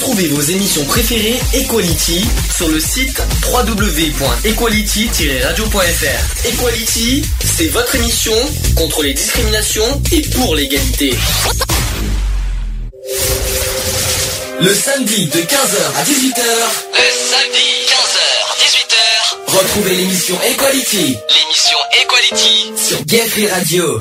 Retrouvez vos émissions préférées Equality sur le site www.equality-radio.fr. Equality, c'est votre émission contre les discriminations et pour l'égalité. Le samedi de 15h à 18h. Le samedi 15h 18h. Retrouvez l'émission Equality. L'émission Equality sur Gay Free Radio.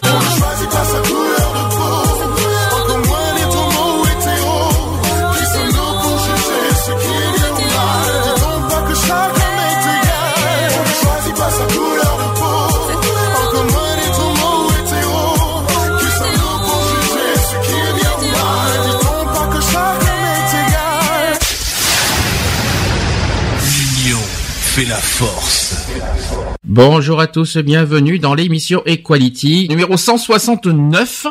Force. Bonjour à tous, bienvenue dans l'émission Equality numéro 169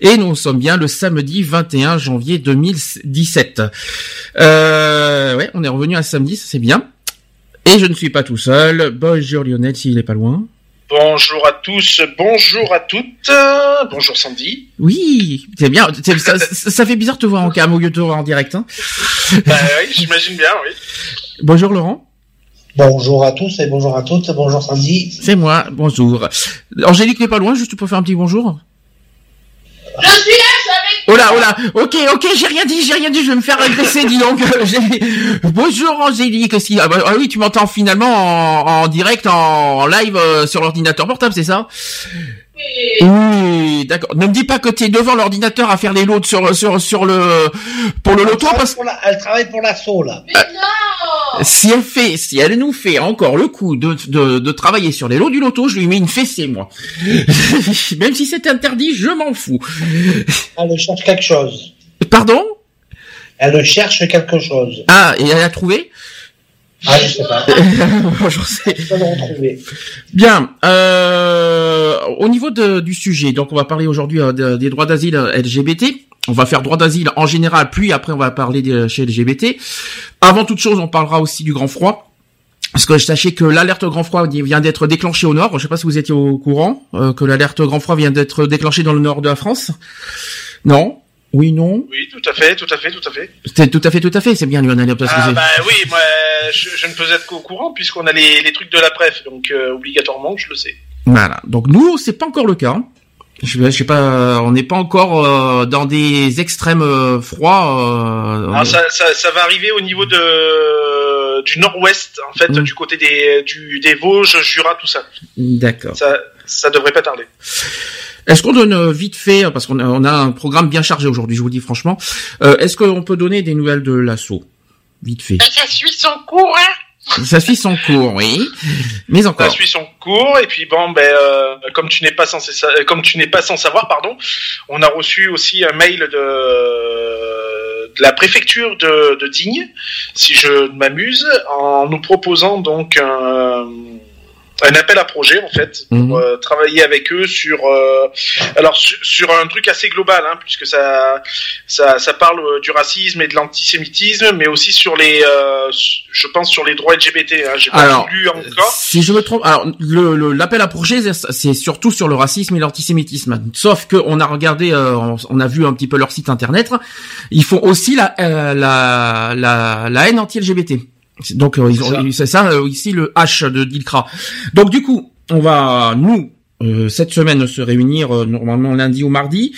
et nous sommes bien le samedi 21 janvier 2017. Euh, ouais, on est revenu à samedi, ça c'est bien. Et je ne suis pas tout seul. Bonjour Lionel s'il est pas loin. Bonjour à tous, bonjour à toutes, euh, bonjour Sandy. Oui, c'est bien. ça fait bizarre de te voir en cam au lieu de te voir en direct. Hein. Bah oui, j'imagine bien, oui. Bonjour Laurent. Bonjour à tous et bonjour à toutes. Bonjour Sandy. C'est moi. Bonjour. Angélique n'est pas loin. Juste peux faire un petit bonjour. Je suis là, je suis avec Oh là, oh là, ok, ok, j'ai rien dit, j'ai rien dit, je vais me faire agresser, dis donc. Bonjour Angélique, si, ah, bah, ah oui, tu m'entends finalement en, en direct, en, en live euh, sur l'ordinateur portable, c'est ça? Oui, d'accord. Ne me dis pas que tu es devant l'ordinateur à faire les lots sur, sur, sur le, pour le Elle loto, parce que Elle travaille pour l'assaut là. Mais non si elle fait, si elle nous fait encore le coup de, de, de travailler sur les lots du loto, je lui mets une fessée, moi. Même si c'est interdit, je m'en fous. Elle cherche quelque chose. Pardon? Elle cherche quelque chose. Ah, et elle a trouvé? Ah, je sais pas. Retrouver. Bien. Euh, au niveau de- du sujet, donc on va parler aujourd'hui euh, de- des droits d'asile euh, LGBT. On va faire droits d'asile en général, puis après on va parler des, chez LGBT. Avant toute chose, on parlera aussi du grand froid. Parce que sachez que l'alerte grand froid vient d'être déclenchée au nord. Je sais pas si vous étiez au courant euh, que l'alerte grand froid vient d'être déclenchée dans le nord de la France. Non Oui, non Oui, tout à fait, tout à fait, tout à fait. C'est tout à fait, tout à fait. C'est bien Lionel. Parce que Ah c'est- bah oui, moi, je, je ne peux être qu'au courant puisqu'on a les, les trucs de la presse, donc euh, obligatoirement, je le sais. Voilà. Donc nous, c'est pas encore le cas. Je, je sais pas, on n'est pas encore euh, dans des extrêmes euh, froids. euh, Alors ça, ça, ça va arriver au niveau de du nord-ouest, en fait, Mm. du côté des, du, des Vosges, Jura, tout ça. D'accord. Ça, ça devrait pas tarder. Est-ce qu'on donne euh, vite fait, parce qu'on a, on a un programme bien chargé aujourd'hui, je vous le dis franchement. euh, Est-ce qu'on peut donner des nouvelles de l'assaut? Vite fait. Ben, Ça suit son cours, hein Ça suit son cours, oui. Mais Ça encore. suit son cours et puis bon ben euh, comme tu n'es pas censé euh, comme tu n'es pas sans savoir pardon, on a reçu aussi un mail de de la préfecture de, de Digne, si je ne m'amuse, en nous proposant donc un, un appel à projet en fait pour Mhm. euh, travailler avec eux sur euh, alors sur, sur un truc assez global hein, puisque ça ça ça parle euh, du racisme et de l'antisémitisme mais aussi sur les euh, je pense sur les droits LGBT hein, j'ai pas lu encore Si je me trompe, alors le le- l'appel à projet, c'est- surtout sur le racisme et l'antisémitisme. Sauf que on a regardé, euh, on, on a vu un petit peu leur site internet. Ils font aussi la euh, la, la la haine anti-LGBT. Donc euh, ça. c'est ça euh, ici le H de Dilkra. Donc du coup, on va nous euh, cette semaine se réunir euh, normalement lundi ou mardi.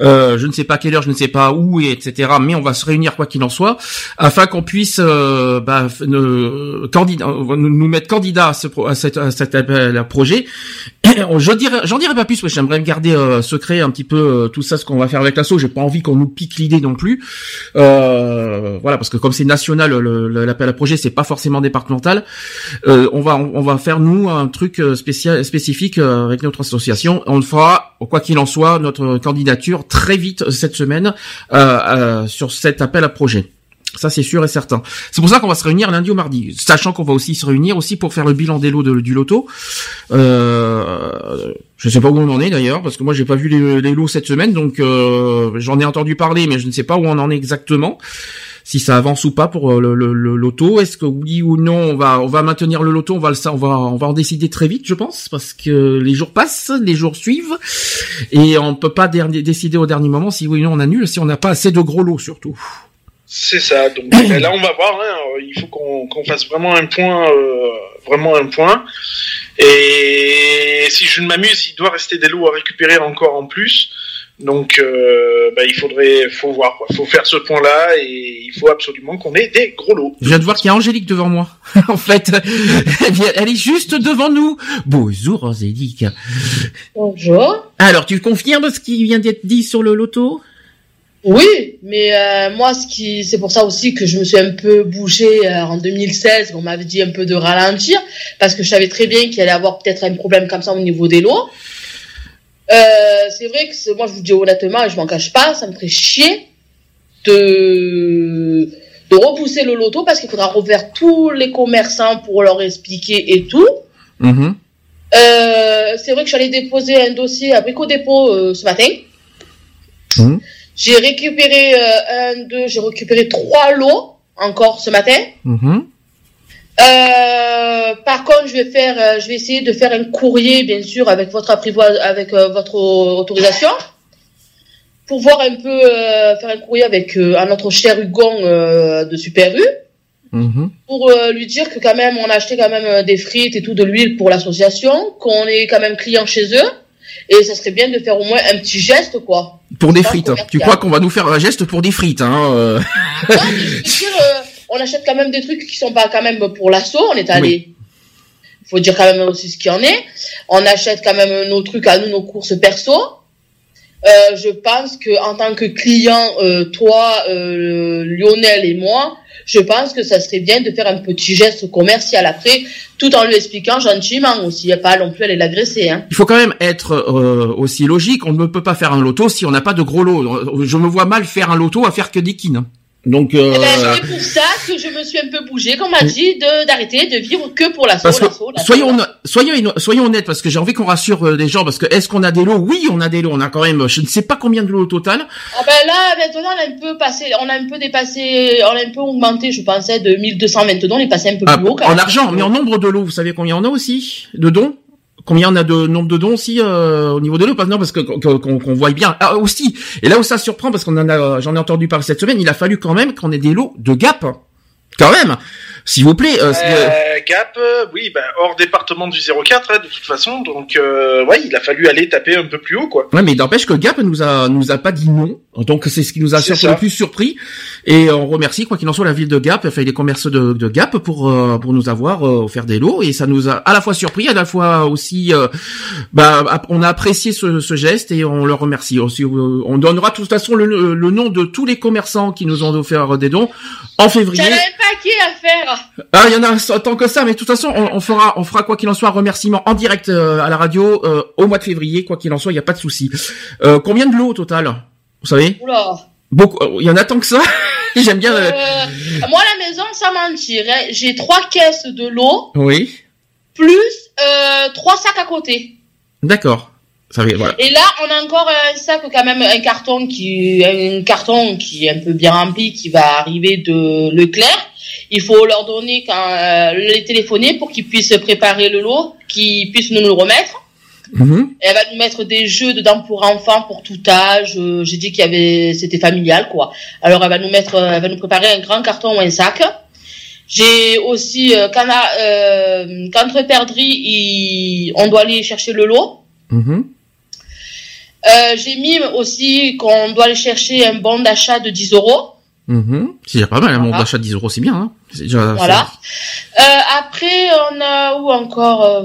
Euh, je ne sais pas quelle heure, je ne sais pas où et etc. Mais on va se réunir quoi qu'il en soit, afin qu'on puisse euh, bah, ne- candidat, nous nous mettre candidat à, ce à, cet, à cet appel à projet. je dirais, j'en pas plus. que J'aimerais garder euh, secret un petit peu euh, tout ça, ce qu'on va faire avec l'assaut. J'ai pas envie qu'on nous pique l'idée non plus. Euh, voilà, parce que comme c'est national, le- l'appel à projet, c'est pas forcément départemental. Euh, on va, on, va faire nous un truc euh, spécial, spécifique euh, notre association. On le fera, quoi qu'il en soit, notre candidature très vite cette semaine euh, euh, sur cet appel à projet. Ça c'est sûr et certain. C'est pour ça qu'on va se réunir lundi ou mardi, sachant qu'on va aussi se réunir aussi pour faire le bilan des lots du loto. Euh, je sais pas où on en est d'ailleurs, parce que moi j'ai pas vu les, les lots cette semaine, donc euh, j'en ai entendu parler, mais je ne sais pas où on en est exactement. Si ça avance ou pas pour euh, le, le- loto, est-ce que oui ou non on va maintenir le loto, on va le on va on va en décider très vite, je pense, parce que les jours passent, les jours suivent, et on peut pas décider au dernier moment si oui ou non on annule, si on n'a pas assez de gros lots surtout. C'est ça. Donc ben là, on va voir. Hein, il faut qu'on qu'on fasse vraiment un point, euh, vraiment un point. Et si je ne m'amuse, il doit rester des lots à récupérer encore en plus. Donc, euh, ben, il faudrait, faut voir. Quoi. faut faire ce point-là et il faut absolument qu'on ait des gros lots. Je viens de voir qu'il y a Angélique devant moi. en fait, elle, est juste devant nous. Bonjour Angélique. Bonjour. Alors, tu confirmes ce qui vient d'être dit sur le loto? Oui, mais euh, moi, ce qui, c'est pour ça aussi que je me suis un peu bougé euh, en 2016. On m'avait dit un peu de ralentir parce que je savais très bien qu'il allait y avoir peut-être un problème comme ça au niveau des lots. Euh, c'est vrai que moi, je vous dis honnêtement, et je m'en cache pas, ça me ferait chier de de repousser le loto parce qu'il faudra refaire tous les commerçants pour leur expliquer et tout. Mhm. Euh, c'est vrai que j'allais déposer un dossier à Brico Dépôt euh, ce matin. Mhm. J'ai récupéré euh, un, deux, j'ai récupéré trois lots encore ce matin. Mhm. Euh, par contre, je vais faire, euh, je vais essayer de faire un courrier, bien sûr, avec votre avec euh, votre au- autorisation, pour voir un peu, euh, faire un courrier avec euh, à notre cher Hugon euh, de Super U, Mhm. pour euh, lui dire que quand même, on a acheté quand même des frites et tout de l'huile pour l'association, qu'on est quand même client chez eux, et ça serait bien de faire au moins un petit geste, quoi. Pour des frites. hein. Tu crois qu'on va nous faire un geste pour des frites hein euh. Non, je veux dire, euh, on achète quand même des trucs qui sont pas quand même pour l'assaut. On est allé. Il faut dire quand même aussi ce qu'il y en est. On achète quand même nos trucs à nous, nos courses perso. Euh, je pense que en tant que client, euh, toi, euh, Lionel et moi, je pense que ça serait bien de faire un petit geste commercial après, tout en lui expliquant gentiment aussi. Il n'y a pas non plus aller l'agresser. Hein. Il faut quand même être euh, aussi logique. On ne peut pas faire un loto si on n'a pas de gros lots. Je me vois mal faire un loto à faire que des kines. Donc, euh, Eh ben, c'est pour ça que je me suis un peu bougée, comme on m'a dit, de- d'arrêter de vivre que pour l'assaut. parce que l'assaut, soyons soyons soyons honnêtes parce que j'ai envie qu'on rassure euh, les gens parce que est-ce qu'on a des lots? Oui, on a des lots. On a quand même, je ne sais pas combien de lots au total. Ah ben là, maintenant, on a un peu passé, on a un peu dépassé, on a un peu augmenté, je pensais, de 1200 maintenant, on est passé un peu Ah, plus haut. quand en même. argent, mais en nombre de lots, vous savez combien on a aussi de dons? Combien on a de nombre de dons aussi euh, au niveau lots Parce non, parce qu'on voit bien. Ah, aussi. Et là où ça surprend, parce qu'on en a, j'en ai entendu parler cette semaine, il a fallu quand même qu'on ait des lots de Gap. Quand même, s'il vous plaît. euh, Euh, Gap, euh, oui, ben, hors département du 04, hein, de toute façon. Donc, euh, ouais, il a fallu aller taper un peu plus haut, quoi. Ouais, mais n'empêche que Gap nous a nous a pas dit non, donc c'est ce qui nous a surtout le plus surpris. Et on remercie quoi qu'il en soit la ville de Gap, enfin les commerces de, de Gap pour euh, pour nous avoir euh, offert des lots et ça nous a à la fois surpris, à la fois aussi, euh, bah on a apprécié ce, ce geste et on leur remercie. Aussi, euh, on donnera de toute façon le, le nom de tous les commerçants qui nous ont offert des dons en février. J'avais un paquet à faire. Ah, il y en a tant que ça, mais de toute façon, on, on fera, on fera quoi qu'il en soit un remerciement en direct euh, à la radio euh, au mois de février, quoi qu'il en soit, il n'y a pas de souci. Euh, combien de lots au total? Vous savez? Oula. Beaucoup. Il y en a tant que ça. J'aime bien. moi, à la maison, sans mentir, hein, j'ai trois caisses de l'eau, Oui, plus trois sacs à côté. d'accord. Ça va, voilà. Et là, on a encore un sac, quand même, un carton qui, un carton qui est un peu bien rempli, qui va arriver de Leclerc. Il faut leur donner quand euh, les téléphoner pour qu'ils puissent préparer le lot, qu'ils puissent nous le remettre. Mhm. Elle va nous mettre des jeux dedans pour enfants, pour tout âge. Euh, J'ai dit qu'il y avait, c'était familial, quoi. Alors elle va nous mettre, euh, elle va nous préparer un grand carton ou un sac. J'ai aussi, euh, quand, la- euh, il- on doit aller chercher le lot. Mhm. Euh, j'ai mis aussi qu'on doit aller chercher un bon d'achat de 10 euros. Mhm. C'est déjà pas mal, un Voilà. bon d'achat de 10 euros, c'est bien. Hein C'est déjà- Voilà. Euh, après, on a où encore euh,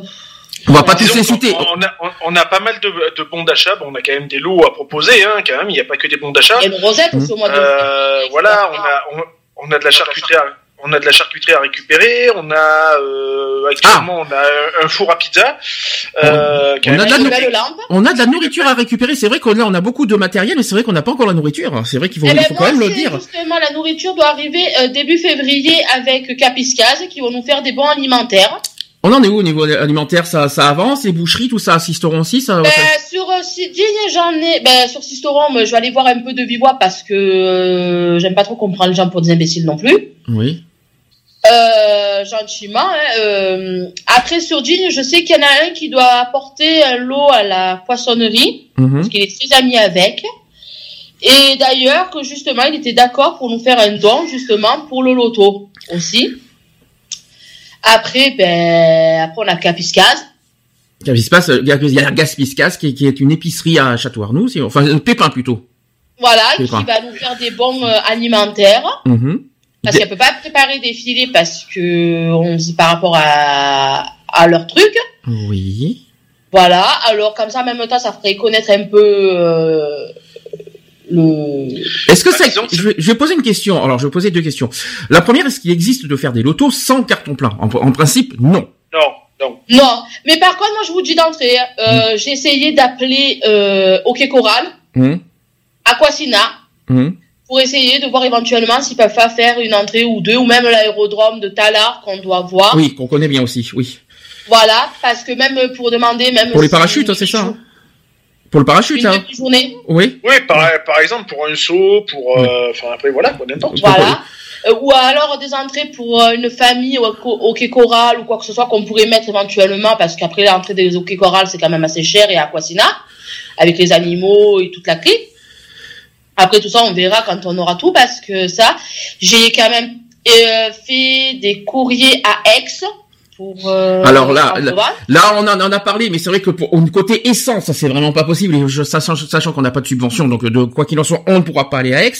On va pas tous les citer. On a, on, a pas mal de, de bons d'achat. Bon, on a quand même des lots à proposer, hein, quand même. Il n'y a pas que des bons d'achat. Il y a une rosette aussi au mois de Euh, voilà, on a, on, on a de la charcuterie à, on a de la charcuterie à récupérer. On a, euh, actuellement, on a un, un four à pizza. Euh, On a de la. On a de la nourriture à récupérer. C'est vrai qu'on là, on a beaucoup de matériel, mais c'est vrai qu'on n'a pas encore la nourriture. C'est vrai qu'il faut, Eh ben, faut quand même le dire. Justement, la nourriture doit arriver euh, début février avec Capiscaz qui vont nous faire des bons alimentaires. On en est où au niveau alimentaire? Ça, ça avance? Les boucheries, tout ça assisteront aussi. Ça, Ben, sur euh, Sidigne, j'en ai. Ben, sur Sisteron, je vais aller voir un peu de vivois parce que euh, j'aime pas trop qu'on prend les gens pour des imbéciles non plus. Oui. Euh, gentiment. hein, euh, après, sur Digne, je sais qu'il y en a un qui doit apporter un lot à la poissonnerie Mhm. parce qu'il est très ami avec. Et d'ailleurs, que justement, il était d'accord pour nous faire un don, justement, pour le loto aussi. Après, ben, après, on a il y a il y a Gaspicas qui, qui est une épicerie à Château-Arnoux, enfin un pépin plutôt. Voilà, qui va nous faire des bons euh, alimentaires. Mhm. Parce qu'elle peut pas préparer des filets parce que on sait par rapport à, à leur truc. Oui. Voilà. Alors comme ça, en même temps, ça ferait connaître un peu euh, le. Est-ce que Bah, ça, je vais, je vais poser une question. Alors, je vais poser deux questions. La première, est-ce qu'il existe de faire des lotos sans carton plein? En, en principe, non. Non, non. Non. Mais par contre, moi, je vous dis d'entrée, euh, j'ai essayé d'appeler euh, OK Coral, Hum, Aquasina, hum. Pour essayer de voir éventuellement s'ils peuvent pas faire une entrée ou deux, ou même l'aérodrome de Talar qu'on doit voir. Oui, qu'on connaît bien aussi, oui. Voilà, parce que même pour demander, même Pour les si- parachutes, c'est ça hein Pour le parachute, Une hein demi-journée. Oui. Oui, par, par exemple, pour un saut, pour. euh, Enfin, après, voilà, quoi, n'importe. Voilà. Euh, ou alors des entrées pour euh, une famille au, au quai choral ou quoi que ce soit qu'on pourrait mettre éventuellement parce qu'après l'entrée des au quai choral c'est quand même assez cher et à Aquasina avec les animaux et toute la clique. Après tout ça on verra quand on aura tout parce que ça j'ai quand même euh, fait des courriers à Aix pour euh, Alors là, là, on en, a parlé, mais c'est vrai que pour au côté essence, ça c'est vraiment pas possible. Et je, sachant sachant qu'on n'a pas de subvention, donc de quoi qu'il en soit, on ne pourra pas aller à Aix.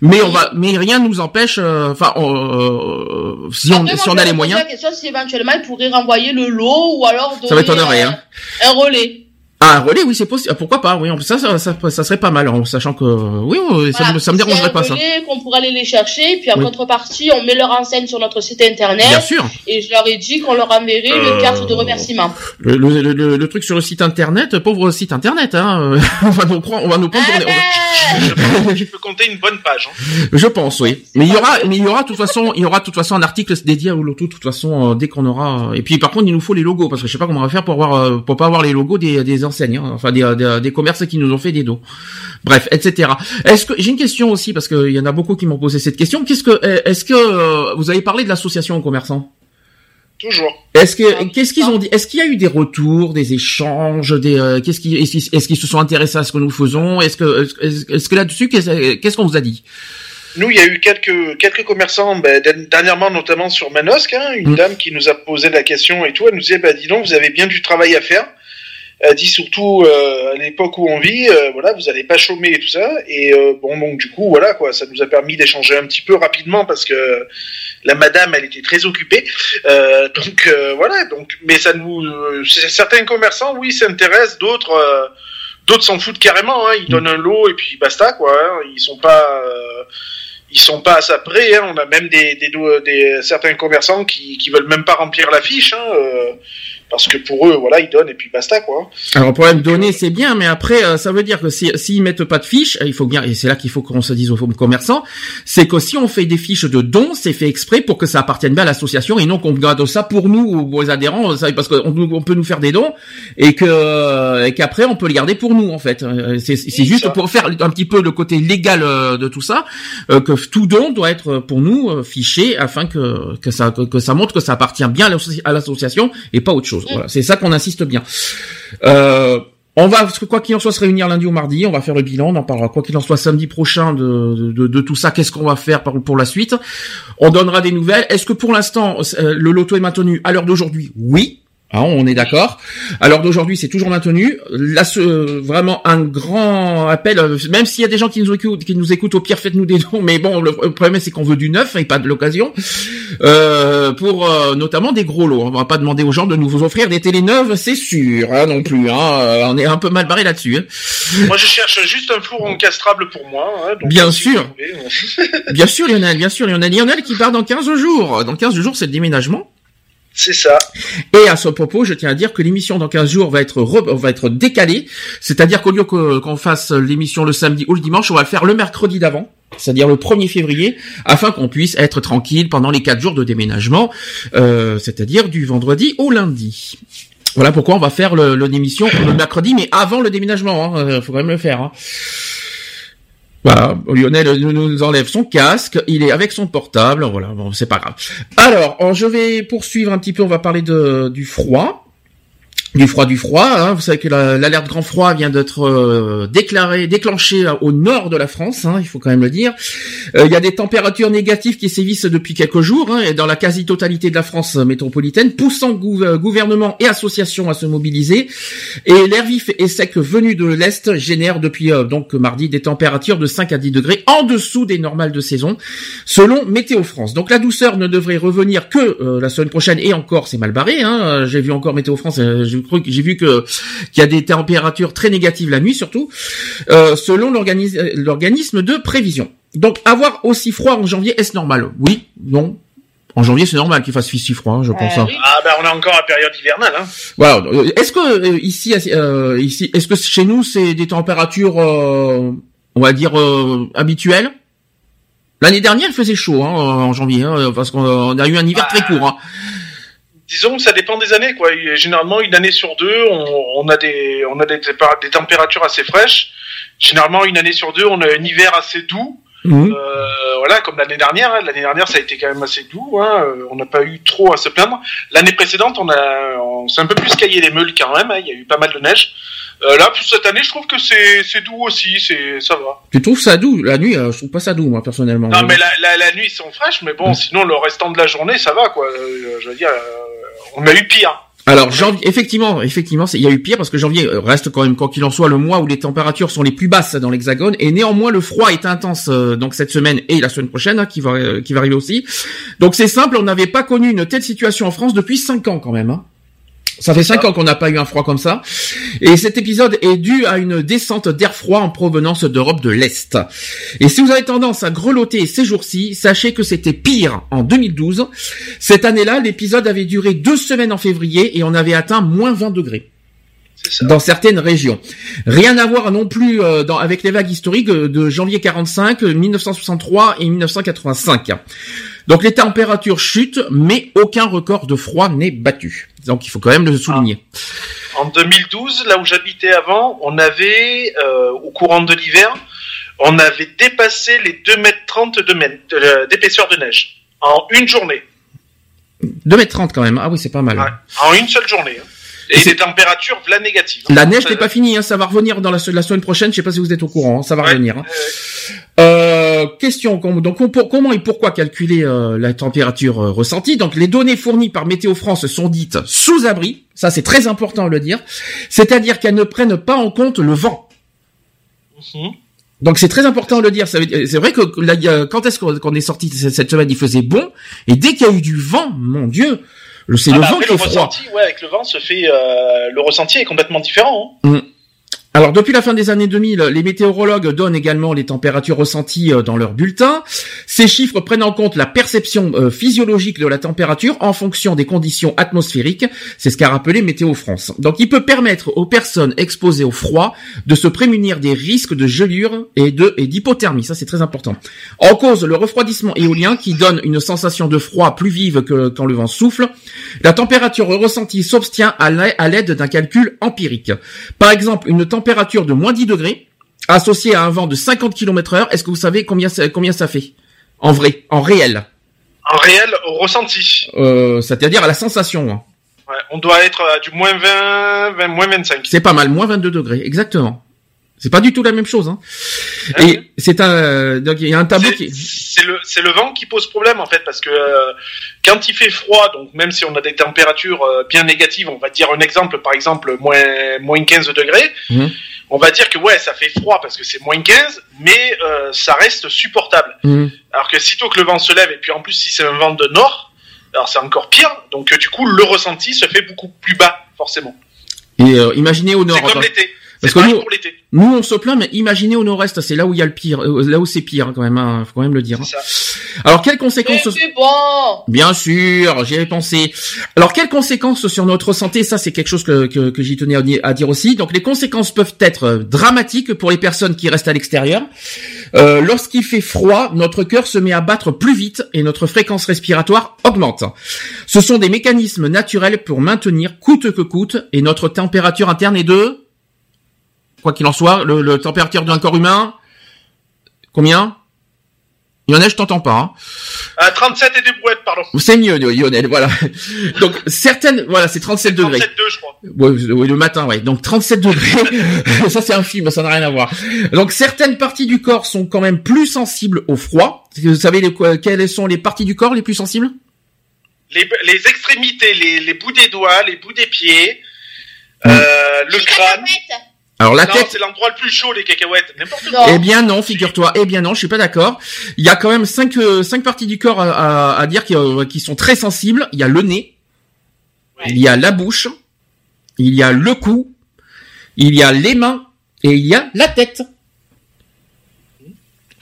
Mais on va, mais rien ne nous empêche. euh, Enfin, euh, si on, moi, si on a les moyens. la question si éventuellement ils pourraient renvoyer le lot ou alors donner Ça m'étonnerait, un, hein. un relais. Ah, un relais, oui, c'est possible. Pourquoi pas Oui, en plus, ça, ça, ça, ça serait pas mal, en sachant que, oui, oui, ça, Voilà. me- ça dérangerait un pas ça. qu'on pourrait aller les chercher, puis en Oui. contrepartie, on met leur enseigne sur notre site internet. Bien sûr. Et je leur ai dit qu'on leur enverrait Euh, une carte de remerciement. Le, le, le, le- le truc sur le site internet, pauvre site internet, hein. euh, on va nous prendre, on va nous prendre. Ah ben, Je pense que tu peux compter une bonne page. Hein. Je pense, oui. Mais il y aura, mais il y aura de toute façon, il y aura de toute façon un article dédié au loto, de toute façon, euh, dès qu'on aura. Et puis par contre, il nous faut les logos parce que je sais pas comment on va faire pour avoir, euh, pour pas avoir les logos des, des enseignes, hein, enfin des, des, des commerces qui nous ont fait des dos. Bref, etc. Est-ce que j'ai une question aussi parce qu'il y en a beaucoup qui m'ont posé cette question. Qu'est-ce que, euh, est-ce que euh, vous avez parlé de l'association aux commerçants? Toujours. Est-ce que qu'est-ce qu'ils ont dit? Est-ce qu'il y a eu des retours, des échanges, des euh, qu'est-ce qui est-ce qu'ils se sont intéressés à ce que nous faisons? Est-ce que est-ce, que là-dessus qu'est-ce qu'on vous a dit? Nous, il y a eu quelques, quelques commerçants, ben, dernièrement notamment sur Manosque, hein, une Mm. dame qui nous a posé la question et tout. Elle nous disait, bah, dis donc, vous avez bien du travail à faire. Elle dit surtout euh, à l'époque où on vit, euh, voilà, vous n'allez pas chômer et tout ça. Et euh, bon, donc du coup, voilà quoi, ça nous a permis d'échanger un petit peu rapidement parce que la madame, elle était très occupée. Euh, donc euh, voilà, donc, mais ça nous, euh, certains commerçants, oui, s'intéressent, d'autres. D'autres s'en foutent carrément, hein. ils donnent un lot et puis basta quoi. hein. Ils sont pas, ils sont pas à ça près. Hein. On a même des, des, des certains commerçants qui, qui veulent même pas remplir la fiche, hein, parce que pour eux, voilà, ils donnent et puis basta quoi. Alors, le problème donner, c'est bien, mais après, euh, ça veut dire que si- s'ils mettent pas de fiches, il faut bien, et c'est là qu'il faut qu'on se dise aux commerçants, c'est que si on fait des fiches de dons, c'est fait exprès pour que ça appartienne bien à l'association et non qu'on garde ça pour nous ou aux adhérents, parce qu'on on peut nous faire des dons et que et qu'après on peut les garder pour nous en fait. Euh, C'est juste ça. pour faire un petit peu le côté légal euh, de tout ça, euh, que tout don doit être pour nous euh, fiché afin que que ça que, que ça montre que ça appartient bien à l'association et pas autre chose. Voilà, c'est ça qu'on insiste bien. Euh, on va, quoi qu'il en soit, se réunir lundi ou mardi. On va faire le bilan. On en parlera quoi qu'il en soit samedi prochain de, de, tout ça. Qu'est-ce qu'on va faire pour, pour la suite? On donnera des nouvelles. Est-ce que pour l'instant, euh, le loto est maintenu à l'heure d'aujourd'hui? Oui. Hein, on est d'accord. L'heure d'aujourd'hui, c'est toujours maintenu. Là, ce- euh, vraiment un grand appel. euh, Même s'il y a des gens qui nous écoutent, qui nous écoutent, au pire, faites-nous des dons. Mais bon, le, le problème, c'est qu'on veut du neuf et pas de l'occasion. Euh, pour euh, notamment des gros lots. On va pas demander aux gens de nous offrir des télé neuves, c'est sûr, hein, non plus. Hein. On est un peu mal barré là-dessus. hein. Moi, je cherche juste un four encastrable pour moi. hein, donc, Bien sûr. voulez, Bien sûr, Lionel, bien sûr, Lionel. Lionel qui part dans 15 jours. Dans 15 jours, c'est le déménagement. C'est ça. Et à ce propos, je tiens à dire que l'émission dans 15 jours va être re- va être décalée. C'est-à-dire qu'au lieu qu'on fasse l'émission le samedi ou le dimanche, on va le faire le mercredi d'avant. C'est-à-dire le 1er février, afin qu'on puisse être tranquille pendant les quatre jours de déménagement, euh, c'est-à-dire du vendredi au lundi. Voilà pourquoi on va faire l'émission le mercredi, mais avant le déménagement. Hein, euh, faut quand même le faire. Hein. Voilà, Lionel nous, enlève son casque, il est avec son portable, voilà, bon, c'est pas grave. Alors, je vais poursuivre un petit peu, on va parler de, du froid. Du froid du froid. Hein. Vous savez que la- l'alerte grand froid vient d'être euh, déclarée, déclenchée euh, au nord de la France. hein, il faut quand même le dire. Euh, il y a des températures négatives qui sévissent depuis quelques jours hein, et dans la quasi-totalité de la France métropolitaine, poussant euh, gouvernement et associations à se mobiliser. Et l'air vif et sec venu de l'est génère depuis euh, donc mardi des températures de 5 à 10 degrés en dessous des normales de saison, selon Météo France. Donc la douceur ne devrait revenir que euh, la semaine prochaine et encore c'est mal barré. Hein. Euh, J'ai vu encore Météo France, euh, j'ai vu que qu'il y a des températures très négatives la nuit surtout, euh, selon l'organis- euh, l'organisme de prévision. Donc avoir aussi froid en janvier, est-ce normal? Oui, non. En janvier, c'est normal qu'il fasse si froid, hein, je pense. hein. oui. Ah ben on est encore à période hivernale. Hein. Voilà. Euh, Est-ce que euh, ici, euh, ici, est-ce que chez nous c'est des températures, euh, on va dire euh, habituelles? L'année dernière, il faisait chaud hein, en janvier, hein, parce qu'on a eu un hiver très court. Hein. Disons que ça dépend des années. quoi. Généralement, une année sur deux, on, on a, des, on a des, des températures assez fraîches. Généralement, une année sur deux, on a un hiver assez doux. Mhm. Euh, voilà, comme l'année dernière. hein. L'année dernière, ça a été quand même assez doux. Hein. Euh, On n'a pas eu trop à se plaindre. L'année précédente, on a, on s'est un peu plus caillé les meules quand même. hein. Il y a eu pas mal de neige. Euh, là, pour cette année, je trouve que c'est, c'est doux aussi. C'est, ça va. Tu trouves ça doux? La nuit, euh, je trouve pas ça doux, moi personnellement. Non, mais la, la, la nuit, ils sont fraîches, mais bon, sinon, le restant de la journée, ça va, quoi. Euh, je veux dire, euh, on a eu pire. Alors janvier, effectivement, effectivement, il y a eu pire parce que janvier euh, reste quand même, quoi qu'il en soit, le mois où les températures sont les plus basses dans l'Hexagone et néanmoins le froid est intense euh, donc cette semaine et la semaine prochaine hein, qui va euh, qui va arriver aussi. Donc c'est simple, on n'avait pas connu une telle situation en France depuis cinq ans quand même. Hein. Ça fait cinq ans qu'on n'a pas eu un froid comme ça. Et cet épisode est dû à une descente d'air froid en provenance d'Europe de l'Est. Et si vous avez tendance à grelotter ces jours-ci, sachez que c'était pire en 2012. Cette année-là, l'épisode avait duré deux semaines en février et on avait atteint moins 20 degrés dans certaines régions. Rien à voir non plus euh, dans, avec les vagues historiques de janvier 45, euh, 1963 et 1985. Donc les températures chutent, mais aucun record de froid n'est battu. Donc il faut quand même le souligner. En 2012, là où j'habitais avant, on avait, euh, au courant de l'hiver, on avait dépassé les 2 mètres 30 de mètre- de- d'épaisseur de neige. En une journée. 2m30 quand même. Ah oui, c'est pas mal. Ouais. En une seule journée. hein. Et des températures la négatives. La neige n'est pas finie, hein, ça va revenir dans la, se- la semaine prochaine. Je sais pas si vous êtes au courant, hein, ça va Ouais. revenir. hein. Euh, Euh, question donc on- pour- comment et pourquoi calculer euh, la température euh, ressentie? Donc les données fournies par Météo France sont dites sous abri, ça c'est très important de le dire, c'est-à-dire qu'elles ne prennent pas en compte le vent. mhm. Donc c'est très important de le dire. C'est vrai que là, quand est-ce qu'on est sorti cette semaine, il faisait bon, et dès qu'il y a eu du vent, mon Dieu, c'est Ah le bah vent après, qui le est froid. ressenti, ouais, avec le vent, se fait, euh, le ressenti est complètement différent. hein. Alors depuis la fin des années 2000, les météorologues donnent également les températures ressenties euh, dans leurs bulletins. Ces chiffres prennent en compte la perception euh, physiologique de la température en fonction des conditions atmosphériques. C'est ce qu'a rappelé Météo France. Donc il peut permettre aux personnes exposées au froid de se prémunir des risques de gelure et d'hypothermie. Ça c'est très important. En cause le refroidissement éolien qui donne une sensation de froid plus vive que quand le vent souffle. La température ressentie s'obtient à l'aide d'un calcul empirique. Par exemple, une température de moins 10 degrés associée à un vent de 50 km heure, est-ce que vous savez combien ça, combien ça fait? En vrai, en réel. En réel, au ressenti. Euh, C'est-à-dire à la sensation. hein. Ouais, on doit être à du moins 20, 20 moins 25. C'est pas mal, moins 22 degrés, exactement. C'est pas du tout la même chose. Hein. Ouais. Et c'est un, donc il y a un tableau qui. C'est le, c'est le vent qui pose problème en fait parce que euh, quand il fait froid, donc même si on a des températures euh, bien négatives, on va dire un exemple, par exemple moins moins 15 degrés, Mhm. on va dire que ouais ça fait froid parce que c'est moins 15, mais euh, ça reste supportable. Mhm. Alors que sitôt que le vent se lève et puis en plus si c'est un vent de nord, alors c'est encore pire. Donc du coup le ressenti se fait beaucoup plus bas forcément. Et imaginez au nord. C'est comme l'été. Parce que nous- pour l'été. Nous on se plaint, mais imaginez au nord-est, c'est là où il y a le pire, euh, là où c'est pire quand même. Hein, faut quand même le dire. hein. Ça. Alors quelles conséquences bon. Bien sûr, j'y avais pensé. Alors, quelles conséquences sur notre santé? Ça, c'est quelque chose que, que, que j'y tenais à dire aussi. Donc, les conséquences peuvent être euh, dramatiques pour les personnes qui restent à l'extérieur. Euh, Lorsqu'il fait froid, notre cœur se met à battre plus vite et notre fréquence respiratoire augmente. Ce sont des mécanismes naturels pour maintenir coûte que coûte et notre température interne est de quoi qu'il en soit, le, le température d'un corps humain, combien? Il y en a, je t'entends pas. hein. À 37 et des brouettes, pardon. C'est mieux, Lionel, voilà. Donc, certaines, voilà, c'est 37 degrés. 37,2 je crois. Ouais, ouais, le matin, ouais. Donc 37 degrés. ça, c'est un film, ça n'a rien à voir. Donc, certaines parties du corps sont quand même plus sensibles au froid. Vous savez les, quelles sont les parties du corps les plus sensibles? Les, les extrémités, les, les bouts des doigts, les bouts des pieds, euh, le Les crâne. Alors, la non, tête. c'est l'endroit le plus chaud, les cacahuètes. N'importe quoi. Eh bien non, figure-toi. Eh bien non, je suis pas d'accord. Il y a quand même cinq euh, cinq parties du corps à, à- à dire qui, euh, qui sont très sensibles. Il y a le nez, Oui. il y a la bouche, il y a le cou, il y a les mains et il y a la tête.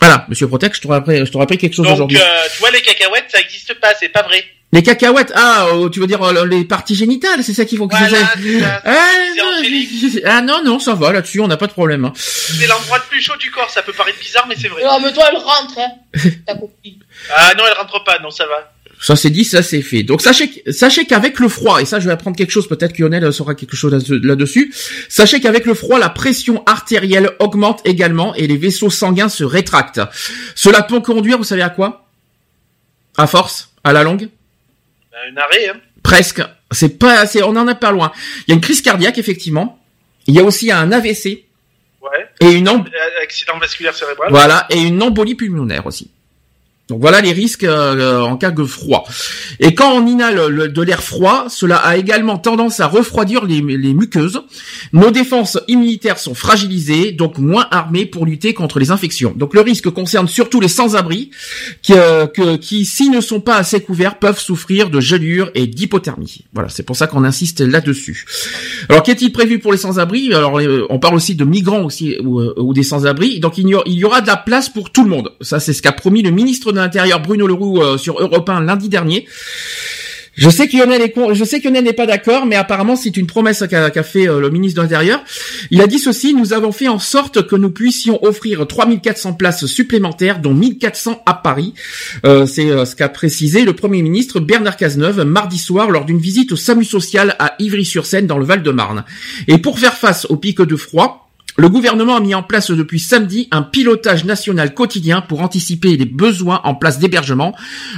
Voilà, Monsieur Protect, je t'aurais appris, je t'aurais appris quelque chose Donc, aujourd'hui. euh, tu vois, les cacahuètes, ça existe pas, c'est pas vrai. Les cacahuètes, ah, euh, tu veux dire euh, les parties génitales, c'est ça qu'il faut qu'ils Voilà, aient. c'est ça. Ah ah non, non, ça va là-dessus, on n'a pas de problème. hein. C'est l'endroit le plus chaud du corps. Ça peut paraître bizarre, mais c'est vrai. Non, mais toi, elle rentre, hein. T'as compris. Ah non, elle rentre pas. Non, ça va. Ça c'est dit, ça c'est fait. Donc sachez, que- sachez qu'avec le froid, et ça je vais apprendre quelque chose, peut-être que Lionel saura quelque chose là- là-dessus, sachez qu'avec le froid, la pression artérielle augmente également et les vaisseaux sanguins se rétractent. Cela peut conduire, vous savez à quoi? À force? À la longue un arrêt, hein. Presque. C'est pas assez, on en est pas loin. Il y a une crise cardiaque, effectivement. Il y a aussi un AVC Ouais. et une, Accident vasculaire cérébral. Voilà, et une embolie pulmonaire aussi. Donc voilà les risques euh, en cas de froid. Et quand on inhale le- de l'air froid, cela a également tendance à refroidir les, muqueuses. Nos défenses immunitaires sont fragilisées, donc moins armées pour lutter contre les infections. Donc le risque concerne surtout les sans-abri, qui, euh, qui s'ils ne sont pas assez couverts, peuvent souffrir de gelure et d'hypothermie. Voilà, c'est pour ça qu'on insiste là-dessus. Alors qu'est-il prévu pour les sans-abri? Alors euh, on parle aussi de migrants aussi ou, euh, ou des sans-abri. Donc il y, aura, il y aura de la place pour tout le monde. Ça c'est ce qu'a promis le ministre de l'Intérieur Bruno Leroux euh, sur Europe 1 lundi dernier. Je sais que n'est pas d'accord, mais apparemment c'est une promesse qu'a qu'a fait euh, le ministre de l'Intérieur. Il a dit ceci, nous avons fait en sorte que nous puissions offrir 3400 places supplémentaires, dont 1400 à Paris. Euh, c'est euh, ce qu'a précisé le Premier ministre Bernard Cazeneuve mardi soir lors d'une visite au SAMU social à Ivry-sur-Seine dans le Val-de-Marne. Et pour faire face au pic de froid, le gouvernement a mis en place depuis samedi un pilotage national quotidien pour anticiper les besoins en place d'hébergement.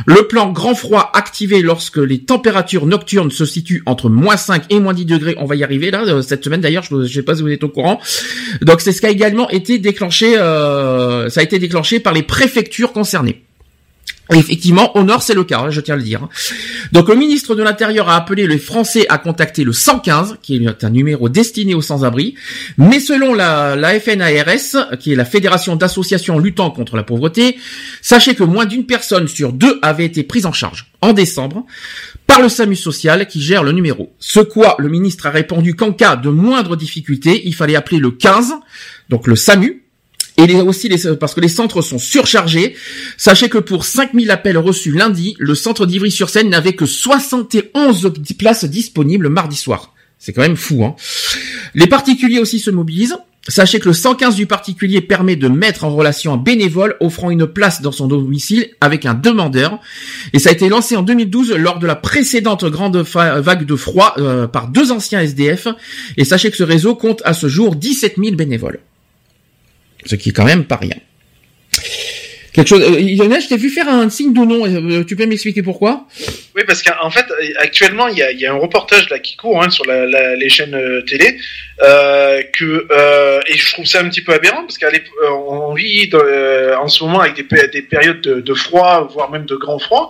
Le plan grand froid activé lorsque les températures nocturnes se situent entre moins 5 et moins 10 degrés. On va y arriver là, euh, cette semaine d'ailleurs, je ne sais pas si vous êtes au courant. Donc c'est ce qui a également été déclenché, euh, ça a été déclenché par les préfectures concernées. Effectivement, au nord, c'est le cas, hein, je tiens à le dire. Donc, le ministre de l'Intérieur a appelé les Français à contacter le 115, qui est un numéro destiné aux sans-abri. Mais selon la, la FNARS, qui est la Fédération d'associations luttant contre la pauvreté, sachez que moins d'une personne sur deux avait été prise en charge en décembre par le SAMU social qui gère le numéro. Ce quoi le ministre a répondu qu'en cas de moindre difficulté, il fallait appeler le 15, donc le SAMU, et aussi les, parce que les centres sont surchargés. Sachez que pour 5000 appels reçus lundi, le centre d'Ivry-sur-Seine n'avait que 71 places disponibles mardi soir. C'est quand même fou, hein. Les particuliers aussi se mobilisent. Sachez que le 115 du particulier permet de mettre en relation un bénévole offrant une place dans son domicile avec un demandeur. Et ça a été lancé en 2012 lors de la précédente grande vague de froid euh, par deux anciens SDF. Et sachez que ce réseau compte à ce jour 17 000 bénévoles. Ce qui est quand même pas rien. Quelque chose. Euh, Lionel, je t'ai vu faire un signe de non. euh, tu peux m'expliquer pourquoi? Oui, parce qu'en fait, actuellement, il y a, un reportage là qui court hein, sur les chaînes euh, télé, euh, que euh, et je trouve ça un petit peu aberrant parce qu'on vit euh, en ce moment avec des, pé- des périodes de, froid, voire même de grand froid,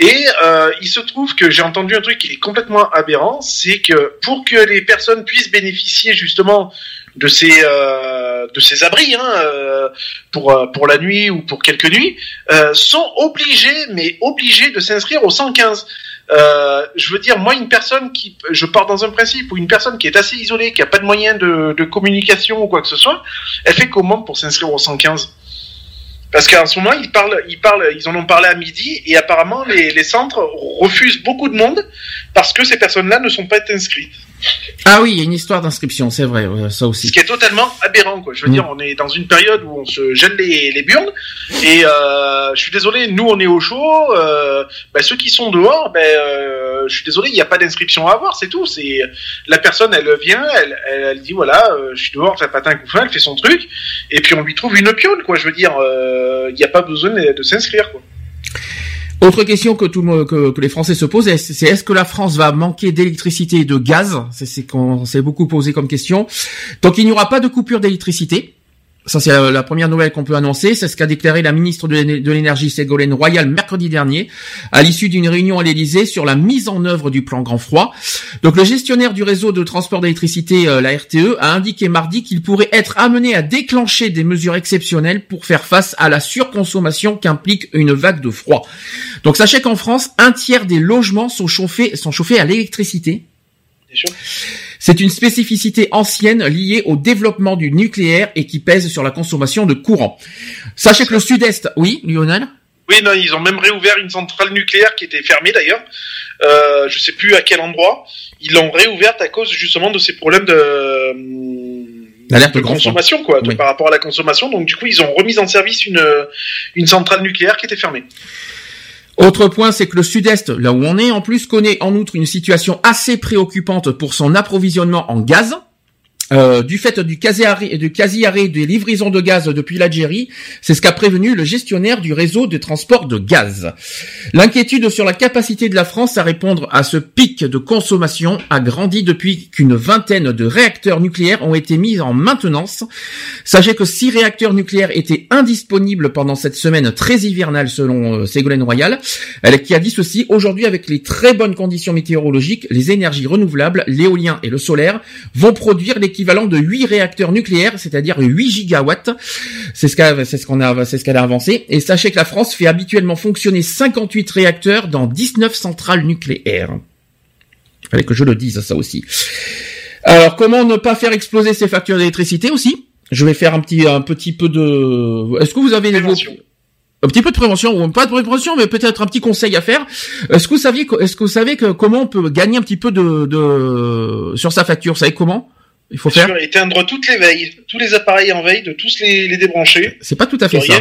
et euh, il se trouve que j'ai entendu un truc qui est complètement aberrant, c'est que pour que les personnes puissent bénéficier justement de ces euh, de ces abris hein, euh, pour euh, pour la nuit ou pour quelques nuits sont obligés mais obligés de s'inscrire au 115 euh, je veux dire moi une personne qui je pars dans un principe où une personne qui est assez isolée qui a pas de moyens de, de communication ou quoi que ce soit elle fait comment pour s'inscrire au 115 parce qu'en ce moment, ils parlent, ils parlent, ils en ont parlé à midi, et apparemment, les, les centres refusent beaucoup de monde parce que ces personnes-là ne sont pas inscrites. Ah oui, il y a une histoire d'inscription, c'est vrai, euh, ça Ce aussi. qui est totalement aberrant, quoi. Je veux Mm. dire, on est dans une période où on se gèle les, les burnes, et euh, je suis désolé, nous on est au chaud. Euh, bah, ceux qui sont dehors, ben, euh, je suis désolé, il n'y a pas d'inscription à avoir, c'est tout. C'est la personne, elle vient, elle, elle, elle dit voilà, euh, je suis dehors, ça patin un coup fin, elle fait son truc, et puis on lui trouve une pionne, quoi. Je veux dire, euh, il n'y a pas besoin de, de s'inscrire, quoi. Autre question que tout que, les Français se posent, c'est est-ce que la France va manquer d'électricité et de gaz? C'est ce qu'on s'est beaucoup posé comme question. Donc il n'y aura pas de coupure d'électricité. Ça, c'est la, première nouvelle qu'on peut annoncer. C'est ce qu'a déclaré la ministre de l'énergie Ségolène Royal mercredi dernier, à l'issue d'une réunion à l'Élysée sur la mise en œuvre du plan grand froid. Donc, le gestionnaire du réseau de transport d'électricité, euh, la RTE, a indiqué mardi qu'il pourrait être amené à déclencher des mesures exceptionnelles pour faire face à la surconsommation qu'implique une vague de froid. Donc, sachez qu'en France, un tiers des logements sont chauffés, sont chauffés à l'électricité. C'est une spécificité ancienne liée au développement du nucléaire et qui pèse sur la consommation de courant. Sachez que le sud-est, oui, Lionel Oui, non, ils ont même réouvert une centrale nucléaire qui était fermée d'ailleurs. Euh, je sais plus à quel endroit. Ils l'ont réouverte à cause justement de ces problèmes de, de consommation, quoi, par rapport à la consommation. Donc du coup, ils ont remis en service une, une centrale nucléaire qui était fermée. Autre point, c'est que le sud-est, là où on est, en plus connaît en outre une situation assez préoccupante pour son approvisionnement en gaz. Euh, du fait du quasi-arrêt du quasi -arrêt des livraisons de gaz depuis l'Algérie, c'est ce qu'a prévenu le gestionnaire du réseau de transport de gaz. L'inquiétude sur la capacité de la France à répondre à ce pic de consommation a grandi depuis qu'une vingtaine de réacteurs nucléaires ont été mis en maintenance. Sachez que six réacteurs nucléaires étaient indisponibles pendant cette semaine très hivernale selon euh, Ségolène Royal, elle qui a dit ceci aujourd'hui avec les très bonnes conditions météorologiques, les énergies renouvelables, l'éolien et le solaire vont produire les équivalent de 8 réacteurs nucléaires, c'est-à-dire 8 gigawatts. C'est ce qu'a, c'est ce qu'on a, c'est ce qu'elle a avancé. Et sachez que la France fait habituellement fonctionner 58 réacteurs dans 19 centrales nucléaires. Il fallait que je le dise, ça aussi. Alors, comment ne pas faire exploser ces factures d'électricité aussi? Je vais faire un petit, un petit peu de. Est-ce que vous avez les un petit peu de prévention ou pas de prévention mais peut-être un petit conseil à faire est-ce que vous saviez est-ce que vous savez que comment on peut gagner un petit peu de, de sur sa facture? Vous savez comment? Il faut faire éteindre toutes les veilles, tous les appareils en veille, de tous les, les débrancher. C'est pas tout à fait ça.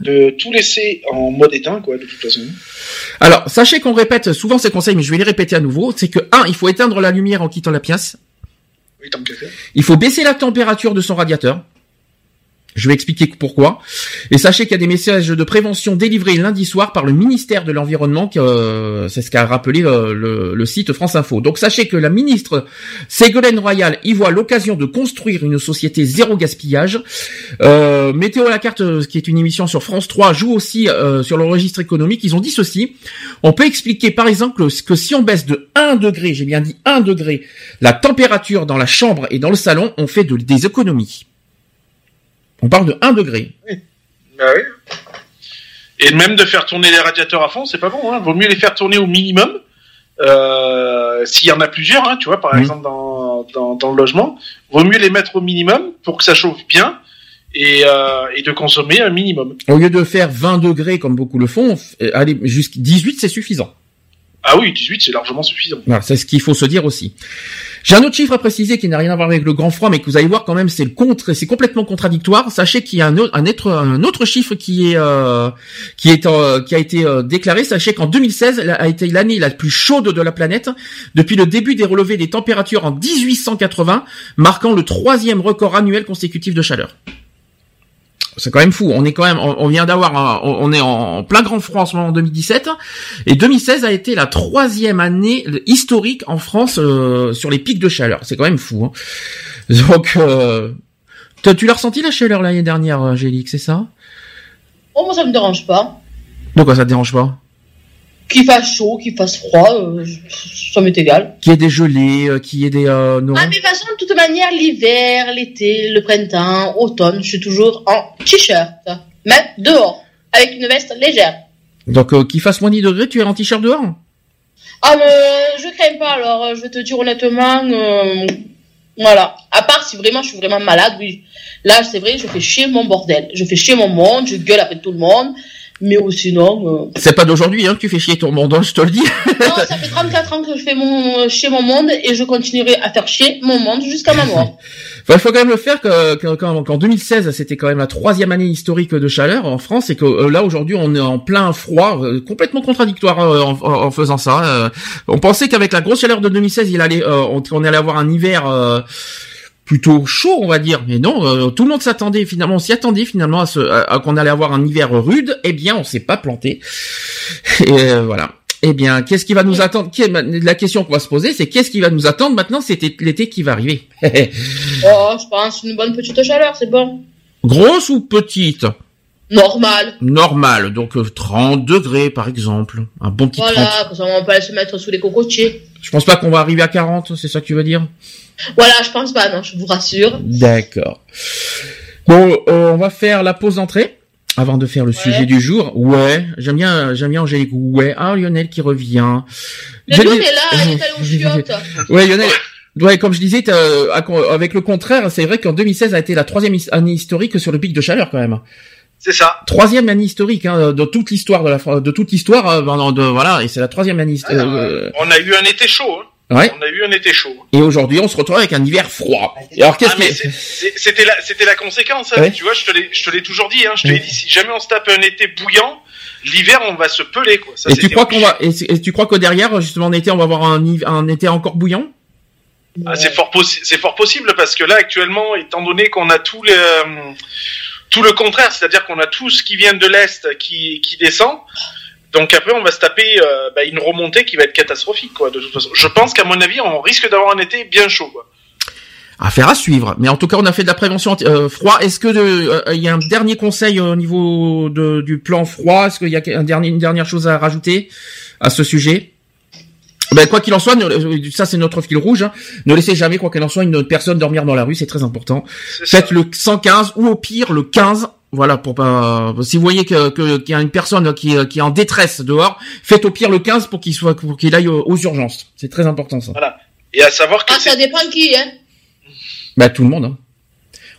de tout laisser en mode éteint, quoi, de toute façon. Alors, sachez qu'on répète souvent ces conseils, mais je vais les répéter à nouveau. C'est que, un, il faut éteindre la lumière en quittant la pièce. Oui, tant que Il faut baisser la température de son radiateur. Je vais expliquer pourquoi. Et sachez qu'il y a des messages de prévention délivrés lundi soir par le ministère de l'Environnement, euh, c'est ce qu'a rappelé euh, le, site France Info. Donc sachez que la ministre Ségolène Royal y voit l'occasion de construire une société zéro gaspillage. Euh, Météo à la carte, qui est une émission sur France 3, joue aussi sur le registre économique. Ils ont dit ceci. On peut expliquer par exemple que si on baisse de 1 degré, j'ai bien dit 1 degré, la température dans la chambre et dans le salon, on fait de, des économies. On parle de 1 degré. Oui. Bah oui. Et même de faire tourner les radiateurs à fond, c'est pas bon. Hein. Vaut mieux les faire tourner au minimum. Euh, S'il y en a plusieurs, hein, tu vois, par mmh. exemple dans, dans, dans, le logement, vaut mieux les mettre au minimum pour que ça chauffe bien et, euh, et de consommer un minimum. Au lieu de faire 20 degrés comme beaucoup le font, allez jusqu'à 18 c'est suffisant. Ah oui, 18 c'est largement suffisant. C'est ce qu'il faut se dire aussi. J'ai un autre chiffre à préciser qui n'a rien à voir avec le grand froid, mais que vous allez voir quand même, c'est le contre, c'est complètement contradictoire. Sachez qu'il y a un autre, un autre, un autre chiffre qui est, euh, qui est, euh, qui a été euh, déclaré. Sachez qu'en 2016 a été l'année la plus chaude de la planète depuis le début des relevés des températures en 1880, marquant le troisième record annuel consécutif de chaleur c'est quand même fou. On est quand même, on, vient d'avoir, on, est en, plein grand froid en ce moment en 2017, et 2016 a été la troisième année historique en France euh, sur les pics de chaleur. C'est quand même fou. Hein. Donc, euh, tu l'as ressenti la chaleur l'année dernière, Angélique, c'est ça? Oh, moi ça me dérange pas. Pourquoi ça te dérange pas? Qu'il fasse chaud, qu'il fasse froid, euh, ça m'est égal. Qu'il y ait des gelées, euh, qu'il y ait des... Euh, non. Ah mais de toute façon, de toute manière, l'hiver, l'été, le printemps, automne, je suis toujours en t-shirt. Même dehors, avec une veste légère. Donc euh, qu'il fasse moins 10 degrés, tu es en t-shirt dehors? Ah mais je crains pas, alors je vais te dire honnêtement... voilà. À part si vraiment je suis vraiment malade, oui. Là, c'est vrai, je fais chier mon bordel. Je fais chier mon monde, je gueule après tout le monde. Mais sinon. Euh, c'est pas d'aujourd'hui hein, que tu fais chier ton monde, hein, je te le dis. non, ça fait 34 ans que je fais mon chier mon monde et je continuerai à faire chier mon monde jusqu'à ma mort. Il faut quand même le faire que, qu'en 2016, c'était quand même la troisième année historique de chaleur en France et que euh, là aujourd'hui on est en plein froid, euh, complètement contradictoire en, en, faisant ça. on pensait qu'avec la grosse chaleur de 2016, il allait, on, on, allait avoir un hiver plutôt chaud, on va dire. Mais non, euh, tout le monde s'attendait finalement, on s'y attendait finalement à, ce, à, qu'on allait avoir un hiver rude. Eh bien, on s'est pas planté. Et euh, voilà. Eh bien, qu'est-ce qui va nous attendre? La question qu'on va se poser, c'est qu'est-ce qui va nous attendre maintenant? C'est l'été qui va arriver. Oh, je pense une bonne petite chaleur, c'est bon. Grosse ou petite? Normal. Normale, donc euh, 30 degrés par exemple. Un bon petit 30. Voilà, comme ça on peut aller se mettre sous les cocotiers. Je pense pas qu'on va arriver à 40, c'est ça que tu veux dire? Voilà, je pense pas, non, je vous rassure. D'accord. Bon, euh, on va faire la pause d'entrée avant de faire le sujet du jour. Ouais, j'aime bien, j'aime bien Angélique. Ouais, ah Lionel qui revient. Le Je Lyon dis- est là, il est allé aux chiottes. Ouais, Lionel. Ouais, comme je disais, euh, avec le contraire, c'est vrai qu'en 2016 a été la troisième année historique sur le pic de chaleur quand même. C'est ça. Troisième année historique hein, de toute l'histoire de la de toute l'histoire euh, pendant de voilà et c'est la troisième année. hist- euh, On a eu un été chaud. hein. ouais. On a eu un été chaud. Et aujourd'hui, on se retrouve avec un hiver froid. Et alors qu'est-ce Ah, mais que c'était la, c'était la conséquence. hein. Ouais. Tu vois, je te l'ai, je te l'ai toujours dit. Hein. Je te l'ai dit. Si jamais on se tape un été bouillant, l'hiver, on va se peler. Quoi. Ça, et tu crois qu'on va et, tu crois que derrière justement en été on va avoir un, un été encore bouillant? Ah, c'est fort possi- c'est fort possible parce que là actuellement, étant donné qu'on a tout le euh, tout le contraire, c'est-à-dire qu'on a tout ce qui vient de l'est qui qui descend. Donc après, on va se taper euh, bah, une remontée qui va être catastrophique, quoi. De toute façon, je pense qu'à mon avis, on risque d'avoir un été bien chaud. Quoi. Affaire à suivre. Mais en tout cas, on a fait de la prévention euh, froid. Est-ce que de- euh, y a un dernier conseil au niveau de, du plan froid? Est-ce qu'il y a une dernière chose à rajouter à ce sujet? Ben, quoi qu'il en soit, ne- ça c'est notre fil rouge. hein. Ne laissez jamais, quoi qu'il en soit, une personne dormir dans la rue, c'est très important. Faites le 115 ou au pire le 15. Voilà pour pas. Si vous voyez que que- qu'il y a une personne qui est- qui est en détresse dehors, faites au pire le 15 pour qu'il soit pour qu'il aille aux, aux urgences. C'est très important ça. Et à savoir que Ah, ça dépend qui, hein. Bah tout le monde. Hein.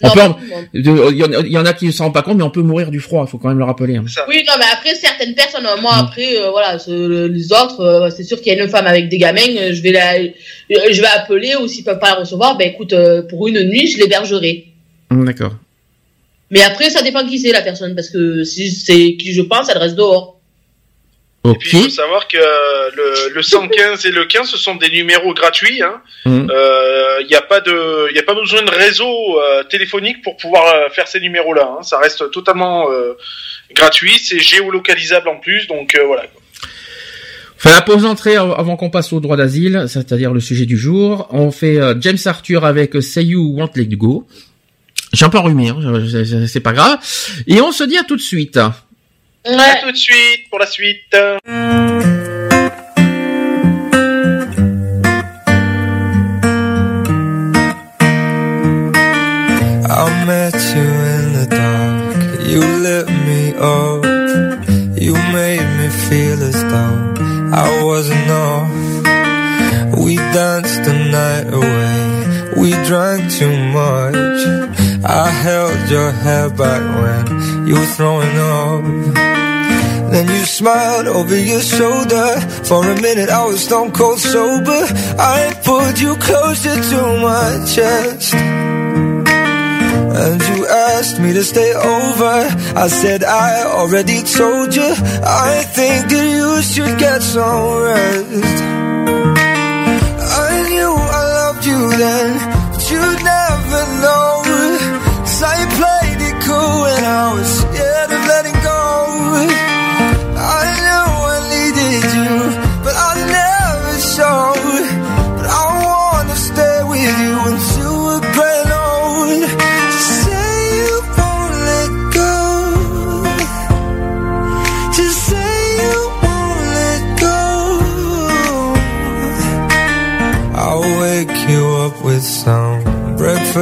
On Non, peut Il y, en a- il y en a qui ne s'en rendent pas compte, mais on peut mourir du froid. Il faut quand même le rappeler. hein. Oui, non, mais après, certaines personnes, euh, moi, Mm. après, euh, voilà, ce- les autres, euh, c'est sûr qu'il y a une femme avec des gamins, euh, je vais la, euh, je vais appeler, ou s'ils peuvent pas la recevoir, ben écoute, euh, pour une nuit, je l'hébergerai. Hum, D'accord. Mais après, ça dépend qui c'est, la personne, parce que si c'est qui je pense, elle reste dehors. Et Ok. puis il faut savoir que le, le 115 et le 15 ce sont des numéros gratuits. Hein. Hum. Euh, Il n'y a pas de, il y a pas besoin de réseau euh, téléphonique pour pouvoir euh, faire ces numéros-là. Hein. Ça reste totalement euh, gratuit, c'est géolocalisable en plus, donc euh, voilà. Fait la pause d'entrée av- avant qu'on passe au droit d'asile, c'est-à-dire le sujet du jour. On fait euh, James Arthur avec euh, Say You Want Let Go. J'ai un peu enrhumé, hein, c'est pas grave. Et on se dit à tout de suite. À Ouais. tout de suite pour la suite. I met you in the dark. You lit me up. You made me feel as though I wasn't off. We danced the night away. We drank too much. I held your hair back when you were throwing up. Then you smiled over your shoulder. For a minute I was stone cold sober. I pulled you closer to my chest. And you asked me to stay over. I said I already told you. I think that you should get some rest. I knew I loved you then, but you'd never know. 'Cause I played it cool when I was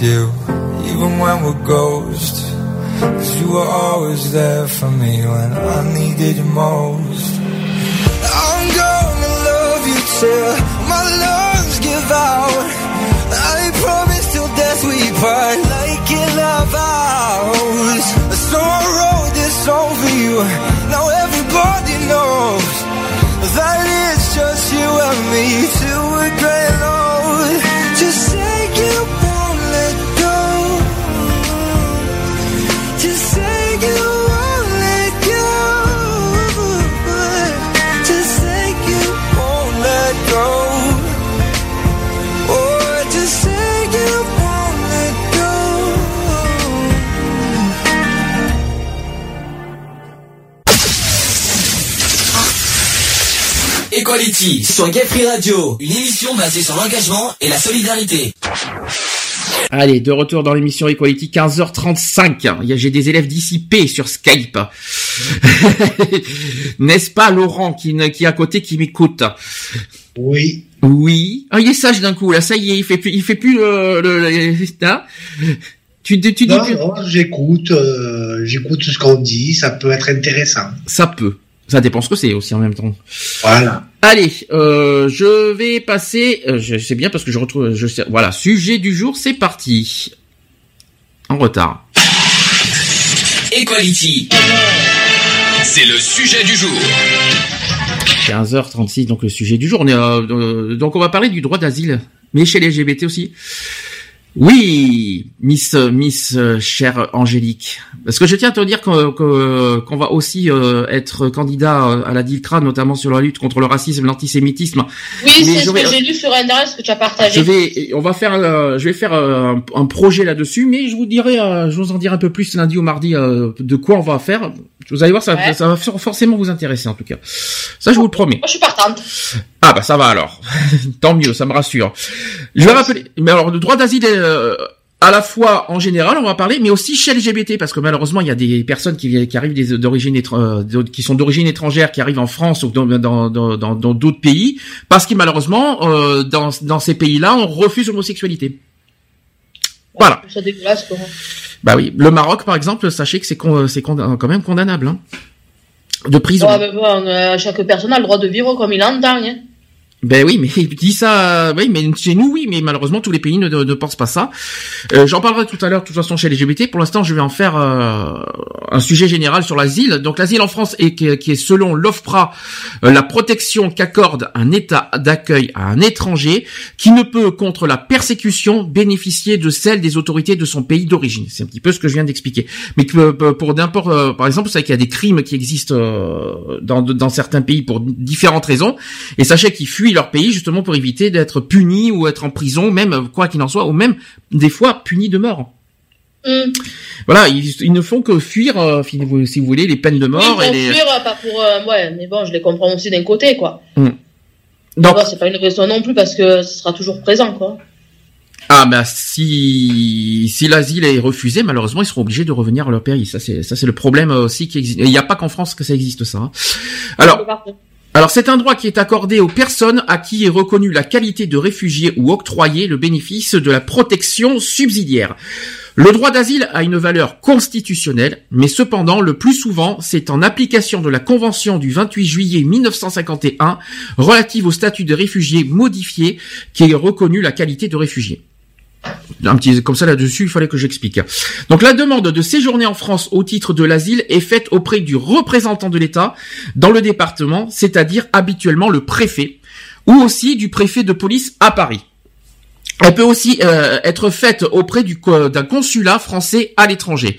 You, even when we're ghosts. Cause you were always there for me when I needed you most. I'm gonna love you till my lungs give out. I promise till death we part like in our vows. So I wrote this for you. Now everybody knows that it's just you and me till we're growing old. Just say Equality sur Gay Free Radio, une émission basée sur l'engagement et la solidarité. Allez, de retour dans l'émission Equality, 15h35. Il y a- J'ai des élèves dissipés sur Skype. N'est-ce pas Laurent qui, qui est à côté qui m'écoute? Oui. Oui. Ah, il est sage d'un coup là. Ça y est, il fait plus, il fait plus le. le, le- hein? Tu, tu dis Non, plus. non, j'écoute, euh, j'écoute ce qu'on dit, ça peut être intéressant. Ça peut. Ça dépend ce que c'est aussi en même temps. Voilà. Allez, euh, je vais passer. euh, je sais bien parce que je retrouve. Je sais, voilà, sujet du jour, c'est parti. En retard. Equality. C'est le sujet du jour. 15h36, donc le sujet du jour. On est, euh, euh, donc on va parler du droit d'asile, mais chez les LGBT aussi. Oui, Miss Miss euh, chère Angélique. Parce que je tiens à te dire que- que- qu'on va aussi euh, être candidat euh, à la DILCRA, notamment sur la lutte contre le racisme, l'antisémitisme. Oui, c'est ce vais- que j'ai lu sur Internet, ce que tu as partagé. Je vais, on va faire, euh, je vais faire euh, un, un projet là-dessus, mais je vous dirai, euh, je vous en dirai un peu plus lundi ou mardi euh, de quoi on va faire. Vous allez voir, ça, Ouais. ça va for- forcément vous intéresser en tout cas. Ça, je vous le promets. Moi, je suis partante. Ah bah ça va alors. Tant mieux, ça me rassure. Je vais rappeler. Mais alors le droit d'asile euh, à la fois en général, on va parler, mais aussi chez LGBT parce que malheureusement il y a des personnes qui, arrivent des- d'origine euh, qui sont d'origine étrangère, qui arrivent en France ou dans dans dans dans- dans d'autres pays, parce que malheureusement euh, dans dans ces pays-là on refuse l'homosexualité. Voilà. C'est dégueulasse, quoi. Bah oui, le Maroc par exemple, sachez que c'est con- c'est con- quand même condamnable, hein. De prison. Ouais, bon, euh, chaque personne a le droit de vivre comme il entend. Hein. Ben oui, mais il dit ça, oui, mais chez nous, oui, mais malheureusement tous les pays ne, ne, pensent pas ça. Euh, J'en parlerai tout à l'heure, de toute façon, chez les LGBT. Pour l'instant, je vais en faire euh, un sujet général sur l'asile. Donc l'asile en France est qui est, selon l'OFPRA euh, la protection qu'accorde un État d'accueil à un étranger qui ne peut, contre la persécution, bénéficier de celle des autorités de son pays d'origine. C'est un petit peu ce que je viens d'expliquer. Mais euh, pour n'importe, euh, par exemple, vous savez qu'il y a des crimes qui existent euh, dans, dans certains pays pour différentes raisons. Et sachez qu'ils fuient leur pays justement pour éviter d'être punis ou être en prison, même quoi qu'il en soit, ou même des fois punis de mort. Hum. Voilà, ils, ils ne font que fuir, euh, si vous si vous voulez, les peines de Oui, mort pour et les. fuir, pas pour. euh, ouais, mais bon, je les comprends aussi d'un côté, quoi. Donc, Bon, c'est pas une raison non plus parce que ce sera toujours présent, quoi. ah bah si si l'asile est refusé, malheureusement, ils seront obligés de revenir à leur pays. Ça c'est ça c'est le problème aussi qui existe. Il n'y a pas qu'en France que ça existe ça. hein. Alors. Alors c'est un droit qui est accordé aux personnes à qui est reconnue la qualité de réfugié ou octroyé le bénéfice de la protection subsidiaire. Le droit d'asile a une valeur constitutionnelle, mais cependant, le plus souvent, c'est en application de la Convention du 28 juillet 1951 relative au statut de réfugié modifié qui est reconnue la qualité de réfugié. Un petit comme ça là-dessus, il fallait que j'explique. Donc la demande de séjourner en France au titre de l'asile est faite auprès du représentant de l'État dans le département, c'est-à-dire habituellement le préfet, ou aussi du préfet de police à Paris. Elle peut aussi euh, être faite auprès d'un consulat français à l'étranger.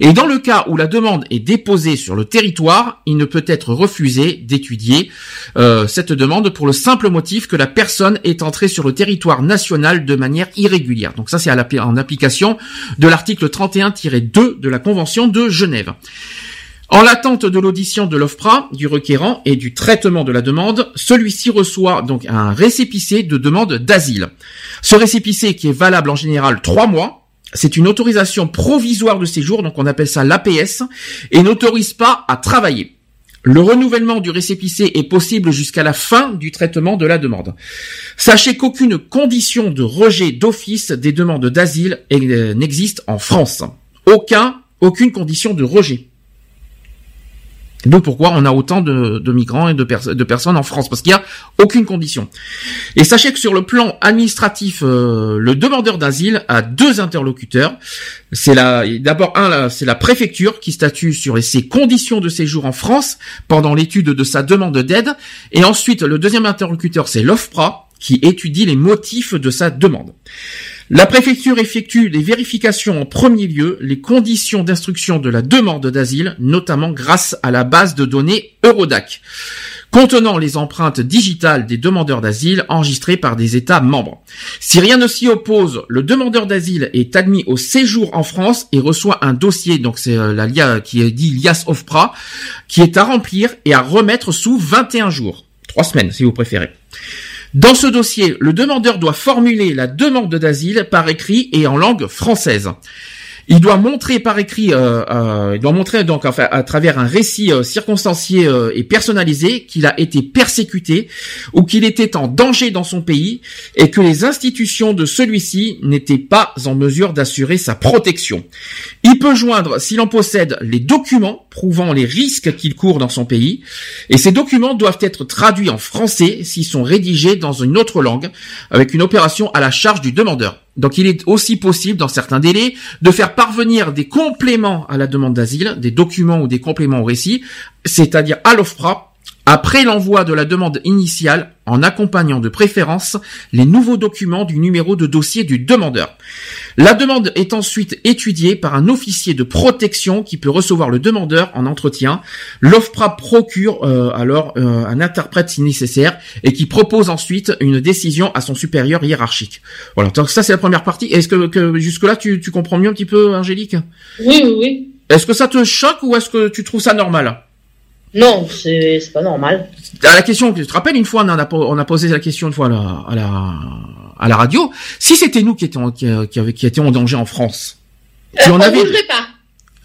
Et dans le cas où la demande est déposée sur le territoire, il ne peut être refusé d'étudier euh, cette demande pour le simple motif que la personne est entrée sur le territoire national de manière irrégulière. Donc ça c'est en application de l'article 31-2 de la Convention de Genève. En l'attente de l'audition de l'OFPRA, du requérant et du traitement de la demande, celui-ci reçoit donc un récépissé de demande d'asile. Ce récépissé, qui est valable en général trois mois, c'est une autorisation provisoire de séjour, donc on appelle ça l'APS, et n'autorise pas à travailler. Le renouvellement du récépissé est possible jusqu'à la fin du traitement de la demande. Sachez qu'aucune condition de rejet d'office des demandes d'asile euh, n'existe en France. Aucun, aucune condition de rejet. Donc pourquoi on a autant de, migrants et de, de, personnes en France? Parce qu'il n'y a aucune condition. Et sachez que sur le plan administratif, euh, le demandeur d'asile a deux interlocuteurs. C'est la d'abord un, c'est la préfecture qui statue sur ses conditions de séjour en France pendant l'étude de sa demande d'aide. Et ensuite, le deuxième interlocuteur, c'est l'OFPRA qui étudie les motifs de sa demande. La préfecture effectue des vérifications en premier lieu, les conditions d'instruction de la demande d'asile, notamment grâce à la base de données Eurodac, contenant les empreintes digitales des demandeurs d'asile enregistrées par des États membres. Si rien ne s'y oppose, le demandeur d'asile est admis au séjour en France et reçoit un dossier, donc c'est euh, la qui est dit LIAS OFPRA, qui est à remplir et à remettre sous 21 jours. Trois semaines, si vous préférez. Dans ce dossier, le demandeur doit formuler la demande d'asile par écrit et en langue française. Il doit montrer par écrit, euh, euh, il doit montrer donc à travers un récit euh, circonstancié et personnalisé qu'il a été persécuté ou qu'il était en danger dans son pays et que les institutions de celui-ci n'étaient pas en mesure d'assurer sa protection. Il peut joindre, s'il en possède, les documents prouvant les risques qu'il court dans son pays et ces documents doivent être traduits en français s'ils sont rédigés dans une autre langue avec une opération à la charge du demandeur. Donc il est aussi possible, dans certains délais, de faire parvenir des compléments à la demande d'asile, des documents ou des compléments au récit, c'est-à-dire à l'OFPRA, après l'envoi de la demande initiale, en accompagnant de préférence les nouveaux documents du numéro de dossier du demandeur. La demande est ensuite étudiée par un officier de protection qui peut recevoir le demandeur en entretien. L'OFPRA procure euh, alors euh, un interprète si nécessaire et qui propose ensuite une décision à son supérieur hiérarchique. Voilà, donc ça c'est la première partie. Est-ce que, jusque-là tu, tu comprends mieux un petit peu, Angélique? Oui, oui, oui. Est-ce que ça te choque ou est-ce que tu trouves ça normal? Non, c'est pas normal. À la question, tu te rappelles une fois, on a, on a posé la question une fois à la, à la, à la radio, si c'était nous qui étions, qui, qui, qui étions en danger en France, euh, on, avait, pas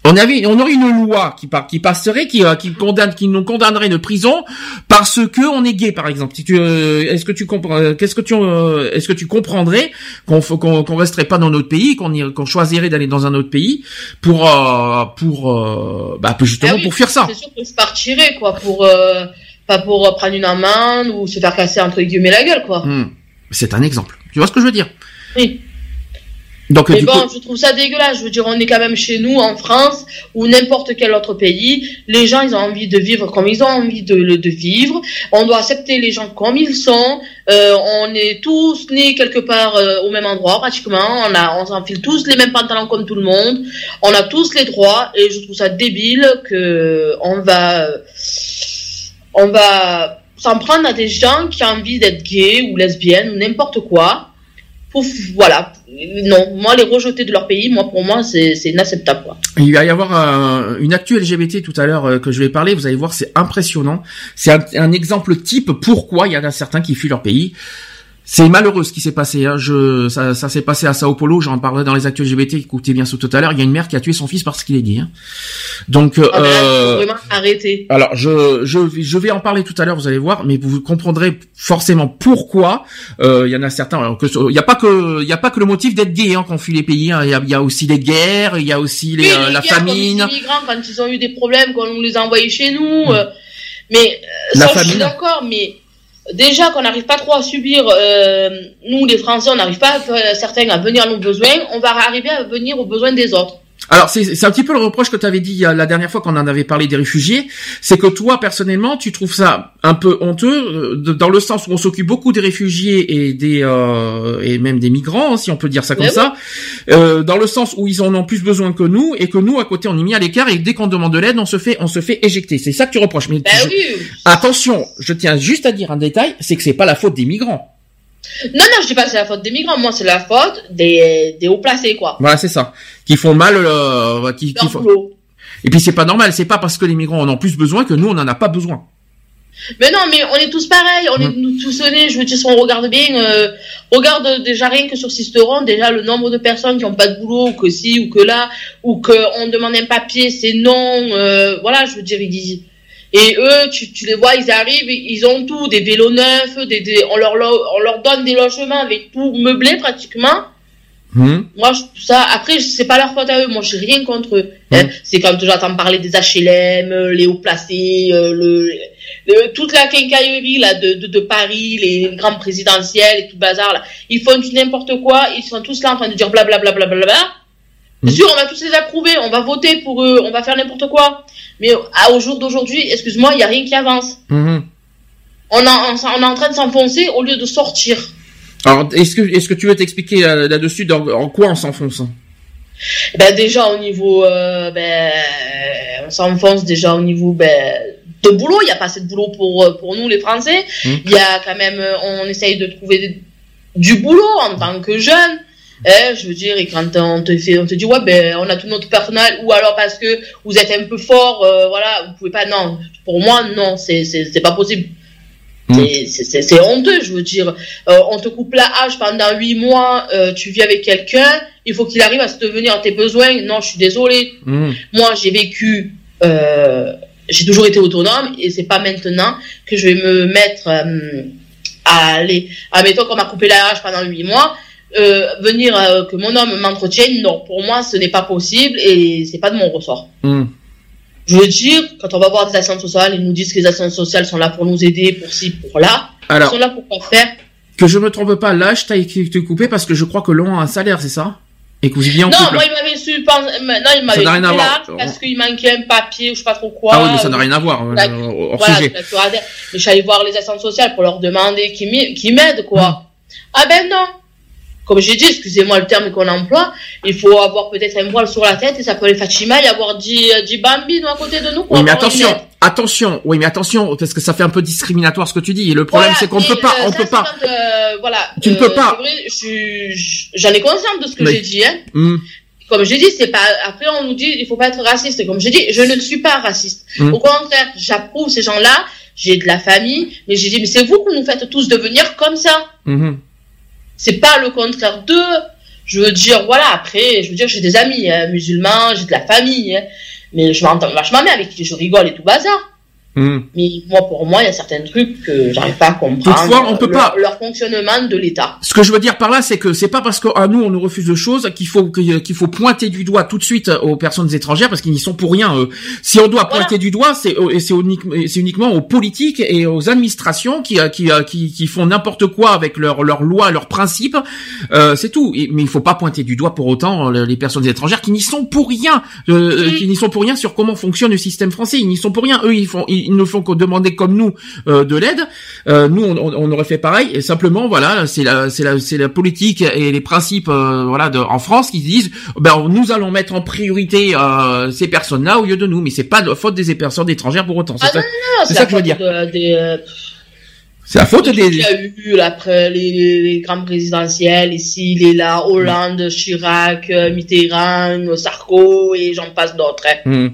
on avait, on aurait une loi qui, qui passerait, qui, euh, qui condamne, qui nous condamnerait de prison parce que on est gay, par exemple. Si tu, euh, est-ce que tu comprends, euh, qu'est-ce que tu, est-ce que tu comprendrais qu'on qu'on resterait pas dans notre pays, qu'on qu'on choisirait d'aller dans un autre pays pour, pour, bah, justement ah pour faire ça. C'est sûr qu'on se partirait, quoi, pour, pas pour prendre une amende ou se faire casser entre guillemets la gueule, quoi. Hmm. C'est un exemple. Tu vois ce que je veux dire? Oui. Donc, mais bon, je trouve ça dégueulasse. Je veux dire, on est quand même chez nous, en France, ou n'importe quel autre pays. Les gens, ils ont envie de vivre comme ils ont envie de, de vivre. On doit accepter les gens comme ils sont. Euh, on est tous nés quelque part euh, au même endroit, pratiquement. On a, on s'enfile tous les mêmes pantalons comme tout le monde. On a tous les droits. Et je trouve ça débile que on va, on va s'en prendre à des gens qui ont envie d'être gays ou lesbiennes ou n'importe quoi. Pour, voilà, non, moi les rejeter de leur pays, moi pour moi c'est inacceptable. Quoi. Il va y avoir une actu LGBT tout à l'heure euh, que je vais parler. Vous allez voir, c'est impressionnant. C'est un, un, exemple type pourquoi il y en a certains qui fuient leur pays. C'est malheureux ce qui s'est passé. Hein. Je, ça, ça s'est passé à Sao Paulo. J'en parlerai dans les actus LGBT. Écoutez bien ce tout à l'heure. Il y a une mère qui a tué son fils parce qu'il est gay. Hein. Donc, ah ben euh, vraiment arrêter. Alors, je, je, je vais en parler tout à l'heure. Vous allez voir, mais vous comprendrez forcément pourquoi. Euh, il y en a certains. Alors que il y a pas que, il y a pas que le motif d'être gay hein, qu'on fuit les pays. Hein. Il y, a, y, a, aussi les guerres. Il y a aussi les, euh, la famine. Les migrants quand ils ont eu des problèmes, quand on les a envoyés chez nous. Euh, mais la ça, famine. je suis d'accord, mais déjà qu'on n'arrive pas trop à subir, euh, nous les Français, on n'arrive pas euh, certains à venir à nos besoins, on va arriver à venir aux besoins des autres. Alors c'est un petit peu le reproche que tu avais dit la dernière fois qu'on en avait parlé des réfugiés, c'est que toi personnellement tu trouves ça un peu honteux euh, dans le sens où on s'occupe beaucoup des réfugiés et des euh, et même des migrants si on peut dire ça comme ça, euh, dans le sens où ils en ont plus besoin que nous et que nous à côté on est mis à l'écart et dès qu'on demande de l'aide on se fait on se fait éjecter. C'est ça que tu reproches. Mais ben attention, je tiens juste à dire un détail, c'est que c'est pas la faute des migrants. Non, non, je dis pas que c'est la faute des migrants. Moi, c'est la faute des, des hauts placés, quoi. Voilà, c'est ça. Qui font mal, euh, qui, qui font... Et puis c'est pas normal. C'est pas parce que les migrants en ont plus besoin que nous on en a pas besoin. Mais non, mais on est tous pareils. On est hum. tous nés. Je veux dire, si on regarde bien, euh, regarde déjà rien que sur Sisteron, déjà le nombre de personnes qui ont pas de boulot, ou que si ou que là, ou que on demande un papier, c'est non. Euh, voilà, je veux dire, ils disent Et eux, tu, tu les vois, ils arrivent, ils ont tout, des vélos neufs, des, des, on, leur, lo- on leur donne des logements avec tout meublé pratiquement. Hum, Moi, je, ça, après, c'est pas leur faute à eux. Moi, j'ai rien contre eux. Mhm. Hein. C'est quand j'entends parler des HLM, euh, les hauts placés, euh, le, le- toute la quincaillerie là de, de, de Paris, les grands présidentiels et tout le bazar là. Ils font du n'importe quoi. Ils sont tous là en train de dire blablabla. Bla, bla, bla, bla. Mhm. C'est sûr, on va tous les approuver. On va voter pour eux. On va faire n'importe quoi. Mais au jour d'aujourd'hui, excuse-moi, il y a rien qui avance. hum. On, a, on, s'en- on est en train de s'enfoncer au lieu de sortir. Alors, est-ce que, est-ce que tu veux t'expliquer euh, là-dessus en quoi on s'enfonce? Ben déjà au niveau, euh, ben, on s'enfonce déjà au niveau ben, de boulot. Il n'y a pas assez de boulot pour euh, pour nous les Français. Mhm. Il y a quand même, on essaye de trouver du boulot en tant que jeune. Hein, je veux dire, et quand on te fait, on te dit ouais ben on a tout notre personnel ou alors parce que vous êtes un peu fort, euh, voilà, vous pouvez pas. Non, pour moi non, c'est pas possible. Mhm. C'est- honteux, je veux dire. Euh, on te coupe la hache pendant huit mois, euh, tu vis avec quelqu'un, il faut qu'il arrive à se devenir à tes besoins. Non, je suis désolée. Hum, Moi, j'ai vécu, euh, j'ai toujours été autonome et c'est pas maintenant que je vais me mettre à aller, admettons qu'on m'a coupé la hache pendant huit mois, euh, venir euh, que mon homme m'entretienne. Non, pour moi, ce n'est pas possible et c'est pas de mon ressort. hum. Je veux dire, quand on va voir des actions sociales, ils nous disent que les actions sociales sont là pour nous aider, pour ci, pour là. Ils Alors, sont là pour quoi faire que je me trompe pas, là, je t'ai coupé parce que je crois que l'on a un salaire, c'est ça? Et que vous viviez en Non, couple moi, il m'avait su, penser- non, il m'avait rien à voir. parce qu'il manquait un papier ou je sais pas trop quoi. Ah oui, mais ça n'a rien à voir, euh, Là, hors voilà, sujet. je suis d'accord. mais je suis allée voir les assistantes sociales pour leur demander qu'ils m'aident, quoi. Hum. Ah ben non. Comme j'ai dit, excusez-moi le terme qu'on emploie, il faut avoir peut-être un voile sur la tête et ça peut aller Fatima et avoir 10, euh, 10 bambines à côté de nous. pour Oui, mais une attention, attention, oui, mais attention, parce que ça fait un peu discriminatoire ce que tu dis. Et le problème, Voilà, c'est qu'on mais, peut pas, euh, on peut pas. quand, euh, voilà. Tu ne euh, peux pas. J'en ai conscience de ce que j'ai dit, hein. Hum, Comme j'ai dit, c'est pas. Après, on nous dit, il faut pas être raciste. Et Comme j'ai dit, je ne suis pas raciste. Mm. Au contraire, j'approuve ces gens-là. J'ai de la famille, mais j'ai dit, mais c'est vous qui nous faites tous devenir comme ça. hum, C'est pas le contraire d'eux. Je veux dire, voilà. Après, je veux dire, j'ai des amis hein, musulmans, j'ai de la famille, hein. mais je m'entends vachement bien avec qui je rigole et tout bazar. Hum. Mais moi, pour moi, il y a certains trucs que j'arrive pas à comprendre. Toutefois, on peut leur, pas- leur fonctionnement de l'État. Ce que je veux dire par là, c'est que c'est pas parce qu'à nous on nous refuse de choses qu'il faut qu'il faut pointer du doigt tout de suite aux personnes étrangères parce qu'ils n'y sont pour rien. eux. Si on doit Voilà. pointer du doigt, c'est et c'est uniquement, aux politiques et aux administrations qui euh, qui euh, qui, qui font n'importe quoi avec leurs leurs lois, leurs principes. Euh, c'est tout. Mais il faut pas pointer du doigt pour autant euh, les personnes étrangères qui n'y sont pour rien, euh, euh, Oui. qui n'y sont pour rien sur comment fonctionne le système français. Ils n'y sont pour rien. Eux, ils font, ils, ils ne font que demander comme nous euh, de l'aide. Euh, nous, on, on- aurait fait pareil. Et simplement, voilà, c'est la, c'est la, c'est la politique et les principes, euh, voilà, de, en France qui disent, ben, nous allons mettre en priorité euh, ces personnes-là au lieu de nous. Mais c'est pas de faute des personnes étrangères pour autant. C'est Ah ça, non, c'est la ça que je veux dire. de- des, euh, c'est la faute des. y a eu après les, les, les grands présidentiels, ici, les là, Hollande, Chirac, euh, Mitterrand, Sarko et j'en passe d'autres. hein. Hmm.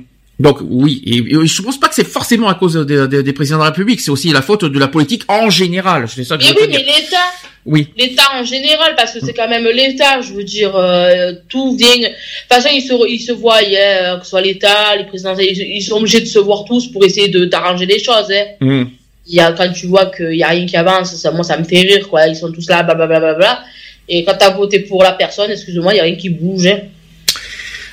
Donc oui, et, et je pense pas que c'est forcément à cause des, des- des présidents de la République, c'est aussi la faute de la politique en général. C'est ça que Mais je oui, mais l'État, Oui. l'État en général, parce que c'est quand même l'État, je veux dire, euh, tout vient. De toute façon, ils se, ils se voient, que ce soit l'État, les présidents, ils, ils sont obligés de se voir tous pour essayer de d'arranger les choses. Hein. Hmm. Il y a, quand tu vois qu'il y a rien qui avance, ça, moi, ça me fait rire, quoi. Ils sont tous là, blablabla. Bla, bla, bla. Et quand t'as voté pour la personne, excuse-moi, il y a rien qui bouge. Hein.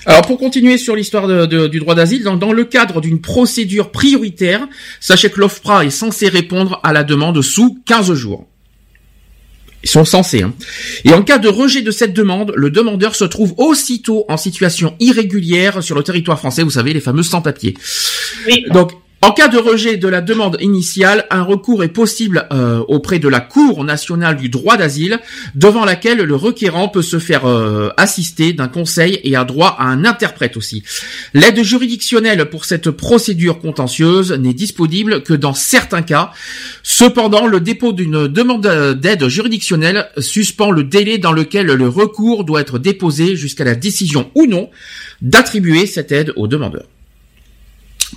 Alors pour continuer sur l'histoire de- de- du droit d'asile, dans, dans le cadre d'une procédure prioritaire, sachez que l'OFPRA est censé répondre à la demande sous 15 jours. Ils sont censés. Hein. Et en cas de rejet de cette demande, le demandeur se trouve aussitôt en situation irrégulière sur le territoire français, vous savez, les fameux sans-papiers. Oui. Donc, en cas de rejet de la demande initiale, un recours est possible euh, auprès de la Cour nationale du droit d'asile, devant laquelle le requérant peut se faire euh, assister d'un conseil et a droit à un interprète aussi. L'aide juridictionnelle pour cette procédure contentieuse n'est disponible que dans certains cas. Cependant, le dépôt d'une demande d'aide juridictionnelle suspend le délai dans lequel le recours doit être déposé jusqu'à la décision ou non d'attribuer cette aide au demandeur.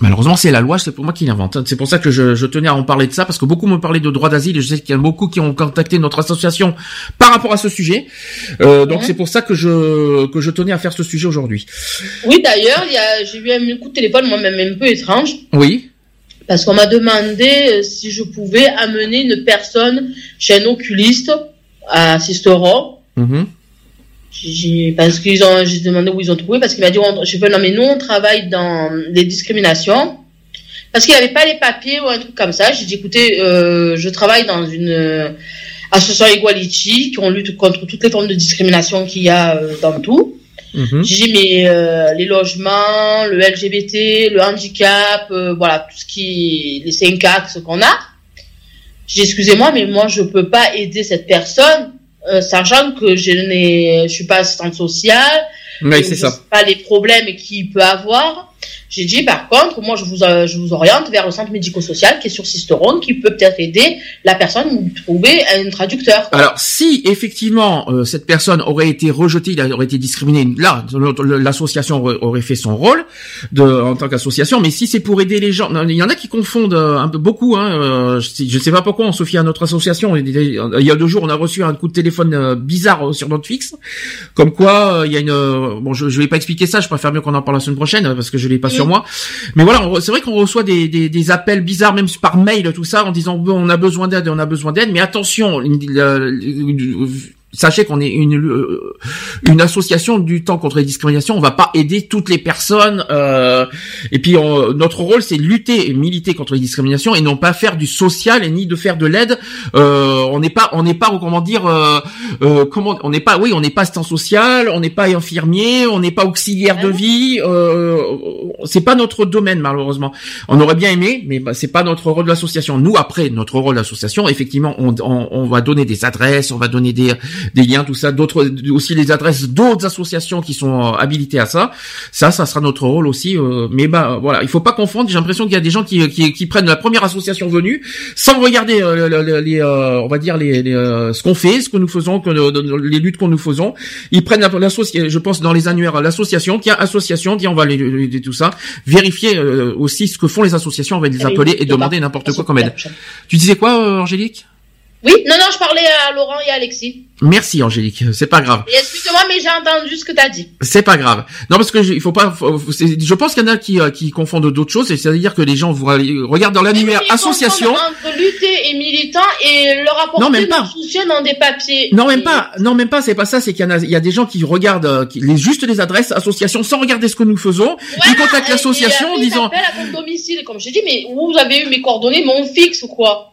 Malheureusement, c'est la loi, c'est pour moi qui l'invente. C'est pour ça que je, je tenais à en parler de ça, parce que beaucoup me parlaient de droit d'asile, et je sais qu'il y en a beaucoup qui ont contacté notre association par rapport à ce sujet. Euh, donc c'est pour ça que je que je tenais à faire ce sujet aujourd'hui. Oui, d'ailleurs, il y a, j'ai eu un coup de téléphone, moi-même un peu étrange, Oui. parce qu'on m'a demandé euh, si je pouvais amener une personne chez un oculiste à Sisteron. Mhm. J'ai, parce qu'ils ont, j'ai demandé où ils ont trouvé, parce qu'il m'a dit, on- je fais, non, mais nous, on travaille dans les discriminations. Parce qu'il n'avait pas les papiers ou un truc comme ça. J'ai dit, écoutez, euh, je travaille dans une euh, association Equality qui lutte contre toutes les formes de discrimination qu'il y a euh, dans tout. Mhm. J'ai dit, mais euh, les logements, le LGBT, le handicap, euh, voilà, tout ce qui, les cinq axes qu'on a. J'ai dit, excusez-moi, mais moi, je peux pas aider cette personne, euh, sachant que je je suis pas assistante sociale, Oui, je ça. pas les problèmes qu'il peut avoir. J'ai dit, par contre, moi, je vous, euh, je vous oriente vers le centre médico-social qui est sur Sisteron, qui peut peut-être aider la personne ou trouver un traducteur. Alors, si effectivement euh, cette personne aurait été rejetée, il aurait été discriminé, là, l'association aurait, fait son rôle de, en tant qu'association. Mais si c'est pour aider les gens, il y en a qui confondent euh, un peu beaucoup. Hein, euh, je, je sais pas pourquoi on se fie à notre association. Il y a deux jours, on a reçu un coup de téléphone euh, bizarre sur notre fixe, comme quoi il y a une. bon, je, je vais pas expliquer ça. Je préfère mieux qu'on en parle la semaine prochaine parce que je l'ai pas sur moi. Mais voilà, c'est vrai qu'on reçoit des, des, des appels bizarres, même par mail, tout ça, en disant bon, on a besoin d'aide, on a besoin d'aide, mais attention, sachez qu'on est une euh, une association du temps contre les discriminations. On va pas aider toutes les personnes. euh, et puis on- notre rôle, c'est lutter et militer contre les discriminations et non pas faire du social et ni de faire de l'aide. Euh, on n'est pas, on n'est pas, comment dire, euh, euh, comment, on n'est pas, oui, on n'est pas assistant social, on n'est pas infirmier, on n'est pas auxiliaire de vie. Euh, c'est pas notre domaine malheureusement. On aurait bien aimé, mais bah, c'est pas notre rôle de l'association. Nous, après, notre rôle d'association, effectivement, on, on, on va donner des adresses, on va donner des, des liens, tout ça, d'autres aussi les adresses d'autres associations qui sont euh, habilitées à ça. Ça, ça sera notre rôle aussi. euh, mais bah voilà, il faut pas confondre. J'ai l'impression qu'il y a des gens qui, qui, qui prennent la première association venue sans regarder euh, le- le- les, euh, on va dire les, les, euh, ce qu'on fait, ce que nous faisons, que euh, les luttes que nous faisons. Ils prennent la- l'association, je pense dans les annuaires, l'association, tiens association, tiens on va les, les- les- tout ça, vérifier euh, aussi ce que font les associations, on va les appeler et demander n'importe quoi comme aide. Tu disais quoi, euh, Angélique? Oui, non, non, je parlais à Laurent et à Alexis. Merci Angélique, c'est pas grave. Excuse-moi, mais j'ai entendu ce que t'as dit. C'est pas grave. Non parce que je, il faut pas. faut- je pense qu'il y en a qui, euh, qui confondent d'autres choses. C'est-à-dire que les gens vous regardent dans l'annuaire ils association. Entre lutter et militant et leur apporter Non, même pas. dans des papiers. Non même Et- pas. Non même pas. C'est pas ça. C'est qu'il y en a. Il y a des gens qui regardent euh, qui, les juste les adresses association sans regarder ce que nous faisons. ils contactent l'association en ils disant. t'appellent à ton domicile, comme je dit, mais vous avez eu mes coordonnées, mon fixe ou quoi?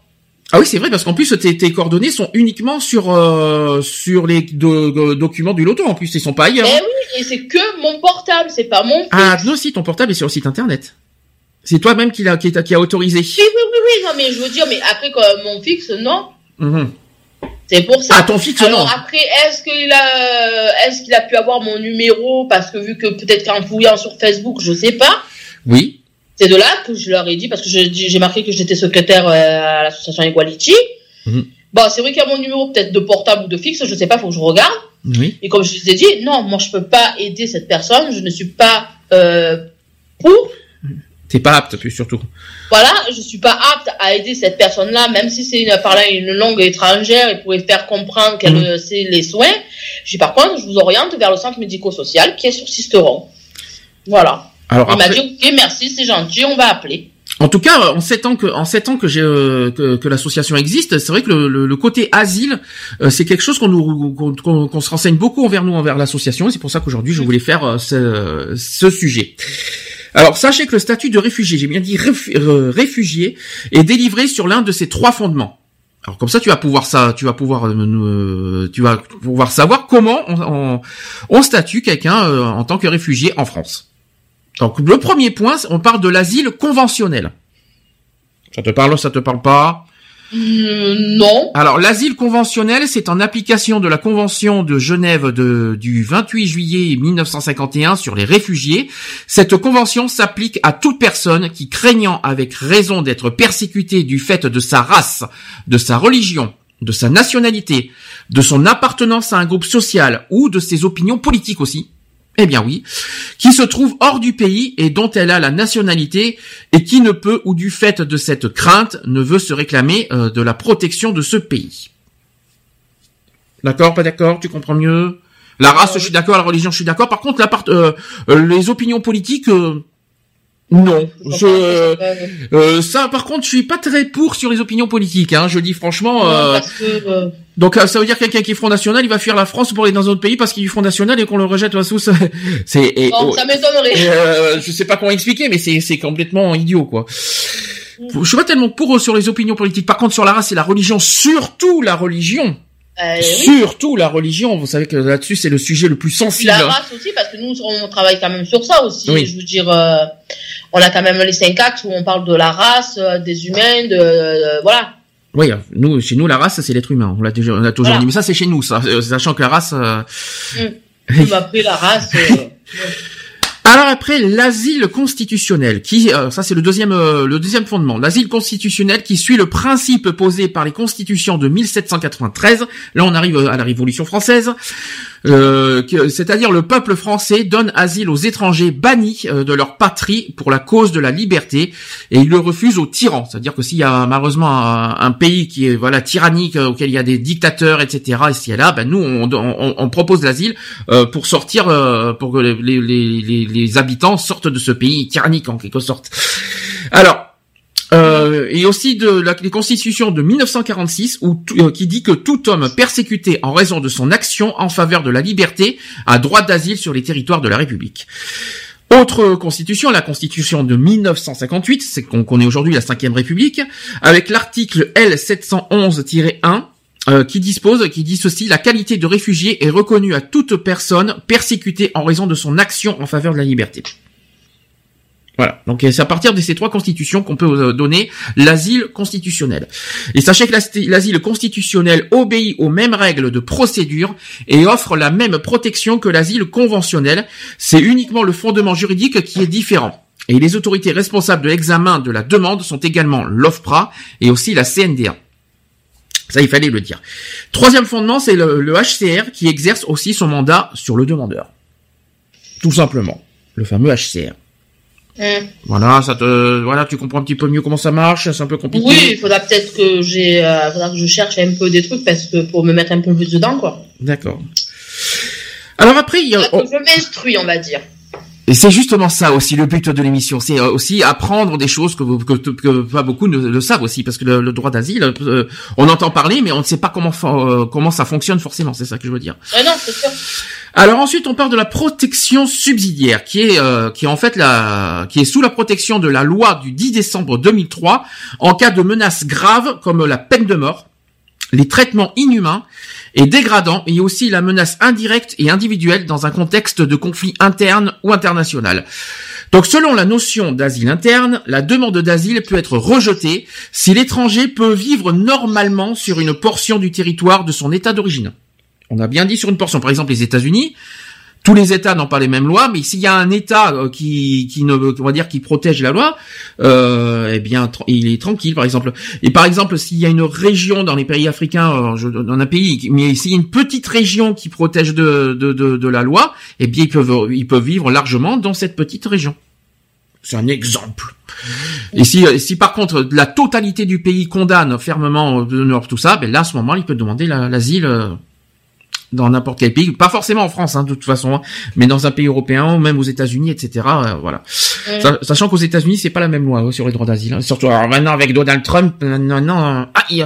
Ah oui c'est vrai parce qu'en plus tes, tes coordonnées sont uniquement sur euh, sur les do- do- documents du loto. En plus ils sont pas ailleurs. Eh oui, et c'est que mon portable, c'est pas mon fixe. Ah non si ton portable est sur le site internet. C'est toi-même qui l'a qui, qui a autorisé. Oui, oui, oui, oui, non, mais je veux dire, mais après, mon fixe, non. Mhm. C'est pour ça. Ah ton fixe Alors non. après, est-ce qu'il a, est-ce qu'il a pu avoir mon numéro? Parce que vu que peut-être qu'en fouillant sur Facebook, je sais pas. Oui. C'est de là que je leur ai dit parce que je- j'ai marqué que j'étais secrétaire euh, à l'association Equality. Mhm. Bon, c'est vrai qu'il y a mon numéro peut-être de portable ou de fixe, je sais pas, faut que je regarde. Oui. Et comme je vous ai dit, non, moi je peux pas aider cette personne, je ne suis pas euh, pour. T'es pas apte plus surtout. Voilà, je suis pas apte à aider cette personne-là, même si c'est une parlant une langue étrangère et pourrait faire comprendre qu'elle euh, sait les soins. J'ai par contre, je vous oriente vers le centre médico-social qui est sur Sisteron. Voilà. Alors Il m'a dit ok, merci, c'est gentil, on va appeler. En tout cas, en sept ans que en sept ans que j'ai euh, que, que l'association existe, c'est vrai que le, le- le côté asile, euh, c'est quelque chose qu'on nous qu'on se renseigne beaucoup envers nous envers l'association. et C'est pour ça qu'aujourd'hui je voulais faire euh, ce, ce sujet. Alors sachez que le statut de réfugié, j'ai bien dit euh, réfugié, est délivré sur l'un de ces trois fondements. Alors comme ça, tu vas pouvoir ça, tu vas pouvoir, euh, euh, tu vas pouvoir savoir comment on, on, on statue quelqu'un euh, en tant que réfugié en France. Donc le premier point, on parle de l'asile conventionnel. Ça te parle, ça te parle pas Hum, non. Alors l'asile conventionnel, c'est en application de la Convention de Genève de, du 28 juillet 1951 sur les réfugiés. Cette convention s'applique à toute personne qui, craignant avec raison d'être persécutée du fait de sa race, de sa religion, de sa nationalité, de son appartenance à un groupe social ou de ses opinions politiques aussi, eh bien oui, qui se trouve hors du pays et dont elle a la nationalité et qui ne peut ou du fait de cette crainte ne veut se réclamer euh, de la protection de ce pays. D'accord, pas d'accord, tu comprends mieux? La race, je suis d'accord, la religion, je suis d'accord. Par contre, la part, euh, euh, les opinions politiques, Non, je, euh, ça par contre je suis pas très pour sur les opinions politiques. Hein, je dis franchement. Euh, parce que, euh, donc euh, ça veut dire que quelqu'un qui est Front National, il va fuir la France pour aller dans un autre pays parce qu'il est Front National et qu'on le rejette à sous. C'est et, bon, oh, ça m'étonnerait. euh, je sais pas comment expliquer, mais c'est c'est complètement idiot quoi. Je suis pas tellement pour sur les opinions politiques. Par contre sur la race et la religion, surtout la religion, Euh, oui. surtout la religion. Vous savez que là-dessus c'est le sujet le plus sensible. la race aussi, parce que nous, on travaille quand même sur ça aussi. Oui. Je veux dire, euh, on a quand même les cinq axes où on parle de la race, euh, des humains, de, euh, voilà. Oui, nous, chez nous, la race, c'est l'être humain. On l'a déjà, on a toujours Voilà. dit. Mais ça, c'est chez nous, ça. Euh, Sachant que la race. euh, Même après la race. euh, Alors après, l'asile constitutionnel, qui, euh, ça c'est le deuxième, euh, le deuxième fondement. L'asile constitutionnel qui suit le principe posé par les constitutions de 1793. Là, on arrive à la Révolution française. Euh, c'est-à-dire le peuple français donne asile aux étrangers bannis euh, de leur patrie pour la cause de la liberté et il le refuse aux tyrans. C'est-à-dire que s'il y a malheureusement un, pays qui est voilà tyrannique euh, auquel il y a des dictateurs etc et là, ben nous on, on, on propose l'asile euh, pour sortir euh, pour que les, les, les, les habitants sortent de ce pays tyrannique en quelque sorte. Alors euh, et aussi de la les constitutions de 1946 où euh, qui dit que tout homme persécuté en raison de son action en faveur de la liberté a droit d'asile sur les territoires de la République. Autre constitution, la constitution de 1958, c'est qu'on connaît aujourd'hui la cinquième République, avec l'article L711-1 euh, qui dispose, qui dit ceci, la qualité de réfugié est reconnue à toute personne persécutée en raison de son action en faveur de la liberté. Voilà. Donc c'est à partir de ces trois constitutions qu'on peut euh, donner l'asile constitutionnel. Et sachez que l'as- l'asile constitutionnel obéit aux mêmes règles de procédure et offre la même protection que l'asile conventionnel. C'est uniquement le fondement juridique qui est différent. Et les autorités responsables de l'examen de la demande sont également l'OFPRA et aussi la CNDA. Ça, il fallait le dire. Troisième fondement, c'est le, le HCR qui exerce aussi son mandat sur le demandeur. Tout simplement. Le fameux HCR. Hum. Voilà, ça te, voilà, tu comprends un petit peu mieux comment ça marche, c'est un peu compliqué. Oui, il faudra peut-être que j'ai, euh, faudra que je cherche un peu des trucs parce que pour me mettre un peu plus dedans, quoi. D'accord. Alors après, il y a, que je m'instruis, on va dire. Et c'est justement ça aussi le but de l'émission, c'est euh, aussi apprendre des choses que, vous- que, que pas beaucoup ne le savent aussi, parce que le, le droit d'asile, euh, on entend parler, mais on ne sait pas comment euh, comment ça fonctionne forcément, c'est ça que je veux dire. Ah non, c'est sûr. Alors ensuite, on parle de la protection subsidiaire, qui est euh, qui est en fait la qui est sous la protection de la loi du 10 décembre 2003 en cas de menaces graves comme la peine de mort, les traitements inhumains et dégradants, et aussi la menace indirecte et individuelle dans un contexte de conflit interne ou international. Donc selon la notion d'asile interne, la demande d'asile peut être rejetée si l'étranger peut vivre normalement sur une portion du territoire de son état d'origine. On a bien dit sur une portion. Par exemple, les États-Unis, tous les États n'ont pas les mêmes lois, mais s'il y a un État euh, qui, qui ne, on va dire, qui protège la loi, euh, eh bien, il est tranquille, par exemple. Et par exemple, s'il y a une région dans les pays africains, euh, dans un pays, mais s'il y a une petite région qui protège de, la loi, eh bien, ils peuvent, vivre largement dans cette petite région. C'est un exemple. Et si, si par contre la totalité du pays condamne fermement tout ça, ben là à ce moment il peut demander la- l'asile dans n'importe quel pays, pas forcément en France hein, de toute façon, hein, mais dans un pays européen même aux États-Unis, etc. euh, voilà. Sa- Sachant qu'aux États-Unis c'est pas la même loi euh, sur les droits d'asile, hein. surtout alors maintenant avec Donald Trump, euh, non, non, aïe,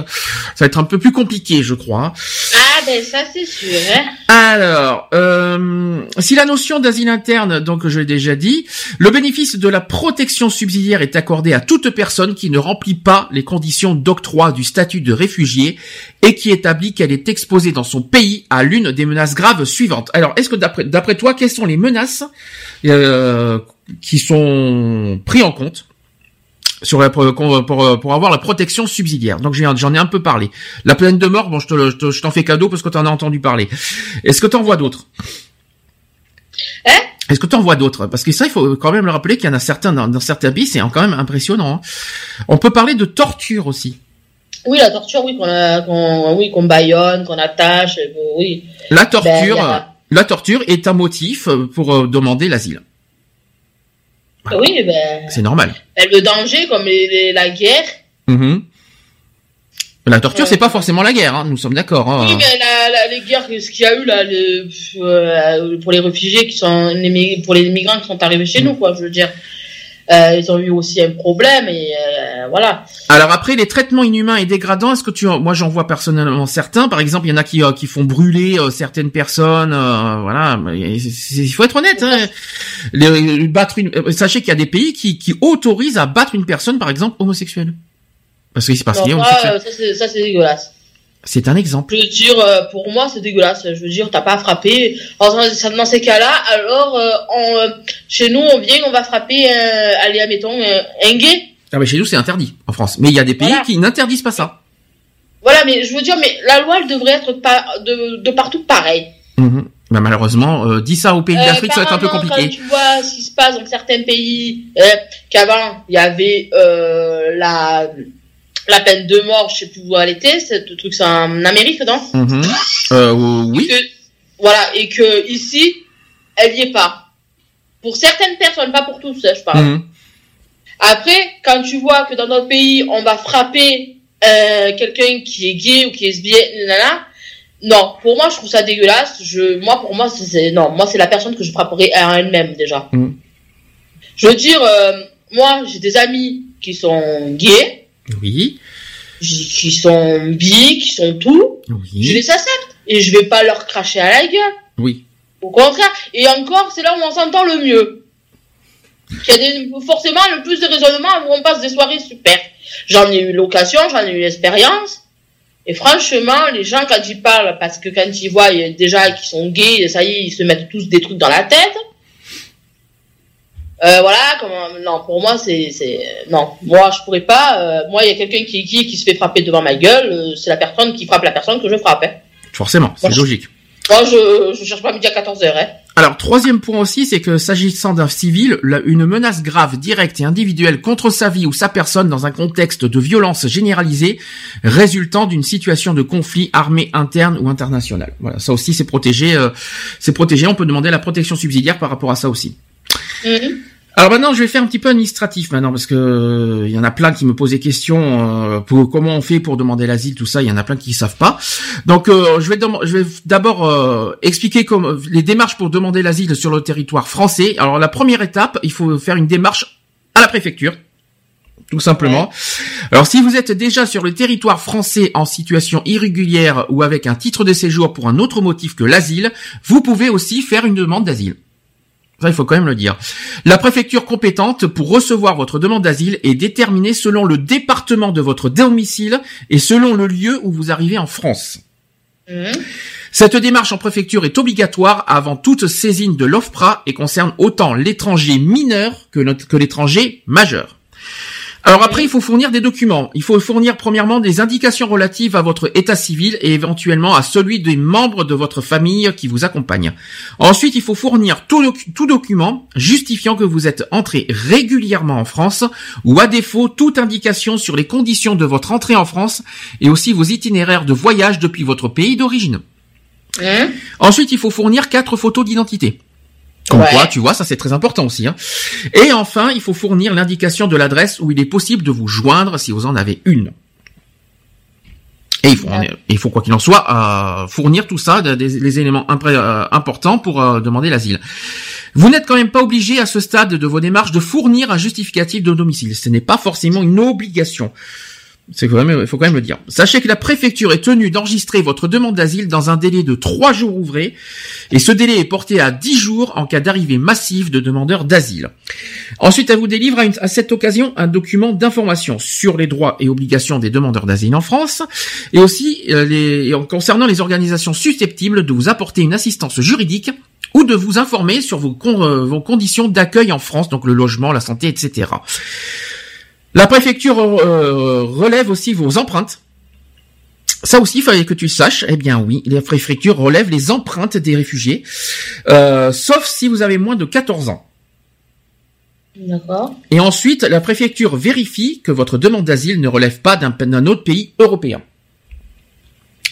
ça va être un peu plus compliqué, je crois. Ah ben c'est sûr. Hein. Alors, euh, si la notion d'asile interne, donc je l'ai déjà dit, le bénéfice de la protection subsidiaire est accordé à toute personne qui ne remplit pas les conditions d'octroi du statut de réfugié et qui établit qu'elle est exposée dans son pays à l'une des menaces graves suivantes. Alors, est-ce que d'après d'après toi, quelles sont les menaces euh, qui sont prises en compte sur la, pour, pour, pour avoir la protection subsidiaire. Donc j'en ai un peu parlé. La peine de mort, bon, je te le- je te- je t'en fais cadeau parce que t'en as entendu parler. Est-ce que t'en vois d'autres? Hein? Est-ce que t'en vois d'autres? Parce que ça, il faut quand même le rappeler qu'il y en a certains dans, dans certains pays, c'est quand même impressionnant. hein. On peut parler de torture aussi. Oui, la torture, oui, qu'on a, qu'on, oui, qu'on baillonne, qu'on attache, euh, oui. La torture, Ben, a- la torture est un motif pour euh, demander l'asile. Oui, ben, C'est normal. ben, le danger, comme les- les- la guerre. Mhm. La torture, Ouais. c'est pas forcément la guerre, hein, nous sommes d'accord. hein. Oui, mais la, la- les guerres, ce qu'il y a eu là, le- euh, pour les réfugiés qui sont, les pour les migrants qui sont arrivés chez nous, quoi, je veux dire. euh, ils ont eu aussi un problème et euh, voilà. Alors après les traitements inhumains et dégradants, est-ce que tu, moi j'en vois personnellement certains. Par exemple, il y en a qui euh, qui font brûler euh, certaines personnes. euh, voilà, il faut être honnête. Hein. Les- battre une, euh, sachez qu'il y a des pays qui qui autorisent à battre une personne, par exemple homosexuelle. Parce qu'il est moi, homosexuel. euh, ça c'est dégueulasse. C'est un exemple. Je veux dire, euh, pour moi, c'est dégueulasse. Je veux dire, t'as pas à frapper. Alors, dans, ces cas-là, alors, euh, on, euh, chez nous, on vient, on va frapper, euh, allez, admettons, euh, un gay. Ah mais chez nous c'est interdit en France. Mais il y a des pays Voilà. qui n'interdisent pas ça. Voilà, mais je veux dire, mais la loi, elle devrait être pas, de, de partout pareil. Mhm. Bah, malheureusement, euh, dis ça aux pays Euh, d'Afrique, ça va être un peu compliqué. Quand tu vois ce qui se passe dans certains pays, euh, qu'avant, il y avait euh, la, la peine de mort, je sais plus où elle était, ce truc, c'est en Amérique, non? Mhm. Oui. que, voilà, et que ici, elle y est pas. Pour certaines personnes, pas pour tous, hein, je parle. Mhm. Après, quand tu vois que dans notre pays, on va frapper euh, quelqu'un qui est gay ou qui est lesbien, nanana, non, pour moi, je trouve ça dégueulasse. Je, moi, pour moi, c'est- non, moi, c'est la personne que je frapperai à elle-même déjà. Mhm. Je veux dire, euh, moi, j'ai des amis qui sont gays, Oui. qui sont bi, qui sont tout. Je Oui. les accepte et je vais pas leur cracher à la gueule. Oui. Au contraire. Et encore, c'est là où on s'entend le mieux. Qu'il y a des, forcément le plus de raisonnement où on passe des soirées super. J'en ai eu l'occasion, j'en ai eu l'expérience. Et franchement, les gens, quand ils parlent, parce que quand ils voient il y a déjà qu'ils sont gays, ça y est, ils se mettent tous des trucs dans la tête. Euh, voilà, comment, non, pour moi, c'est, c'est, non, moi, je pourrais pas, euh, moi, il y a quelqu'un qui gay qui se fait frapper devant ma gueule, euh, c'est la personne qui frappe la personne que je frappe, hein. Forcément, c'est Moi, je- logique. Moi, je, je cherche pas à midi à 14 heures, hein. Alors, troisième point aussi, c'est que s'agissant d'un civil, une menace grave, directe et individuelle contre sa vie ou sa personne dans un contexte de violence généralisée résultant d'une situation de conflit armé interne ou international. Voilà, ça aussi c'est protégé, euh, c'est protégé. On peut demander la protection subsidiaire par rapport à ça aussi. Mhm. Alors maintenant, je vais faire un petit peu administratif maintenant parce que euh, il y en a plein qui me posent des questions euh, pour comment on fait pour demander l'asile, tout ça. Il y en a plein qui savent pas. Donc, euh, je vais je vais d'abord euh, expliquer comme les démarches pour demander l'asile sur le territoire français. Alors, la première étape, il faut faire une démarche à la préfecture. Tout simplement. Alors, si vous êtes déjà sur le territoire français en situation irrégulière ou avec un titre de séjour pour un autre motif que l'asile, vous pouvez aussi faire une demande d'asile. Ça, il faut quand même le dire. La préfecture compétente pour recevoir votre demande d'asile est déterminée selon le département de votre domicile et selon le lieu où vous arrivez en France. Mhm. Cette démarche en préfecture est obligatoire avant toute saisine de l'OFPRA et concerne autant l'étranger mineur que l'étranger majeur. Alors après, il faut fournir des documents. Il faut fournir premièrement des indications relatives à votre état civil et éventuellement à celui des membres de votre famille qui vous accompagnent. Ensuite, il faut fournir tout, docu- tout document justifiant que vous êtes entré régulièrement en France ou à défaut toute indication sur les conditions de votre entrée en France et aussi vos itinéraires de voyage depuis votre pays d'origine. Mhm. Ensuite, il faut fournir quatre photos d'identité. Comme Ouais. quoi, tu vois, ça c'est très important aussi. hein. Et enfin, il faut fournir l'indication de l'adresse où il est possible de vous joindre si vous en avez une. Et il faut, Ouais. il faut quoi qu'il en soit, euh, fournir tout ça, des, éléments impré- euh, importants pour euh, demander l'asile. Vous n'êtes quand même pas obligé à ce stade de vos démarches de fournir un justificatif de domicile. Ce n'est pas forcément une obligation. C'est quand même, il faut quand même le dire. Sachez que la préfecture est tenue d'enregistrer votre demande d'asile dans un délai de trois jours ouvrés, et ce délai est porté à 10 jours en cas d'arrivée massive de demandeurs d'asile. Ensuite, elle vous délivre à, à cette occasion un document d'information sur les droits et obligations des demandeurs d'asile en France, et aussi euh, les, concernant les organisations susceptibles de vous apporter une assistance juridique ou de vous informer sur vos, euh, vos conditions d'accueil en France, donc le logement, la santé, etc. La préfecture euh, relève aussi vos empreintes. Ça aussi, il fallait que tu le saches. Eh bien oui, la préfecture relève les empreintes des réfugiés, euh, sauf si vous avez moins de 14 ans. D'accord. Et ensuite, la préfecture vérifie que votre demande d'asile ne relève pas d'un autre pays européen.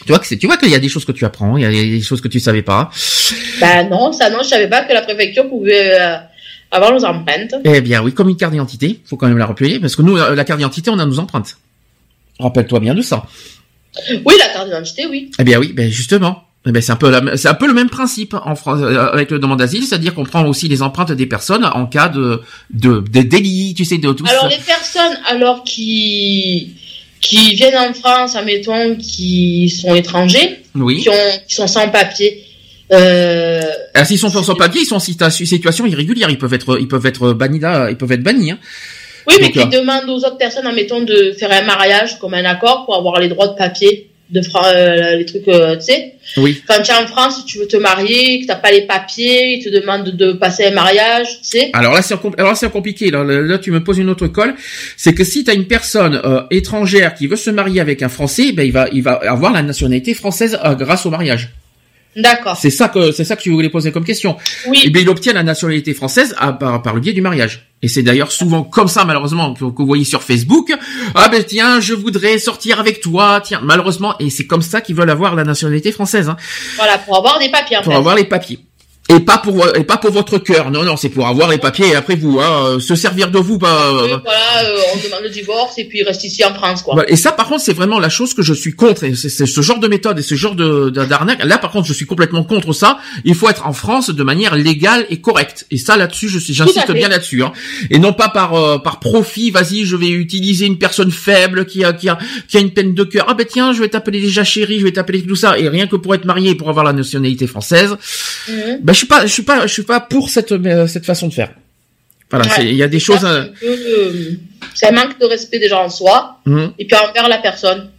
Tu vois que c'est, tu vois qu'il y a des choses que tu apprends, il y a des choses que tu savais pas. Bah non, ça non, je savais pas que la préfecture pouvait euh, avoir nos empreintes. Eh bien oui, comme une carte d'identité, faut quand même la rappeler, parce que nous, la la carte d'identité, on a nos empreintes. Rappelle-toi bien de ça. Oui, la carte d'identité, oui. Eh bien oui, ben justement. Eh ben c'est un peu c'est un peu le même principe en France euh, avec le demande d'asile, c'est-à-dire qu'on prend aussi les empreintes des personnes en cas de de, de délit, tu sais, de tout Alors les personnes alors qui qui viennent en France, admettons, qui sont étrangers, Oui. qui ont qui sont sans papier. Euh, Ah, S'ils sont sans papier, ils sont en situa- situation irrégulière, ils peuvent être ils peuvent être bannis là, ils peuvent être bannis. Hein. oui, mais qui demandent aux autres personnes, admettons, de faire un mariage comme un accord pour avoir les droits de papier, de euh, les trucs, euh, tu sais. Oui. Quand tu es en France, si tu veux te marier, que t'as pas les papiers, ils te demandent de passer un mariage, tu sais. Alors là, c'est alors compliqué. Là, là, tu me poses une autre colle. C'est que si tu as une personne euh, étrangère qui veut se marier avec un Français, ben il va, il va avoir la nationalité française euh, grâce au mariage. D'accord. C'est ça que c'est ça que tu voulais poser comme question. Oui. Et bien, il obtient la nationalité française à- par, par le biais du mariage. Et c'est d'ailleurs souvent comme ça, malheureusement, que, que vous voyez sur Facebook. Ah ben tiens, je voudrais sortir avec toi. Tiens, malheureusement, et c'est comme ça qu'ils veulent avoir la nationalité française. Hein, Voilà, pour avoir des papiers, en pour fait. avoir les papiers. Et pas pour et pas pour votre cœur. Non, non, c'est pour avoir les papiers et après vous, hein, se servir de vous. Bah, Euh, voilà, euh, on demande le divorce et puis il reste ici en France, quoi. Et ça, par contre, c'est vraiment la chose que je suis contre. Et c'est ce genre de méthode et ce genre de d'arnaque. Là, par contre, je suis complètement contre ça. Il faut être en France de manière légale et correcte. Et ça, là-dessus, je suis, j'insiste bien là-dessus. Hein. Et non pas par euh, par profit. Vas-y, je vais utiliser une personne faible qui a qui a qui a une peine de cœur. Ah ben tiens, je vais t'appeler déjà chérie, je vais t'appeler tout ça. Et rien que pour être marié et pour avoir la nationalité française. Mhm. Ben suis pas, je suis pas, je suis pas pour cette euh, cette façon de faire. Voilà, Ouais. il y a des choses. Ça, euh, un manque de respect déjà en soi hum. et puis envers la personne.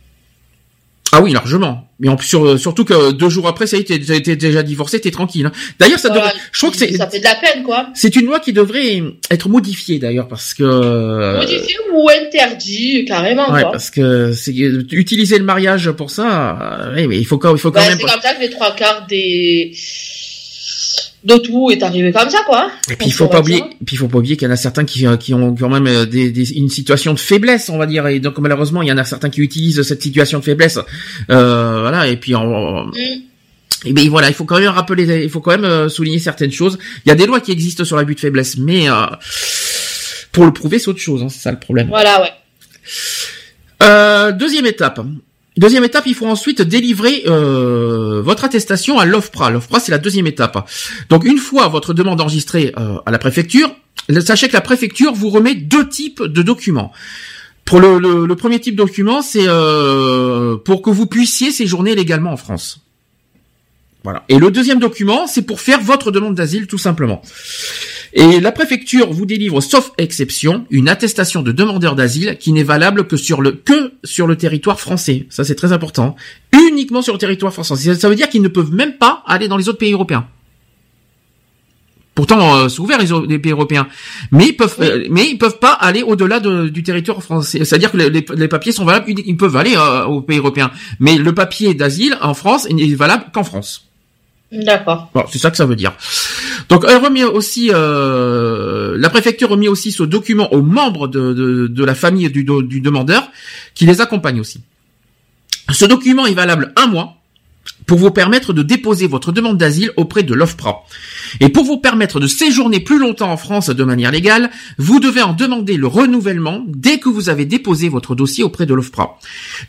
Ah oui, largement. Mais en sur- surtout que deux jours après, ça y est, t'es- t'es déjà divorcé, t'es tranquille. hein. D'ailleurs, ça Voilà, devrait. Je trouve que c'est ça fait de la peine, quoi. c'est une loi qui devrait être modifiée d'ailleurs parce que. euh, Modifié ou interdit, carrément, Ouais, quoi. parce que c'est utiliser le mariage pour ça. euh, ouais, mais il faut quand il faut quand Bah, même. c'est comme ça que les trois quarts des de tout est arrivé comme ça, quoi. Et puis il faut On pas oublier, puis il faut pas oublier qu'il y en a certains qui, euh, qui ont quand même euh, des, des- une situation de faiblesse, on va dire, et donc malheureusement il y en a certains qui utilisent cette situation de faiblesse, euh, voilà, et puis en, Mm. et ben voilà, il faut quand même rappeler, il faut quand même euh, souligner certaines choses. Il y a des lois qui existent sur l'abus de faiblesse, mais euh, pour le prouver c'est autre chose, hein, c'est ça le problème. Voilà, ouais. Euh, deuxième étape. Deuxième étape, il faut ensuite délivrer euh, votre attestation à l'OFPRA. L'OFPRA, c'est la deuxième étape. Donc, une fois votre demande enregistrée euh, à la préfecture, sachez que la préfecture vous remet deux types de documents. Pour le, premier type de document, c'est euh, pour que vous puissiez séjourner légalement en France. Voilà. Et le deuxième document, c'est pour faire votre demande d'asile, tout simplement. Et la préfecture vous délivre, sauf exception, une attestation de demandeur d'asile qui n'est valable que sur le que sur le territoire français. Ça c'est très important. Uniquement sur le territoire français. Ça- veut dire qu'ils ne peuvent même pas aller dans les autres pays européens. Pourtant, euh, c'est ouvert les, les pays européens, mais ils peuvent, euh, mais ils peuvent pas aller au-delà de- du territoire français. C'est-à-dire que les, les- les papiers sont valables, ils ils peuvent aller euh, aux pays européens, mais le papier d'asile en France n'est valable qu'en France. D'accord. Bon, c'est ça que ça veut dire. Donc, elle remet aussi, euh, la préfecture remet aussi ce document aux membres de, la famille du, du demandeur, qui les accompagne aussi. Ce document est valable un mois pour vous permettre de déposer votre demande d'asile auprès de l'OFPRA. Et pour vous permettre de séjourner plus longtemps en France de manière légale, vous devez en demander le renouvellement dès que vous avez déposé votre dossier auprès de l'OFPRA.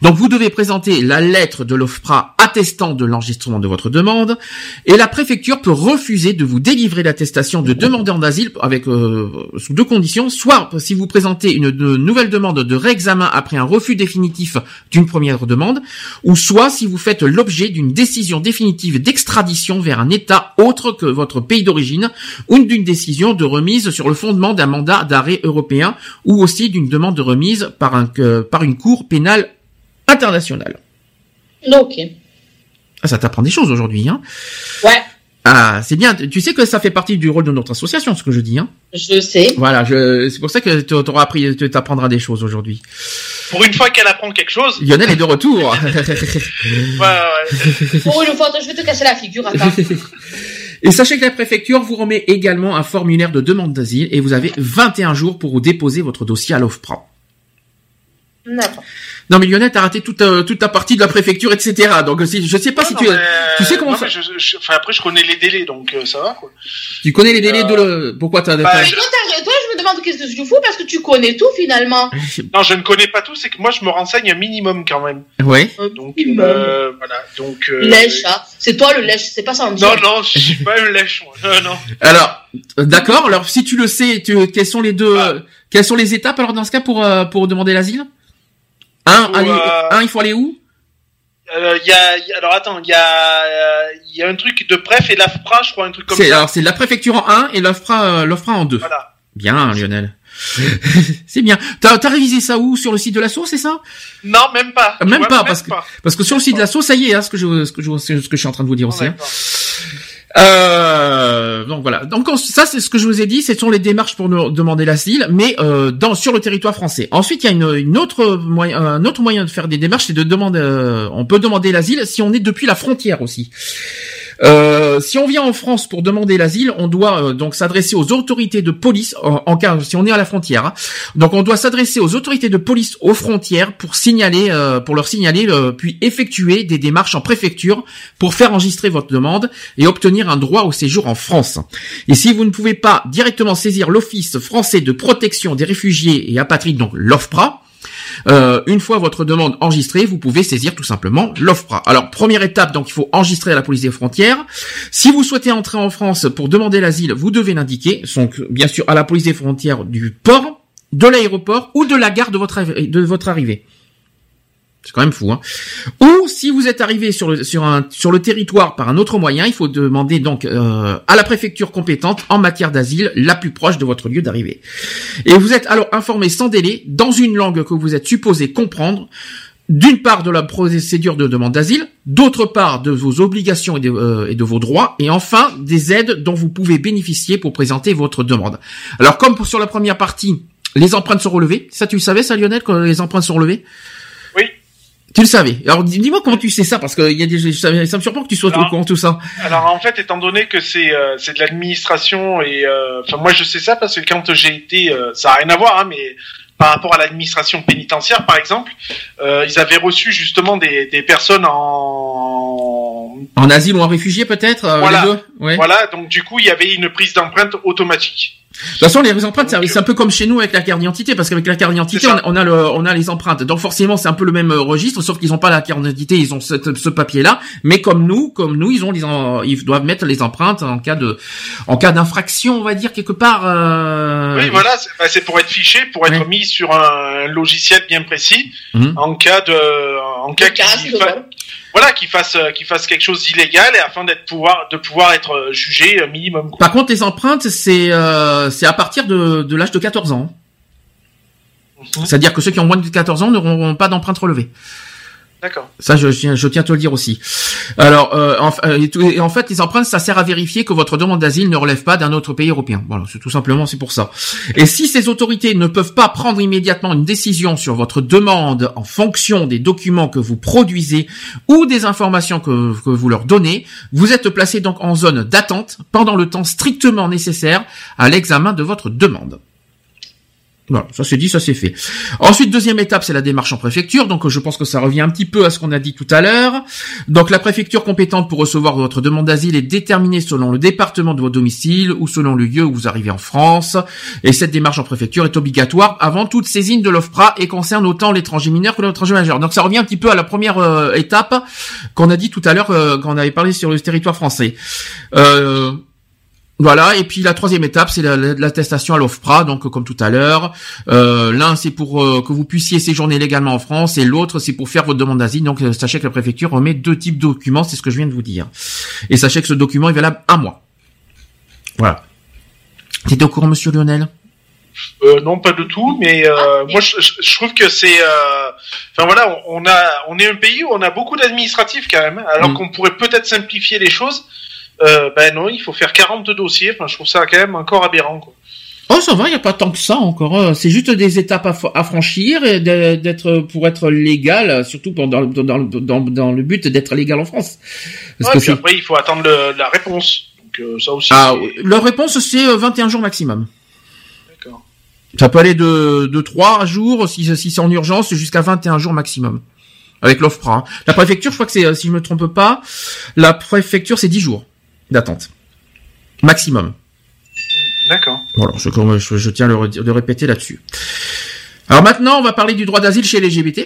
Donc vous devez présenter la lettre de l'OFPRA attestant de l'enregistrement de votre demande, et la préfecture peut refuser de vous délivrer l'attestation de demandeur d'asile avec euh, sous deux conditions, soit si vous présentez une, de- nouvelle demande de réexamen après un refus définitif d'une première demande, ou soit si vous faites l'objet d'une décision définitive d'extradition vers un État autre que votre pays d'origine, ou d'une décision de remise sur le fondement d'un mandat d'arrêt européen, ou aussi d'une demande de remise par, un, que- par une cour pénale internationale. Ok. Ah, ça t'apprend des choses aujourd'hui, hein Ouais, Ah, c'est bien. Tu sais que ça fait partie du rôle de notre association, ce que je dis, hein je sais. Voilà, je... c'est pour ça que tu auras appris, tu t'apprendras des choses aujourd'hui. Pour une fois qu'elle apprend quelque chose, Lionel est de retour. ouais, ouais. Pour une fois, je vais te casser la figure, attends. Et sachez que la préfecture vous remet également un formulaire de demande d'asile et vous avez 21 jours pour vous déposer votre dossier à l'OFPRA. Non mais Lionel, t'as raté toute, euh, toute ta partie de la préfecture, etc. Donc si- je sais pas si Non, tu, mais, tu sais comment non, ça- je- je- enfin, après, je connais les délais, donc euh, ça va, quoi. tu connais les délais de le... Pourquoi t'as... Bah, Mais toi, je me demande qu'est-ce que tu fous parce que tu connais tout finalement. Non, je ne connais pas tout, c'est que moi je me renseigne un minimum quand même. Ouais. Donc, euh, voilà. Donc, euh, Lèche, hein. C'est toi le lèche, c'est pas Sandy. Non, non, je suis pas un lèche, moi. Non, non. Alors, euh, d'accord. Alors, si tu le sais, tu, quelles sont les deux, Ah. euh, quelles sont les étapes alors dans ce cas pour euh, pour demander l'asile? Un, aller- euh, un, il faut aller où? Euh, il y a, y a- alors attends, il y a, euh, il y a un truc de préf et l'AFPRA, je crois, un truc comme ça. alors c'est la préfecture en 1 et l'OFPRA euh, l'OFPRA en 2. Voilà. Bien, Lionel. c'est bien. T'as as révisé ça où? Sur le site de l'assaut, c'est ça? Non, même pas. Même vois, pas, parce que- Parce que sur le site de l'assaut, ça y est, hein, ce que je ce que je ce que je suis en train de vous dire aussi. hein. Euh, donc voilà. Donc on- ça c'est ce que je vous ai dit, ce sont les démarches pour nous demander l'asile, mais euh, dans sur le territoire français. Ensuite, il y a une, une autre moyen, un autre moyen de faire des démarches, c'est de demander. euh, on peut demander l'asile si on est depuis la frontière aussi. Euh, si on vient en France pour demander l'asile, on doit euh, donc s'adresser aux autorités de police en, cas si on est à la frontière. hein. Donc on doit s'adresser aux autorités de police aux frontières pour signaler, euh, pour leur signaler, puis effectuer des démarches en préfecture pour faire enregistrer votre demande et obtenir un droit au séjour en France. Et si vous ne pouvez pas directement saisir l'Office français de protection des réfugiés et apatrides, donc l'OFPRA, euh, une fois votre demande enregistrée, vous pouvez saisir tout simplement l'OFPRA. Alors, première étape, donc il faut enregistrer à la police des frontières. Si vous souhaitez entrer en France pour demander l'asile, vous devez l'indiquer, donc bien sûr à la police des frontières du port, de l'aéroport ou de la gare de votre, de votre arrivée. C'est quand même fou, hein. Ou si vous êtes arrivé sur le sur un sur le territoire par un autre moyen, il faut demander donc euh, à la préfecture compétente en matière d'asile la plus proche de votre lieu d'arrivée. Et vous êtes alors informé sans délai dans une langue que vous êtes supposé comprendre. D'une part de la procédure de demande d'asile, d'autre part de vos obligations et de, euh, et de vos droits, et enfin des aides dont vous pouvez bénéficier pour présenter votre demande. Alors comme pour sur la première partie, les empreintes sont relevées. Ça tu le savais ça Lionel quand les empreintes sont relevées? Tu le savais. Alors dis- dis-moi comment tu sais ça parce que il y a des ça, me surprend que tu sois Alors, au courant de tout ça. Alors en fait, étant donné que c'est euh, c'est de l'administration et euh, enfin moi je sais ça parce que quand j'ai été, euh, ça a rien à voir, hein, mais par rapport à l'administration pénitentiaire par exemple, euh, ils avaient reçu justement des, des personnes en En asile ou en réfugié peut-être euh, Voilà. les deux? Ouais. voilà, donc du coup il y avait une prise d'empreinte automatique. De toute façon, les empreintes, c'est c'est un peu comme chez nous avec la carte d'identité, parce qu'avec la carte d'identité, on, a le, on a les empreintes. Donc forcément, c'est un peu le même euh, registre, sauf qu'ils ont pas la carte d'identité, ils ont cette- ce papier-là. Mais comme nous, comme nous, ils ont les, en- ils doivent mettre les empreintes en cas de, en cas d'infraction, on va dire quelque part. euh, Oui, voilà, c'est bah, c'est pour être fiché, pour être Ouais. mis sur un logiciel bien précis Mhm. en cas de, en cas Déclaration qu'il. Voilà, qu'il fasse, euh, qu'il fasse quelque chose d'illégal et afin d'être pouvoir, de pouvoir être euh, jugé euh, minimum. quoi. Par contre, les empreintes, c'est, euh, c'est à partir de, de l'âge de 14 ans. Mhm. C'est-à-dire que ceux qui ont moins de 14 ans n'auront pas d'empreinte relevée. D'accord. Ça, je, tiens- je tiens à te le dire aussi. Alors, euh, en, euh, en fait, les empreintes, ça sert à vérifier que votre demande d'asile ne relève pas d'un autre pays européen. Voilà, c'est tout simplement, c'est pour ça. Et si ces autorités ne peuvent pas prendre immédiatement une décision sur votre demande en fonction des documents que vous produisez ou des informations que vous leur donnez, vous êtes placé donc en zone d'attente pendant le temps strictement nécessaire à l'examen de votre demande. Voilà, ça c'est dit, ça c'est fait. Ensuite, deuxième étape, c'est la démarche en préfecture. Donc, je pense que ça revient un petit peu à ce qu'on a dit tout à l'heure. Donc, la préfecture compétente pour recevoir votre demande d'asile est déterminée selon le département de votre domicile ou selon le lieu où vous arrivez en France. Et cette démarche en préfecture est obligatoire avant toute saisine de l'OFPRA et concerne autant l'étranger mineur que l'étranger majeur. Donc, ça revient un petit peu à la première euh, étape qu'on a dit tout à l'heure euh, quand on avait parlé sur le territoire français. Euh, voilà, et puis la troisième étape, c'est la- la- l'attestation à l'OFPRA, donc comme tout à l'heure. Euh, L'un, c'est pour euh, que vous puissiez séjourner légalement en France, et l'autre, c'est pour faire votre demande d'asile. Donc euh, sachez que la préfecture remet deux types de documents, c'est ce que je viens de vous dire. Et sachez que ce document est valable un mois. Voilà. T'étais au courant, monsieur Lionel? Euh, non, pas du tout, mais euh, moi je, trouve que c'est, euh, enfin voilà, on, on a, on est un pays où on a beaucoup d'administratifs quand même, alors Mm. qu'on pourrait peut-être simplifier les choses. Euh, ben non, il faut faire 40 dossiers. Enfin, je trouve ça quand même encore aberrant. Quoi. Oh, ça va, il y a pas tant que ça encore. hein. C'est juste des étapes à, franchir et d'être pour être légal, surtout pour- dans, dans, dans, dans le but d'être légal en France. Parce Ouais, que puis après, il faut attendre le- la réponse. Donc euh, ça aussi. Ah, leur réponse, c'est euh, 21 jours maximum. D'accord. Ça peut aller de, de 3 jours, si, si c'est en urgence, jusqu'à 21 jours maximum. Avec l'OFPRA. hein. La préfecture, je crois que c'est, euh, si je me trompe pas, la préfecture, c'est 10 jours d'attente. Maximum. D'accord. Voilà, je, je, je tiens à le, de répéter là-dessus. Alors maintenant, on va parler du droit d'asile chez les LGBT.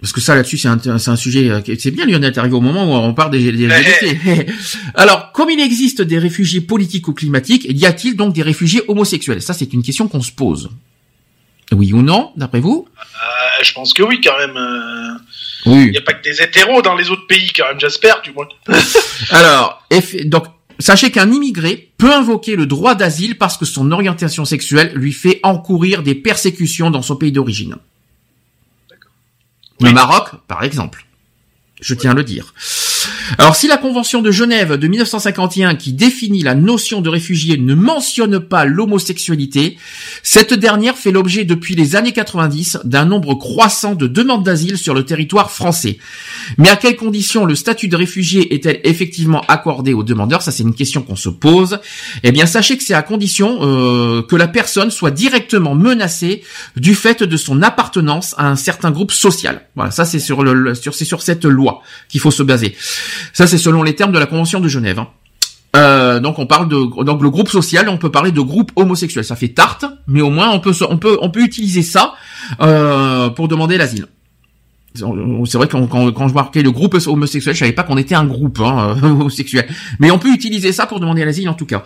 Parce que ça, là-dessus, c'est un, un sujet... euh, qui- C'est bien, Lionel, arrivé au moment où on parle des, des LGBT. Alors, comme il existe des réfugiés politiques ou climatiques, y a-t-il donc des réfugiés homosexuels? Ça, c'est une question qu'on se pose. Oui ou non, d'après vous? Euh, je pense que oui, quand même. Oui. Il n'y a pas que des hétéros dans les autres pays, quand même, j'espère, du moins. Alors, donc, sachez qu'un immigré peut invoquer le droit d'asile parce que son orientation sexuelle lui fait encourir des persécutions dans son pays d'origine. Le Oui. Maroc, par exemple. Je tiens à le dire. Alors, si la Convention de Genève de 1951 qui définit la notion de réfugié ne mentionne pas l'homosexualité, cette dernière fait l'objet depuis les années 90 d'un nombre croissant de demandes d'asile sur le territoire français. Mais à quelles conditions le statut de réfugié est-elle effectivement accordé aux demandeurs? Ça, c'est une question qu'on se pose. Eh bien, sachez que c'est à condition euh, que la personne soit directement menacée du fait de son appartenance à un certain groupe social. Voilà, ça c'est sur le, sur sur cette loi qu'il faut se baser. Ça, c'est selon les termes de la Convention de Genève. hein. Euh, donc on parle de donc le groupe social, on peut parler de groupe homosexuel. Ça fait tarte, mais au moins on peut on peut on peut utiliser ça euh, pour demander l'asile. C'est vrai que quand, quand je marquais le groupe homosexuel, je savais pas qu'on était un groupe hein, homosexuel. Mais on peut utiliser ça pour demander l'asile en tout cas.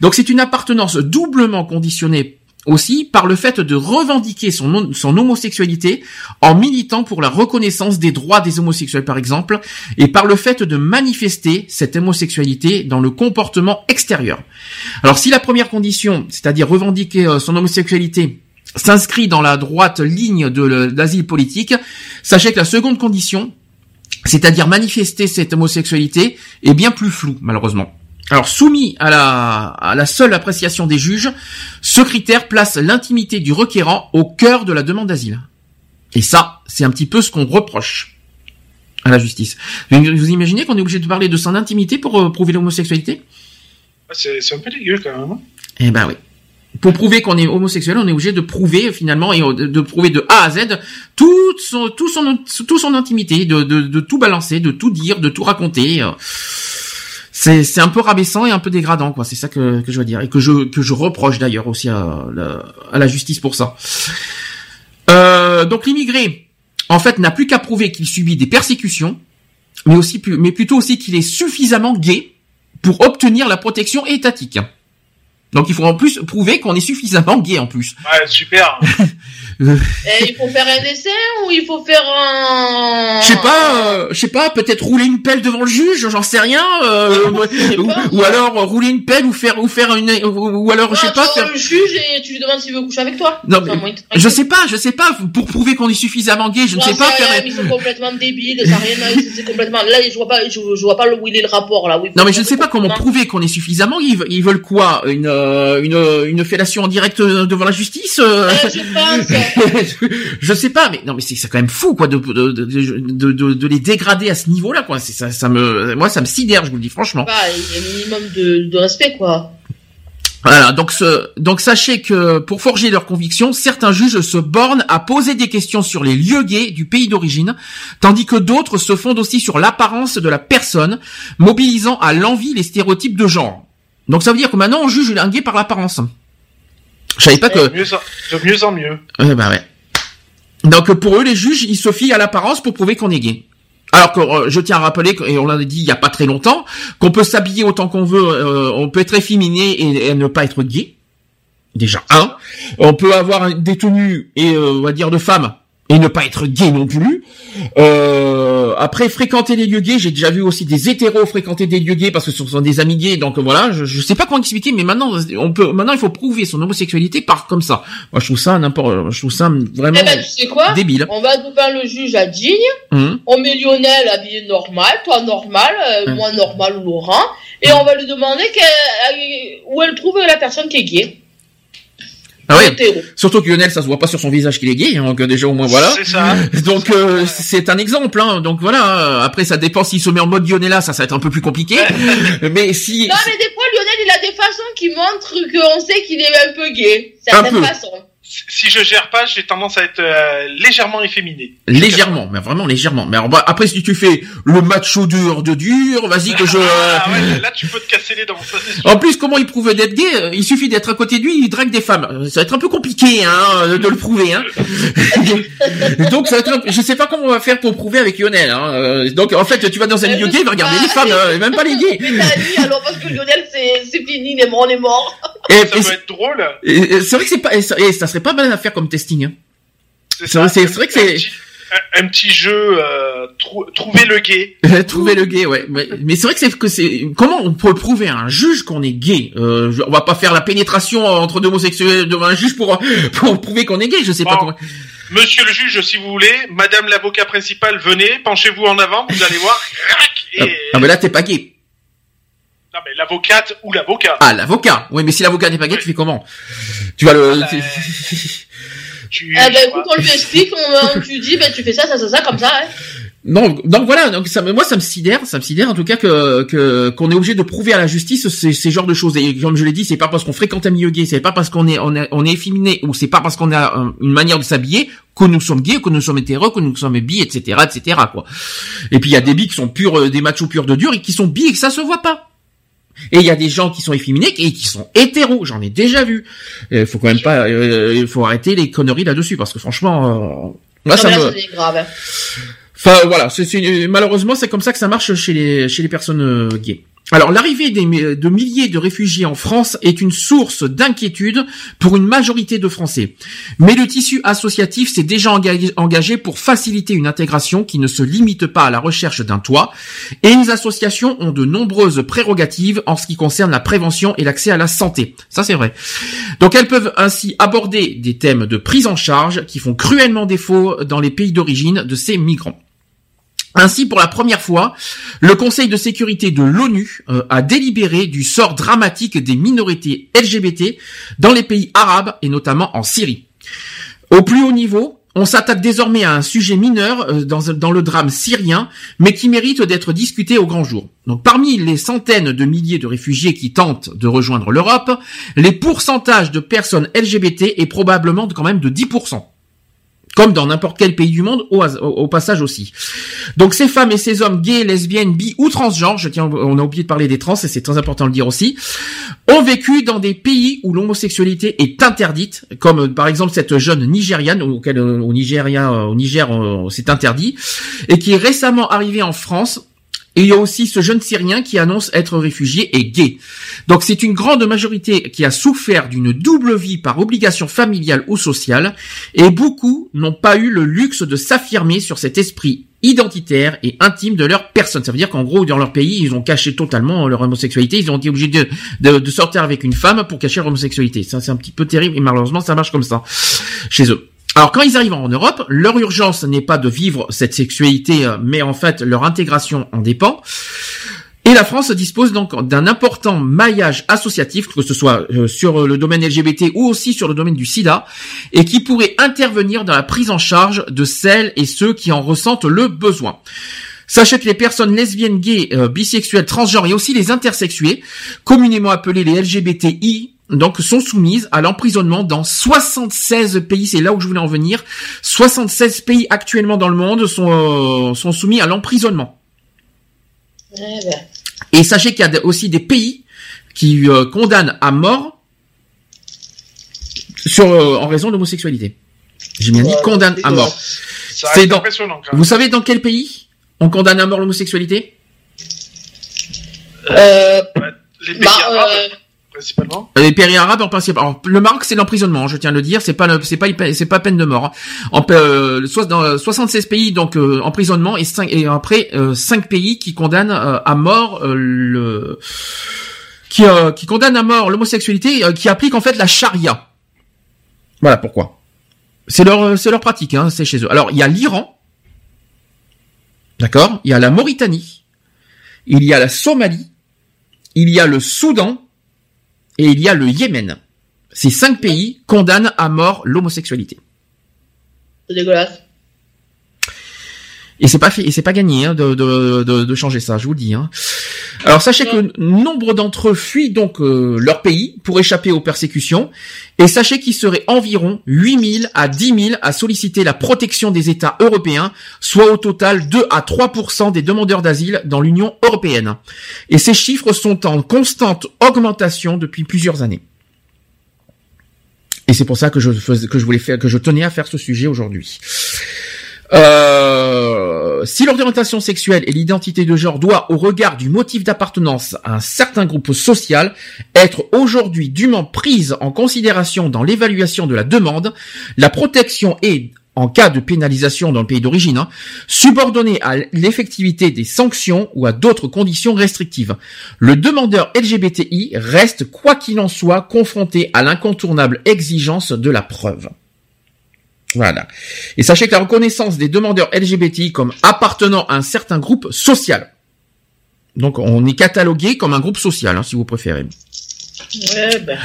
Donc c'est une appartenance doublement conditionnée aussi par le fait de revendiquer son, homosexualité en militant pour la reconnaissance des droits des homosexuels par exemple, et par le fait de manifester cette homosexualité dans le comportement extérieur. Alors si la première condition, c'est-à-dire revendiquer euh, son homosexualité, s'inscrit dans la droite ligne de l'asile politique, sachez que la seconde condition, c'est-à-dire manifester cette homosexualité, est bien plus floue, malheureusement. Alors, soumis à la, à la seule appréciation des juges, ce critère place l'intimité du requérant au cœur de la demande d'asile. Et ça, c'est un petit peu ce qu'on reproche à la justice. Vous imaginez qu'on est obligé de parler de son intimité pour euh, prouver l'homosexualité? C'est c'est un peu dégueu, quand même. hein. Eh ben oui. Pour prouver qu'on est homosexuel, on est obligé de prouver finalement et euh, de, de prouver de A à Z toute son, tout son, tout son intimité, de, de, de tout balancer, de tout dire, de tout raconter. C'est, c'est un peu rabaissant et un peu dégradant, quoi. C'est ça que, que je veux dire et que je, que je reproche d'ailleurs aussi à la, à la justice pour ça. Euh, donc l'immigré, en fait, n'a plus qu'à prouver qu'il subit des persécutions, mais aussi, plus- mais plutôt aussi qu'il est suffisamment gay pour obtenir la protection étatique. Donc il faut en plus prouver qu'on est suffisamment gay en plus. Ouais, super. Et il faut faire un essai ou il faut faire un. Je sais pas, euh, je sais pas, peut-être rouler une pelle devant le juge, j'en sais rien, euh, sais ou, ou alors euh, rouler une pelle ou faire ou faire une ou, ou alors je sais Non, pas tu faire le juge et tu lui demandes s'il veut coucher avec toi. Non, Enfin, mais je sais pas, je sais pas pour prouver qu'on est suffisamment gay, je ne J'en sais pas faire rien, mais Ils sont complètement débiles, ça rien c'est complètement. Là, je vois pas, je, je vois pas où il est le rapport là. Non mais je ne sais pas comment prouver qu'on est suffisamment gay. Ils, ils veulent quoi? Une euh, une une fellation en direct euh, devant la justice Euh, je pense. je sais pas, mais non, mais c'est quand même fou, quoi, de de, de, de, de- de les dégrader à ce niveau-là, quoi. C'est ça, ça me, moi, ça me sidère, je vous le dis franchement. Pas, il y a un minimum de, de respect quoi. Voilà, donc ce, donc sachez que pour forger leurs convictions, certains juges se bornent à poser des questions sur les lieux gays du pays d'origine, tandis que d'autres se fondent aussi sur l'apparence de la personne, mobilisant à l'envie les stéréotypes de genre. Donc ça veut dire que maintenant on juge un gay par l'apparence. Je savais pas que. De mieux en, de mieux en mieux. Ouais, bah ouais. Donc pour eux, les juges, ils se fient à l'apparence pour prouver qu'on est gay. Alors que euh, je tiens à rappeler, et on l'a dit il y a pas très longtemps, qu'on peut s'habiller autant qu'on veut, euh, on peut être efféminé et, et ne pas être gay. Déjà un. On peut avoir des tenues et euh, on va dire de femmes et ne pas être gay non plus. Euh, après fréquenter les lieux gays, j'ai déjà vu aussi des hétéros fréquenter des lieux gays parce que ce sont des amis gays. Donc voilà, je, je sais pas comment expliquer, mais maintenant on peut, maintenant il faut prouver son homosexualité par comme ça. Moi je trouve ça n'importe, je trouve ça vraiment Eh ben, tu sais quoi? débile. On va devant le juge à Digne, Hum. on met Lionel habillé normal, toi normal, euh, Hum. moi normal ou Laurent, et on va lui demander euh, où elle trouve la personne qui est gay. Ah ouais. Hétéro. Surtout que Lionel, ça se voit pas sur son visage qu'il est gay, hein, donc euh, déjà au moins voilà. C'est ça. Donc euh, c'est un exemple, hein. donc voilà. Après ça dépend s'il se met en mode Lionel là, ça, ça va être un peu plus compliqué. mais si, Non, mais des fois, Lionel, il a des façons qui montrent qu'on sait qu'il est un peu gay. Certaines peu. façons. Si je gère pas, j'ai tendance à être euh, légèrement efféminé. Légèrement, mais vraiment légèrement. Mais alors, bah, après, si tu fais le macho dur de dur, vas-y que je. Ah ouais, là tu peux te casser les dents. Ça. En plus, comment il prouve d'être gay Il suffit d'être à côté de lui, il drague des femmes. Ça va être un peu compliqué, hein, de le prouver, hein. Donc, ça va être un- je sais pas comment on va faire pour prouver avec Lionel. Hein. Euh, Donc, en fait, tu vas dans un milieu gay, il va regarder les femmes, hein, même pas les gays. Mais t'as dit, alors parce que Lionel, c'est c'est fini, il est mort, on est mort. Et, Ça et peut être drôle. c'est vrai que c'est pas, et ça, et ça serait pas mal à faire comme testing. Hein. C'est vrai- que c'est- Un petit, un- un petit jeu, euh, trou- trouver le gay. Trouver le gay, ouais. Mais, mais c'est vrai que c'est que c'est comment on peut prouver à un juge qu'on est gay? Euh, On va pas faire la pénétration entre deux homosexuels devant un juge pour pour prouver qu'on est gay. Je sais pas comment. Monsieur le juge, si vous voulez, Madame l'avocat principal, venez, penchez-vous en avant, vous allez voir. Et... Ah, ah, mais là t'es pas gay. Non mais l'avocate ou l'avocat. Ah l'avocat. Oui, mais si l'avocat n'est pas gay, tu fais comment? Tu vas le. Ah, tu- Tu... Eh ben écoute, on lui explique, on, on tu dis, ben tu fais ça, ça, ça, ça, comme ça, hein. Non, donc voilà, donc ça, moi ça me sidère, ça me sidère en tout cas que que qu'on est obligé de prouver à la justice ces, ces genres de choses. Et comme je l'ai dit, c'est pas parce qu'on fréquente un milieu gay, c'est pas parce qu'on est on est on est efféminé ou c'est pas parce qu'on a euh, une manière de s'habiller que nous sommes gays, que nous sommes hétéros, que nous sommes bi, etc., etc. quoi. Et puis il y a des bi qui sont purs, euh, des machos purs de dur et qui sont bi et que ça se voit pas. Et il y a des gens qui sont efféminés et qui sont hétéros, j'en ai déjà vu. Il faut quand même pas, euh, il faut arrêter les conneries là-dessus parce que franchement, euh, moi Non, ça me. là, c'est grave. Enfin voilà, c'est malheureusement c'est comme ça que ça marche chez les chez les personnes euh, gays. Alors l'arrivée de milliers de réfugiés en France est une source d'inquiétude pour une majorité de Français. Mais le tissu associatif s'est déjà engagé pour faciliter une intégration qui ne se limite pas à la recherche d'un toit. Et les associations ont de nombreuses prérogatives en ce qui concerne la prévention et l'accès à la santé. Ça c'est vrai. Donc elles peuvent ainsi aborder des thèmes de prise en charge qui font cruellement défaut dans les pays d'origine de ces migrants. Ainsi, pour la première fois, le Conseil de sécurité de l'ONU euh, a délibéré du sort dramatique des minorités LGBT dans les pays arabes et notamment en Syrie. Au plus haut niveau, on s'attaque désormais à un sujet mineur euh, dans, le drame syrien, mais qui mérite d'être discuté au grand jour. Donc, parmi les centaines de milliers de réfugiés qui tentent de rejoindre l'Europe, les pourcentages de personnes LGBT est probablement quand même de 10% comme dans n'importe quel pays du monde au, passage aussi. Donc ces femmes et ces hommes gays, lesbiennes, bi ou transgenres, je tiens, on a oublié de parler des trans et c'est très important de le dire aussi, ont vécu dans des pays où l'homosexualité est interdite, comme par exemple cette jeune Nigériane auquel euh, au Nigeria, euh, au Niger, euh, c'est interdit, et qui est récemment arrivée en France. Et il y a aussi ce jeune Syrien qui annonce être réfugié et gay. Donc c'est une grande majorité qui a souffert d'une double vie par obligation familiale ou sociale, et beaucoup n'ont pas eu le luxe de s'affirmer sur cet esprit identitaire et intime de leur personne. Ça veut dire qu'en gros, dans leur pays, ils ont caché totalement leur homosexualité. Ils ont été obligés de, sortir avec une femme pour cacher leur homosexualité. Ça, c'est un petit peu terrible et malheureusement, ça marche comme ça chez eux. Alors quand ils arrivent en Europe, leur urgence n'est pas de vivre cette sexualité, euh, mais en fait leur intégration en dépend. Et la France dispose donc d'un important maillage associatif, que ce soit euh, sur le domaine LGBT ou aussi sur le domaine du sida, et qui pourrait intervenir dans la prise en charge de celles et ceux qui en ressentent le besoin. Sachez que les personnes lesbiennes, gays, euh, bisexuelles, transgenres et aussi les intersexués, communément appelés les LGBTI, donc sont soumises à l'emprisonnement dans 76 pays. C'est là où je voulais en venir. 76 pays actuellement dans le monde sont, euh, sont soumis à l'emprisonnement. Eh ben. Et sachez qu'il y a aussi des pays qui euh, condamnent à mort sur euh, en raison de l'homosexualité. J'ai bien dit condamne à mort. C'est dans-. Vous savez dans quel pays on condamne à mort l'homosexualité? Euh, Les pays bah, arabes, euh, principalement. Les pays arabes en principe. Alors, le Maroc c'est l'emprisonnement, je tiens à le dire, c'est pas c'est pas c'est pas peine de mort. hein. En euh, soit dans 76 pays donc euh, emprisonnement et cinq et après euh, 5 pays qui condamnent euh, à mort euh, le qui euh, qui condamnent à mort l'homosexualité euh, qui applique en fait la charia. Voilà pourquoi. C'est leur c'est leur pratique hein, c'est chez eux. Alors, il y a l'Iran. D'accord? Il y a la Mauritanie. Il y a la Somalie. Il y a le Soudan et il y a le Yémen. Ces cinq pays condamnent à mort l'homosexualité. c'est dégueulasse. Et c'est pas et c'est pas gagné hein, de, de, de, de changer ça, je vous le dis. Hein. Alors sachez que nombre d'entre eux fuient donc euh, leur pays pour échapper aux persécutions et sachez qu'il serait environ 8000 à 10 000 à solliciter la protection des États européens, soit au total 2 à 3% des demandeurs d'asile dans l'Union européenne. Et ces chiffres sont en constante augmentation depuis plusieurs années. Et c'est pour ça que je faisais, que je voulais faire, que je tenais à faire ce sujet aujourd'hui. Euh, si l'orientation sexuelle et l'identité de genre doit, au regard du motif d'appartenance à un certain groupe social, être aujourd'hui dûment prise en considération dans l'évaluation de la demande, la protection est, en cas de pénalisation dans le pays d'origine, hein, subordonnée à l'effectivité des sanctions ou à d'autres conditions restrictives. Le demandeur LGBTI reste, quoi qu'il en soit, confronté à l'incontournable exigence de la preuve. Voilà. Et sachez que la reconnaissance des demandeurs LGBTI comme appartenant à un certain groupe social. Donc on est catalogué comme un groupe social, hein, si vous préférez. Ouais, ben.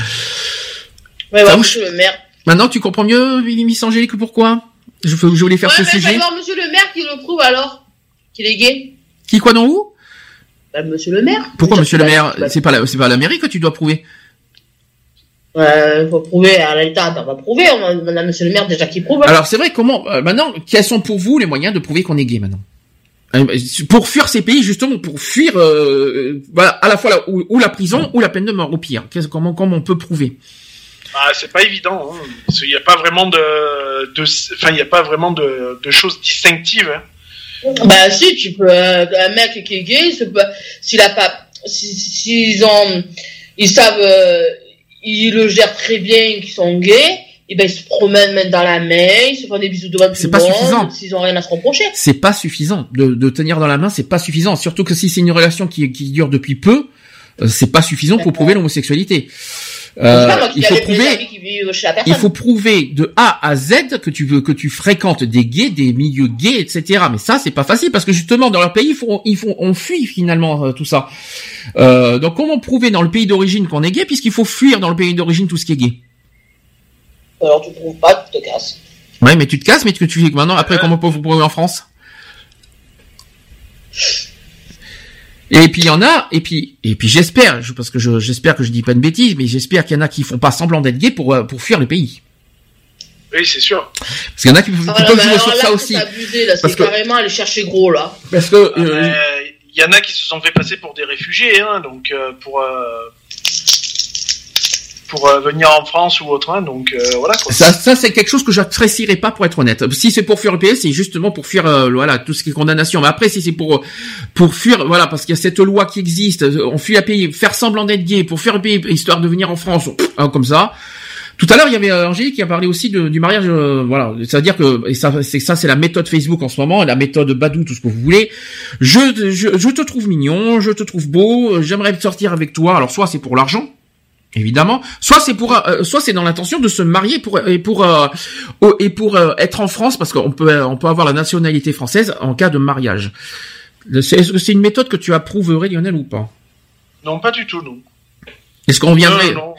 Ouais, ouais, monsieur le maire. Maintenant, tu comprends mieux, Miss Angélique, pourquoi? Je, je voulais faire ouais, ce mais sujet. voir monsieur le maire qui le prouve alors. Qu'il est gay. Qui quoi dans où? Bah, monsieur le maire. Pourquoi, monsieur le bah, maire? bah, C'est pas la, c'est pas la mairie que tu dois prouver. Ouais, faut prouver à l'État, on va prouver, on a, monsieur le maire déjà qui prouve. Alors c'est vrai, comment euh, maintenant Quels sont pour vous les moyens de prouver qu'on est gay maintenant Euh, Pour fuir ces pays, justement, pour fuir, euh, voilà, à la fois la, ou, ou la prison ou la peine de mort, au pire. Qu'est-ce- Comment, comment on peut prouver Ah, c'est pas évident. Hein, parce qu'il n'y a pas vraiment de, de, enfin, il n'y a pas vraiment de, de choses distinctives. Hein. Bah si, tu peux euh, un mec qui est gay, il s'il a pas, si- si- s'ils ont, ils savent, euh, ils le gèrent très bien, qu'ils sont gays, et ben ils se promènent main dans la main, ils se font des bisous devant tout C'est le pas monde, suffisant. s'ils ont rien à se reprocher. C'est pas suffisant de, de tenir dans la main. C'est pas suffisant. Surtout que si c'est une relation qui, qui dure depuis peu, c'est pas suffisant pour prouver l'homosexualité. Euh, pas moi il faut prouver. Il faut prouver de A à Z que tu veux que tu fréquentes des gays, des milieux gays, etc. Mais ça, c'est pas facile parce que justement dans leur pays, ils font, ils font, on fuit finalement euh, tout ça. Euh, donc comment prouver dans le pays d'origine qu'on est gay puisqu'il faut fuir dans le pays d'origine tout ce qui est gay? Alors tu prouves pas, tu te casses. Ouais, mais tu te casses, mais que tu fais maintenant après comment peut vous prouver en France? Et puis il y en a, et puis et puis j'espère, je- parce que je- j'espère que je dis pas une bêtise, mais j'espère qu'il y en a qui font pas semblant d'être gays pour euh, pour fuir le pays. Oui, c'est sûr. Parce qu'il y en a qui, qui Ah, peuvent jouer alors sur là, ça c'est aussi. abusé, là, Parce c'est que- carrément aller chercher gros là. Parce que Ah, euh, Il y en a qui se sont fait passer pour des réfugiés, hein, donc euh, pour euh, pour euh, venir en France ou autre, hein, donc euh, voilà quoi. Ça, ça c'est quelque chose que j'apprécierais pas pour être honnête. Si c'est pour fuir le pays, c'est justement pour fuir euh, voilà tout ce qui est condamnation. Mais après, si c'est pour pour fuir voilà parce qu'il y a cette loi qui existe, euh, on fuit un pays, faire semblant d'être gay pour fuir le pays histoire de venir en France, hein, comme ça. Tout à l'heure, il y avait euh, Angélique qui a parlé aussi de- du mariage, euh, voilà. C'est-à-dire que et ça, c'est ça, c'est la méthode Facebook en ce moment, la méthode Badou, tout ce que vous voulez. Je, je, je te trouve mignon, je te trouve beau, euh, j'aimerais sortir avec toi. Alors soit c'est pour l'argent, évidemment, soit c'est pour, euh, soit c'est dans l'intention de se marier pour et pour euh, et pour euh, être en France parce qu'on peut on peut avoir la nationalité française en cas de mariage. Est-ce que c'est une méthode que tu approuverais, Lionel, ou pas? Non, pas du tout, non. Est-ce qu'on viendrait Euh, non,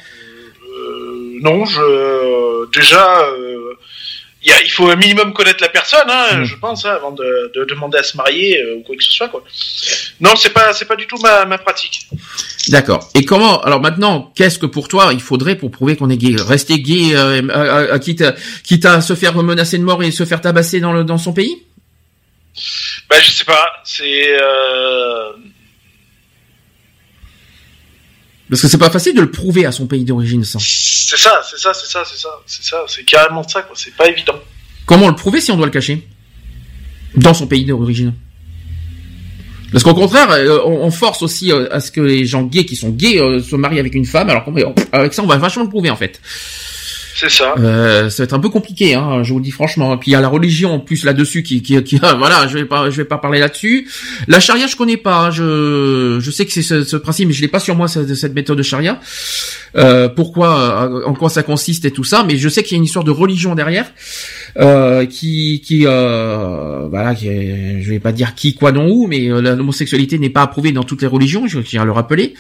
Euh, non, je déjà, euh, y a- il faut un minimum connaître la personne, hein, Mm. je pense, hein, avant de, de demander à se marier euh, ou quoi que ce soit, quoi. Non, c'est pas, c'est pas du tout ma, ma pratique. D'accord. Et comment Alors maintenant, qu'est-ce que pour toi il faudrait pour prouver qu'on est gay? Rester gay, euh, à- à- quitte, à, quitte à se faire menacer de mort et se faire tabasser dans, le, dans son pays? Bah, je sais pas, c'est. Euh... Parce que c'est pas facile de le prouver à son pays d'origine, ça. C'est ça, c'est ça, c'est ça, c'est ça, c'est ça, c'est carrément ça, quoi. C'est pas évident. Comment le prouver si on doit le cacher dans son pays d'origine? Parce qu'au contraire, euh, on, force aussi euh, à ce que les gens gays qui sont gays euh, se marient avec une femme, alors qu'avec ça on va vachement le prouver en fait. C'est ça. Euh, ça va être un peu compliqué, hein, je vous le dis franchement. Et puis il y a la religion en plus là-dessus qui, qui, qui voilà, je vais pas, je vais pas parler là-dessus. La charia, je connais pas. hein, je, je sais que c'est ce, ce principe, mais je l'ai pas sur moi cette, cette méthode de charia. Euh, pourquoi, euh, en quoi ça consiste et tout ça. Mais je sais qu'il y a une histoire de religion derrière, euh, qui, qui, euh, voilà, qui, je vais pas dire qui, quoi, non, où, mais euh, l'homosexualité n'est pas approuvée dans toutes les religions. Je tiens à le rappeler.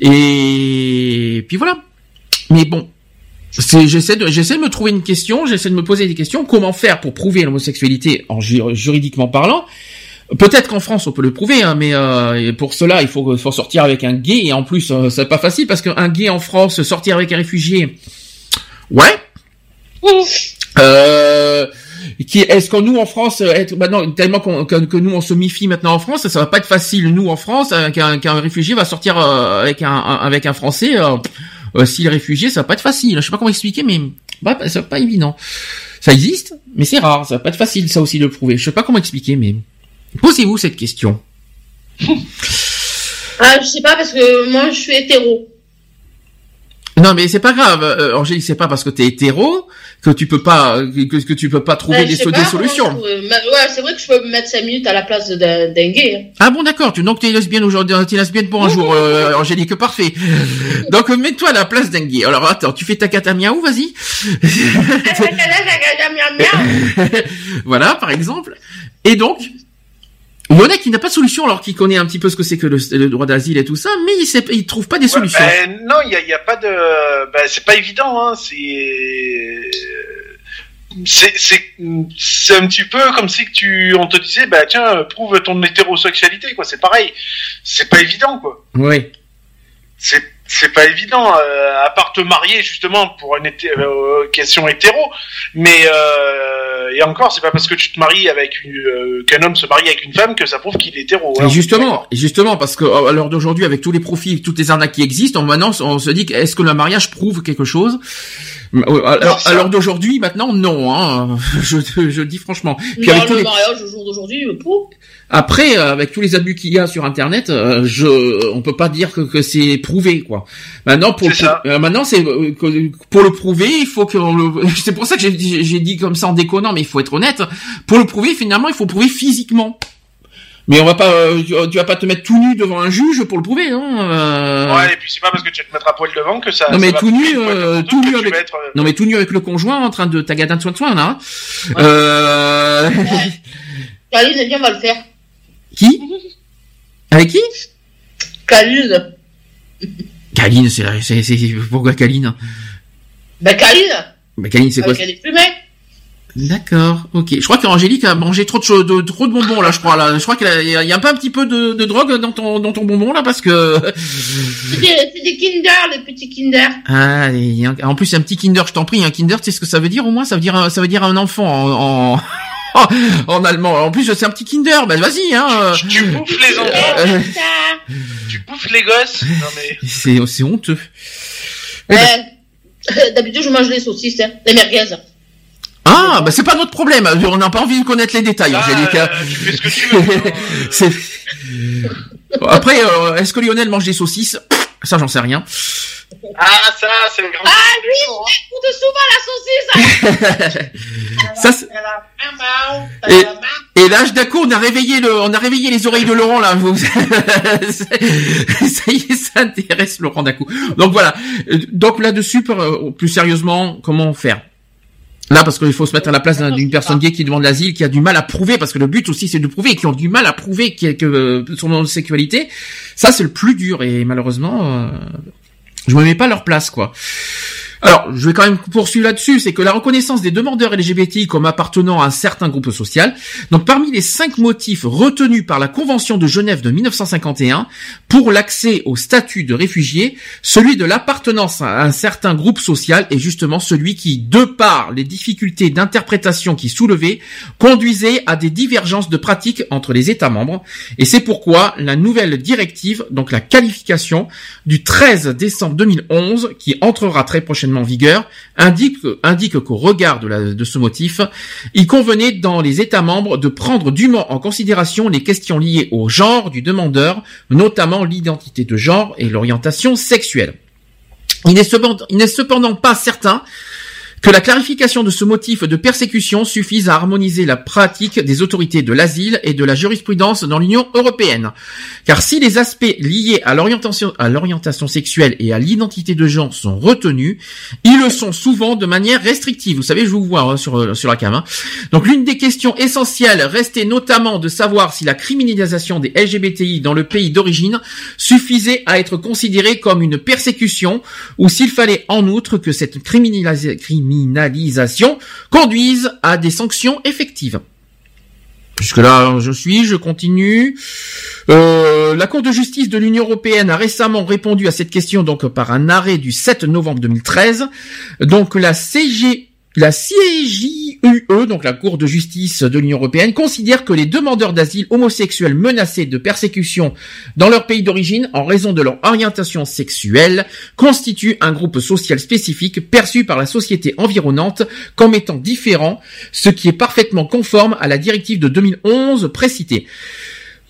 Et puis voilà. Mais bon, j'essaie de, j'essaie de me trouver une question, j'essaie de me poser des questions. Comment faire pour prouver l'homosexualité en ju- juridiquement parlant? Peut-être qu'en France on peut le prouver, hein, mais euh, pour cela il faut, faut sortir avec un gay et en plus euh, c'est pas facile parce qu'un gay en France sortir avec un réfugié, ouais. Euh, qui est-ce que nous en France être maintenant tellement qu'on- que, que nous on se méfie maintenant en France, ça va pas être facile nous en France euh, qu'un qu'un réfugié va sortir euh, avec un, un- avec un Français. Euh, euh, S'il est réfugié, ça va pas être facile. Je sais pas comment expliquer, mais bah, c'est pas évident. Ça existe, mais c'est rare. Ça va pas être facile ça aussi de le prouver. Je sais pas comment expliquer, mais posez-vous cette question. Ah, je sais pas parce que moi je suis hétéro. Non, mais c'est pas grave. Euh, Angélique, c'est pas parce que t'es hétéro que tu peux pas que, que tu peux pas trouver Ben, des, so- pas solutions. Ouais, c'est vrai que je peux me mettre 5 minutes à la place d'un gay. hein. Ah bon d'accord, tu donc t'es lesbienne aujourd'hui, t'es lesbienne pour un jour, euh, Angélique, parfait. Donc mets-toi à la place d'un gay. Alors attends, tu fais ta catamiaou, vas-y. voilà, par exemple. Et donc, il a qui n'a pas de solution alors qu'il connaît un petit peu ce que c'est que le, le droit d'asile et tout ça, mais il sait, il trouve pas des Ouais, solutions. ben, non, il y a, il y a pas de. Ben, c'est pas évident. Hein, c'est. C'est, c'est, c'est un petit peu comme si que tu, on te disait, bah tiens, prouve ton hétérosexualité, quoi. C'est pareil. C'est pas évident, quoi. Oui. C'est, c'est pas évident, euh, à part te marier justement pour une hété- euh, question hétéro. Mais euh, et encore, c'est pas parce que tu te maries avec une, euh, qu'un homme se marie avec une femme que ça prouve qu'il est hétéro. hein. Et justement, et justement, parce que à l'heure d'aujourd'hui, avec tous les profils, toutes les arnaques qui existent, on, maintenant, on se dit que est-ce que le mariage prouve quelque chose? Euh, À, l'heure d'aujourd'hui, maintenant, non. Hein, je, je le dis franchement. Puis Non, avec le les- mariage au jour d'aujourd'hui, euh, pour. Après, euh, avec tous les abus qu'il y a sur Internet, euh, je, on peut pas dire que, que c'est prouvé, quoi. Maintenant, pour, ça. euh, maintenant, c'est euh, pour le prouver, il faut que le. C'est pour ça que j'ai dit- j'ai dit comme ça en déconnant, mais il faut être honnête. Pour le prouver, finalement, il faut prouver physiquement. Mais on va pas, euh, tu, vas pas te mettre tout nu devant un juge pour le prouver, non euh, Ouais, et puis c'est pas parce que tu vas te mettre à poil devant que ça. Non mais ça va tout nu, euh, tout nu avec, être, euh, non mais tout nu avec le conjoint en train de tagadin de soin de soin là. hein. Euh... Kaline, viens, on va le faire. Qui Avec qui Kaline. Kaline, c'est la- c'est c'est pourquoi Kaline Ben, Kaline. Bah Kaline, c'est quoi Avec les. D'accord, ok. Je crois qu'Angélique a mangé trop de, choses- de trop de bonbons là, je crois là. Je crois qu'il y a, y a un peu un petit peu de, de drogue dans ton dans ton bonbon là parce que C'est des, c'est des Kinder, les petits Kinder. ah en plus c'est un petit Kinder, je t'en prie, un Kinder, tu sais ce que ça veut dire au moins? Ça veut dire un- ça veut dire un enfant en en, en allemand. En plus c'est un petit Kinder, bah vas-y hein. Tu, tu bouffes les enfants, Euh, tu bouffes les gosses. Non mais. c'est c'est honteux. Ouais. D'habitude, je mange les saucisses, hein, les merguez. Ah bah c'est pas notre problème. On n'a pas envie de connaître les détails, Ah, Angélique. hein. euh, tu fais ce que tu veux. hein, euh. C'est- Après, euh, est-ce que Lionel mange des saucisses? Ça, j'en sais rien. Ah ça, c'est le grand. Ah, lui, il écoute souvent la saucisse. Ça, c'est- Et là, d'accord, on a réveillé le, on a réveillé les oreilles de Laurent là. Ça y est, ça intéresse Laurent d'un coup. Donc voilà. Donc là-dessus, euh, plus sérieusement, comment faire? Là, parce qu'il faut se mettre à la place d'un- d'une personne gay qui demande l'asile, qui a du mal à prouver, parce que le but aussi c'est de prouver, et qui ont du mal à prouver que euh, son homosexualité. Ça, c'est le plus dur, et malheureusement, euh, je me mets pas à leur place, quoi. Alors, je vais quand même poursuivre là-dessus, c'est que la reconnaissance des demandeurs LGBTI comme appartenant à un certain groupe social, donc parmi les cinq motifs retenus par la Convention de Genève de 1951 pour l'accès au statut de réfugié, celui de l'appartenance à un certain groupe social est justement celui qui, de par les difficultés d'interprétation qui soulevait, conduisait à des divergences de pratiques entre les États membres, et c'est pourquoi la nouvelle directive, donc la qualification du 13 décembre 2011, qui entrera très prochainement en vigueur, indique, indique qu'au regard de, la- de ce motif, il convenait dans les États membres de prendre dûment en considération les questions liées au genre du demandeur, notamment l'identité de genre et l'orientation sexuelle. Il cependant, il n'est cependant pas certain que la clarification de ce motif de persécution suffise à harmoniser la pratique des autorités de l'asile et de la jurisprudence dans l'Union européenne. Car si les aspects liés à l'orientation, sexuelle et à l'identité de genre sont retenus, ils le sont souvent de manière restrictive. Vous savez, je vous vois hein, sur, euh, sur la cam. hein. Donc l'une des questions essentielles restait notamment de savoir si la criminalisation des LGBTI dans le pays d'origine suffisait à être considérée comme une persécution ou s'il fallait en outre que cette criminalisa- criminalisation conduise à des sanctions effectives. Puisque là, je suis, je continue. Euh, la Cour de justice de l'Union européenne a récemment répondu à cette question donc par un arrêt du 7 novembre 2013. Donc la CG la CJUE, donc la Cour de justice de l'Union européenne, considère que les demandeurs d'asile homosexuels menacés de persécution dans leur pays d'origine en raison de leur orientation sexuelle constituent un groupe social spécifique perçu par la société environnante comme étant différent, ce qui est parfaitement conforme à la directive de 2011 précitée.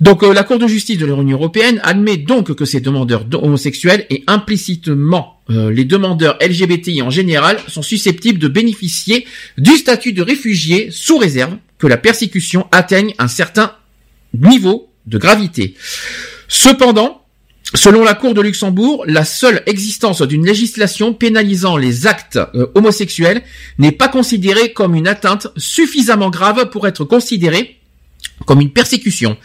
Donc euh, la Cour de justice de l'Union européenne admet donc que ces demandeurs homosexuels et implicitement euh, les demandeurs LGBTI en général sont susceptibles de bénéficier du statut de réfugié sous réserve que la persécution atteigne un certain niveau de gravité. Cependant, Selon la Cour de Luxembourg, la seule existence d'une législation pénalisant les actes euh, homosexuels n'est pas considérée comme une atteinte suffisamment grave pour être considérée comme une persécution.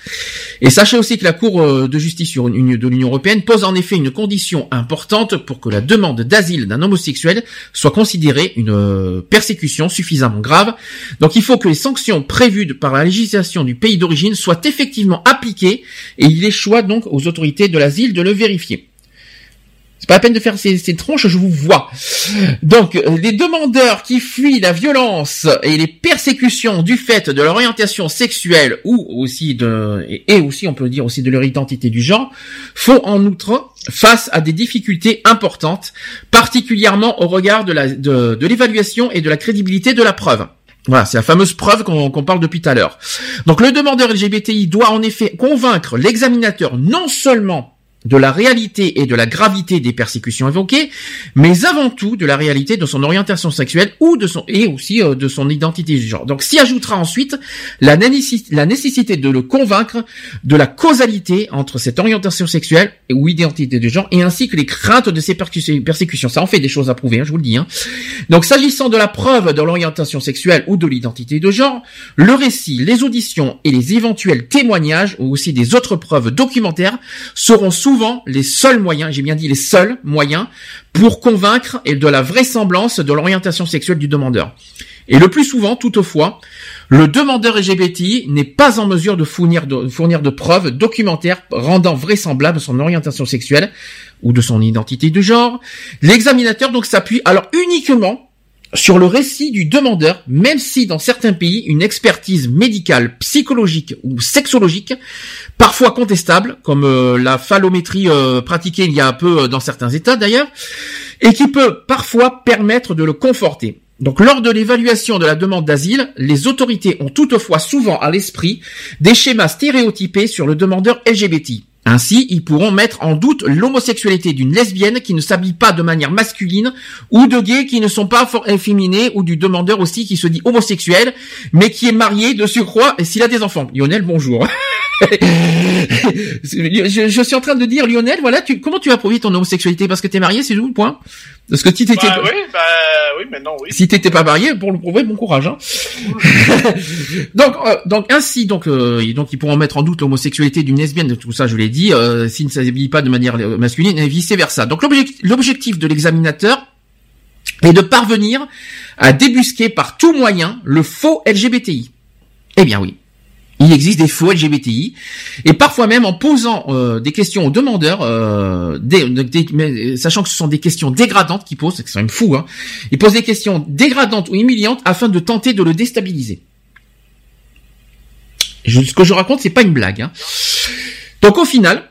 Et sachez aussi que la Cour euh, de justice de l'Union européenne pose en effet une condition importante pour que la demande d'asile d'un homosexuel soit considérée une euh, persécution suffisamment grave. Donc il faut que les sanctions prévues par la législation du pays d'origine soient effectivement appliquées et il échoit donc aux autorités de l'asile de le vérifier. C'est pas la peine de faire ces, ces tronches, je vous vois. Donc, euh, les demandeurs qui fuient la violence et les persécutions du fait de leur orientation sexuelle ou aussi de, et aussi, on peut dire aussi de leur identité du genre, font en outre face à des difficultés importantes, particulièrement au regard de l'évaluation et de la crédibilité de la preuve. Voilà, c'est la fameuse preuve qu'on qu'on parle depuis tout à l'heure. Donc le demandeur LGBTI doit en effet convaincre l'examinateur non seulement de la réalité et de la gravité des persécutions évoquées, mais avant tout de la réalité de son orientation sexuelle ou de son et aussi euh, de son identité du genre. Donc s'y ajoutera ensuite la, nécessité de le convaincre de la causalité entre cette orientation sexuelle ou identité de genre et ainsi que les craintes de ces persécutions. Ça en fait des choses à prouver, hein, je vous le dis. Hein. Donc s'agissant de la preuve de l'orientation sexuelle ou de l'identité de genre, le récit, les auditions et les éventuels témoignages ou aussi des autres preuves documentaires seront souvent les seuls moyens, j'ai bien dit les seuls moyens, pour convaincre et de la vraisemblance de l'orientation sexuelle du demandeur. Et le plus souvent, toutefois, le demandeur LGBTI n'est pas en mesure de fournir, de fournir de preuves documentaires rendant vraisemblable son orientation sexuelle ou de son identité de genre. L'examinateur donc s'appuie alors uniquement sur le récit du demandeur, même si dans certains pays, une expertise médicale, psychologique ou sexologique, parfois contestable, comme euh, la phallométrie euh, pratiquée il y a un peu euh, dans certains États d'ailleurs, et qui peut parfois permettre de le conforter. Donc lors de l'évaluation de la demande d'asile, les autorités ont toutefois souvent à l'esprit des schémas stéréotypés sur le demandeur LGBT. Ainsi, ils pourront mettre en doute l'homosexualité d'une lesbienne qui ne s'habille pas de manière masculine, ou de gays qui ne sont pas fort efféminés, ou du demandeur aussi qui se dit homosexuel, mais qui est marié de surcroît et s'il a des enfants. Lionel, bonjour. je, suis en train de dire, Lionel, voilà, tu, comment tu as prouvé ton homosexualité? Parce que t'es marié, c'est tout le point Parce que si t'étais... Bah oui, bah oui, maintenant oui. Si t'étais pas marié, pour le prouver, bon courage. Hein. donc, euh, donc ainsi, donc, euh, donc ils pourront mettre en doute l'homosexualité d'une lesbienne, tout ça, je l'ai dit, euh, s'il ne s'habille pas de manière masculine, et vice versa. Donc l'objectif de l'examinateur est de parvenir à débusquer par tout moyen le faux LGBTI. Eh bien oui. Il existe des faux LGBTI et parfois même en posant euh, des questions aux demandeurs, euh, sachant que ce sont des questions dégradantes qu'ils posent, c'est quand même fou. Hein, ils posent des questions dégradantes ou humiliantes afin de tenter de le déstabiliser. ce que je raconte, c'est pas une blague. Hein. Donc au final,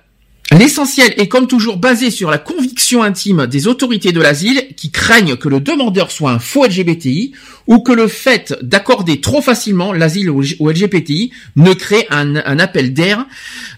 L'essentiel est comme toujours basé sur la conviction intime des autorités de l'asile qui craignent que le demandeur soit un faux LGBTI ou que le fait d'accorder trop facilement l'asile au, LGBTI ne crée un, appel d'air.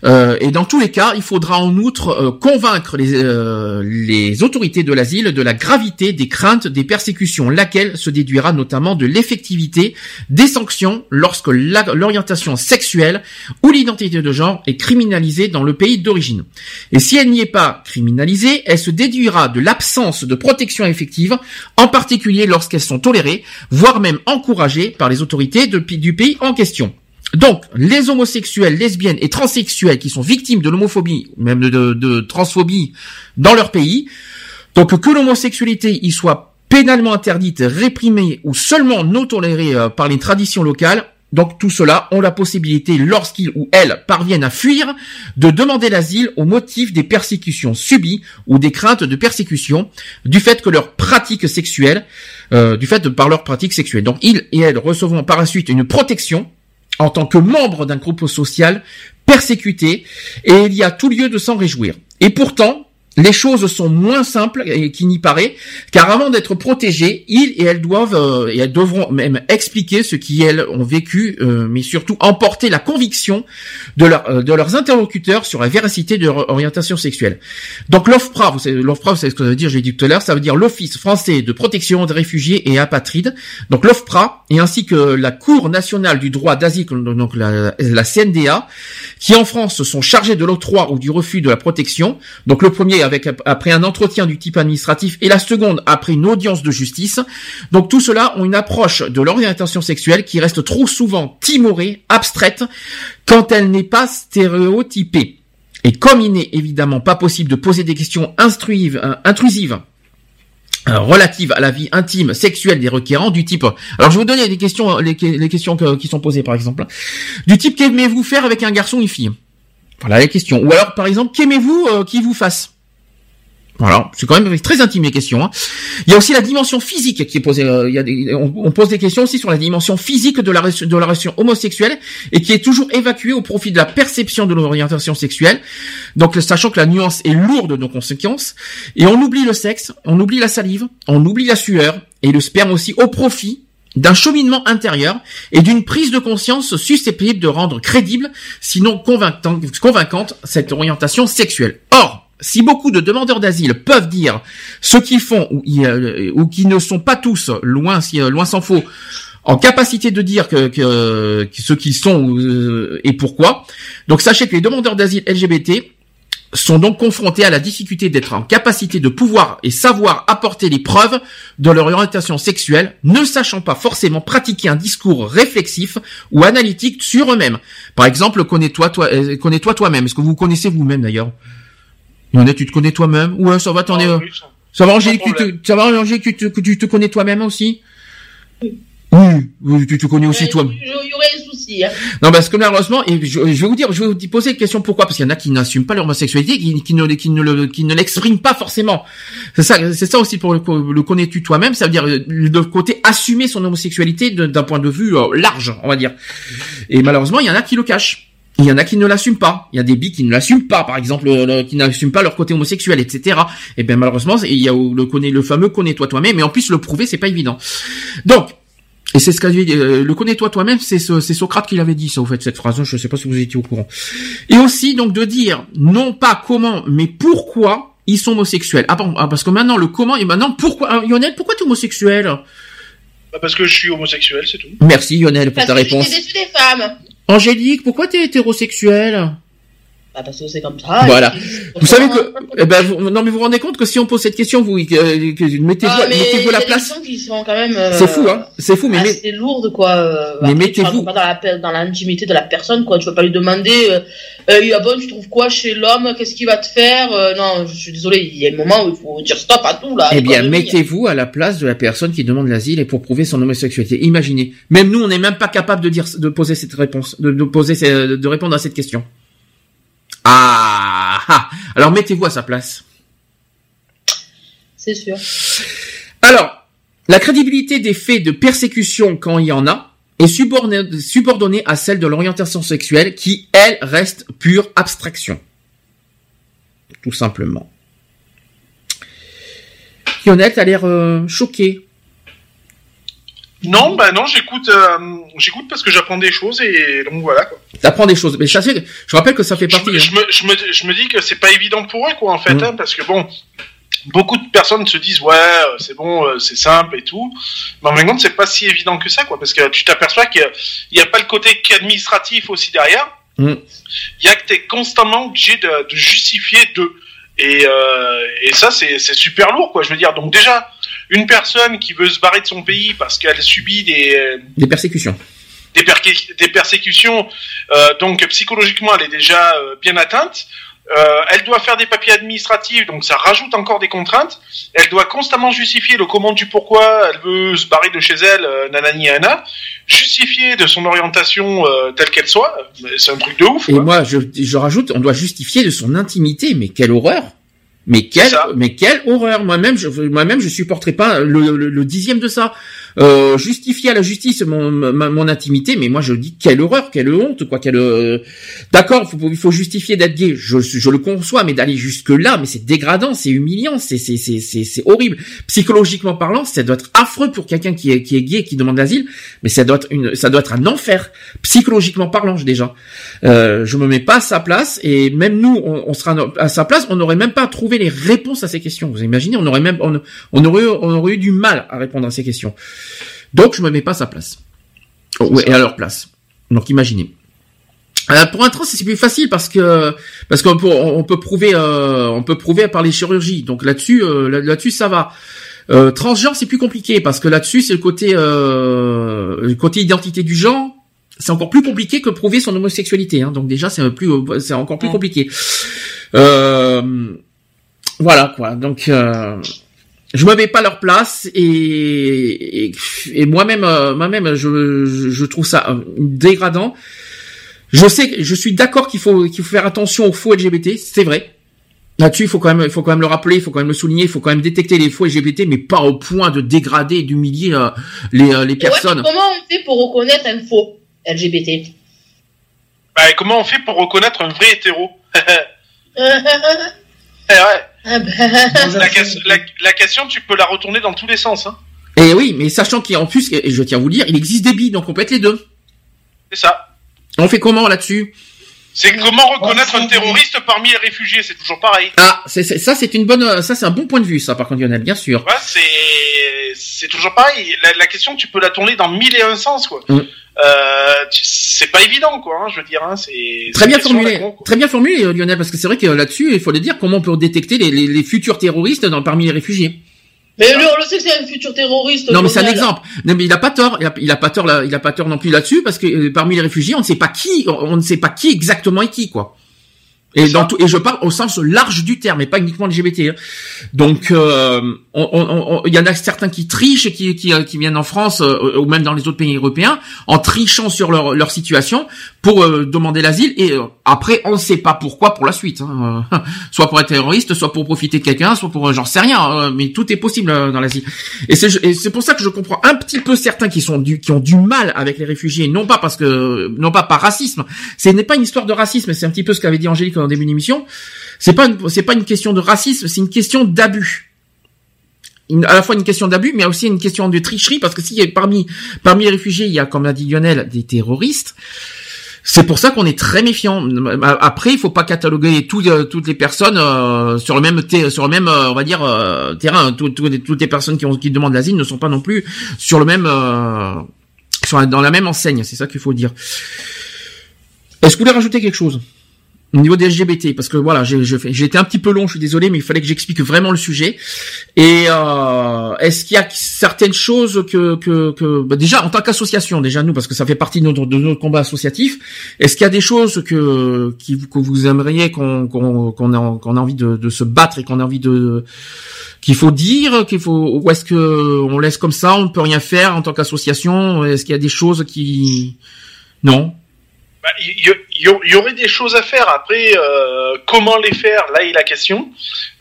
Euh, et dans tous les cas, il faudra en outre euh, convaincre euh, les autorités de l'asile de la gravité des craintes des persécutions, laquelle se déduira notamment de l'effectivité des sanctions lorsque l'orientation sexuelle ou l'identité de genre est criminalisée dans le pays d'origine. Et si elle n'y est pas criminalisée, elle se déduira de l'absence de protection effective, en particulier lorsqu'elles sont tolérées, voire même encouragées par les autorités du pays en question. Donc, les homosexuels, lesbiennes et transsexuels qui sont victimes de l'homophobie, même de, transphobie dans leur pays, donc que l'homosexualité y soit pénalement interdite, réprimée ou seulement non tolérée euh, par les traditions locales, donc tout cela ont la possibilité, lorsqu'ils ou elles parviennent à fuir, de demander l'asile au motif des persécutions subies ou des craintes de persécution du fait que leur pratique sexuelle, euh, du fait de par leur pratique sexuelle. Donc ils et elles recevront par la suite une protection en tant que membres d'un groupe social persécuté et il y a tout lieu de s'en réjouir. Et pourtant, les choses sont moins simples qu'il n'y paraît, car avant d'être protégés, ils et elles doivent euh, et elles devront même expliquer ce qu'elles ont vécu, euh, mais surtout emporter la conviction de, euh, de leurs interlocuteurs sur la véracité de leur orientation sexuelle. Donc l'OFPRA, vous savez, l'OFPRA, c'est ce que ça veut dire, j'ai dit tout à l'heure, ça veut dire l'Office français de protection des réfugiés et apatrides. Donc l'OFPRA et ainsi que la Cour nationale du droit d'asile, donc la, la CNDA, qui en France sont chargés de l'octroi ou du refus de la protection. Donc le premier après un entretien du type administratif et la seconde après une audience de justice. Donc tout cela ont une approche de l'orientation sexuelle qui reste trop souvent timorée, abstraite, quand elle n'est pas stéréotypée. Et comme il n'est évidemment pas possible de poser des questions instruives, euh, intrusives euh, relatives à la vie intime, sexuelle des requérants du type. Alors je vais vous donner des questions, les, les questions qui sont posées par exemple. Du type qu'aimez-vous faire avec un garçon ou une fille? Voilà les questions. Ou alors par exemple qu'aimez-vous euh, qu'il vous fasse? Voilà, c'est quand même très intime les questions. Hein. Il y a aussi la dimension physique qui est posée. Euh, il y a des, on, pose des questions aussi sur la dimension physique de la, de la relation homosexuelle et qui est toujours évacuée au profit de la perception de l'orientation sexuelle. Donc, sachant que la nuance est lourde de conséquences, et on oublie le sexe, on oublie la salive, on oublie la sueur et le sperme aussi au profit d'un cheminement intérieur et d'une prise de conscience susceptible de rendre crédible, sinon convaincante, cette orientation sexuelle. Or, si beaucoup de demandeurs d'asile peuvent dire ce qu'ils font ou, ou qui ne sont pas tous, loin, loin s'en faut, en capacité de dire que, ce qu'ils sont euh, et pourquoi. Donc sachez que les demandeurs d'asile LGBT sont donc confrontés à la difficulté d'être en capacité de pouvoir et savoir apporter les preuves de leur orientation sexuelle, ne sachant pas forcément pratiquer un discours réflexif ou analytique sur eux-mêmes. Par exemple, connais-toi toi, euh, connais-toi toi-même. Est-ce que vous connaissez vous-même d'ailleurs? Yonnette, tu te connais toi-même Ouais, ça va, t'en es... Ah ça va, Angélique, tu te, ça va, Angélique, tu te, tu te connais toi-même aussi oui, tu te connais aussi toi. Il y aurait un souci. Hein. Non, parce que malheureusement, et je, vais vous dire, je vais vous poser une question pourquoi? Parce qu'il y en a qui n'assument pas leur homosexualité, qui, qui ne, qui ne, qui ne l'expriment pas forcément. C'est ça, c'est ça aussi pour le, le connais-tu toi-même? Ça veut dire de côté assumer son homosexualité d'un point de vue euh, large, on va dire. Et malheureusement, il y en a qui le cachent. Il y en a qui ne l'assument pas. Il y a des bi qui ne l'assument pas, par exemple, qui n'assument pas leur côté homosexuel, etc. Et bien malheureusement, il y a le connaît, le fameux connais-toi toi-même, mais en plus le prouver, c'est pas évident. Donc, et c'est ce qu'a dit, euh, le connais-toi toi-même, c'est c'est Socrate qui l'avait dit, ça, au fait, cette phrase. Je ne sais pas si vous étiez au courant. Et aussi, donc, de dire non pas comment, mais pourquoi ils sont homosexuels. Ah, bon, ah, parce que maintenant le comment et maintenant pourquoi. Ah, Lionel, pourquoi tu es homosexuel? Bah Parce que je suis homosexuel, c'est tout. Merci Lionel pour ta réponse. Parce que des femmes. Angélique, pourquoi t'es hétérosexuel bah parce que c'est comme ça. Voilà. Vous savez que, eh ben, vous, non mais vous vous rendez compte que si on pose cette question, vous, euh, mettez-vous, ah, la place. qui sont quand même. Euh, c'est fou, hein. C'est fou, mais. C'est lourd, quoi. Euh, mais mettez-vous. Dans la, dans l'intimité de la personne, quoi. Tu vas pas lui demander, euh, ah bon, tu trouves quoi chez l'homme? Qu'est-ce qu'il va te faire? non, je suis désolé. Il y a un moment où il faut dire stop à tout, là. Eh bien, mettez-vous à la place de la personne qui demande l'asile et pour prouver son homosexualité. Imaginez. Même nous, on n'est même pas capable de dire, de poser cette réponse, de, de poser, de répondre à cette question. Ah, ah, Alors mettez-vous à sa place. C'est sûr. Alors, la crédibilité des faits de persécution quand il y en a est subordonnée à celle de l'orientation sexuelle qui, elle, reste pure abstraction. Tout simplement. Lionel, t'as l'air euh, choqué. Non, bah non, j'écoute, euh, j'écoute parce que j'apprends des choses et donc voilà. Quoi. T'apprends des choses, mais je, je rappelle que ça fait partie. Je, me, hein. je, me, je, me, dis que c'est pas évident pour eux, quoi, en fait, mm. hein, parce que bon, beaucoup de personnes se disent ouais, euh, c'est bon, euh, c'est simple et tout, mais en même temps, c'est pas si évident que ça, quoi, parce que tu t'aperçois qu'il n'y a, pas le côté administratif aussi derrière. Mm. Il y a que t'es constamment obligé de, de justifier de et, euh, et ça, c'est super lourd, quoi. Je veux dire, donc déjà, une personne qui veut se barrer de son pays parce qu'elle subit des euh, des persécutions, des, des persécutions, euh, donc psychologiquement, elle est déjà euh, bien atteinte. Euh, elle doit faire des papiers administratifs, donc ça rajoute encore des contraintes. Elle doit constamment justifier le comment du pourquoi elle veut se barrer de chez elle, euh, nanani ana, justifier de son orientation euh, telle qu'elle soit. C'est un truc de ouf. Et quoi. moi, je, je rajoute, on doit justifier de son intimité. Mais quelle horreur Mais quelle, mais quelle horreur Moi-même, je, moi-même, je supporterai pas le, le- le dixième de ça. Euh, justifier à la justice mon, mon intimité, mais moi je dis quelle horreur, quelle honte, quoi, quelle. euh, D'accord, faut- il faut justifier d'être gay, je, je le conçois, mais d'aller jusque là, mais c'est dégradant, c'est humiliant, c'est c'est c'est c'est horrible. Psychologiquement parlant, ça doit être affreux pour quelqu'un qui est qui est gay, qui demande l'asile, mais ça doit être une, ça doit être un enfer psychologiquement parlant déjà. Euh, je me mets pas à sa place et même nous, on, on sera à sa place, on n'aurait même pas trouvé les réponses à ces questions. Vous imaginez, on aurait même, on, on aurait, on aurait eu du mal à répondre à ces questions. Donc je me mets pas à sa place. Oh, ouais, et à leur place. Donc imaginez. Euh, pour un trans, c'est plus facile parce que parce qu'on peut on peut prouver euh, on peut prouver par les chirurgies. Donc là-dessus euh, là- là-dessus ça va. Euh, transgenre c'est plus compliqué parce que là-dessus c'est le côté euh, le côté identité du genre. C'est encore plus compliqué que prouver son homosexualité. Hein. Donc déjà c'est plus c'est encore plus compliqué. Euh, voilà quoi. Donc euh, je me mets pas à leur place et, et, et moi-même euh, moi-même je, je, je trouve ça euh, dégradant. Je sais, je suis d'accord qu'il faut qu'il faut faire attention aux faux LGBT, c'est vrai. Là-dessus, il faut quand même, il faut quand même le rappeler, il faut quand même le souligner, il faut quand même détecter les faux LGBT, mais pas au point de dégrader et d'humilier euh, les, euh, les Et ouais, personnes. comment on fait pour reconnaître un faux LGBT Bah, et comment on fait pour reconnaître un vrai hétéro? Eh ouais. Ah ben, la, ques- la- la question, tu peux la retourner dans tous les sens. Hein. Et oui, mais sachant qu'en plus, et je tiens à vous le dire, il existe des billes, donc on peut être les deux. C'est ça. On fait comment là-dessus? C'est comment reconnaître un terroriste parmi les réfugiés, c'est toujours pareil. Ah, c'est, c'est- ça c'est une bonne, euh, ça c'est un bon point de vue, ça par contre Lionel, bien sûr. Ouais, c'est c'est toujours pareil. La, la question, tu peux la tourner dans mille et un sens, quoi. Mm. Euh, tu- c'est pas évident, quoi. hein, je veux dire, hein, c'est Très c'est bien formulé, con, très bien formulé Lionel, parce que c'est vrai que là-dessus, il faut le dire, comment on peut détecter les, les, les futurs terroristes dans, parmi les réfugiés. mais lui, on le sait que c'est un futur terroriste. Non, mais c'est un exemple. Non, mais il a pas tort. Il a, il a pas tort. Là, il a pas tort non plus là-dessus parce que euh, parmi les réfugiés, on ne sait pas qui, on on ne sait pas qui exactement est qui, quoi. Et dans tout, et je parle au sens large du terme, et pas uniquement LGBT. hein. Donc, euh, il y en a certains qui trichent et qui, qui, euh, qui viennent en France euh, ou même dans les autres pays européens en trichant sur leur, leur situation pour euh, demander l'asile. Et euh, après, on ne sait pas pourquoi pour la suite. hein. Soit pour être terroriste, soit pour profiter de quelqu'un, soit pour, euh, j'en sais rien. euh, mais tout est possible euh, dans l'asile. Et c'est pour ça que je comprends un petit peu certains qui sont du, qui ont du mal avec les réfugiés, non pas parce que, non pas par racisme. Ce n'est pas une histoire de racisme. C'est un petit peu ce qu'avait dit Angélique en début d'émission. C'est pas, c'est pas une question de racisme, c'est une question d'abus. Une- à la fois une question d'abus, mais aussi une question de tricherie, parce que s'il y a parmi parmi les réfugiés, il y a, comme l'a dit Lionel, des terroristes. C'est pour ça qu'on est très méfiant. Après, il faut pas cataloguer euh, toutes les personnes euh, sur le même sur le même, euh, on va dire, terrain. Tout- tout- toutes les personnes qui, ont, qui demandent l'asile ne sont pas non plus sur le même, sur, dans la même enseigne. C'est ça qu'il faut dire. Est-ce que vous voulez rajouter quelque chose? Au niveau des LGBT Parce que voilà, j'ai j'ai été un petit peu long, je suis désolé, mais il fallait que j'explique vraiment le sujet. Et euh, est-ce qu'il y a certaines choses que, que, que bah déjà en tant qu'association, déjà nous, parce que ça fait partie de notre, de notre combat associatif, est-ce qu'il y a des choses que, qui, que vous aimeriez qu'on qu'on qu'on a, qu'on a envie de, de se battre et qu'on a envie de qu'il faut dire, qu'il faut ou est-ce que on laisse comme ça, on ne peut rien faire en tant qu'association? Est-ce qu'il y a des choses qui non? Bah, y- y aurait des choses à faire. Après, euh, comment les faire? Là est la question.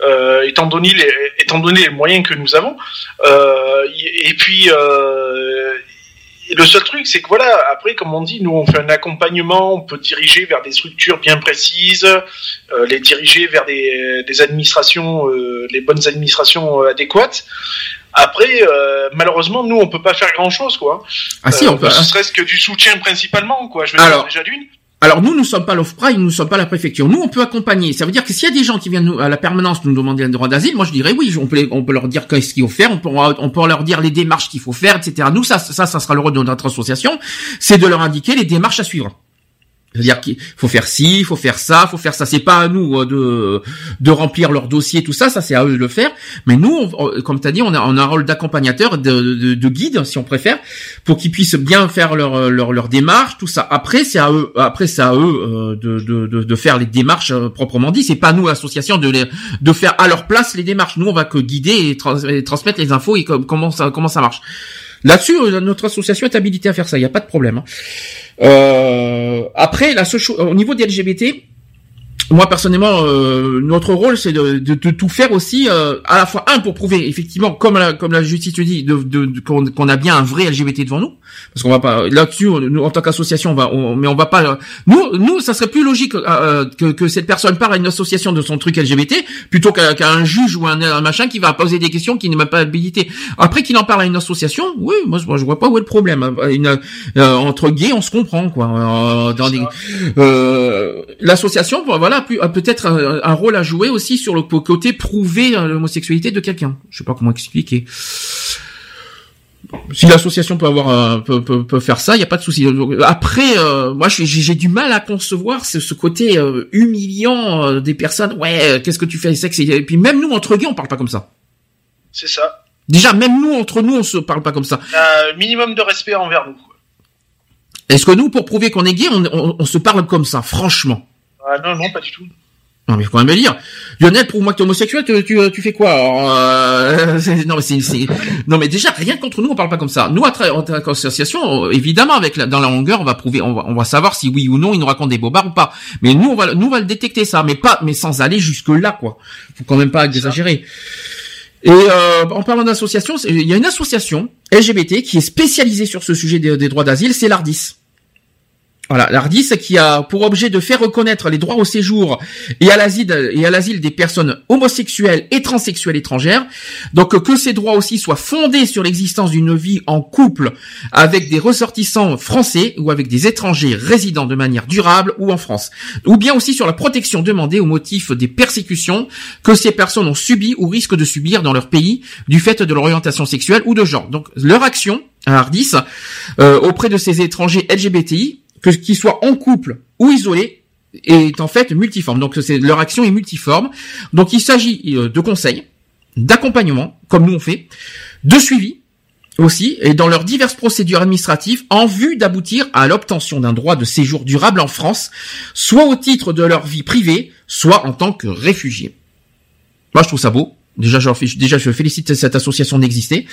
Euh, étant donné les, étant donné les moyens que nous avons. Euh, et puis, euh, le seul truc, c'est que voilà. Après, comme on dit, nous on fait un accompagnement. On peut diriger vers des structures bien précises, euh, les diriger vers des, des administrations, euh, les bonnes administrations adéquates. Après, euh, malheureusement, nous, on peut pas faire grand-chose, quoi. Ah si, on peut. Ne serait-ce que du soutien principalement, quoi. Je veux Alors, dire, déjà d'une. Alors nous, nous sommes pas l'OFPRA, nous ne sommes pas la préfecture. Nous, on peut accompagner. Ça veut dire que s'il y a des gens qui viennent à la permanence nous demander un droit d'asile, moi je dirais oui, on peut, on peut leur dire qu'est-ce qu'il faut faire, on peut, on peut leur dire les démarches qu'il faut faire, etc. Nous, ça, ça, ça sera le rôle de notre association, c'est de leur indiquer les démarches à suivre. C'est-à-dire qu'il faut faire ci, il faut faire ça, il faut faire ça. C'est pas à nous euh, de de remplir leur dossier, tout ça. Ça, c'est à eux de le faire. Mais nous, comme tu as dit, on a, on a un rôle d'accompagnateur, de, de, de guide, si on préfère, pour qu'ils puissent bien faire leur leur, leur démarche, tout ça. Après, c'est à eux. Après, c'est à eux euh, de, de, de, faire les démarches euh, proprement dit. C'est pas à nous, l'association, de les, de faire à leur place les démarches. Nous, on va que guider et, trans- et transmettre les infos et com- comment ça comment ça marche. Là-dessus, euh, notre association est habilitée à faire ça. Il n'y a pas de problème. hein. Euh, après, au niveau des LGBT, moi personnellement, euh, notre rôle c'est de, de, de tout faire aussi, euh, à la fois un pour prouver effectivement, comme la, comme la justice le dit, de, de, de- qu'on qu'on a bien un vrai LGBT devant nous, parce qu'on va pas là-dessus, nous en tant qu'association, on va, on- mais on va pas. Nous, nous, ça serait plus logique euh, que, que cette personne part à une association de son truc LGBT plutôt qu'à qu'à un juge ou un, un machin qui va poser des questions qui n'est même pas habilité. Après qu'il en parle à une association, oui, moi, je- moi je vois pas où est le problème. Une, euh, entre gays, on se comprend quoi. Euh, dans euh, l'association, bon, voilà, a peut-être un, un rôle à jouer aussi sur le côté prouver euh, l'homosexualité de quelqu'un. Je sais pas comment expliquer. Si l'association peut avoir euh, peut, peut, peut faire ça, il y a pas de souci. Après, euh, moi, j'ai du mal à concevoir ce, ce côté euh, humiliant euh, des personnes. Ouais, euh, qu'est-ce que tu fais sexe Et puis même nous entre gays, on parle pas comme ça. C'est ça. Déjà, même nous entre nous, on se parle pas comme ça. Un minimum de respect envers nous. Est-ce que nous, pour prouver qu'on est gay, on, on- on se parle comme ça, franchement? Ah, non, non, pas du tout. Non mais faut quand même le dire. Lionel, prouve-moi que t'es homosexuel, tu, tu, tu fais quoi Alors, euh, Non mais c'est, non mais déjà rien contre nous, on parle pas comme ça. Nous, à tra- en tant qu'association, euh, évidemment, avec la, dans la longueur, on va prouver, on va, on va savoir si oui ou non, ils nous racontent des bobards ou pas. Mais nous, on va, nous, on va le détecter ça, mais pas, mais sans aller jusque là, quoi. Faut quand même pas exagérer. Et euh, en parlant d'association, il y a une association LGBT qui est spécialisée sur ce sujet des, des droits d'asile, c'est l'Ardis. Voilà, l'Ardis qui a pour objet de faire reconnaître les droits au séjour et à l'asile et à l'asile des personnes homosexuelles et transsexuelles étrangères. Donc que ces droits aussi soient fondés sur l'existence d'une vie en couple avec des ressortissants français ou avec des étrangers résidant de manière durable ou en France, ou bien aussi sur la protection demandée au motif des persécutions que ces personnes ont subies ou risquent de subir dans leur pays du fait de leur orientation sexuelle ou de genre. Donc leur action à Ardis euh, auprès de ces étrangers LGBTI, que qu'ils soient en couple ou isolés, est en fait multiforme. Donc c'est leur action est multiforme. Donc il s'agit euh, de conseils, d'accompagnement, comme nous on fait, de suivi aussi, et dans leurs diverses procédures administratives en vue d'aboutir à l'obtention d'un droit de séjour durable en France, soit au titre de leur vie privée, soit en tant que réfugiés. Moi je trouve ça beau. Déjà, je, déjà, je félicite cette association d'exister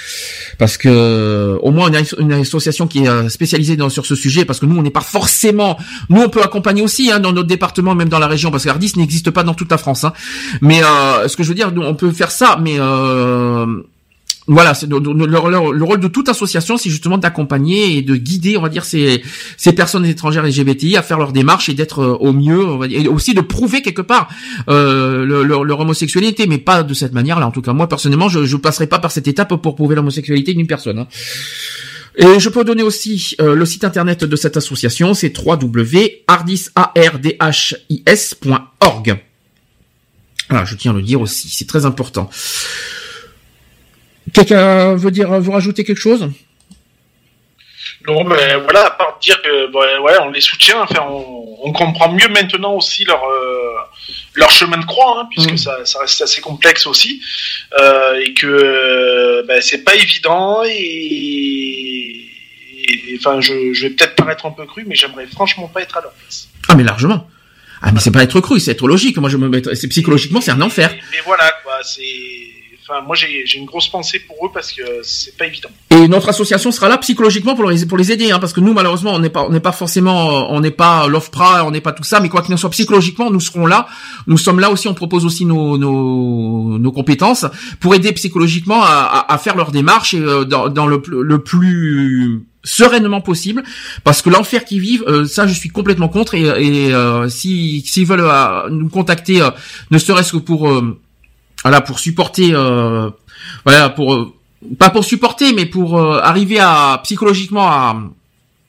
parce que euh, au moins on a une, association qui est euh, spécialisée sur ce sujet parce que nous on n'est pas forcément nous on peut accompagner aussi hein, dans notre département même dans la région parce que Ardis n'existe pas dans toute la France hein. mais euh, ce que je veux dire on peut faire ça mais euh, voilà, c'est le, le- le- le rôle de toute association, c'est justement d'accompagner et de guider, on va dire, ces, personnes étrangères LGBTI à faire leur démarche et d'être euh, au mieux, on va dire, et aussi de prouver quelque part euh, le- leur, homosexualité, mais pas de cette manière-là. En tout cas, moi personnellement, je ne passerai pas par cette étape pour prouver l'homosexualité d'une personne. hein. Et je peux donner aussi euh, le site internet de cette association, c'est www.ardis.org. Voilà, je tiens à le dire aussi, c'est très important. Quelqu'un veut dire, veut rajouter quelque chose? Non, mais voilà, à part dire que bon, ouais, on les soutient, enfin, on, on comprend mieux maintenant aussi leur euh, leur chemin de croix, hein, puisque Mhm. ça, ça reste assez complexe aussi, euh, et que euh, ben, c'est pas évident et, enfin, je, je vais peut-être paraître un peu cru, mais j'aimerais franchement pas être à leur place. Ah mais largement. Ah mais c'est pas être cru, c'est être logique. Moi je me c'est psychologiquement c'est un enfer. Mais, mais voilà, quoi, c'est, moi j'ai une grosse pensée pour eux parce que c'est pas évident. Et notre association sera là psychologiquement pour les pour les aider, hein, parce que nous malheureusement on n'est pas on n'est pas forcément on n'est pas l'OFPRA, on n'est pas tout ça, mais quoi qu'il en soit psychologiquement nous serons là. Nous sommes là aussi, on propose aussi nos nos, nos compétences pour aider psychologiquement à, à, à faire leur démarche et euh, dans, dans le, plus- le plus sereinement possible parce que l'enfer qu'ils vivent euh, ça je suis complètement contre et, et euh, si s'ils veulent euh, nous contacter euh, ne serait-ce que pour euh, voilà pour supporter euh, voilà pour euh, pas pour supporter mais pour euh, arriver à psychologiquement à,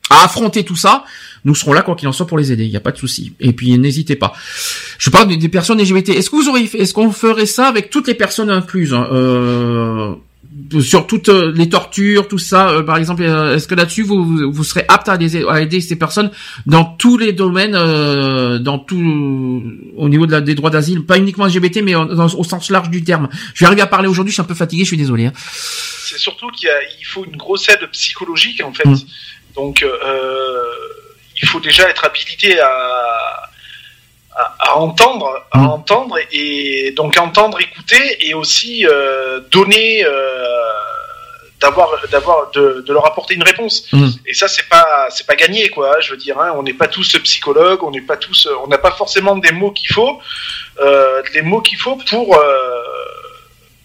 à affronter tout ça nous serons là quoi qu'il en soit pour les aider. Il y a pas de souci. Et puis n'hésitez pas. Je parle des, personnes LGBT est-ce que vous auriez est-ce qu'on ferait ça avec toutes les personnes incluses hein? Euh, sur toutes euh, les tortures, tout ça. euh, par exemple, euh, est-ce que là-dessus vous, vous vous serez apte à aider, à aider ces personnes dans tous les domaines, euh, dans tout au niveau de la, des droits d'asile, pas uniquement LGBT, mais en- dans- au sens large du terme. Je vais arriver à parler aujourd'hui, je suis un peu fatigué, je suis désolé. hein. C'est surtout qu'il faut une grosse aide psychologique en fait. Mm. Donc euh, il faut déjà être habilité à, à, à entendre, à Mm. entendre et donc entendre, écouter et aussi euh, donner, euh, d'avoir, d'avoir, de, de leur apporter une réponse. Mm. Et ça c'est pas, c'est pas gagné quoi. Je veux dire, hein, on n'est pas tous psychologues, on n'est pas tous, on n'a pas forcément des mots qu'il faut, euh, les mots qu'il faut pour euh,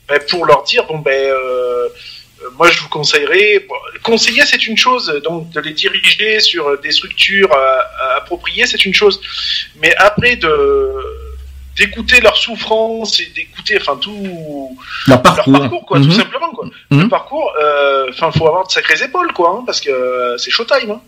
ben, pour leur dire bon ben euh, moi je vous conseillerais bon, conseiller c'est une chose donc de les diriger sur des structures euh, appropriées c'est une chose mais après de d'écouter leur souffrance et d'écouter enfin tout Leur leur parcours. parcours quoi Mhm. tout simplement quoi Mhm. le parcours euh, enfin faut avoir de sacrées épaules quoi hein, parce que euh, c'est showtime hein.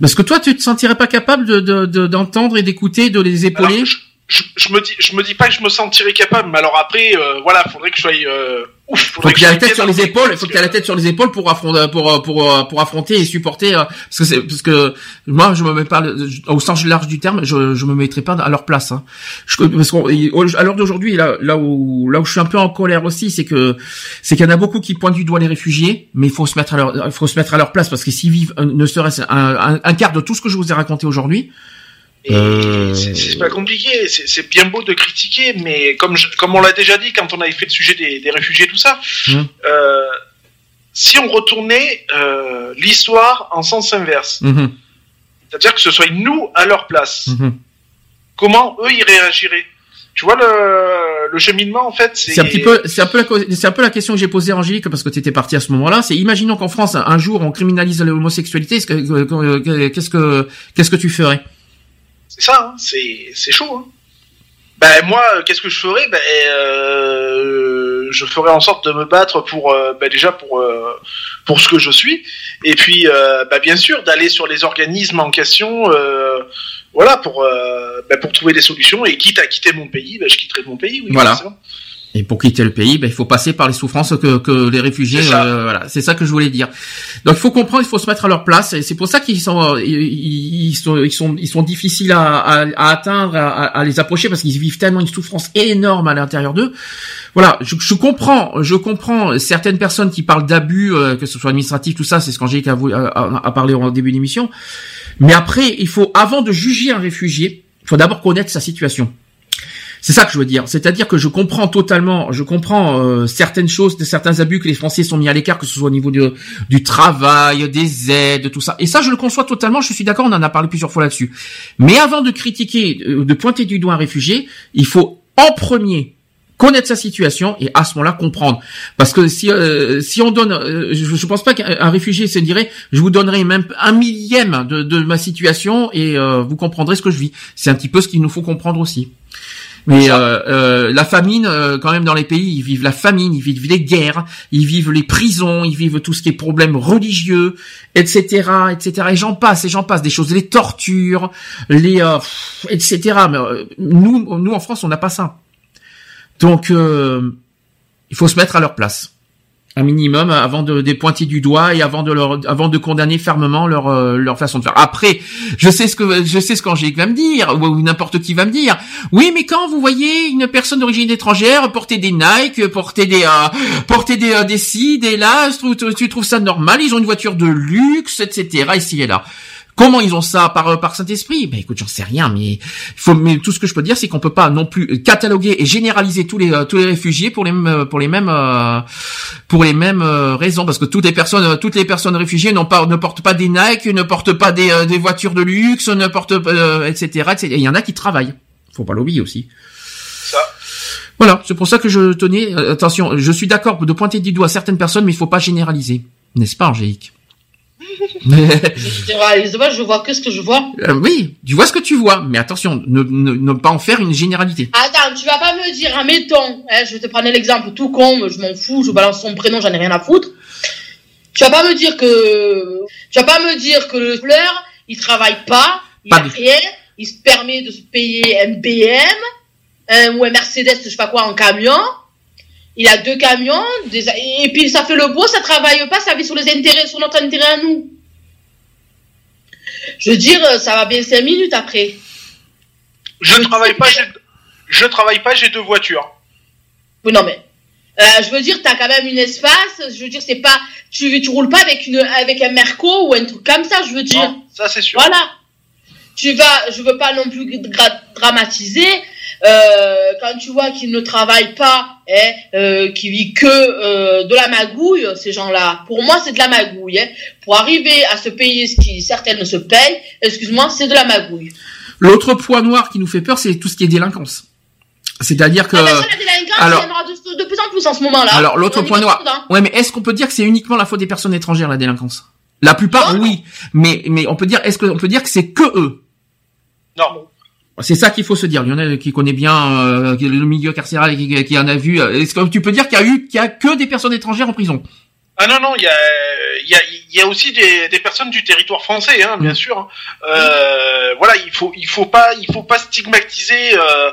Parce que toi, tu te sentirais pas capable de de- de- d'entendre et d'écouter, de les épauler? Alors, je, je, je me dis je me dis pas que je me sentirais capable mais alors après euh, voilà faudrait que je sois euh, ouf faut qu'il y ait la tête sur les épaules, parce faut qu'il y ait la tête sur les épaules pour affronter, pour pour pour, affronter et supporter. euh, Parce que c'est parce que moi je me mets pas au sens large du terme, je je me mettrai pas à leur place. Hein. Je, parce qu'à l'heure d'aujourd'hui, là là où là où je suis un peu en colère aussi, c'est que c'est qu'il y en a beaucoup qui pointent du doigt les réfugiés, mais il faut se mettre à leur il faut se mettre à leur place parce que s'ils vivent euh, ne serait-ce un, un, un quart de tout ce que je vous ai raconté aujourd'hui, Euh, c'est- pas compliqué, c'est bien beau de critiquer, mais comme je- comme on l'a déjà dit quand on avait fait le sujet des, des réfugiés tout ça, Mhm. euh, si on retournait euh, l'histoire en sens inverse, Mhm, c'est-à-dire que ce soit nous à leur place, mhm. comment eux ils réagiraient? Tu vois le, le cheminement en fait, C'est un petit peu, c'est un peu la, co- c'est un peu la question que j'ai posée à Angélique parce que tu étais parti à ce moment-là. C'est imaginons qu'en France un jour on criminalise l'homosexualité, est-ce que- que- que- qu'est-ce que qu'est-ce que tu ferais? C'est ça, hein, c'est c'est chaud. Hein. Ben moi, qu'est-ce que je ferais? Ben euh, je ferais en sorte de me battre pour euh, ben, déjà pour euh, pour ce que je suis, et puis euh, ben, bien sûr d'aller sur les organismes en question, euh, voilà pour ben, pour trouver des solutions. Et quitte à quitter mon pays, ben, je quitterai mon pays. Oui, Voilà. forcément. Et pour quitter le pays, ben, il faut passer par les souffrances que, que les réfugiés. C'est ça. euh, voilà, c'est ça que je voulais dire. Donc il faut comprendre, il faut se mettre à leur place. Et c'est pour ça qu'ils sont, euh, ils, ils sont, ils sont, ils sont difficiles à, à, à atteindre, à, à les approcher parce qu'ils vivent tellement une souffrance énorme à l'intérieur d'eux. Voilà, je, je comprends, je comprends certaines personnes qui parlent d'abus, euh, que ce soit administratif, tout ça. C'est ce qu'Angélique a, a- a parlé au début de l'émission. Mais après, il faut, avant de juger un réfugié, il faut d'abord connaître sa situation. C'est ça que je veux dire. C'est-à-dire que je comprends totalement, je comprends euh, certaines choses, certains abus que les Français sont mis à l'écart, que ce soit au niveau du travail, des aides, tout ça. Et ça, je le conçois totalement. Je suis d'accord, on en a parlé plusieurs fois là-dessus. Mais avant de critiquer, euh, de pointer du doigt un réfugié, il faut en premier connaître sa situation et à ce moment-là comprendre. Parce que si euh, si on donne, euh, je, je pense pas qu'un un réfugié se dirait, je vous donnerai même un millième de, de ma situation et euh, vous comprendrez ce que je vis. C'est un petit peu ce qu'il nous faut comprendre aussi. Mais euh, euh, la famine, euh, quand même dans les pays, ils vivent la famine, ils vivent les guerres, ils vivent les prisons, ils vivent tout ce qui est problème religieux, etc., etc. Et j'en passe, et j'en passe, des choses, les tortures, les, euh, pff, etc. Mais euh, nous, nous en France, on n'a pas ça. Donc, euh, il faut se mettre à leur place, un minimum, avant de les pointer du doigt et avant de leur, avant de condamner fermement leur, euh, leur façon de faire. Après, je sais ce que, je sais ce qu'Angélique va me dire ou, n'importe qui va me dire. Oui, mais quand vous voyez une personne d'origine étrangère porter des Nike, porter des, euh, porter des, euh, des ci, des là, tu trouves ça normal Ils ont une voiture de luxe, etc. Ici et là. Comment ils ont ça par euh, par Saint-Esprit? Ben écoute, j'en sais rien, mais il faut mais tout ce que je peux dire c'est qu'on peut pas non plus cataloguer et généraliser tous les euh, tous les réfugiés pour les mêmes pour les mêmes euh, pour les mêmes euh, raisons parce que toutes les personnes euh, toutes les personnes réfugiées n'ont pas ne portent pas des Nike, ne portent pas des euh, des voitures de luxe, ne portent pas euh, etc., etc. Et il y en a qui travaillent. Faut pas l'oublier aussi. Ça. Voilà, c'est pour ça que je tenais euh, attention, je suis d'accord de pointer du doigt certaines personnes mais il faut pas généraliser. N'est-ce pas Angélique? Je vois que ce que je vois. Euh, oui, tu vois ce que tu vois, mais attention, ne, ne, ne pas en faire une généralité. Attends, tu vas pas me dire, admettons, hein, je vais te prendre l'exemple tout con, je m'en fous, je balance son prénom, j'en ai rien à foutre. Tu vas pas me dire que, tu vas pas me dire que le fleur, il travaille pas, il Pas a rien, il se permet de se payer un BM, un, ou un Mercedes, je sais pas quoi, en camion, il a deux camions, des- et puis ça fait le beau, ça travaille pas, ça vit sur les intérêts, sur notre intérêt à nous. Je veux dire, ça va bien cinq minutes après. Je ne travaille pas, j'ai, je travaille pas, j'ai deux voitures. Oui, non, mais. euh, je veux dire, t'as quand même une espace. Je veux dire, c'est pas. Tu, tu roules pas avec une avec un Merco ou un truc comme ça. Je veux dire. Non, ça c'est sûr. Voilà. Tu vas. Je veux pas non plus dramatiser. Euh, quand tu vois qu'ils ne travaillent pas, hein, euh, qui vit que euh, de la magouille, ces gens-là. Pour moi, c'est de la magouille. Hein. Pour arriver à se payer ce qui certaines se payent, excuse-moi, c'est de la magouille. L'autre poids noir qui nous fait peur, c'est tout ce qui est délinquance. C'est-à-dire que Ah, ben ça, la délinquance, alors- il y en aura de, de plus en plus en ce moment-là. Alors l'autre point noir. dedans. Ouais, mais est-ce qu'on peut dire que c'est uniquement la faute des personnes étrangères la délinquance? La plupart, Non. oui, mais mais on peut dire, est-ce qu'on peut dire que c'est que eux? Non. C'est ça qu'il faut se dire. Lionel qui connaît bien euh, le milieu carcéral et qui, qui en a vu. euh, Est-ce que tu peux dire qu'il y a eu qu'il y a que des personnes étrangères en prison? Ah non, non, il y a, il y, a, il y a aussi des, des personnes du territoire français, hein, bien Mm. sûr. hein. Euh, voilà, il faut, il faut pas, il faut pas stigmatiser euh,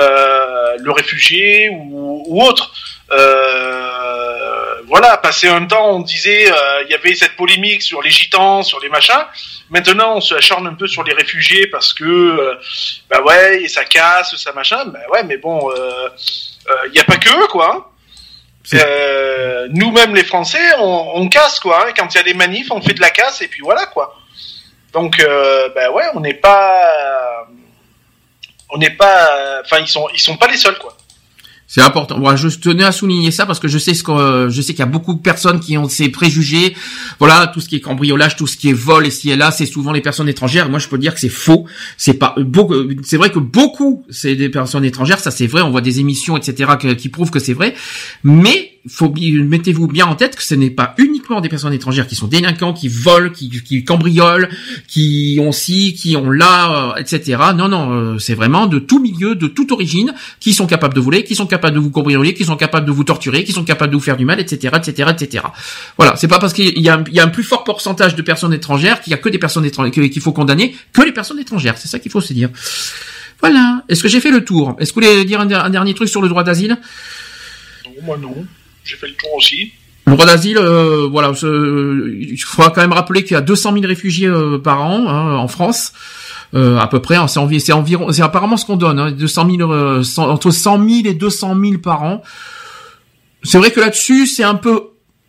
euh, le réfugié ou, ou autre. Euh, voilà, passé un temps, on disait, euh, il y avait cette polémique sur les gitans, sur les machins. Maintenant, on se acharne un peu sur les réfugiés parce que, euh, bah ouais, et ça casse, ça machin. Bah ouais, mais bon, il euh, euh, y a pas que eux, quoi. hein. Euh, nous-mêmes les Français, on, on casse quoi. hein. Quand il y a des manifs, on fait de la casse et puis voilà quoi. Donc euh, ben ouais, on n'est pas, on n'est pas, enfin ils sont, ils sont pas les seuls quoi. C'est important. Moi, je tenais à souligner ça parce que je sais ce que je sais qu'il y a beaucoup de personnes qui ont ces préjugés. Voilà, tout ce qui est cambriolage, tout ce qui est vol et ci et là, c'est souvent les personnes étrangères. Moi, je peux dire que c'est faux. C'est pas. C'est vrai que beaucoup, c'est des personnes étrangères. Ça, c'est vrai. On voit des émissions, etc., qui prouvent que c'est vrai. Mais faut mettez-vous bien en tête que ce n'est pas uniquement des personnes étrangères qui sont délinquants, qui volent, qui, qui cambriolent, qui ont ci, qui ont là, euh, etc. Non, non, euh, c'est vraiment de tout milieu, de toute origine, qui sont capables de voler, qui sont capables de vous cambrioler, qui sont capables de vous torturer, qui sont capables de vous faire du mal, etc., etc., etc. Voilà, c'est pas parce qu'il y a, un- y a un plus fort pourcentage de personnes étrangères qu'il y a que des personnes étrangères qu'il faut condamner que les personnes étrangères. C'est ça qu'il faut se dire. Voilà. Est-ce que j'ai fait le tour? Est-ce que vous voulez dire un, un dernier truc sur le droit d'asile? Non, moi non. J'ai fait le tour aussi. Le droit d'asile, euh, voilà, il faudra quand même rappeler qu'il y a 200 000 réfugiés euh, par an hein, en France. Euh, à peu près, hein, c'est envi- c'est environ, c'est apparemment ce qu'on donne, hein, 200 000, euh, cent- entre 100 000 et 200 000 par an. C'est vrai que là-dessus, c'est un peu,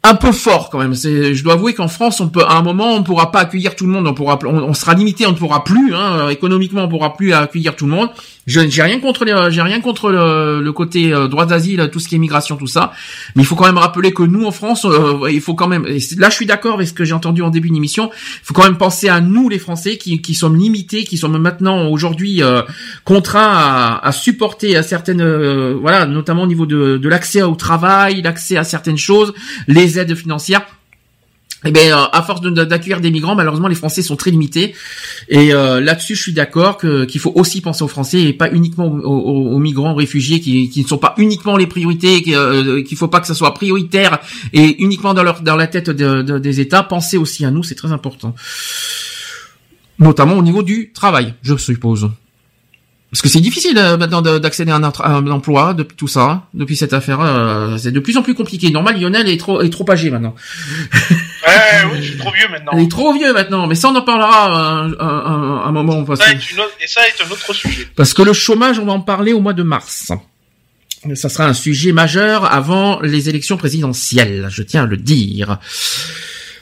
un peu fort quand même. C'est, je dois avouer qu'en France, on peut, à un moment, on pourra pas accueillir tout le monde, on pourra, on, sera limité, on ne pourra plus, hein, économiquement, on pourra plus accueillir tout le monde. Je, j'ai rien contre, les, j'ai rien contre le, le côté euh, droit d'asile, tout ce qui est immigration, tout ça. Mais il faut quand même rappeler que nous, en France, euh, il faut quand même. et là, je suis d'accord avec ce que j'ai entendu en début d'émission. Il faut quand même penser à nous, les Français, qui, qui sommes limités, qui sommes maintenant aujourd'hui euh, contraints à, à supporter à certaines, euh, voilà, notamment au niveau de, de l'accès au travail, l'accès à certaines choses, aides financières. Eh ben, euh, à force d'accueillir des migrants, malheureusement, les Français sont très limités. Et euh, là-dessus, je suis d'accord qu'il faut aussi penser aux Français et pas uniquement aux, migrants, aux réfugiés, qui, qui ne sont pas uniquement les priorités, euh, qu'il faut pas que ça soit prioritaire et uniquement dans leur dans la tête de- de- des États. Pensez aussi à nous, c'est très important, notamment au niveau du travail, je suppose. Parce que c'est difficile euh, maintenant de- d'accéder à un, entra- à un emploi depuis tout ça, depuis cette affaire. euh, c'est de plus en plus compliqué. Normal, Lionel est trop est trop âgé maintenant. Ouais, oui, je suis trop vieux maintenant. Il est trop vieux maintenant, mais ça on en parlera un, un, un- un moment. parce Ça est une autre- et ça est un autre sujet. Parce que le chômage, on va en parler au mois de mars. Ça sera un sujet majeur avant les élections présidentielles, je tiens à le dire.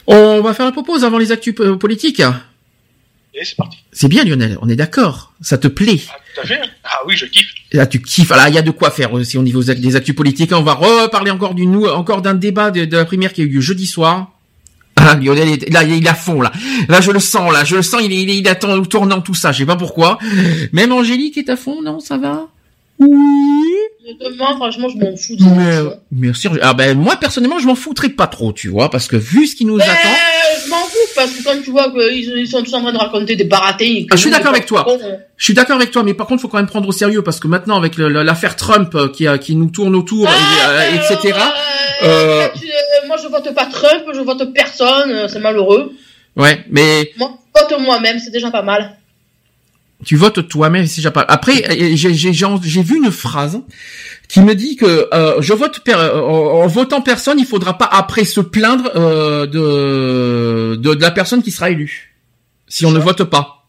On va faire la pause avant les actus euh, politiques. Et c'est parti. C'est bien Lionel, on est d'accord. Ça te plaît. Ah, tout à fait. Ah oui, je kiffe. Là, tu kiffes. Là, il y a de quoi faire aussi au niveau des actus politiques. On va reparler encore du encore d'un débat de, de la primaire qui a eu lieu jeudi soir. Ah, Lionel, est, là, il est à fond, là. Là, je le sens, là. Je le sens, il est, il est, il attend au tournant tout ça. Je sais pas pourquoi. Même Angélique est à fond, non? Ça va? Oui. Honnêtement, franchement, je m'en fous de Mais, ça. merci. Angé- Ah ben, moi, personnellement, je m'en foutrais pas trop, tu vois, parce que vu ce qui nous Mais attend. je m'en fous parce que quand tu vois qu'ils ils sont tous en train de raconter des baratés. Ah, je suis d'accord avec toi. Je suis d'accord avec toi, mais par contre, faut quand même prendre au sérieux parce que maintenant, avec l'affaire Trump euh, qui, a- qui nous tourne autour, et, euh, etc. euh, moi, je vote pas Trump, je vote personne, euh, c'est malheureux. Ouais, mais Moi, je vote moi-même, c'est déjà pas mal. Tu votes toi-même, déjà pas. Après, euh, j'ai j'ai j'ai vu une phrase qui me dit que euh, je vote per- euh, en votant personne, il faudra pas après se plaindre euh, de, de de la personne qui sera élue si on ne vote pas.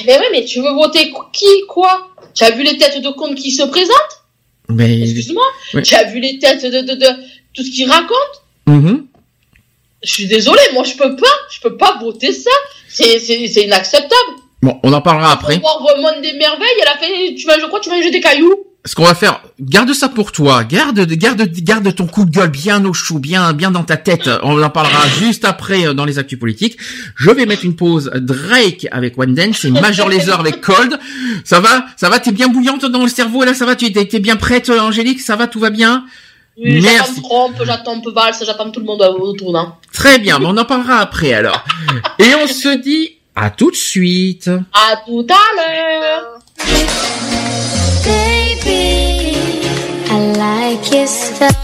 Eh ben ouais, mais tu veux voter qui, quoi? Tu as vu les têtes de compte qui se présentent? Mais Excuse-moi. Oui. Tu as vu les têtes de, de, de tout ce qu'ils racontent? Mhm. Je suis désolée, moi je peux pas, je peux pas voter ça. C'est, c'est, c'est inacceptable. Bon, on en parlera après. Le monde des merveilles, elle a fait, tu vas, je crois, tu vas jeter des cailloux. Ce qu'on va faire, garde ça pour toi, garde, garde, garde ton coup de gueule bien au chaud, bien, bien dans ta tête. On en parlera juste après euh, dans les actus politiques. Je vais mettre une pause Drake avec One Dance et Major Lazer avec Cold. Ça va, ça va, t'es bien bouillante dans le cerveau là, ça va, tu t'es bien prête, euh, Angélique, ça va, tout va bien? Oui, Merci. J'attends Trump, j'attends Valls, j'attends tout le monde autour, hein. Très bien, mais on en parlera après alors. Et on se dit à tout de suite. À tout à l'heure. Baby, I like your stuff.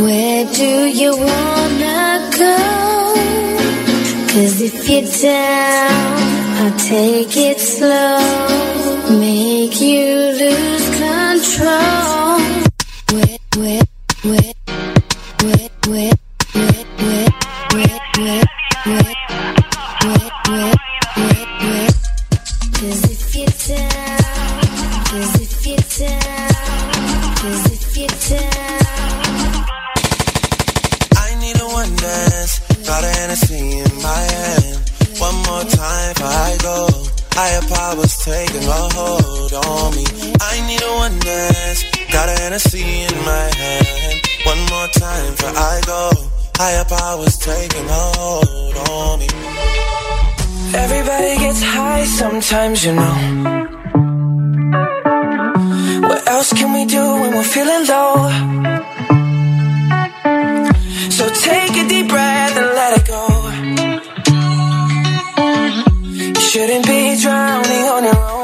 Where do you wanna go? Cause if you're down, I'll take it slow. Make you lose control. Where, where, where, where, where, where, where, where. Got a Hennessy in my hand. One more time before I go. Higher powers taking a hold on me. I need a one dance. Got a Hennessy in my hand. One more time before I go. Higher powers taking a hold on me. Everybody gets high sometimes, you know. What else can we do when we're feeling low? So take a deep breath and let it go. You shouldn't be drowning on your own.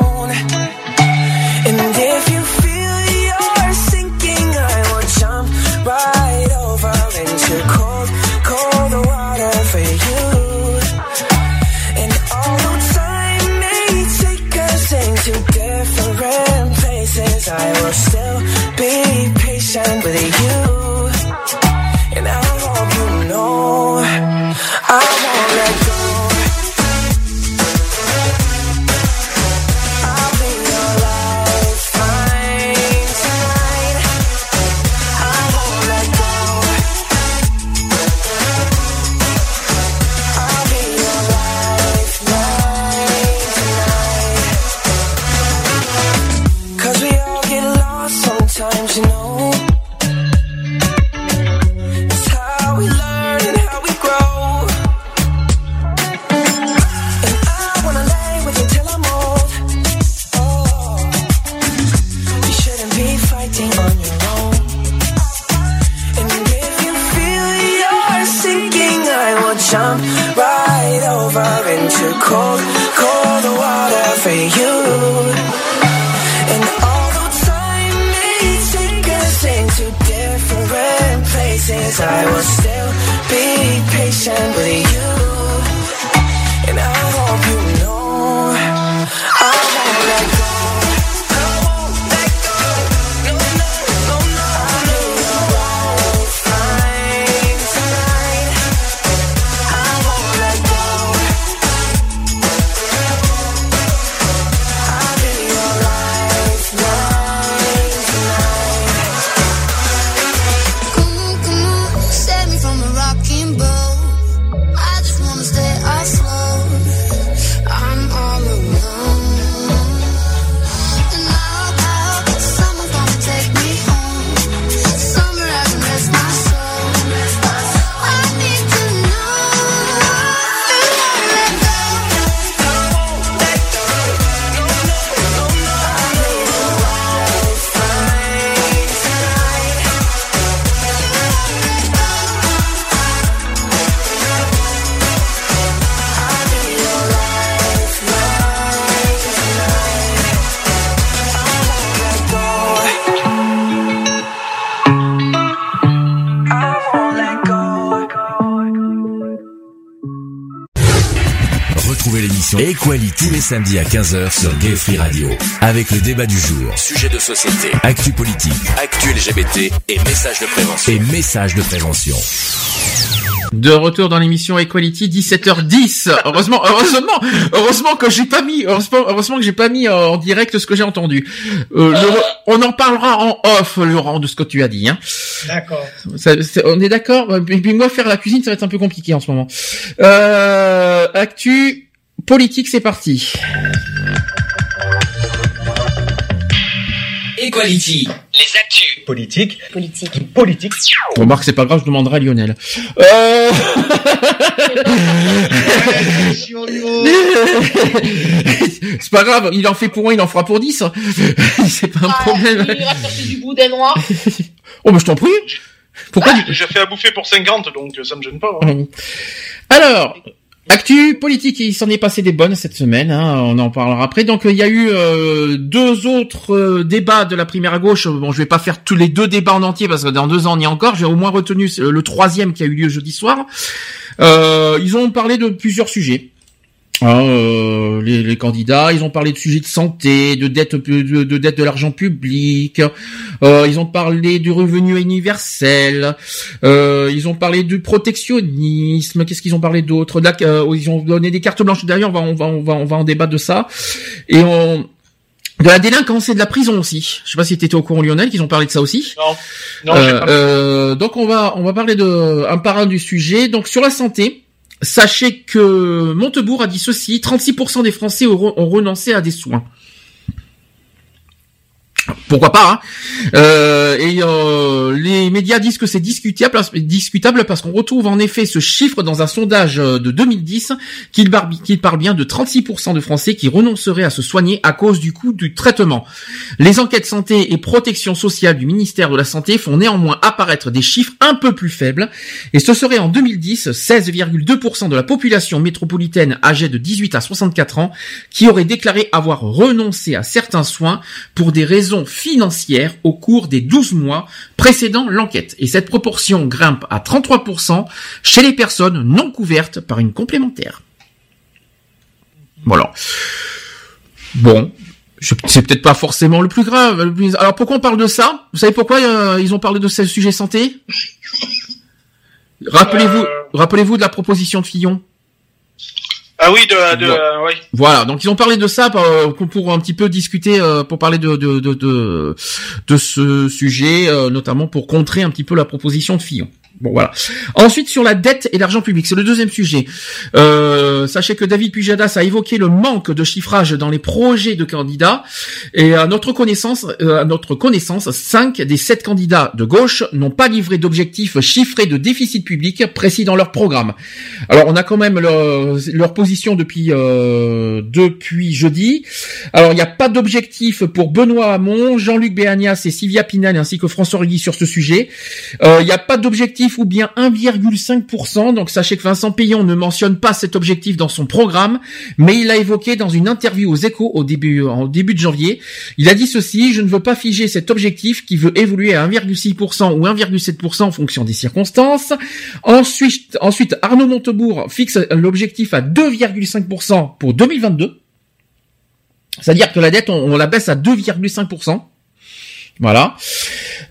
Samedis à 15h sur Gay Free Radio. Avec le débat du jour, sujet de société, actu politique, actu LGBT et messages de prévention. Et messages de prévention. De retour dans l'émission Equality 17h10. Heureusement, heureusement, heureusement que j'ai pas mis, heureusement, heureusement que j'ai pas mis en direct ce que j'ai entendu. Euh, le- on en parlera en off, Laurent, de ce que tu as dit. Hein. D'accord. On est d'accord. Et puis moi, faire la cuisine, ça va être un peu compliqué en ce moment. Euh, actu politique, c'est parti. Equality. Les actus. Politique. Politique. Politique. Remarque, c'est pas grave, je demanderai à Lionel. Euh... c'est pas grave, il en fait pour un, il en fera pour 10. c'est pas un problème. Il ira chercher du boudin noir. Oh, mais je t'en prie. Pourquoi Ah, J'ai fait à bouffer pour 50, donc ça me gêne pas. hein. Alors, actu politique, il s'en est passé des bonnes cette semaine, hein, on en parlera après. Donc, il y a eu euh, deux autres euh, débats de la primaire à gauche. Bon, je vais pas faire tous les deux débats en entier parce que dans deux ans, on y est encore. J'ai au moins retenu euh, le troisième qui a eu lieu jeudi soir. Ils ont parlé de plusieurs sujets. Hein, euh, les, les candidats, ils ont parlé de sujets de santé, de dette, de, de dette de l'argent public. Euh, ils ont parlé du revenu universel. Euh, ils ont parlé du protectionnisme. Qu'est-ce qu'ils ont parlé d'autre? Euh, Ils ont donné des cartes blanches. D'ailleurs, on va, on va, on va, on va en débattre de ça. Et on de la délinquance et de la prison aussi. Je sais pas si tu étais au courant Lionel qu'ils ont parlé de ça aussi. Non, non, Euh, pas- euh, donc on va on va parler de un par un du sujet. Donc sur la santé, sachez que Montebourg a dit ceci 36% des Français ont renoncé à des soins. Pourquoi pas hein Euh, Et euh, les médias disent que c'est discutable, discutable parce qu'on retrouve en effet ce chiffre dans un sondage euh, de 2010 qu'il parle bien de 36% de Français qui renonceraient à se soigner à cause du coût du traitement. Les enquêtes santé et protection sociale du ministère de la Santé font néanmoins apparaître des chiffres un peu plus faibles et ce serait en 2010 16,2% de la population métropolitaine âgée de 18 à 64 ans qui aurait déclaré avoir renoncé à certains soins pour des raisons financières au cours des 12 mois précédant l'enquête. Et cette proportion grimpe à 33% chez les personnes non couvertes par une complémentaire. Voilà. Bon, c'est peut-être pas forcément le plus grave. le plus- Alors pourquoi on parle de ça? Vous savez pourquoi euh, ils ont parlé de ce sujet santé? Rappelez-vous, rappelez-vous de la proposition de Fillon? Ah oui, de, de, Bon. euh, ouais. Voilà, donc ils ont parlé de ça euh, pour, pour un petit peu discuter, euh, pour parler de de, de, de, de ce sujet, notamment pour contrer un petit peu la proposition de Fillon. Bon voilà. Ensuite sur la dette et l'argent public, c'est le deuxième sujet. Euh, sachez que David Pujadas a évoqué le manque de chiffrage dans les projets de candidats et à notre connaissance, euh, à notre connaissance, cinq des sept candidats de gauche n'ont pas livré d'objectifs chiffrés de déficit public précis dans leur programme. Alors on a quand même leur, position depuis euh, depuis jeudi. Alors il n'y a pas d'objectif pour Benoît Hamon, Jean-Luc Béanias et Sylvia Pinel ainsi que François Rugy sur ce sujet. Il n'y a pas d'objectif ou bien 1,5%. Donc sachez que Vincent Payon ne mentionne pas cet objectif dans son programme, mais il l'a évoqué dans une interview aux Échos au début, au début de janvier. Il a dit ceci je ne veux pas figer cet objectif qui veut évoluer à 1,6% ou 1,7% en fonction des circonstances. Ensuite, ensuite Arnaud Montebourg fixe l'objectif à 2,5% pour 2022. C'est-à-dire que la dette, on, on la baisse à 2,5%. Voilà.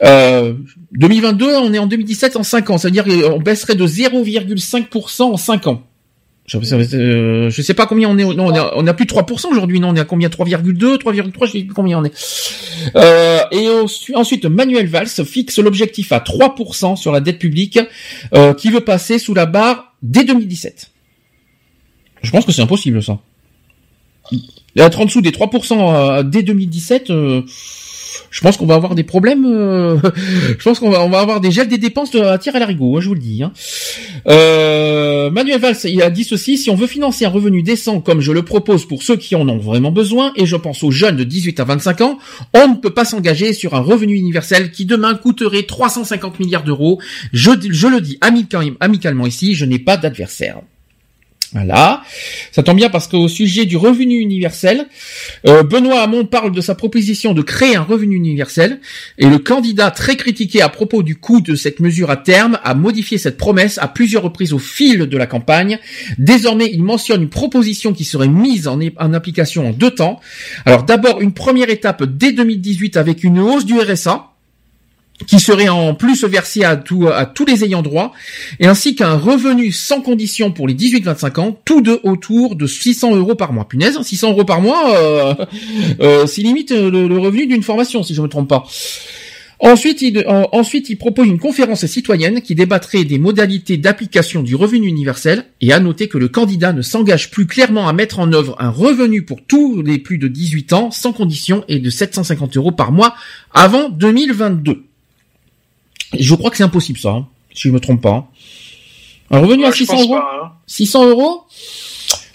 Euh, 2022, on est en 2017 en 5 ans. C'est-à-dire qu'on baisserait de 0,5% en 5 ans. Je, euh, je sais pas combien on est. Non, on est, on a plus de 3% aujourd'hui. Non, on est à combien? 3,2, 3,3. Je sais plus combien on est. Euh, et ensuite, Manuel Valls fixe l'objectif à 3% sur la dette publique, euh, qui veut passer sous la barre dès 2017. Je pense que c'est impossible ça. Être en dessous des 3% euh, dès 2017, euh, je pense qu'on va avoir des problèmes. euh, je pense qu'on va, on va avoir des gels des dépenses de, à tir à l'arigot, hein, je vous le dis. hein. Euh, Manuel Valls, a dit ceci si on veut financer un revenu décent comme je le propose pour ceux qui en ont vraiment besoin, et je pense aux jeunes de 18 à 25 ans, on ne peut pas s'engager sur un revenu universel qui demain coûterait 350 milliards d'euros. Je, le dis amical- amicalement ici, je n'ai pas d'adversaire. Voilà. Ça tombe bien parce qu'au sujet du revenu universel, euh, Benoît Hamon parle de sa proposition de créer un revenu universel et le candidat très critiqué à propos du coût de cette mesure à terme a modifié cette promesse à plusieurs reprises au fil de la campagne. Désormais, il mentionne une proposition qui serait mise en, en application en deux temps. Alors d'abord, une première étape dès 2018 avec une hausse du RSA qui serait en plus versé à, tout- à tous les ayants droit, et ainsi qu'un revenu sans condition pour les 18-25 ans, tous deux autour de 600 euros par mois. Punaise, 600 euros par mois, euh, euh, c'est limite euh, le, revenu d'une formation, si je me trompe pas. Ensuite il, euh, ensuite, il propose une conférence citoyenne qui débattrait des modalités d'application du revenu universel et à noter que le candidat ne s'engage plus clairement à mettre en œuvre un revenu pour tous les plus de 18 ans sans condition et de 750 euros par mois avant 2022. Je crois que c'est impossible ça, hein, si je me trompe pas. Un revenu Ouais, à je 600 pense euros pas, hein. 600 euros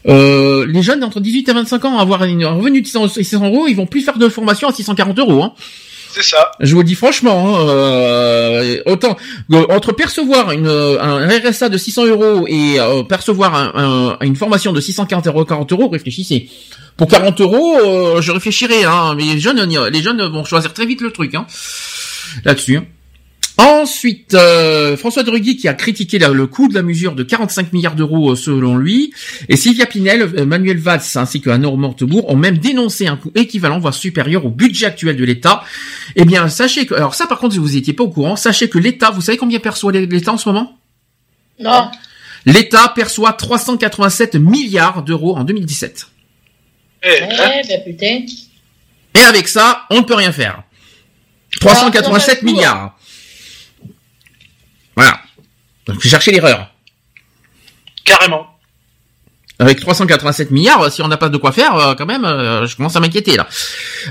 euh, les jeunes entre 18 et 25 ans avoir une- un revenu de 600 600 euros, ils vont plus faire de formation à 640 euros. Hein. C'est ça. Je vous le dis franchement, hein, euh, autant euh, entre percevoir une, un RSA de 600 euros et euh, percevoir un- un- une formation de 640 euros, 40 euros, réfléchissez. Pour 40 euros, je réfléchirais, hein, mais les jeunes, les jeunes vont choisir très vite le truc, hein, là-dessus. Ensuite, euh, François de Rugy qui a critiqué la- le coût de la mesure de 45 milliards d'euros euh, selon lui, et Sylvia Pinel, euh, Manuel Valls ainsi que Anne Montebourg ont même dénoncé un coût équivalent voire supérieur au budget actuel de l'État. Eh bien, sachez que, alors ça par contre, si vous étiez pas au courant, sachez que l'État, vous savez combien perçoit l'État en ce moment? Non. L'État perçoit 387 milliards d'euros en 2017. Eh, Ouais, hein. ben putain. Et avec ça, on ne peut rien faire. 387 Ah, milliards. Voilà. Donc j'ai cherché l'erreur. Carrément. Avec 387 milliards, si on n'a pas de quoi faire, euh, quand même, euh, je commence à m'inquiéter là.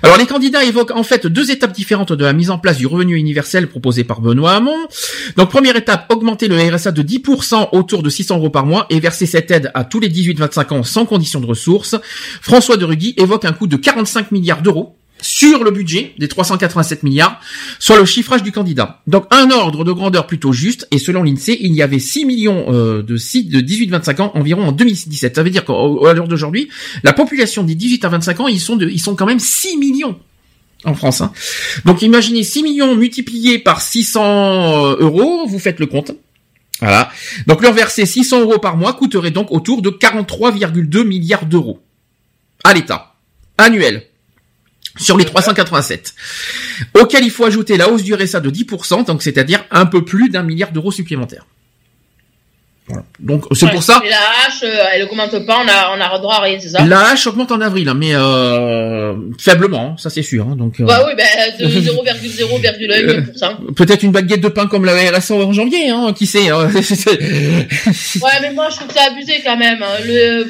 Alors les candidats évoquent en fait deux étapes différentes de la mise en place du revenu universel proposé par Benoît Hamon. Donc première étape, augmenter le RSA de 10% autour de 600 euros par mois et verser cette aide à tous les 18-25 ans sans condition de ressources. François de Rugy évoque un coût de 45 milliards d'euros sur le budget des 387 milliards, soit le chiffrage du candidat. Donc un ordre de grandeur plutôt juste, et selon l'INSEE, il y avait 6 millions euh, de sites de 18-25 ans environ en 2017. Ça veut dire qu'à l'heure d'aujourd'hui, la population des 18 à 25 ans, ils sont, de, ils sont quand même 6 millions en France. hein. Donc imaginez 6 millions multipliés par 600 euh, euros, vous faites le compte. Voilà. Donc leur verser 600 euros par mois coûterait donc autour de 43,2 milliards d'euros à l'État annuel sur les 387, auquel il faut ajouter la hausse du RSA de 10%, donc c'est-à-dire un peu plus d'un milliard d'euros supplémentaires. Voilà. Donc c'est Ouais. pour ça. Et la hache, euh, elle augmente pas, on a, on a droit à rien, c'est ça? La hache augmente en avril, hein, mais euh, faiblement, hein, ça c'est sûr. hein, donc euh, Bah oui, de 0,0,1%. peut-être une baguette de pain comme la RSA en janvier, hein, qui sait. hein. Ouais, mais moi, je trouve ça abusé quand même. hein. Le...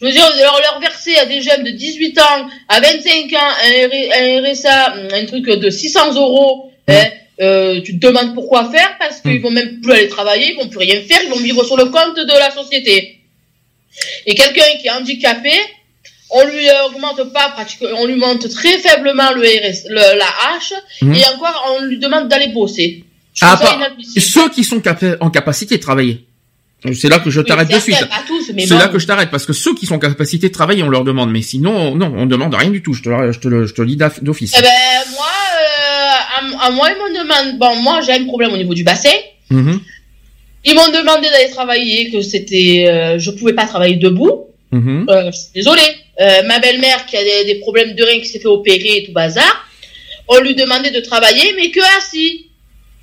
Je veux dire, leur, leur verser à des jeunes de 18 ans, à 25 ans, un, RSA, un truc de 600 euros, hein, euh, tu te demandes pourquoi faire, parce qu'ils vont même plus aller travailler, ils vont plus rien faire, ils vont vivre sur le compte de la société. Et quelqu'un qui est handicapé, on lui augmente pas pratiquement, on lui monte très faiblement le RS, le- la hache, Mhm. et encore, on lui demande d'aller bosser. Ah, pas- ceux qui sont en capacité de travailler. C'est là que je Oui, t'arrête de suite. C'est bon. là que je t'arrête parce que ceux qui sont en capacité de travailler, on leur demande, mais sinon, non, on demande rien du tout. Je te, le- je te le, je te le dis d'office. Eh ben, moi, euh, à, à moi, ils m'ont demandé, bon, moi, j'ai un problème au niveau du bassin. Mhm, Ils m'ont demandé d'aller travailler, que c'était, euh, je pouvais pas travailler debout. Euh, je suis désolée. Euh, ma belle-mère qui a des, des problèmes de rein, qui s'est fait opérer et tout bazar, on lui demandait de travailler, mais que assis.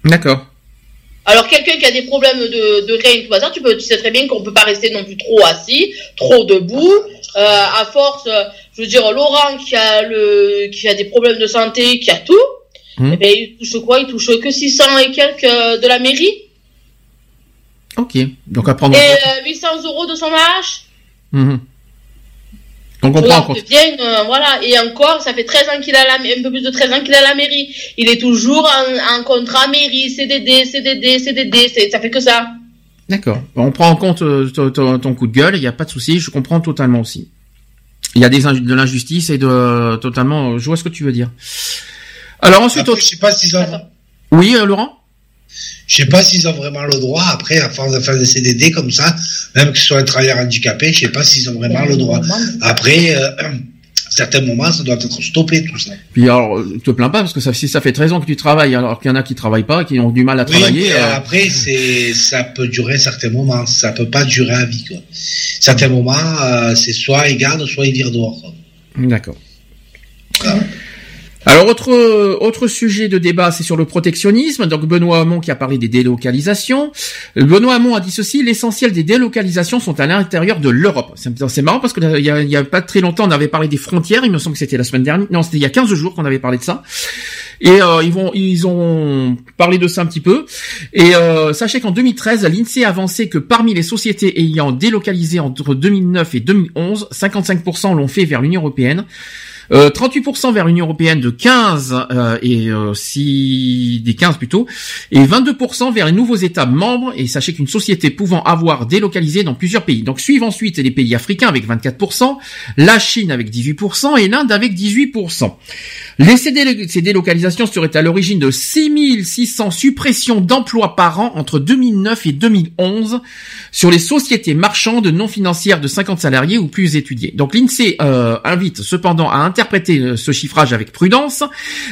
D'accord. Alors, quelqu'un qui a des problèmes de, de et tout tu, peux, tu sais très bien qu'on peut pas rester non plus trop assis, trop debout. Euh, à force, euh, je veux dire, Laurent qui a le, qui a des problèmes de santé, qui a tout, eh ben, il touche quoi? Il touche que 600 et quelques euh, de la mairie Ok. Donc à prendre. et en compte. euh, 800 euros de son AH. Donc on prend en compte. euh, voilà. Et encore, ça fait 13 ans qu'il a la, un peu plus de 13 ans qu'il a la mairie. Il est toujours en, en contrat mairie, CDD, CDD, CDD, c'est- ça fait que ça. D'accord. On prend en compte euh, ton, ton- ton coup de gueule. Il n'y a pas de souci. Je comprends totalement aussi. Il y a des de l'injustice et de totalement. Je vois ce que tu veux dire. Alors ensuite, Après, je sais pas s'ils ont, oui, euh, Laurent? Je sais pas s'ils ont vraiment le droit, après, à force de faire des CDD comme ça, même que ce soit un travailleur handicapé, je sais pas s'ils ont vraiment le droit. Après, euh, à certains moments, ça doit être stoppé, tout ça. Puis alors, euh, te plains pas parce que ça, si ça fait 13 ans que tu travailles, alors qu'il y en a qui travaillent pas, qui ont du mal à travailler. euh, après, c'est, ça peut durer certains moments, ça peut pas durer à vie, quoi. Certains moments, euh, c'est soit ils gardent, soit ils virent dehors. D'accord. Alors autre autre sujet de débat, c'est sur le protectionnisme. Donc Benoît Hamon qui a parlé des délocalisations. Euh, Benoît Hamon a dit ceci l'essentiel des délocalisations sont à l'intérieur de l'Europe. C'est marrant parce que là, il y a, pas très longtemps on avait parlé des frontières. Il me semble que c'était la semaine dernière. Non, c'était il y a 15 jours qu'on avait parlé de ça. Et euh, ils vont ils ont parlé de ça un petit peu. Et euh, sachez qu'en 2013, l'INSEE a avancé que parmi les sociétés ayant délocalisé entre 2009 et 2011, 55% l'ont fait vers l'Union européenne. Euh, 38% vers l'Union européenne de 15 euh, et euh, si des 15 plutôt et 22% vers les nouveaux États membres et sachez qu'une société pouvant avoir délocalisé dans plusieurs pays. Donc suivent ensuite les pays africains avec 24%, la Chine avec 18% et l'Inde avec 18%. Les délo- ces délocalisations seraient à l'origine de 6600 suppressions d'emplois par an entre 2009 et 2011 sur les sociétés marchandes non financières de 50 salariés ou plus étudiées. Donc l'INSEE euh, invite cependant à interpréter euh, ce chiffrage avec prudence.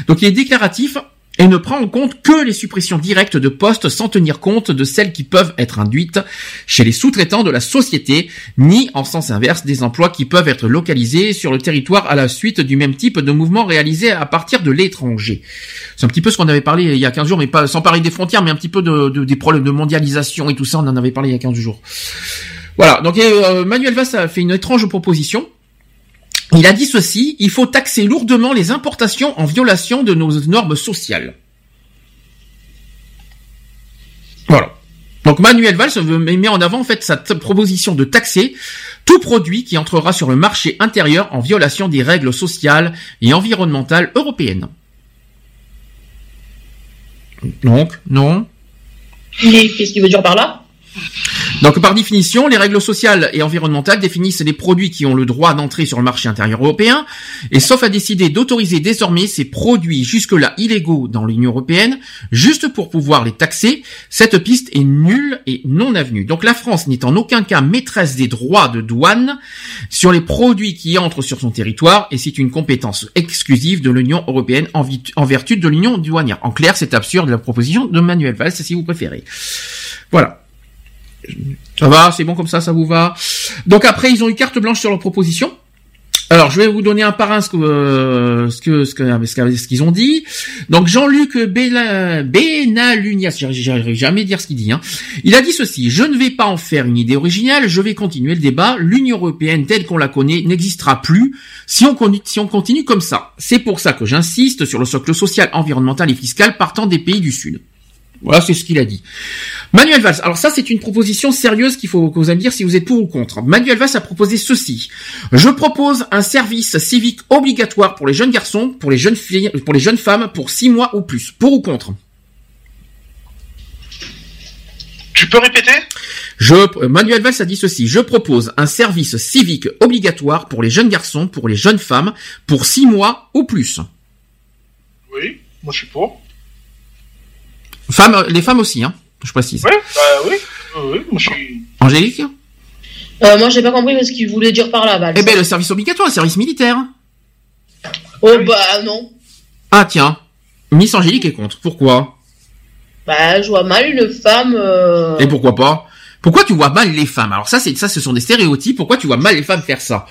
Donc il est déclaratif et ne prend en compte que les suppressions directes de postes sans tenir compte de celles qui peuvent être induites chez les sous-traitants de la société, ni en sens inverse des emplois qui peuvent être localisés sur le territoire à la suite du même type de mouvement réalisé à partir de l'étranger. C'est un petit peu ce qu'on avait parlé il y a 15 jours, mais pas sans parler des frontières, mais un petit peu de, de- des problèmes de mondialisation et tout ça, on en avait parlé il y a 15 jours. Voilà, donc euh, Manuel Valls a fait une étrange proposition. Il a dit ceci, il faut taxer lourdement les importations en violation de nos normes sociales. Voilà. Donc Manuel Valls met en avant en fait sa proposition de taxer tout produit qui entrera sur le marché intérieur en violation des règles sociales et environnementales européennes. Donc, non. Qu'est-ce qu'il veut dire par là? Donc par définition, les règles sociales et environnementales définissent les produits qui ont le droit d'entrer sur le marché intérieur européen, et sauf à décider d'autoriser désormais ces produits jusque-là illégaux dans l'Union européenne, juste pour pouvoir les taxer, cette piste est nulle et non avenue. Donc la France n'est en aucun cas maîtresse des droits de douane sur les produits qui entrent sur son territoire, et c'est une compétence exclusive de l'Union européenne en, en vertu de l'Union douanière. En clair, c'est absurde la proposition de Manuel Valls, si vous préférez. Voilà. Ça va, c'est bon comme ça, ça vous va. Donc après, ils ont eu carte blanche sur leur proposition. Alors, je vais vous donner un par un ce que euh, ce que ce qu'ils ont dit. Donc, Jean-Luc Benalunias, j'arrive jamais à dire ce qu'il dit. Hein. Il a dit ceci je ne vais pas en faire une idée originale, je vais continuer le débat. L'Union européenne telle qu'on la connaît n'existera plus si on continue comme ça. C'est pour ça que j'insiste sur le socle social, environnemental et fiscal partant des pays du Sud. Voilà, c'est ce qu'il a dit. Manuel Valls. Alors ça, c'est une proposition sérieuse qu'il faut que vous allez me dire si vous êtes pour ou contre. Manuel Valls a proposé ceci. Je propose un service civique obligatoire pour les jeunes garçons, pour les jeunes filles, pour les jeunes femmes, pour six mois ou plus. Pour ou contre? Tu peux répéter? Je, Manuel Valls a dit ceci. Je propose un service civique obligatoire pour les jeunes garçons, pour les jeunes femmes, pour six mois ou plus. Oui, moi je suis pour. Femmes, les femmes aussi, hein. Je précise. Ouais, bah oui. Oui, oui, moi je suis. Angélique Euh, moi, j'ai pas compris ce qu'il voulait dire par là, Val. Eh ben, le service obligatoire, le service militaire. Oh, bah, non. Ah tiens, Miss Angélique est contre. Pourquoi? Bah, je vois mal une femme. euh, Et pourquoi pas? Pourquoi tu vois mal les femmes? Alors ça, c'est ça, ce sont des stéréotypes. Pourquoi tu vois mal les femmes faire ça?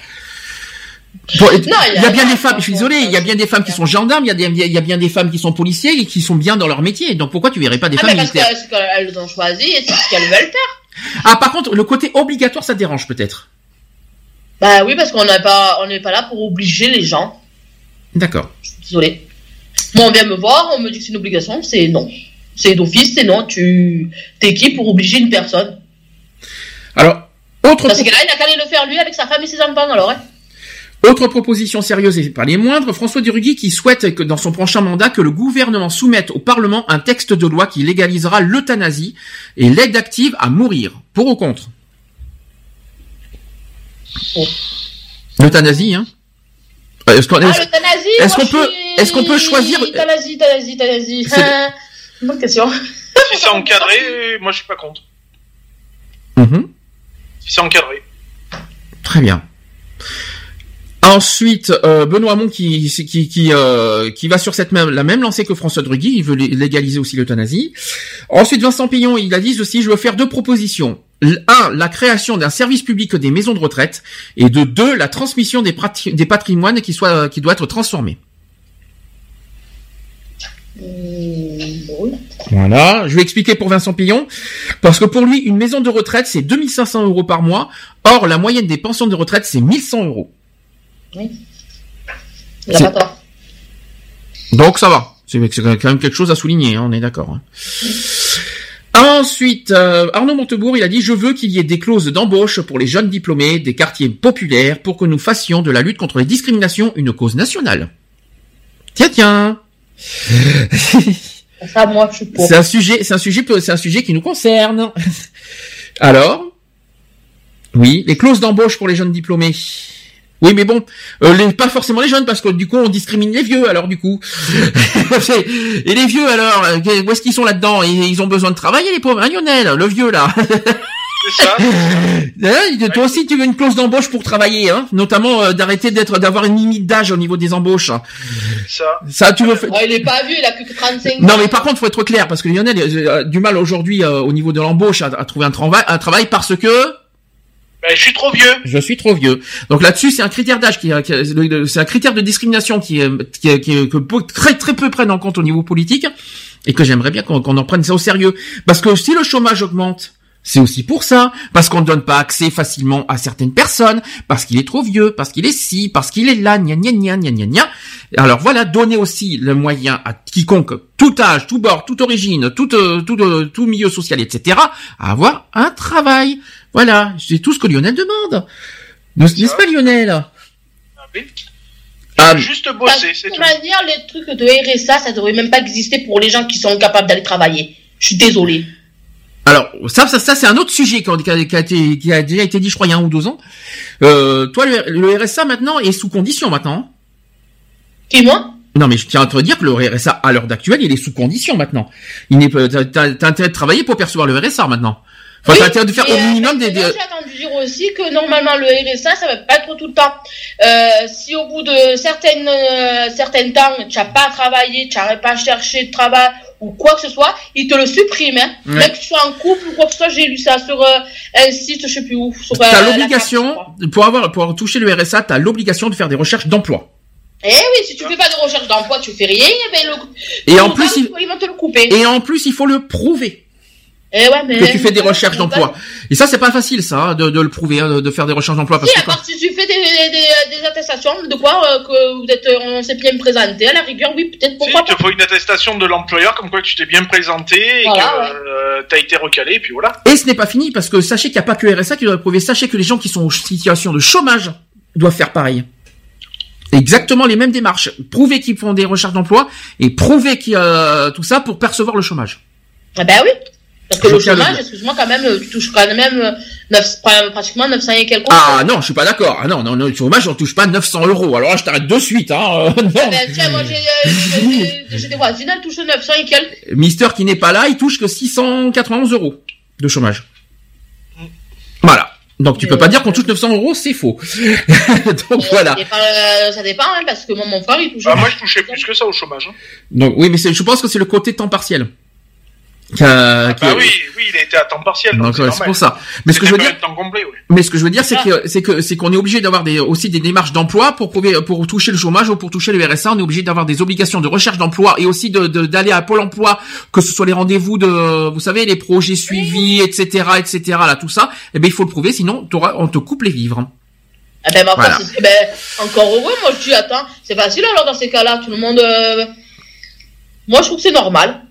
Il, y a, bien des femmes. Je suis désolé. Il y a bien des femmes qui sont gendarmes. Il y a des, il y a bien des femmes qui sont policiers et qui sont bien dans leur métier. Donc pourquoi tu verrais pas des Ah, femmes mais parce militaires que- parce qu'elles ont choisi et c'est ce qu'elles veulent faire. Ah, par contre, le côté obligatoire, ça te dérange peut-être? Bah oui, parce qu'on n'est pas, on n'est pas là pour obliger les gens. D'accord. Désolé. Moi, on vient me voir, on me dit que c'est une obligation, c'est non. C'est d'office, c'est non. Tu, t'es qui pour obliger une personne? Alors, autre. Dans ces cas-là, il a qu'à aller le faire lui avec sa femme et ses enfants, alors. Hein. Autre proposition sérieuse et pas les moindres, François Duruguy qui souhaite que dans son prochain mandat que le gouvernement soumette au Parlement un texte de loi qui légalisera l'euthanasie et l'aide active à mourir. Pour ou contre? L'euthanasie, hein? Euh, Est-ce qu'on Ah, l'euthanasie est-ce moi, qu'on peut, suis- est-ce qu'on peut choisir Euthanasie, euthanasie, euthanasie. C'est- Ah, Bonne question. Si c'est encadré, moi je suis pas contre. Mhm. Si c'est encadré. Très bien. Ensuite, euh, Benoît Hamon qui qui qui euh, qui va sur cette même la même lancée que François Drugui, il veut lé- légaliser aussi l'euthanasie. Ensuite, Vincent Pillon, il a dit aussi, je veux faire deux propositions. Un, la création d'un service public des maisons de retraite, et de deux, la transmission des, des patrimoines qui soit qui doit être transformé. Voilà, je vais expliquer pour Vincent Pillon, parce que pour lui, une maison de retraite, c'est 2500 euros par mois, or la moyenne des pensions de retraite, c'est 1100 euros. Oui. Il pas tort. Donc ça va, c'est c'est quand même quelque chose à souligner, hein, on est d'accord. hein. Ensuite, euh, Arnaud Montebourg, il a dit, je veux qu'il y ait des clauses d'embauche pour les jeunes diplômés des quartiers populaires pour que nous fassions de la lutte contre les discriminations une cause nationale. Tiens, tiens. Ça, moi, je suis pour. C'est un sujet, c'est un sujet, c'est un sujet qui nous concerne. Alors, oui, les clauses d'embauche pour les jeunes diplômés. Oui, mais bon, euh, les, pas forcément les jeunes, parce que du coup, on discrimine les vieux, alors du coup. Et les vieux, alors, euh, où est-ce qu'ils sont là-dedans? Ils, ils ont besoin de travailler, les pauvres. Hein, Lionel, le vieux, là. C'est ça. Hein, toi aussi, tu veux une clause d'embauche pour travailler, hein Notamment euh, d'arrêter d'être, d'avoir une limite d'âge au niveau des embauches. Ça. Ça, tu veux faire... Oh, il est pas vieux, il a plus que 35 ans. Non, mais par contre, faut être clair parce que Lionel a euh, du mal aujourd'hui euh, au niveau de l'embauche à, à trouver un travail, un travail parce que Ben, je suis trop vieux. je suis trop vieux. Donc là-dessus, c'est un critère d'âge qui, c'est un critère de discrimination qui, qui, que très très peu prennent en compte au niveau politique et que j'aimerais bien qu'on en prenne ça au sérieux parce que si le chômage augmente. C'est aussi pour ça, parce qu'on ne donne pas accès facilement à certaines personnes, parce qu'il est trop vieux, parce qu'il est ci, parce qu'il est là, gna gna gna gna gna gna. Alors voilà, donner aussi le moyen à quiconque, tout âge, tout bord, toute origine, tout, euh, tout, euh, tout milieu social, etc., à avoir un travail. Voilà, c'est tout ce que Lionel demande. N'est- N'est-ce pas Lionel Ah oui. Ah, Juste bosser, c'est tout. manière, les trucs de RSA, ça devrait même pas exister pour les gens qui sont capables d'aller travailler. Je suis désolée. Alors ça, ça, ça c'est un autre sujet qui a, qui été, qui a déjà été dit, je crois, il y a un ou deux ans. Euh, toi, le, le RSA maintenant est sous condition maintenant. Qui moi? Non, mais je tiens à te dire que le RSA à l'heure d'actuelle, il est sous condition maintenant. Il n'est pas, t'as, t'as- t'as intérêt de travailler pour percevoir le RSA maintenant. Enfin, t'as intérêt de faire au euh, minimum des, des- J'ai entendu dire aussi que normalement le RSA, ça va pas être tout le temps. Euh, si au bout de certaines, euh, certains temps, tu n'as pas travaillé, tu n'as pas cherché de travail, ou quoi que ce soit, il te le supprime. Hein. Ouais. Même que tu sois en couple ou quoi que ce soit, j'ai lu ça sur euh, un site, je sais plus où. Sur, euh, T'as la l'obligation, pour avoir, pour toucher le RSA, t'as l'obligation de faire des recherches d'emploi. Eh oui, si tu fais pas de recherche d'emploi, tu fais rien, eh ben le, Et en plus, il- ils vont te le couper. Et en plus, il faut le prouver Eh ouais, mais que tu fais des recherches d'emploi. Et ça, c'est pas facile, ça, hein, de, de le prouver, hein, de, faire des recherches d'emploi. Parce Si, que à part si tu fais des, des, des attestations de quoi euh, que vous êtes, euh, on s'est bien présenté, à la rigueur, oui, peut-être Si, pourquoi il te faut une attestation de l'employeur comme quoi tu t'es bien présenté et Voilà, que ouais. euh, t'as été recalé, et puis voilà. Et ce n'est pas fini, parce que sachez qu'il n'y a pas que RSA qui doit le prouver. Sachez que les gens qui sont en situation de chômage doivent faire pareil. Exactement les mêmes démarches. Prouver qu'ils font des recherches d'emploi et prouver qu'ils, euh, tout ça pour percevoir le chômage. Ah ben oui. Parce que Je le chômage, excuse-moi, quand même, euh, tu touches quand même euh, neuf- pratiquement 900 et quelques Ah non, je suis pas d'accord. Ah non, non, non, le chômage, on touche pas 900 euros. Alors là, je t'arrête de suite. Hein. euh, non. Ah ben, tiens, moi j'ai euh, j'ai- des voisines, elles touchent 900 et quelques. Mister qui n'est pas là, il touche que 691 euros de chômage. Voilà. Donc tu peux pas dire qu'on touche 900 euros, c'est faux. Donc voilà. Ça dépend, euh, ça dépend hein, parce que moi, mon frère, il touche. Bah, moi, je touchais plus que ça au chômage. hein. Donc oui, mais c'est- je pense que c'est le côté temps partiel. Qui a- qui Bah a- oui, oui, il était à temps partiel. Donc, c'est ouais, c'est normal. pour ça. Mais ce que je veux dire, pas un temps complet, oui. mais ce que je veux dire, c'est que c'est que c'est qu'on est obligé d'avoir des aussi des démarches d'emploi pour prouver pour toucher le chômage ou pour toucher le RSA. On est obligé d'avoir des obligations de recherche d'emploi et aussi de de- d'aller à Pôle Emploi, que ce soit les rendez-vous de, vous savez, les projets suivis, etc., etc. Là, tout ça. Eh ben, il faut le prouver, sinon t'auras- on te coupe les vivres. Ah ben, Voilà. ben, encore heureux, moi je dis, attends, c'est facile alors dans ces cas-là, tout le monde. euh, Moi je trouve que c'est normal.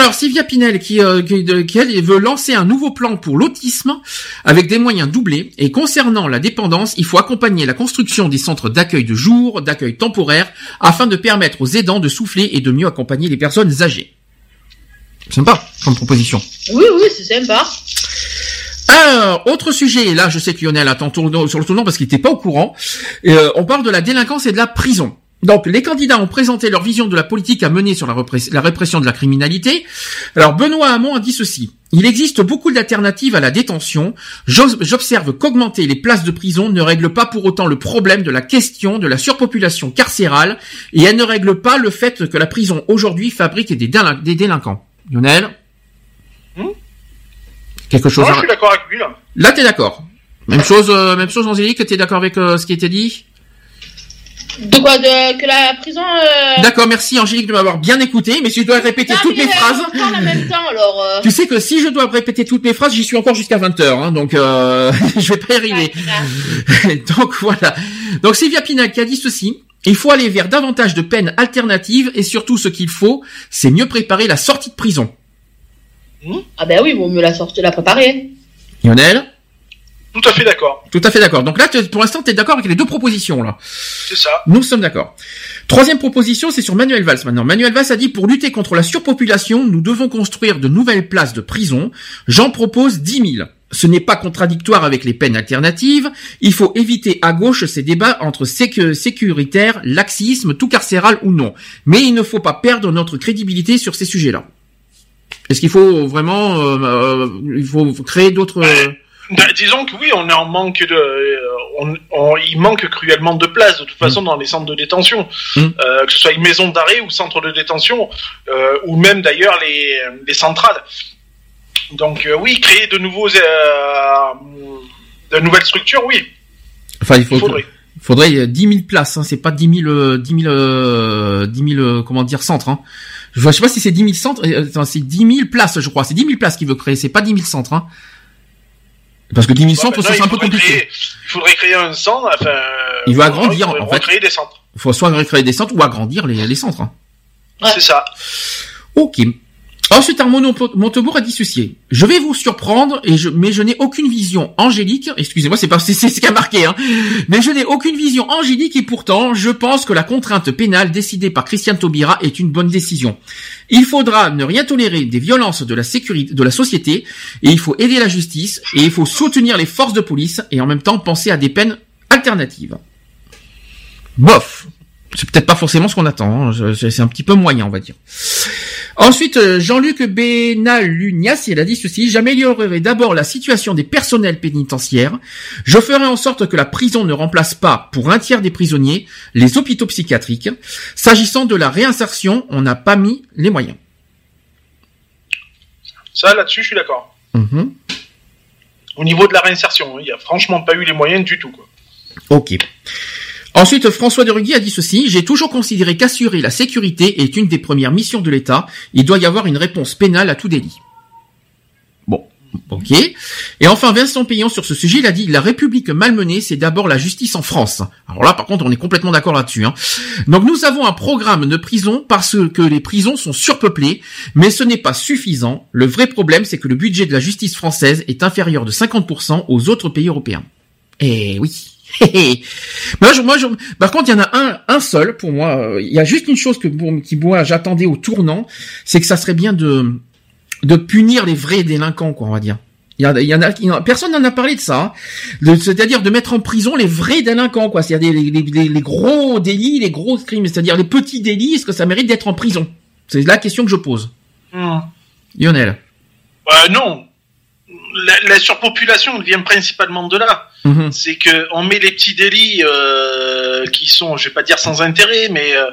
Alors, Sylvia Pinel, qui, euh, qui, de- qui, elle, veut lancer un nouveau plan pour l'autisme avec des moyens doublés. Et concernant la dépendance, il faut accompagner la construction des centres d'accueil de jour, d'accueil temporaire, afin de permettre aux aidants de souffler et de mieux accompagner les personnes âgées. Sympa comme proposition. Oui, oui, c'est sympa. Alors, autre sujet, et là je sais que Lionel attend sur le tournant parce qu'il n'était pas au courant, Euh, on parle de la délinquance et de la prison. Donc, les candidats ont présenté leur vision de la politique à mener sur la, répress- la répression de la criminalité. Alors, Benoît Hamon a dit ceci. Il existe beaucoup d'alternatives à la détention. J'observe qu'augmenter les places de prison ne règle pas pour autant le problème de la question de la surpopulation carcérale et elle ne règle pas le fait que la prison aujourd'hui fabrique des, délin- des délinquants. Lionel Quelque chose Moi, à... je suis d'accord avec lui, là. Là, t'es d'accord. Même chose, euh, même chose, Angélique, t'es d'accord avec euh, ce qui était dit? De quoi de, Que la prison. Euh... D'accord, merci Angélique de m'avoir bien écouté, mais si je dois répéter Non, toutes mes phrases... on parle en même temps alors. euh. Tu sais que si je dois répéter toutes mes phrases, j'y suis encore jusqu'à 20h, hein, donc euh, je vais pas y arriver. donc voilà. Donc Sylvia Pinal qui a dit ceci. Il faut aller vers davantage de peines alternatives et surtout ce qu'il faut, c'est mieux préparer la sortie de prison. Ah ben oui, vaut mieux la sortir, la préparer. Lionel? Tout à fait d'accord. Tout à fait d'accord. Donc là, pour l'instant, tu es d'accord avec les deux propositions là. C'est ça. Nous sommes d'accord. Troisième proposition, c'est sur Manuel Valls maintenant. Manuel Valls a dit pour lutter contre la surpopulation, nous devons construire de nouvelles places de prison. J'en propose 10 000. Ce n'est pas contradictoire avec les peines alternatives. Il faut éviter à gauche ces débats entre sécu- sécuritaire, laxisme, tout carcéral ou non. Mais il ne faut pas perdre notre crédibilité sur ces sujets-là. Est-ce qu'il faut vraiment, euh, euh, il faut créer d'autres. Disons que oui, on est en manque de, euh, on, on- il manque cruellement de place de toute façon dans les centres de détention, Mm. Euh, que ce soit une maison d'arrêt ou centre de détention, euh, ou même d'ailleurs les, les centrales. Donc euh, oui, créer de nouveaux, euh, de nouvelles structures, oui. Enfin, il faut. Il faudrait. Il faudrait euh, 10 000 places, hein, c'est pas 10 000, euh, 10 000, euh, 10 000 euh, comment dire, centres. Hein. Je, vois- je sais pas si c'est 10 000 centres, euh, c'est 10 000 places, je crois. C'est 10 000 places qu'il veut créer, c'est pas 10 000 centres. Hein. Parce que 10 000 centres, Ouais, ça c'est un il peu compliqué. créer- il faudrait créer un centre, enfin. Il veut euh, agrandir, il faudrait en fait. recréer des centres. Il faut soit créer des centres ou agrandir les, les centres. Hein. C'est ça. Ok. Ensuite, Arnaud Montebourg a dissocié. Je vais vous surprendre, et mais je n'ai aucune vision angélique. Excusez-moi, c'est pas c'est ce qui a marqué, hein. Mais je n'ai aucune vision angélique et pourtant, je pense que la contrainte pénale décidée par Christiane Taubira est une bonne décision. Il faudra ne rien tolérer des violences de la sécurité, de la société, et il faut aider la justice, et il faut soutenir les forces de police, et en même temps penser à des peines alternatives. Bof. C'est peut-être pas forcément ce qu'on attend. hein. C'est un petit peu moyen, on va dire. Ensuite, euh, Jean-Luc Benalunias, il a dit ceci, j'améliorerai d'abord la situation des personnels pénitentiaires, je ferai en sorte que la prison ne remplace pas, pour un tiers des prisonniers, les hôpitaux psychiatriques. S'agissant de la réinsertion, on n'a pas mis les moyens. Ça, là-dessus, je suis d'accord. Mhm. Au niveau de la réinsertion, hein, il y a franchement pas eu les moyens du tout. Quoi. Ok. Ensuite, François de Rugy a dit ceci, j'ai toujours considéré qu'assurer la sécurité est une des premières missions de l'État. Il doit y avoir une réponse pénale à tout délit. Bon, ok. Et enfin, Vincent Payan sur ce sujet, il a dit, la République malmenée, c'est d'abord la justice en France. Alors là, par contre, on est complètement d'accord là-dessus. hein. Donc nous avons un programme de prison parce que les prisons sont surpeuplées, mais ce n'est pas suffisant. Le vrai problème, c'est que le budget de la justice française est inférieur de 50% aux autres pays européens. Eh oui. moi, je, moi, je- par contre, il y en a un, un seul pour moi. euh, Il y a juste une chose que pour- qui moi j'attendais au tournant, c'est que ça serait bien de de punir les vrais délinquants, quoi, on va dire. Il y, en a, il y en a, il y en a- personne n'en a parlé de ça. hein. C'est-à-dire de mettre en prison les vrais délinquants, quoi. C'est-à-dire les, les, les- les gros délits, les gros crimes. C'est-à-dire les petits délits. Est-ce que ça mérite d'être en prison C'est la question que je pose. Hmm. Lionel. Euh, non. La, la surpopulation vient principalement de là. Mhm. C'est que on met les petits délits euh, qui sont, je vais pas dire sans intérêt, mais euh,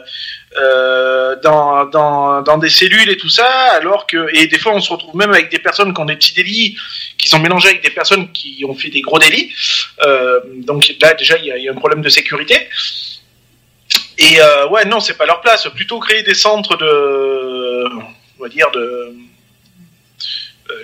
euh, dans, dans, dans des cellules et tout ça, alors que et des fois on se retrouve même avec des personnes qui ont des petits délits qui sont mélangés avec des personnes qui ont fait des gros délits. Euh, donc là déjà il y y a un problème de sécurité. Et ouais non c'est pas leur place. Plutôt créer des centres de, on va dire de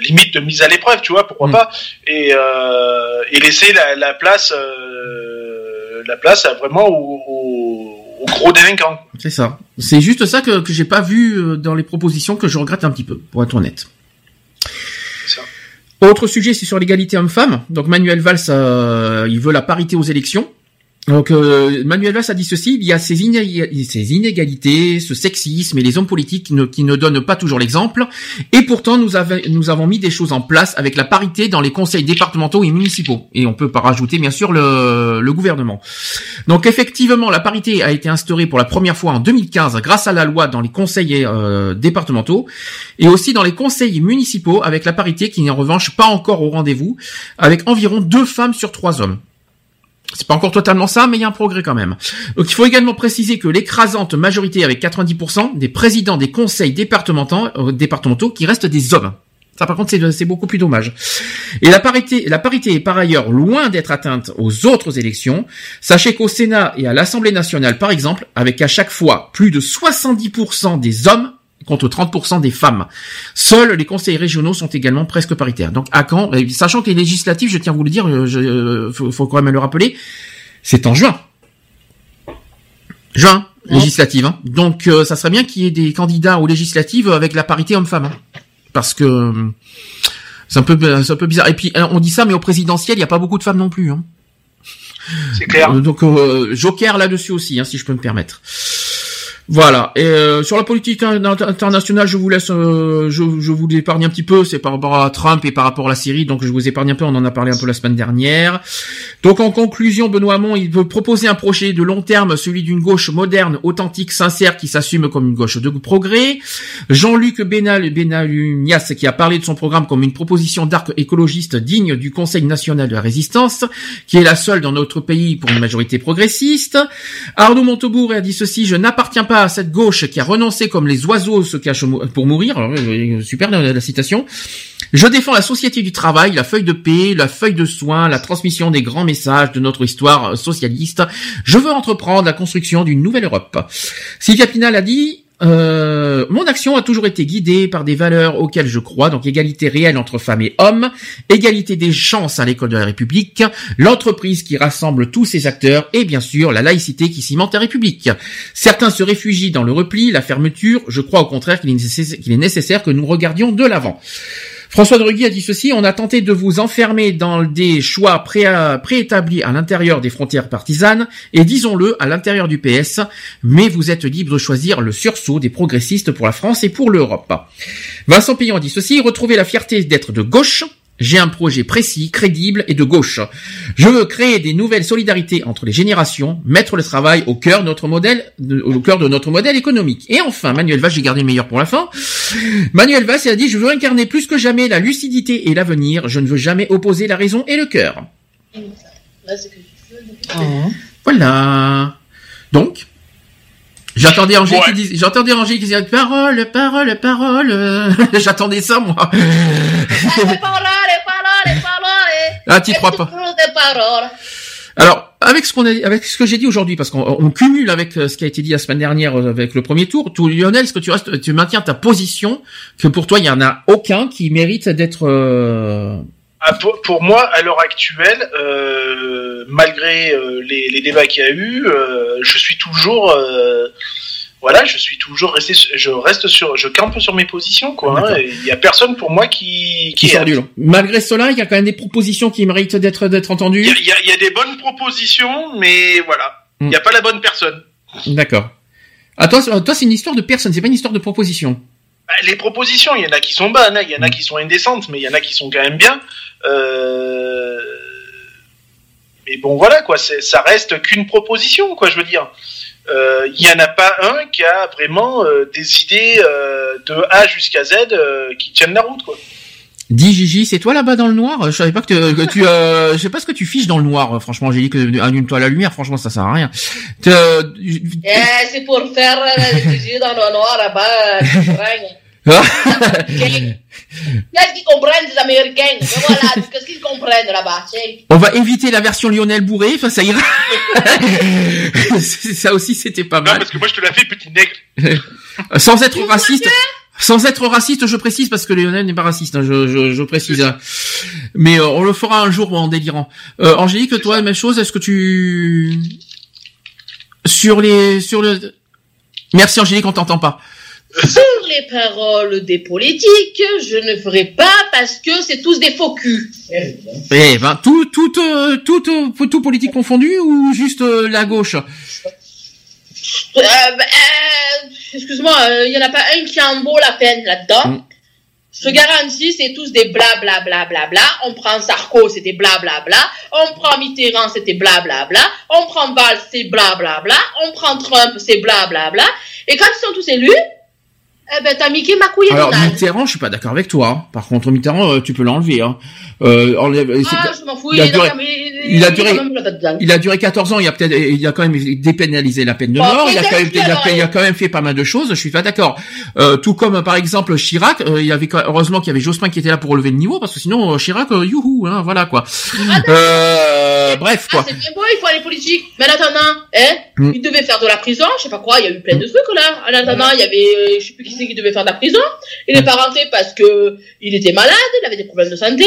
limite de mise à l'épreuve, tu vois, pourquoi pas, et, euh, et laisser la, la place, euh, la place à vraiment aux, aux- aux gros délinquants. C'est ça. C'est juste ça que, que j'ai pas vu euh, dans les propositions que je regrette un petit peu, pour être honnête. Ça. Autre sujet, c'est sur l'égalité homme-femme. Donc Manuel Valls, euh, il veut la parité aux élections. Donc euh, Manuel Valls a dit ceci, il y a ces, iné- ces inégalités, ce sexisme et les hommes politiques qui ne, donnent pas toujours l'exemple. Et pourtant, nous, avons mis des choses en place avec la parité dans les conseils départementaux et municipaux. Et on peut pas rajouter, bien sûr, le, le gouvernement. Donc effectivement, la parité a été instaurée pour la première fois en 2015 grâce à la loi dans les conseils euh, départementaux et aussi dans les conseils municipaux avec la parité qui n'est en revanche pas encore au rendez-vous avec environ deux femmes sur trois hommes. C'est pas encore totalement ça, mais il y a un progrès quand même. Donc il faut également préciser que l'écrasante majorité avec 90% des présidents des conseils départementaux, euh, départementaux qui restent des hommes. Ça par contre c'est c'est beaucoup plus dommage. Et la parité, la parité est par ailleurs loin d'être atteinte aux autres élections. Sachez qu'au Sénat et à l'Assemblée nationale par exemple, avec à chaque fois plus de 70% des hommes contre 30% des femmes. Seuls les conseils régionaux sont également presque paritaires. Donc à quand? Et Sachant que les législatives, je tiens à vous le dire, euh, je, euh, faut, faut quand même le rappeler, c'est en juin. Juin, législative. hein. Donc euh, ça serait bien qu'il y ait des candidats aux législatives avec la parité homme-femme. hein. Parce que euh, c'est un peu c'est un peu bizarre. Et puis on dit ça, mais au présidentiel, il n'y a pas beaucoup de femmes non plus. Hein. C'est clair. Donc euh, Joker là-dessus aussi, hein, si je peux me permettre. Voilà. Et euh, sur la politique in- internationale, je vous laisse, euh, je, je vous l'épargne un petit peu. C'est par rapport à Trump et par rapport à la Syrie, donc je vous épargne un peu. On en a parlé un peu la semaine dernière. Donc en conclusion, Benoît Hamon, il veut proposer un projet de long terme, celui d'une gauche moderne, authentique, sincère, qui s'assume comme une gauche de progrès. Jean-Luc Benal, Benalunias, qui a parlé de son programme comme une proposition d'arc écologiste digne du Conseil national de la résistance, qui est la seule dans notre pays pour une majorité progressiste. Arnaud Montebourg a dit ceci, je n'appartiens pas cette gauche qui a renoncé comme les oiseaux se cachent pour mourir. Alors, euh, super la, la citation. Je défends la société du travail, la feuille de paix, la feuille de soins, la transmission des grands messages de notre histoire socialiste. Je veux entreprendre la construction d'une nouvelle Europe. Sylvia Pinal a dit euh, mon action a toujours été guidée par des valeurs auxquelles je crois, donc égalité réelle entre femmes et hommes, égalité des chances à l'école de la République, l'entreprise qui rassemble tous ses acteurs et bien sûr la laïcité qui cimente la République. Certains se réfugient dans le repli, la fermeture, je crois au contraire qu'il est nécessaire, qu'il est nécessaire que nous regardions de l'avant. François de a dit ceci, on a tenté de vous enfermer dans des choix pré- préétablis à l'intérieur des frontières partisanes et disons-le à l'intérieur du PS, mais vous êtes libre de choisir le sursaut des progressistes pour la France et pour l'Europe. Vincent Pillon a dit ceci, retrouver la fierté d'être de gauche, J'ai un projet précis, crédible et de gauche. Je veux créer des nouvelles solidarités entre les générations, mettre le travail au cœur de notre modèle, de- au cœur de notre modèle économique. Et enfin, Manuel Valls, j'ai gardé le meilleur pour la fin. Manuel Valls il a dit, je veux incarner plus que jamais la lucidité et l'avenir. Je ne veux jamais opposer la raison et le cœur. Oh. Voilà. Donc, j'attendais Ouais. qui disait, j'entendais Angélique qui disait parole, parole, parole. J'attendais ça moi. Ah, t'y crois pas. Des paroles. Alors, avec ce qu'on a, avec ce que j'ai dit aujourd'hui, parce qu'on on cumule avec euh, ce qui a été dit la semaine dernière euh, avec le premier tour. Tout Lionel, est-ce que tu restes, tu maintiens ta position que pour toi il y en a aucun qui mérite d'être. euh, Ah, pour, pour moi, à l'heure actuelle, euh, malgré euh, les, les débats qu'il y a eu, euh, je suis toujours, euh, voilà, je suis toujours resté, je reste sur, je campe sur mes positions, quoi. hein, Il y a personne pour moi qui, qui sort du lot. Malgré cela, il y a quand même des propositions qui méritent d'être entendues. il y a- il y a des bonnes propositions, mais voilà, il n'y a pas la bonne personne. D'accord. À toi, c'est- toi, c'est une histoire de personne, c'est pas une histoire de proposition. Bah, Les propositions, il y en a qui sont bonnes, hein, il y en a qui sont indécentes, mais il y en a qui sont quand même bien. Euh... Mais bon, voilà, quoi, ça reste qu'une proposition, quoi, je veux dire. Euh, Il y en a pas un qui a vraiment euh, des idées euh, de A jusqu'à Z euh, qui tiennent la route, quoi. Dis Gigi, c'est toi là-bas dans le noir? Je savais pas que, te- que tu, euh, je sais pas ce que tu fiches dans le noir. Franchement, j'ai dit que allume-toi la lumière. Franchement, ça sert à rien. Eh, c'est pour faire euh, yeux dans le noir là-bas. Qu'est-ce qu'ils comprennent les Américains Mais voilà, qu'est-ce qu'ils comprennent là-bas. On va éviter la version Lionel bourré. Enfin, ça ira. ça aussi, c'était pas Non, mal. parce que moi, je te la fais, petit nègre. Sans être raciste. Sans être raciste, je précise parce que Lionel n'est pas raciste. hein, je, je, je précise. hein. Mais euh, on le fera un jour en délirant. Euh, Angélique, toi, même chose. Est-ce que tu sur les sur le Merci Angélique, on t'entend pas. Sur les paroles des politiques, je ne ferai pas parce que c'est tous des faux culs. Eh ben, tout, tout, euh, tout, euh, tout politique confondu ou juste euh, la gauche? Excuse-moi, il y en a pas un qui en vaut la peine là-dedans. Mm. Je te garantis, c'est tous des bla bla bla bla bla. On prend Sarko, c'était bla bla bla. On prend Mitterrand, c'était bla bla bla. On prend Valls, c'est bla bla bla. On prend Trump, c'est bla bla bla. Et quand ils sont tous élus, eh ben t'as Mickey ma couille Alors. Mitterrand, je suis pas d'accord avec toi. Par contre, Mitterrand, euh, tu peux l'enlever. Hein. Euh, Ah, je m'en fous, il a est duré- il- a est duré-. Il a duré 14 ans, il a peut-être, il a quand même dépénalisé la peine de Bon, mort, il a peut-être quand même, qu'il il a, a- il a quand même fait pas mal de choses, je suis pas d'accord. Euh, tout comme, par exemple, Chirac, euh, il y avait, heureusement qu'il y avait Jospin qui était là pour relever le niveau, parce que sinon, euh, Chirac, euh, youhou, hein, voilà, quoi. Euh, bref, Ah, quoi. c'est bien beau, il faut aller politique. Mais en attendant, hein, Mm. il devait faire de la prison, je sais pas quoi, il y a eu plein de trucs là. En attendant, il y avait, euh, je sais plus qui c'est qui devait faire de la prison. Il n'est pas rentré parce que il était malade, il avait des problèmes de santé.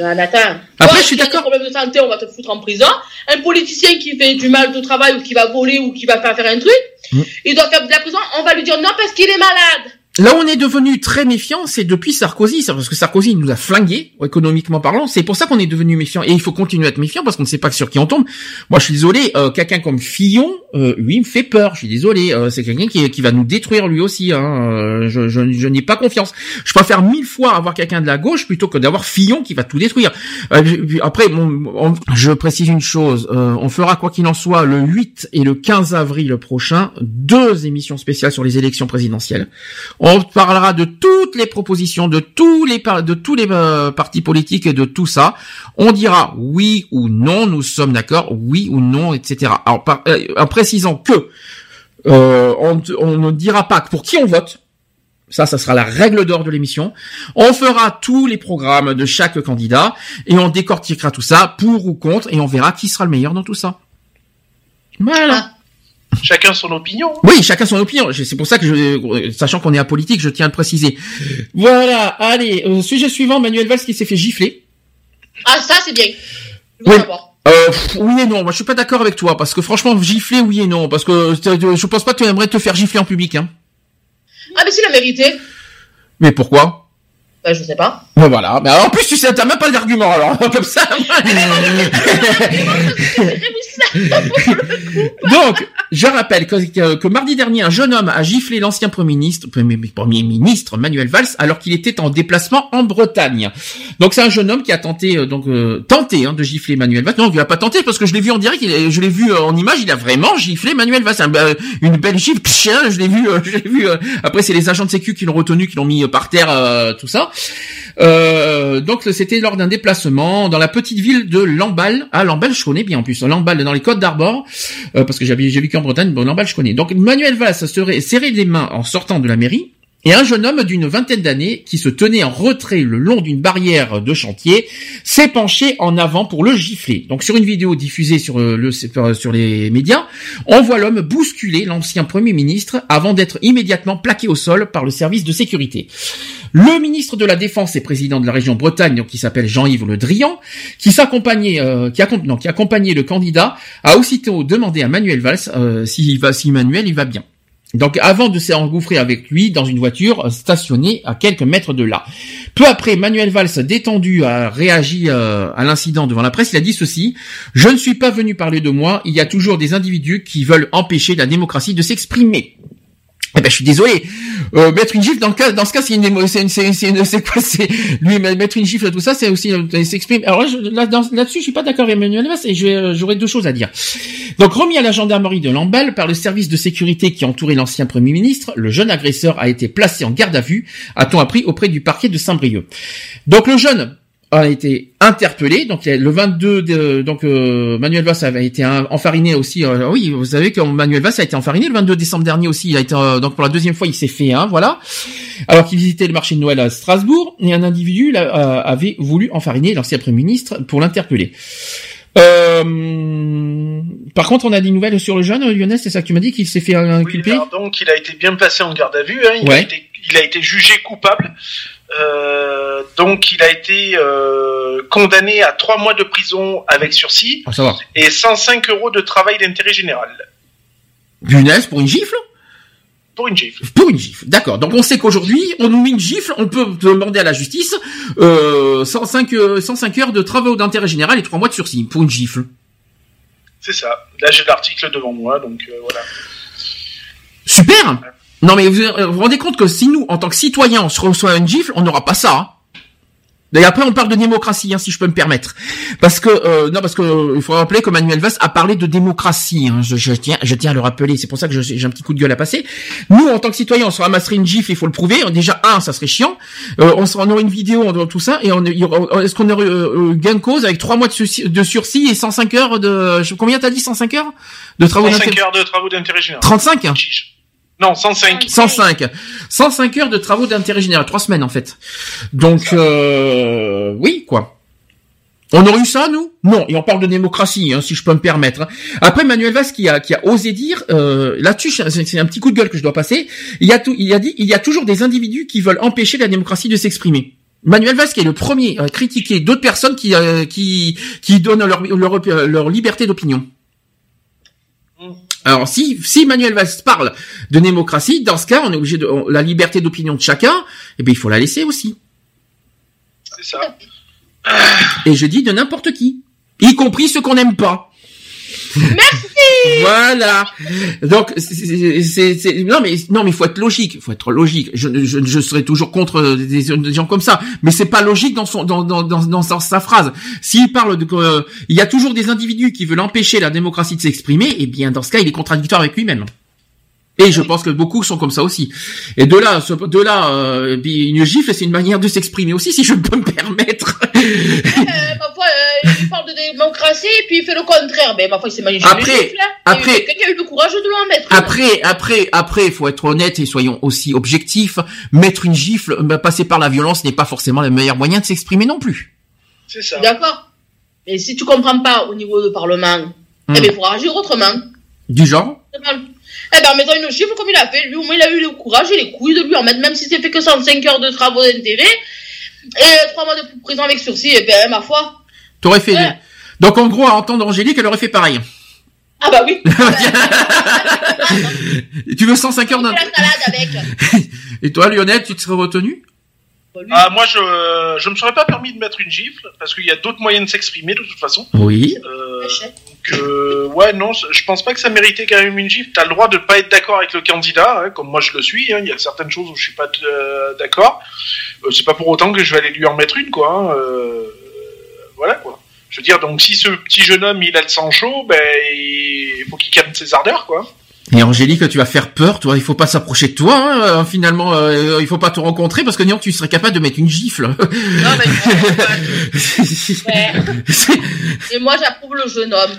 En attendant. Après, toi, je suis d'accord. des problèmes de santé, on va te foutre en prison. Un politicien qui fait du mal au travail ou qui va voler ou qui va faire faire un truc, Mm. il doit faire de la prison, on va lui dire non parce qu'il est malade. Là on est devenu très méfiant, c'est depuis Sarkozy, parce que Sarkozy nous a flingué, économiquement parlant. C'est pour ça qu'on est devenu méfiant. Et il faut continuer à être méfiant parce qu'on ne sait pas sur qui on tombe. Moi, je suis désolé, euh, quelqu'un comme Fillon, euh, lui, me fait peur. Je suis désolé, euh, c'est quelqu'un qui, qui va nous détruire lui aussi. Hein. Euh, je, je, je n'ai pas confiance. Je préfère mille fois avoir quelqu'un de la gauche plutôt que d'avoir Fillon qui va tout détruire. Euh, après, bon, on- je précise une chose. euh, on fera quoi qu'il en soit le 8 et le 15 avril prochain deux émissions spéciales sur les élections présidentielles. Parlera de toutes les propositions, de tous les de tous les euh, partis politiques et de tout ça. On dira oui ou non, nous sommes d'accord, oui ou non, etc. Alors, par- euh, en précisant que euh, on, on ne dira pas pour qui on vote. Ça, ça sera la règle d'or de l'émission. On fera tous les programmes de chaque candidat et on décortiquera tout ça pour ou contre et on verra qui sera le meilleur dans tout ça. Voilà. Chacun son opinion. Oui, chacun son opinion. C'est pour ça que, je, sachant qu'on est apolitique, je tiens à le préciser. Voilà, allez, euh, sujet suivant, Manuel Valls qui s'est fait gifler. Ah, ça c'est bien. Je veux Oui. savoir. Euh, oui et non, moi je suis pas d'accord avec toi, parce que franchement, gifler, oui et non, parce que euh, je pense pas que tu aimerais te faire gifler en public, hein. Ah, mais c'est la vérité. Mais pourquoi? Ben, je sais pas. Ben voilà. Mais alors, en plus, tu sais, t'as même pas d'argument, alors, comme ça. Donc, je rappelle que, que- que mardi dernier, un jeune homme a giflé l'ancien premier ministre, premier, ministre Manuel Valls, alors qu'il était en déplacement en Bretagne. Donc, c'est un jeune homme qui a tenté, euh, donc, euh, tenté hein, de gifler Manuel Valls. Non, il a pas tenté parce que je l'ai vu en direct, il je l'ai vu euh, en image, il a vraiment giflé Manuel Valls. Un- euh, une belle gifle, chien, je l'ai vu, je l'ai vu. après, c'est les agents de sécu qui l'ont retenu, qui l'ont mis par terre, euh, tout ça. Euh, donc c'était lors d'un déplacement dans la petite ville de Lamballe. Ah Lamballe je connais bien en plus. Lamballe dans les Côtes d'Armor, euh, parce que j'ai vécu en Bretagne. Bon Lamballe je connais. Donc Manuel Valls serait serré les mains en sortant de la mairie. Et un jeune homme d'une vingtaine d'années qui se tenait en retrait le long d'une barrière de chantier s'est penché en avant pour le gifler. Donc sur une vidéo diffusée sur euh, les médias, on voit l'homme bousculer l'ancien premier ministre avant d'être immédiatement plaqué au sol par le service de sécurité. Le ministre de la Défense et président de la région Bretagne, qui s'appelle Jean-Yves Le Drian, qui s'accompagnait, euh, qui, accompagnait le candidat, a aussitôt demandé à Manuel Valls euh, s'il va, si Manuel il va bien. Donc avant de s'engouffrer avec lui dans une voiture euh, stationnée à quelques mètres de là. Peu après, Manuel Valls, détendu, a réagi euh, à l'incident devant la presse. Il a dit ceci Je ne suis pas venu parler de moi. Il y a toujours des individus qui veulent empêcher la démocratie de s'exprimer. Eh ben, je suis désolé. Euh, mettre une gifle dans le cas, dans ce cas, c'est une, c'est c'est, quoi, c'est lui mettre une gifle tout ça, c'est aussi euh, s'exprimer. Alors là, là, là-dessus, je suis pas d'accord avec Emmanuel Valls et euh, j'aurais deux choses à dire. Donc remis à la gendarmerie de Lamballe par le service de sécurité qui entourait l'ancien premier ministre, le jeune agresseur a été placé en garde à vue, a-t-on appris auprès du parquet de Saint-Brieuc. Donc le jeune a été interpellé. Donc le 22, de, donc euh, Manuel Valls avait été enfariné aussi. euh, oui, vous savez que Manuel Valls a été enfariné le 22 décembre dernier aussi. Il a été euh, donc pour la deuxième fois, il s'est fait, hein, voilà. Alors qu'il visitait le marché de Noël à Strasbourg, et un individu là, avait voulu enfariner l'ancien premier ministre pour l'interpeller. Euh, par contre, on a des nouvelles sur le jeune Lionel, c'est ça que tu m'as dit qu'il s'est fait inculper? Alors donc, il a été bien placé en garde à vue. hein, il, a Ouais. été, il a été jugé coupable. Euh, donc, il a été euh, condamné à trois mois de prison avec sursis Ah, et 105 euros de travail d'intérêt général Punaise pour une gifle? pour une gifle. Pour une gifle, d'accord. Donc on sait qu'aujourd'hui, on nous met une gifle, on peut demander à la justice euh, 105, euh, 105 heures de travaux d'intérêt général et 3 mois de sursis pour une gifle. C'est ça. Là, j'ai l'article devant moi, donc voilà. Super Non mais vous euh, vous rendez compte que si nous, en tant que citoyens, on se reçoit une gifle, on n'aura pas ça. hein. Et après, on parle de démocratie, hein, si je peux me permettre, parce que euh, non, parce que euh, il faut rappeler que Manuel Valls a parlé de démocratie. hein. Je, je tiens, je tiens à le rappeler. C'est pour ça que j'ai un petit coup de gueule à passer. Nous, en tant que citoyens, on se ramasserait une gifle, il faut le prouver. Déjà, un, ça serait chiant. Euh, on, on aurait une vidéo, on aurait tout ça, et on, est-ce qu'on aurait euh, euh, gain de cause avec trois mois de, sursis- de sursis et 105 heures de, combien t'as dit 105 heures de travaux 105 d'intérêt heures de travaux d'intérêt général. 35 Non, 105. 105. 105 heures de travaux d'intérêt général. Trois semaines, en fait. Donc, euh, oui, quoi. On aurait eu ça, nous? Non. Et on parle de démocratie, hein, si je peux me permettre. hein. Après, Manuel Valls qui a, qui a osé dire, euh, là-dessus, c'est un petit coup de gueule que je dois passer. Il y a tout, il a dit, il y a toujours des individus qui veulent empêcher la démocratie de s'exprimer. Manuel Valls qui est le premier à critiquer d'autres personnes qui, euh, qui, qui donnent leur, leur, leur liberté d'opinion. Alors si si Manuel Valls parle de démocratie, dans ce cas, on est obligé de on- la liberté d'opinion de chacun, eh bien il faut la laisser aussi. C'est ça. Et je dis de n'importe qui, y compris ceux qu'on n'aime pas. Merci. Voilà. Donc c'est- non mais non mais il faut être logique, il faut être logique. Je, je, je serai toujours contre des, des gens comme ça, mais c'est pas logique dans son dans dans dans, dans sa, sa phrase. S'il parle de que, il y a toujours des individus qui veulent empêcher la démocratie de s'exprimer, eh bien dans ce cas il est contradictoire avec lui-même. Et je pense que beaucoup sont comme ça aussi. Et de là, de là, euh, une gifle, c'est une manière de s'exprimer aussi, si je peux me permettre. Euh, parfois, euh, de démocratie, puis il fait le contraire. Mais parfois, il s'est Après- le hein. après- Et quelqu'un a eu le courage de l'en mettre. Après, après, après, il faut être honnête et soyons aussi objectifs. Mettre une gifle, bah, passer par la violence n'est pas forcément le meilleur moyen de s'exprimer non plus. C'est ça. D'accord. Mais si tu comprends pas au niveau du Parlement, Hmm. eh bien, il faudra agir autrement. Du genre Eh ben, en mettant une gifle comme il a fait, lui, au moins, il a eu le courage et les couilles de lui en mettre, même si c'est fait que 105 heures de travaux d'intérêt, et 3 mois de prison avec sursis, et ben, ma foi. T'aurais fait. Ouais. Donc en gros, à entendre Angélique, elle aurait fait pareil. Ah bah oui. tu veux 105 heures d'un... avec. Et toi, Lionel, tu te serais retenu? Ah, moi, je, je me serais pas permis de mettre une gifle, parce qu'il y a d'autres moyens de s'exprimer, de toute façon. Oui. Euh, donc, euh, ouais, non, je pense pas que ça méritait quand même une gifle. T'as le droit de pas être d'accord avec le candidat, hein, comme moi je le suis. hein. Il y a certaines choses où je suis pas euh, d'accord. Euh, c'est pas pour autant que je vais aller lui en mettre une, quoi. hein. Voilà, quoi. Je veux dire, donc si ce petit jeune homme il a le sang chaud, ben il faut qu'il calme ses ardeurs, quoi. Et Angélique, tu vas faire peur, toi. Il faut pas s'approcher de toi. hein, euh, finalement, euh, il faut pas te rencontrer parce que sinon tu serais capable de mettre une gifle. Non, mais Ouais. Et moi, j'approuve le jeune homme.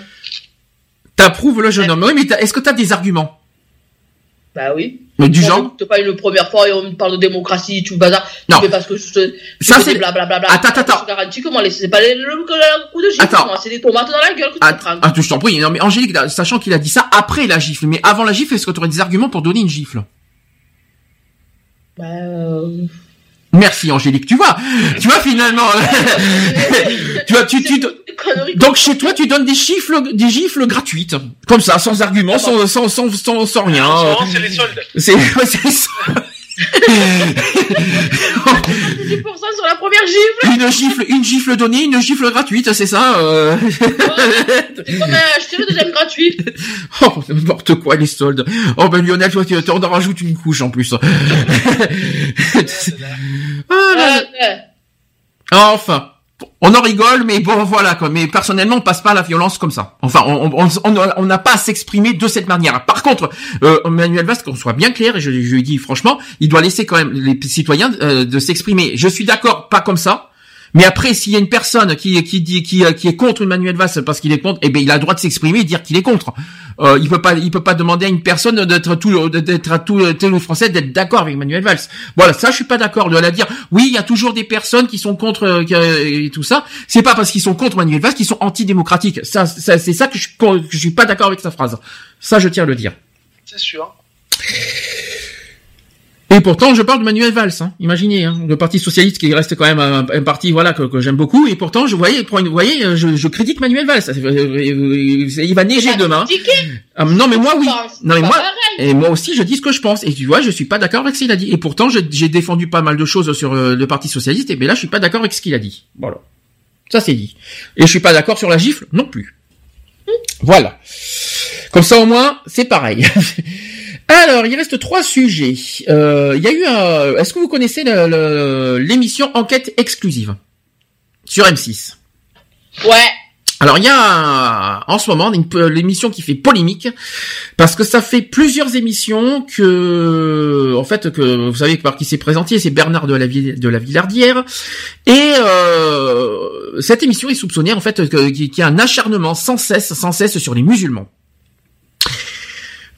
T'approuves le jeune homme. Oui, mais t'as- est-ce que t'as des arguments? Bah oui. Mais du genre m'écoute pas une première fois et on me parle de démocratie, tout le bazar. Non. Mais parce que je te. Ça, je te c'est- blablabla. Attends, attends, attends. Je te garantis que moi, c'est pas le, coup de gifle, Attends. moi, c'est des tomates dans la gueule que tu prends. Ah, je t'en prie. Non, mais Angélique, sachant qu'il a dit ça après la gifle, mais avant la gifle, est-ce que tu aurais des arguments pour donner une gifle? Bah, euh, Merci Angélique. Tu vois, tu vois finalement. tu vois, tu, tu, donc chez toi, tu donnes des gifles, des gifles gratuites, comme ça, sans argument, sans, sans, sans, sans, sans rien. Moment, c'est les soldes. C'est, ouais, c'est ça. 10% sur la première gifle. Une gifle, une gifle donnée, une gifle gratuite, c'est ça. Euh... On a acheté le deuxième gratuit. Oh, n'importe quoi les soldes. Oh ben Lionel, toi, tu t'en rajoutes une couche en plus. Ah, là, là. Enfin, on en rigole, mais bon, voilà quoi. Mais personnellement, on passe pas à la violence comme ça. Enfin, on n'a pas à s'exprimer de cette manière. Par contre, euh, Manuel Valls, qu'on soit bien clair, et je, je lui dis franchement, il doit laisser quand même les citoyens euh, de s'exprimer. Je suis d'accord, pas comme ça. Mais après, s'il y a une personne qui qui dit qui, qui est contre Emmanuel Valls parce qu'il est contre, eh ben il a le droit de s'exprimer et dire qu'il est contre. Euh, il peut pas il peut pas demander à une personne d'être tout d'être à tout, tous les Français d'être d'accord avec Emmanuel Valls. Voilà, ça je suis pas d'accord de la dire. Oui, il y a toujours des personnes qui sont contre euh, que- et tout ça. C'est pas parce qu'ils sont contre Emmanuel Valls qu'ils sont antidémocratiques. Ça, ça c'est ça que je que je suis pas d'accord avec sa phrase. Ça je tiens à le dire. C'est sûr. Et pourtant, je parle de Manuel Valls, hein. imaginez, hein, le Parti socialiste qui reste quand même un, un parti voilà que, que j'aime beaucoup. Et pourtant, je voyais, pour une- vous voyez, je, je critique Manuel Valls. Euh, euh, Il va neiger demain. Ah, non, mais moi oui. Non, mais moi, et moi aussi, je dis ce que je pense. Et tu vois, je suis pas d'accord avec ce qu'il a dit. Et pourtant, j'ai défendu pas mal de choses sur euh, le Parti socialiste. Et ben là, je suis pas d'accord avec ce qu'il a dit. Voilà, ça c'est dit. Et je suis pas d'accord sur la gifle non plus. Voilà. Comme ça au moins, c'est pareil. Alors, il reste trois sujets. Euh, Il y a eu un... Est-ce que vous connaissez l'émission Enquête exclusive sur M6 Ouais. alors il y a en ce moment l'émission qui fait polémique parce que ça fait plusieurs émissions que en fait que vous savez par qui s'est présenté c'est Bernard de la de la Villardière et euh, cette émission est soupçonnée en fait qu'il y a un acharnement sans cesse sans cesse sur les musulmans.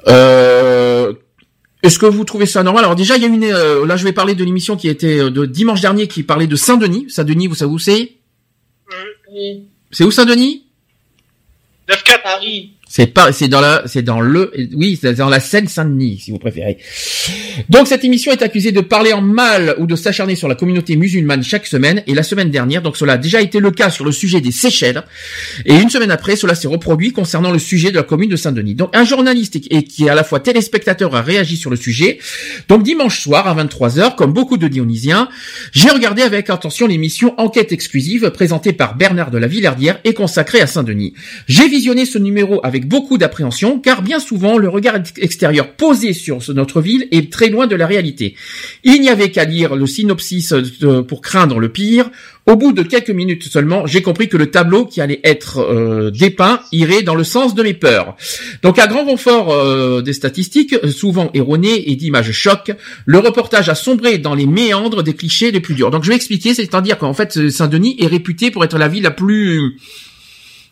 Euh, est-ce que vous trouvez ça normal? Alors déjà, il y a une. euh, là, je vais parler de l'émission qui était euh, de dimanche dernier, qui parlait de Saint-Denis. Saint-Denis, vous savez où c'est? Oui. C'est où Saint-Denis? 9-4. Paris. C'est pas, c'est dans la, c'est dans le, oui, c'est dans la Seine-Saint-Denis, si vous préférez. Donc cette émission est accusée de parler en mal ou de s'acharner sur la communauté musulmane chaque semaine. Et la semaine dernière, donc cela a déjà été le cas sur le sujet des Seychelles. Et une semaine après, cela s'est reproduit concernant le sujet de la commune de Saint-Denis. Donc un journaliste et qui est à la fois téléspectateur a réagi sur le sujet. Donc dimanche soir à 23h, comme beaucoup de Dionysiens, j'ai regardé avec attention l'émission Enquête exclusive présentée par Bernard de la Villardière et consacrée à Saint-Denis. J'ai visionné ce numéro avec beaucoup d'appréhension car bien souvent le regard ex- extérieur posé sur notre ville est très loin de la réalité. Il n'y avait qu'à lire le synopsis euh, pour craindre le pire. Au bout de quelques minutes seulement, j'ai compris que le tableau qui allait être euh, dépeint irait dans le sens de mes peurs. Donc à grand renfort euh, des statistiques, euh, souvent erronées et d'images chocs, le reportage a sombré dans les méandres des clichés les plus durs. Donc je vais expliquer, c'est-à-dire qu'en fait Saint-Denis est réputé pour être la ville la plus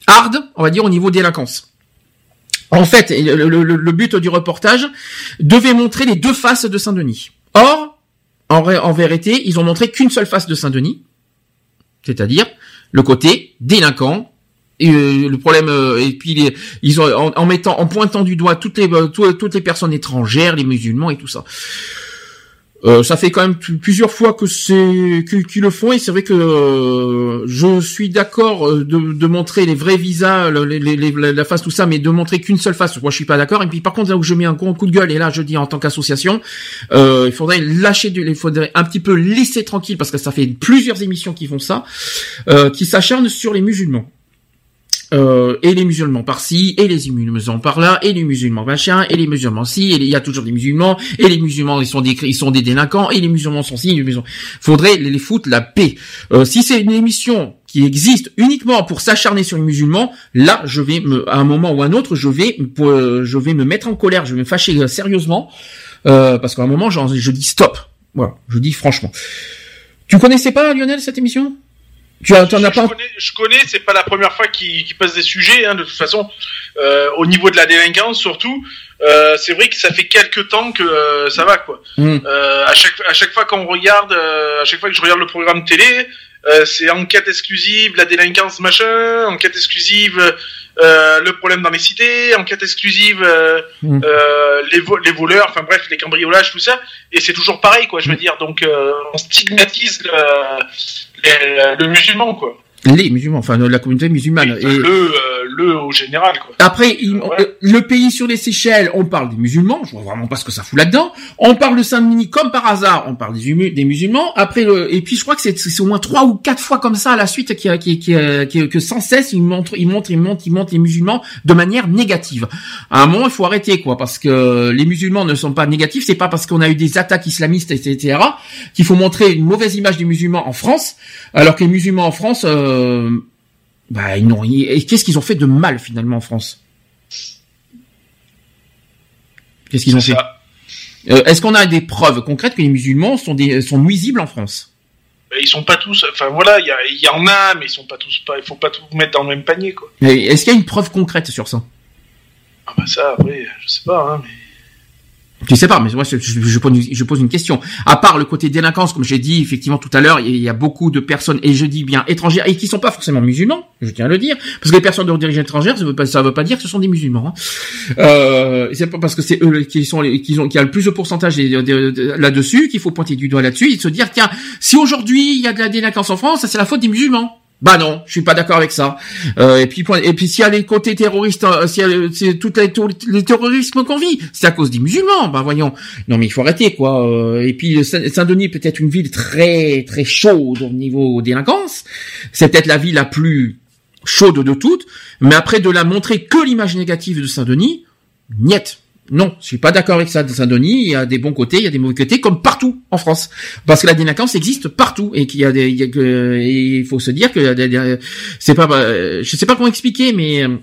hard, on va dire, au niveau délinquance. En fait, le, but du reportage devait montrer les deux faces de Saint-Denis. Or, en, vérité, ils ont montré qu'une seule face de Saint-Denis, c'est-à-dire le côté délinquant. Euh, le problème euh, et puis ils ont en, mettant en pointant du doigt euh, tout- toutes les personnes étrangères, les musulmans et tout ça. Euh, ça fait quand même plusieurs fois que c'est qu'ils le font et c'est vrai que euh, je suis d'accord euh, de, montrer les vrais visas, la face, tout ça, mais de montrer qu'une seule face, moi je suis pas d'accord. Et puis par contre là où je mets un gros coup de gueule et là je dis en tant qu'association, il faudrait lâcher, du, il faudrait un petit peu laisser tranquille parce que ça fait plusieurs émissions qui font ça, qui s'acharnent sur les musulmans. Euh, et les musulmans par-ci, et les musulmans par-là, et les musulmans machin, et les musulmans ci, et il y a toujours des musulmans, et les musulmans ils sont des ils sont des délinquants, et les musulmans sont ci, les musulmans. Faudrait les, foutre la paix. Euh, si c'est une émission qui existe uniquement pour s'acharner sur les musulmans, là je vais me, à un moment ou à un autre, je vais euh, je vais me mettre en colère, je vais me fâcher euh, sérieusement, euh, parce qu'à un moment j'en- je dis stop. Voilà, je dis franchement. Tu connaissais pas Lionel cette émission? Tu t'en as pas Je connais, je connais, c'est pas la première fois qu'ils qu'ils passent des sujets, hein, de toute façon. Euh, au niveau de la délinquance, surtout, euh, c'est vrai que ça fait quelques temps que euh, ça va, quoi. Hmm. Euh, à chaque à chaque fois qu'on regarde, euh, à chaque fois que je regarde le programme télé, euh, c'est enquête exclusive, la délinquance machin, enquête exclusive, euh, le problème dans les cités, enquête exclusive, euh, Mm. les, vo- les voleurs, enfin bref, les cambriolages, tout ça, et c'est toujours pareil, quoi. Je veux dire, donc euh, on stigmatise le, le, le musulman, quoi. Les musulmans, enfin la communauté musulmane. Et- Le, euh, le au général, quoi. Après, il- euh, le pays sur les Seychelles, on parle des musulmans. Je vois vraiment pas ce que ça fout là-dedans. On parle de Saint-Denis comme par hasard. On parle des, des musulmans. Après, le, et puis je crois que c'est c'est au moins trois ou quatre fois comme ça à la suite qui, qui, qui, qui- que sans cesse ils montrent, ils montrent, ils montrent, ils montrent les musulmans de manière négative. À un moment, il faut arrêter quoi, parce que les musulmans ne sont pas négatifs. C'est pas parce qu'on a eu des attaques islamistes, etc., qu'il faut montrer une mauvaise image des musulmans en France, alors que les musulmans en France. Euh, bah, ils n'ont rien- et qu'est-ce qu'ils ont fait de mal finalement en France? Qu'est-ce qu'ils ont fait? Euh, Est-ce qu'on a des preuves concrètes que les musulmans sont des sont nuisibles en France? Ben, Ils sont pas tous, enfin voilà, il y, en a, mais ils sont pas tous pas, il faut pas tout mettre dans le même panier, quoi. Est-ce qu'il y a une preuve concrète sur ça? Ah bah ça, après, je sais pas, hein, mais. Je sais pas, mais moi je, je- je pose, une- je pose une question. À part le côté délinquance, comme j'ai dit effectivement tout à l'heure, il y a beaucoup de personnes et je dis bien étrangères et qui sont pas forcément musulmans, je tiens à le dire, parce que les personnes d'origine étrangère, ça veut pas, ça veut pas dire que ce sont des musulmans. Hein. Euh, c'est pas parce que c'est eux qui sont qui ont qui a le plus de pourcentage des- des- des- là-dessus qu'il faut pointer du doigt là-dessus et se dire tiens, si aujourd'hui il y a de la délinquance en France, ça c'est la faute des musulmans. Bah non, je suis pas d'accord avec ça. Euh, et puis point- et puis s'il y a les côtés terroristes, euh, s'il y c'est tout les, terrorismes qu'on vit, c'est à cause des musulmans. Bah voyons. Non mais il faut arrêter quoi. Euh, Et puis Saint- Saint-Denis peut-être une ville très très chaude au niveau délinquance. C'est peut-être la ville la plus chaude de toutes. Mais après de la montrer que l'image négative de Saint-Denis, niet. Non, je suis pas d'accord avec ça de Saint-Denis. Il y a des bons côtés, il y a des mauvais côtés, comme partout en France, parce que la délinquance existe partout et qu'il y a des, il y a que- et il faut se dire que des- c'est pas, euh, je sais pas comment expliquer, mais euh,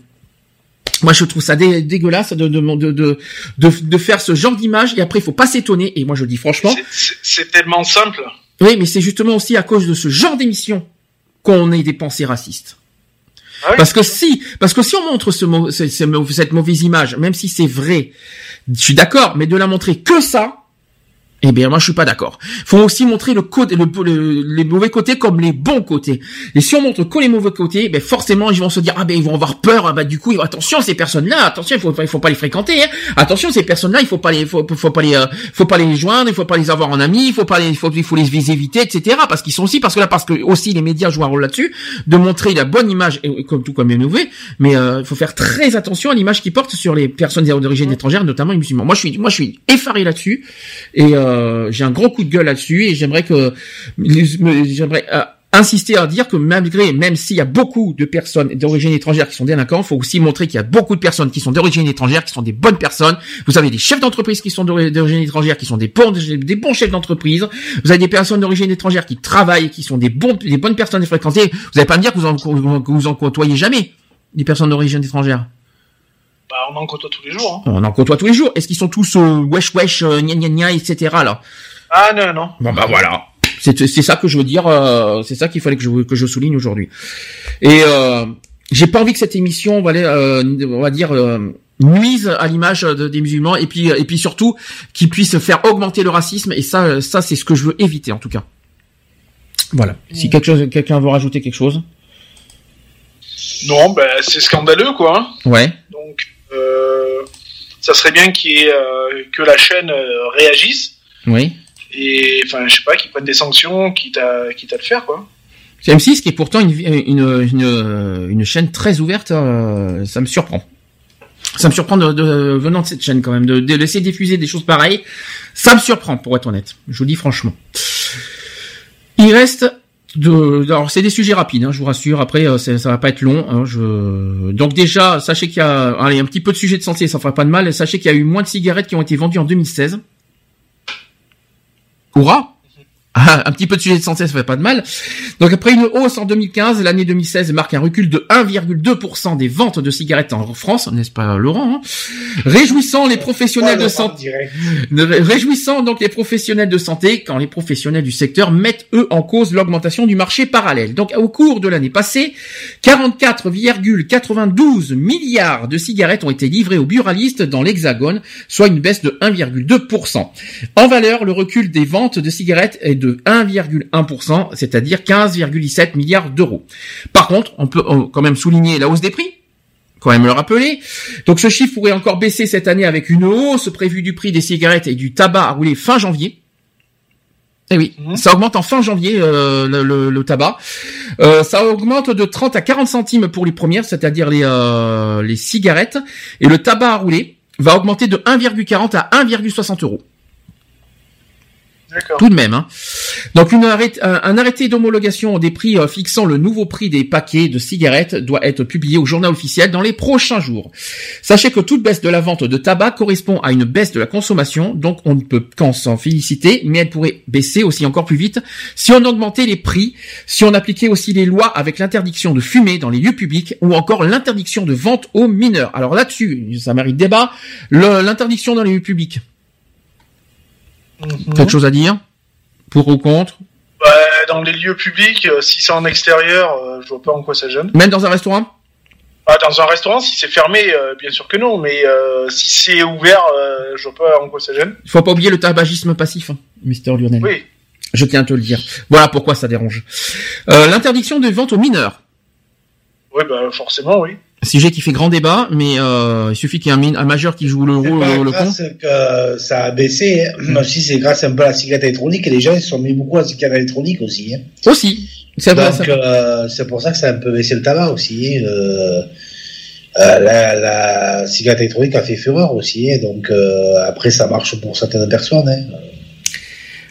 moi je trouve ça dé- dégueulasse de de, de de faire ce genre d'image et après il faut pas s'étonner. Et moi je dis franchement, C'est- C'est tellement simple. oui, mais c'est justement aussi à cause de ce genre d'émission qu'on ait des pensées racistes. Ah Parce que si, parce que si on montre ce, ce- cette mauvaise image, même si c'est vrai, je suis d'accord, mais de la montrer que ça, eh bien, moi, je suis pas d'accord. Faut aussi montrer le côté, le, le- les mauvais côtés comme les bons côtés. Et si on montre que les mauvais côtés, ben forcément, ils vont se dire ah ben ils vont avoir peur. Ah, bah du coup, attention ces personnes-là, attention, il faut, il faut pas les fréquenter. Hein. Attention ces personnes-là, il faut pas les, faut, faut pas les, euh, faut pas les joindre, il faut pas les avoir en amis, il faut pas les, il faut, il faut les éviter, etc. Parce qu'ils sont aussi, parce que là, parce que aussi les médias jouent un rôle là-dessus, de montrer la bonne image, et comme tout comme les mauvais. Mais euh, il faut faire très attention à l'image qu'ils portent sur les personnes d'origine étrangère, notamment les musulmans. Moi, je suis, moi, je suis effaré là-dessus, et euh, j'ai un gros coup de gueule là-dessus, et j'aimerais que, j'aimerais euh, insister à dire que malgré, même s'il y a beaucoup de personnes d'origine étrangère qui sont délinquants, il faut aussi montrer qu'il y a beaucoup de personnes qui sont d'origine étrangère, qui sont des bonnes personnes. Vous avez des chefs d'entreprise qui sont d'ori- d'origine étrangère, qui sont des bons, des bons chefs d'entreprise. Vous avez des personnes d'origine étrangère qui travaillent, qui sont des bons, des bonnes personnes à fréquenter. Vous n'allez pas me dire que vous en, que vous en côtoyez jamais des personnes d'origine étrangère. Bah, on en côtoie tous les jours. Hein. On en côtoie tous les jours. Est-ce qu'ils sont tous euh, wesh wesh, euh, gna gna gna, etc. là? Ah non, non. Bon bah voilà. C'est c'est ça que je veux dire. euh, c'est ça qu'il fallait que je que je souligne aujourd'hui. Et euh, j'ai pas envie que cette émission, on va, aller, euh, on va dire, euh, nuise à l'image de- des musulmans et puis et puis surtout qu'ils puissent faire augmenter le racisme. Et ça, ça c'est ce que je veux éviter en tout cas. Voilà. Si quelque chose, quelqu'un veut rajouter quelque chose? Non, bah, c'est scandaleux, quoi. hein. Ouais. Donc, ça serait bien ait, euh, que la chaîne euh, réagisse. Oui. et enfin je sais pas, qu'ils prennent des sanctions, quitte à quitte à le faire quoi. C'est M6 qui est pourtant une, une, une, une chaîne très ouverte, euh, ça me surprend. Ça me surprend de, de- venant de cette chaîne quand même, de, de laisser diffuser des choses pareilles. Ça me surprend, pour être honnête. Je vous dis franchement. Il reste de, alors c'est des sujets rapides, hein, je vous rassure. Après, euh, ça va pas être long. hein. Donc déjà, sachez qu'il y a, allez, un petit peu de sujets de santé, ça fera pas de mal. Sachez qu'il y a eu moins de cigarettes qui ont été vendues en 2016. Hurrah ah, un petit peu de sujet de santé, ça fait pas de mal. Donc après une hausse en 2015, l'année 2016 marque un recul de 1,2% des ventes de cigarettes en France, n'est-ce pas Laurent hein? Réjouissant les professionnels de santé, Ré- réjouissant donc les professionnels de santé quand les professionnels du secteur mettent eux en cause l'augmentation du marché parallèle. Donc au cours de l'année passée, 44,92 milliards de cigarettes ont été livrées aux buralistes dans l'Hexagone, soit une baisse de 1,2%. En valeur, le recul des ventes de cigarettes est de 1,1%, c'est-à-dire 15,17 milliards d'euros. Par contre, on peut quand même souligner la hausse des prix quand même le rappeler. Donc ce chiffre pourrait encore baisser cette année avec une hausse prévue du prix des cigarettes et du tabac à rouler fin janvier. Eh oui, ça augmente en fin janvier euh, le, le- le tabac. Euh, ça augmente de 30 à 40 centimes pour les premières, c'est-à-dire les, euh, les cigarettes. Et le tabac à rouler va augmenter de 1,40 à 1,60 euros. Tout de même. Hein. Donc une un, arrêté d'homologation des prix euh, fixant le nouveau prix des paquets de cigarettes doit être publié au journal officiel dans les prochains jours. Sachez que toute baisse de la vente de tabac correspond à une baisse de la consommation, donc on ne peut qu'en s'en féliciter, mais elle pourrait baisser aussi encore plus vite si on augmentait les prix, si on appliquait aussi les lois avec l'interdiction de fumer dans les lieux publics ou encore l'interdiction de vente aux mineurs. Alors là-dessus, ça mérite débat, l'interdiction dans les lieux publics. Quelque chose à dire Pour ou contre Bah, dans les lieux publics, euh, si c'est en extérieur, euh, je vois pas en quoi ça gêne. Même dans un restaurant Ah, dans un restaurant, si c'est fermé, euh, bien sûr que non, mais euh, si c'est ouvert, euh, je vois pas en quoi ça gêne. Il faut pas oublier le tabagisme passif, hein, Mister Lionel. Oui. Je tiens à te le dire. Voilà pourquoi ça dérange. Euh, L'interdiction de vente aux mineurs. Oui, bah forcément, oui. Sujet qui fait grand débat, mais euh, il suffit qu'il y ait un, majeur qui joue le rôle, pas le, grâce que ça a baissé, hein. aussi c'est grâce un peu à la cigarette électronique et les gens ils se sont mis beaucoup à la cigarette électronique aussi. Hein. Aussi, c'est vrai. Donc ça- euh, c'est pour ça que ça a un peu baissé le tabac aussi. Euh, euh, la, la cigarette électronique a fait fureur aussi, hein. donc euh, après ça marche pour certaines personnes. Hein.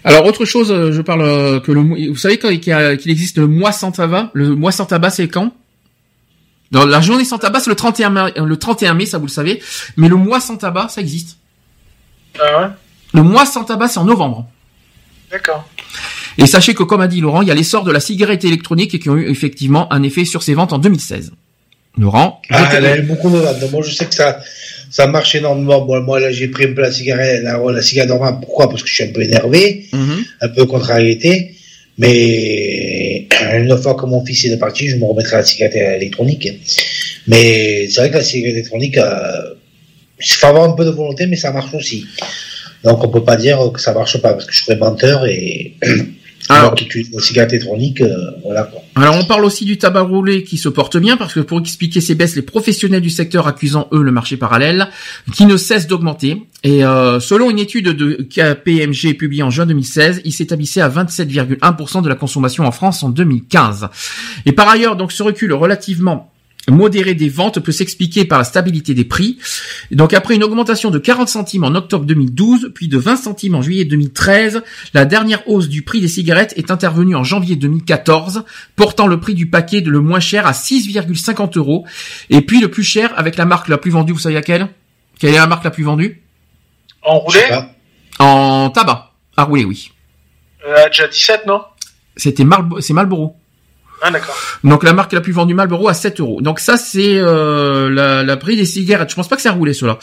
Alors autre chose, euh, je parle euh, que le vous savez qu'il existe le mois sans tabac? Le mois sans tabac c'est quand? Dans la journée sans tabac c'est le 31 mai, euh, le 31 mai, ça vous le savez. Mais le mois sans tabac ça existe. Ah ouais? Le mois sans tabac c'est en novembre. D'accord. Et sachez que, comme a dit Laurent, il y a l'essor de la cigarette électronique qui ont eu effectivement un effet sur ses ventes en 2016. Laurent, je Ah, elle a eu beaucoup de ventes. Moi je sais que ça, ça marche énormément. Bon, moi là j'ai pris un peu la cigarette, la, la cigarette normale. Pourquoi? Parce que je suis un peu énervé, Mhm. un peu contrariété. Mais une fois que mon fils est parti, je me remettrai à la cigarette électronique. Mais c'est vrai que la cigarette électronique, euh, il faut avoir un peu de volonté, mais ça marche aussi. Donc on peut pas dire que ça marche pas, parce que je serais menteur et alors cigarette électronique, euh, voilà quoi. Alors on parle aussi du tabac roulé qui se porte bien parce que pour expliquer ces baisses, les professionnels du secteur accusant eux le marché parallèle qui ne cesse d'augmenter. Et euh, selon une étude de KPMG publiée en juin 2016, il s'établissait à 27,1% de la consommation en France en 2015. Et par ailleurs, donc ce recul relativement modéré des ventes peut s'expliquer par la stabilité des prix. Et donc après une augmentation de 40 centimes en octobre 2012, puis de 20 centimes en juillet 2013, la dernière hausse du prix des cigarettes est intervenue en janvier 2014, portant le prix du paquet de le moins cher à 6,50 euros, et puis le plus cher avec la marque la plus vendue, vous savez laquelle? Quelle est la marque la plus vendue? En roulé En tabac. À rouler, oui. euh, déjà 17, non? C'était c'est Marlboro. Ah, d'accord. Donc la marque la plus vendue Marlboro à 7 euros. Donc ça c'est euh, la, la prix des cigarettes. Je pense pas que c'est roulé cela.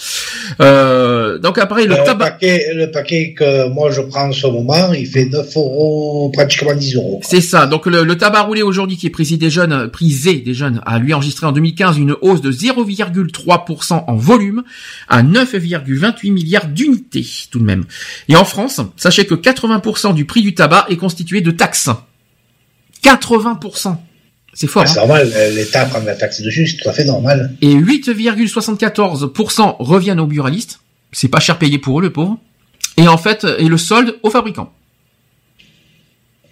Euh, donc après le le, tabac. paquet, le paquet que moi je prends en ce moment, il fait 9 euros, pratiquement 10 euros. C'est ça. Donc le, le tabac roulé aujourd'hui qui est prisé des jeunes, prisé des jeunes, a lui enregistré en 2015 une hausse de 0,3% en volume à 9,28 milliards d'unités tout de même. Et en France, sachez que 80% du prix du tabac est constitué de taxes. 80%. C'est fort. Ah, C'est hein. normal, l'État prend la taxe dessus, c'est tout à fait normal. et 8,74% reviennent aux buralistes. C'est pas cher payé pour eux, le pauvre. Et en fait, et le solde aux fabricants.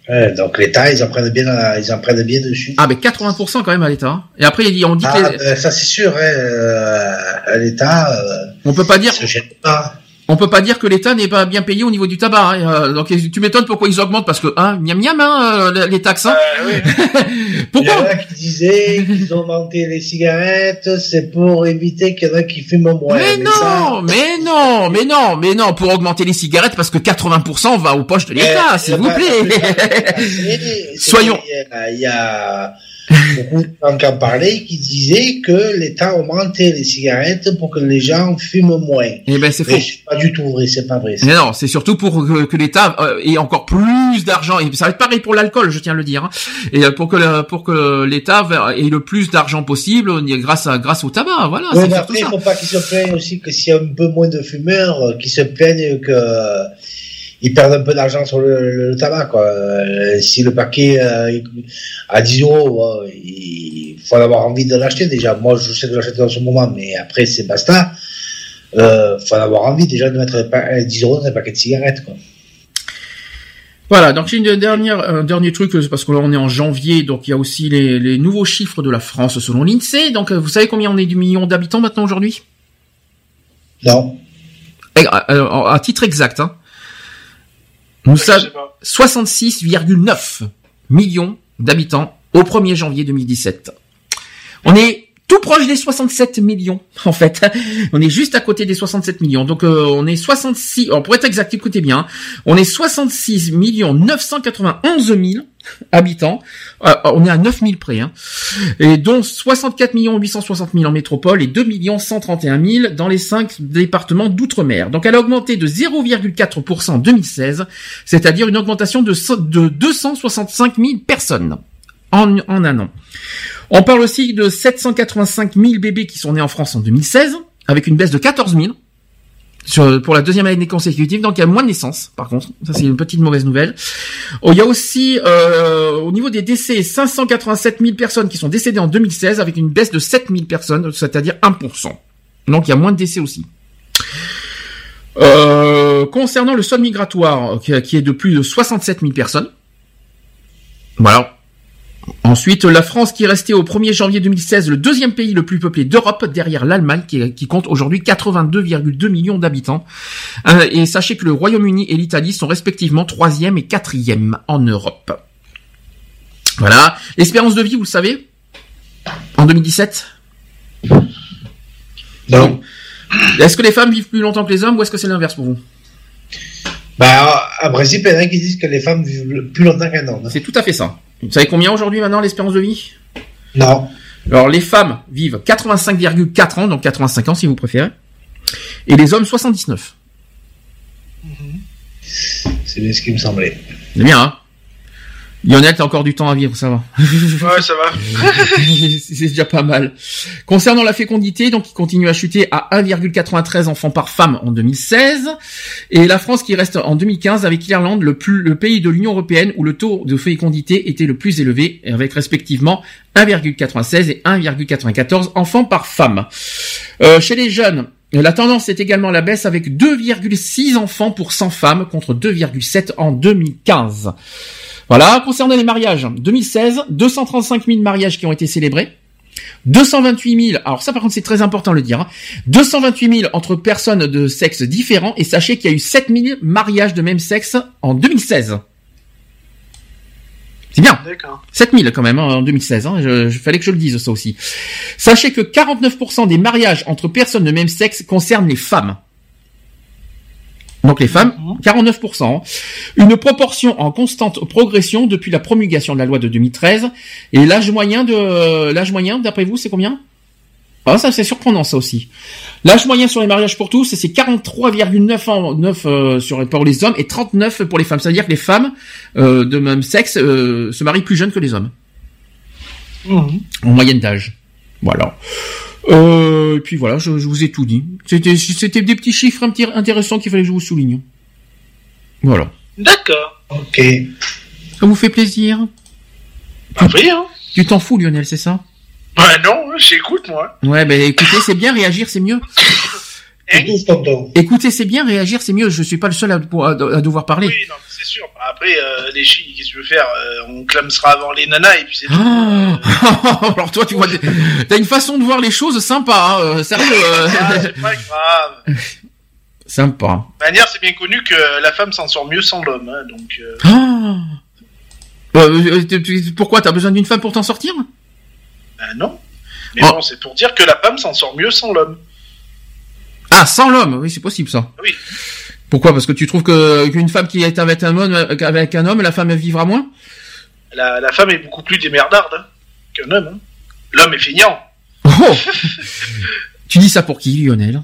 Ouais, donc l'État, ils en prennent bien, ils en prennent bien dessus. Ah, mais 80% quand même à l'État. hein. Et après, on dit Ah, que les- ben, ça c'est sûr, hein, euh, l'État, euh, on peut pas dire, se gêne pas. On peut pas dire que l'État n'est pas bien payé au niveau du tabac. hein. Euh, Donc, tu m'étonnes pourquoi ils augmentent parce que, hein, miam miam, hein, euh, les taxes. hein. Euh, oui. Il y Pourquoi en a qui disaient qu'ils ont augmenté les cigarettes, c'est pour éviter qu'il y en a qui fument moins. Mais non, ça- mais non, mais non, mais non, pour augmenter les cigarettes parce que 80% va aux poches de l'État, s'il vous plaît. Soyons- il y a beaucoup de gens qui en parlaient qui disaient que l'État augmentait les cigarettes pour que les gens fument moins. Eh ben, c'est faux. C'est pas du tout vrai, c'est pas vrai. Mais non, c'est surtout pour que, que l'État euh, ait encore plus d'argent. Et ça va être pareil pour l'alcool, je tiens à le dire. hein. Et euh, pour que le- pour que l'État ait le plus d'argent possible grâce à grâce au tabac. Voilà, mais après, il faut pas qu'ils se plaignent aussi que s'il y a un peu moins de fumeurs, euh, qu'ils se plaignent que ils perdent un peu d'argent sur le, le tabac. Quoi. Euh, si le paquet euh, à 10 euros, euh, il faut avoir envie de l'acheter déjà. Moi, je sais de l'acheter en ce moment, mais après, c'est basta. Euh, faut avoir envie déjà de mettre pa- 10 euros dans un paquet de cigarettes. Quoi. Voilà, donc j'ai une dernière, un dernier truc, euh, parce que là on est en janvier, donc il y a aussi les, les nouveaux chiffres de la France selon l'INSEE. Donc euh, vous savez combien on est du million d'habitants maintenant aujourd'hui? Non. Eh, euh, À titre exact, hein. Nous pas. 66,9 millions d'habitants au 1er janvier 2017. On est tout proche des 67 millions, en fait. On est juste à côté des 67 millions. Donc, euh, on est 66, alors, pour être exact, écoutez bien, hein. on est 66 millions 991 000 habitants. Euh, on est à 9 000 près, hein. Et dont 64 millions 860 000 en métropole et 2 millions 131 000 dans les 5 départements d'outre-mer. Donc, elle a augmenté de 0,4% en 2016, c'est-à-dire une augmentation de, de 265 000 personnes en, en un an. On parle aussi de 785 000 bébés qui sont nés en France en 2016, avec une baisse de 14 000 sur, pour la deuxième année consécutive. Donc il y a moins de naissances, par contre. Ça c'est une petite mauvaise nouvelle. Oh, il y a aussi euh, au niveau des décès 587 000 personnes qui sont décédées en 2016, avec une baisse de 7 000 personnes, c'est-à-dire 1%. Donc il y a moins de décès aussi. Euh, concernant le sol migratoire, qui, qui est de plus de 67 000 personnes. Voilà. Ensuite, la France qui est restée au 1er janvier 2016 le deuxième pays le plus peuplé d'Europe, derrière l'Allemagne qui, qui compte aujourd'hui 82,2 millions d'habitants. Euh, et sachez que le Royaume-Uni et l'Italie sont respectivement troisième et quatrième en Europe. Voilà. L'espérance de vie, vous le savez En 2017 Non. Est-ce que les femmes vivent plus longtemps que les hommes ou est-ce que c'est l'inverse pour vous? Bah, en principe, il y en a qui disent que les femmes vivent plus longtemps qu'un homme. C'est tout à fait ça. Vous savez combien aujourd'hui maintenant l'espérance de vie? Non. Alors les femmes vivent 85,4 ans, donc 85 ans si vous préférez, et les hommes 79. C'est bien ce qui me semblait. C'est bien, hein? Lionel, t'as encore du temps à vivre, ça va. Ouais, ça va. c'est déjà pas mal. Concernant la fécondité, donc il continue à chuter à 1,93 enfants par femme en 2016, et la France qui reste en 2015 avec l'Irlande, le plus le pays de l'Union européenne où le taux de fécondité était le plus élevé, avec respectivement 1,96 et 1,94 enfants par femme. Euh, chez les jeunes, la tendance est également à la baisse avec 2,6 enfants pour 100 femmes contre 2,7 en 2015. Voilà, concernant les mariages, 2016, 235 000 mariages qui ont été célébrés. 228 000, alors ça par contre c'est très important de le dire, hein, 228 000 entre personnes de sexe différents et sachez qu'il y a eu 7 000 mariages de même sexe en 2016. C'est bien. D'accord. 7000 quand même hein, en 2016. Hein, je, je- fallait que je le dise ça aussi. Sachez que 49% des mariages entre personnes de même sexe concernent les femmes. Donc les femmes, 49%. hein. Une proportion en constante progression depuis la promulgation de la loi de 2013. Et l'âge moyen de l'âge moyen, d'après vous, c'est combien? Ah ça c'est surprenant ça aussi. L'âge moyen sur les mariages pour tous, c'est 43,9 ans 9 euh, sur pour les hommes et 39 pour les femmes. C'est-à-dire que les femmes euh, de même sexe euh, se marient plus jeunes que les hommes en moyenne d'âge. Voilà. Euh, et puis voilà, je, je vous ai tout dit. C'était c'était des petits chiffres un petit intéressants qu'il fallait que je vous souligne. Voilà. D'accord. Ok. Ça vous fait plaisir? Bah oui, hein. Tu t'en fous Lionel, c'est ça? Bah non, j'écoute, moi. Ouais, ben écoutez, c'est bien, réagir c'est mieux. Écoute, tonton. Écoutez, c'est bien, réagir c'est mieux. Je suis pas le seul à, à- à devoir parler. Oui, non, c'est sûr. Après, euh, les filles, qu'est-ce que tu veux faire Euh, On clamsera avant les nanas et puis c'est tout. Ah Alors toi, tu vois, t'as une façon de voir les choses sympa, hein, euh, sérieux. Ah, c'est pas grave. sympa. De manière, c'est bien connu que la femme s'en sort mieux sans l'homme. hein, donc, euh, Ah Euh, tu- pourquoi t'as besoin d'une femme pour t'en sortir? Ben non. Mais Oh. bon, c'est pour dire que la femme s'en sort mieux sans l'homme. Ah, sans l'homme, oui, c'est possible ça. Oui. Pourquoi? Parce que tu trouves que qu'une femme qui est avec un homme, avec un homme, la femme vivra moins? La, la femme est beaucoup plus démerdarde hein, qu'un homme. hein. L'homme est feignant. Oh Tu dis ça pour qui, Lionel?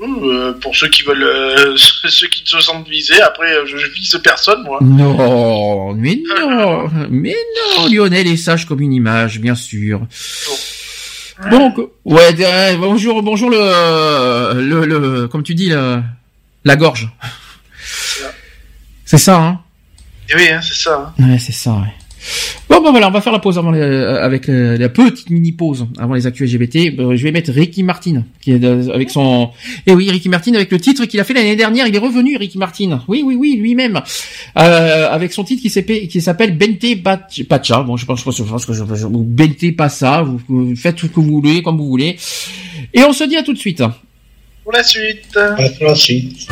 Euh, pour ceux qui veulent, euh, ceux qui se sentent visés. Après, euh, je, je vise personne, moi. Non, mais non, mais non, Lionel est sage comme une image, bien sûr. Donc, ouais, euh, bonjour, bonjour le, le, le, comme tu dis, le, la gorge. C'est ça, hein? Et oui, hein, c'est ça. hein. Ouais, c'est ça, ouais. Bon, ben voilà, on va faire la pause avant les- euh, avec euh, la petite mini pause avant les actus LGBT. Euh, je vais mettre Ricky Martin, qui est avec son. Et oui, Ricky Martin avec le titre qu'il a fait l'année dernière. Il est revenu, Ricky Martin. Oui, oui, oui, lui-même, euh, avec son titre qui s'appelle qui s'appelle Bente Pacha. Bon, je pense, je pense, je pense que je, je- Bente Passa. Vous, vous faites tout ce que vous voulez, comme vous voulez. Et on se dit à tout de suite. Pour la suite. Pour la suite.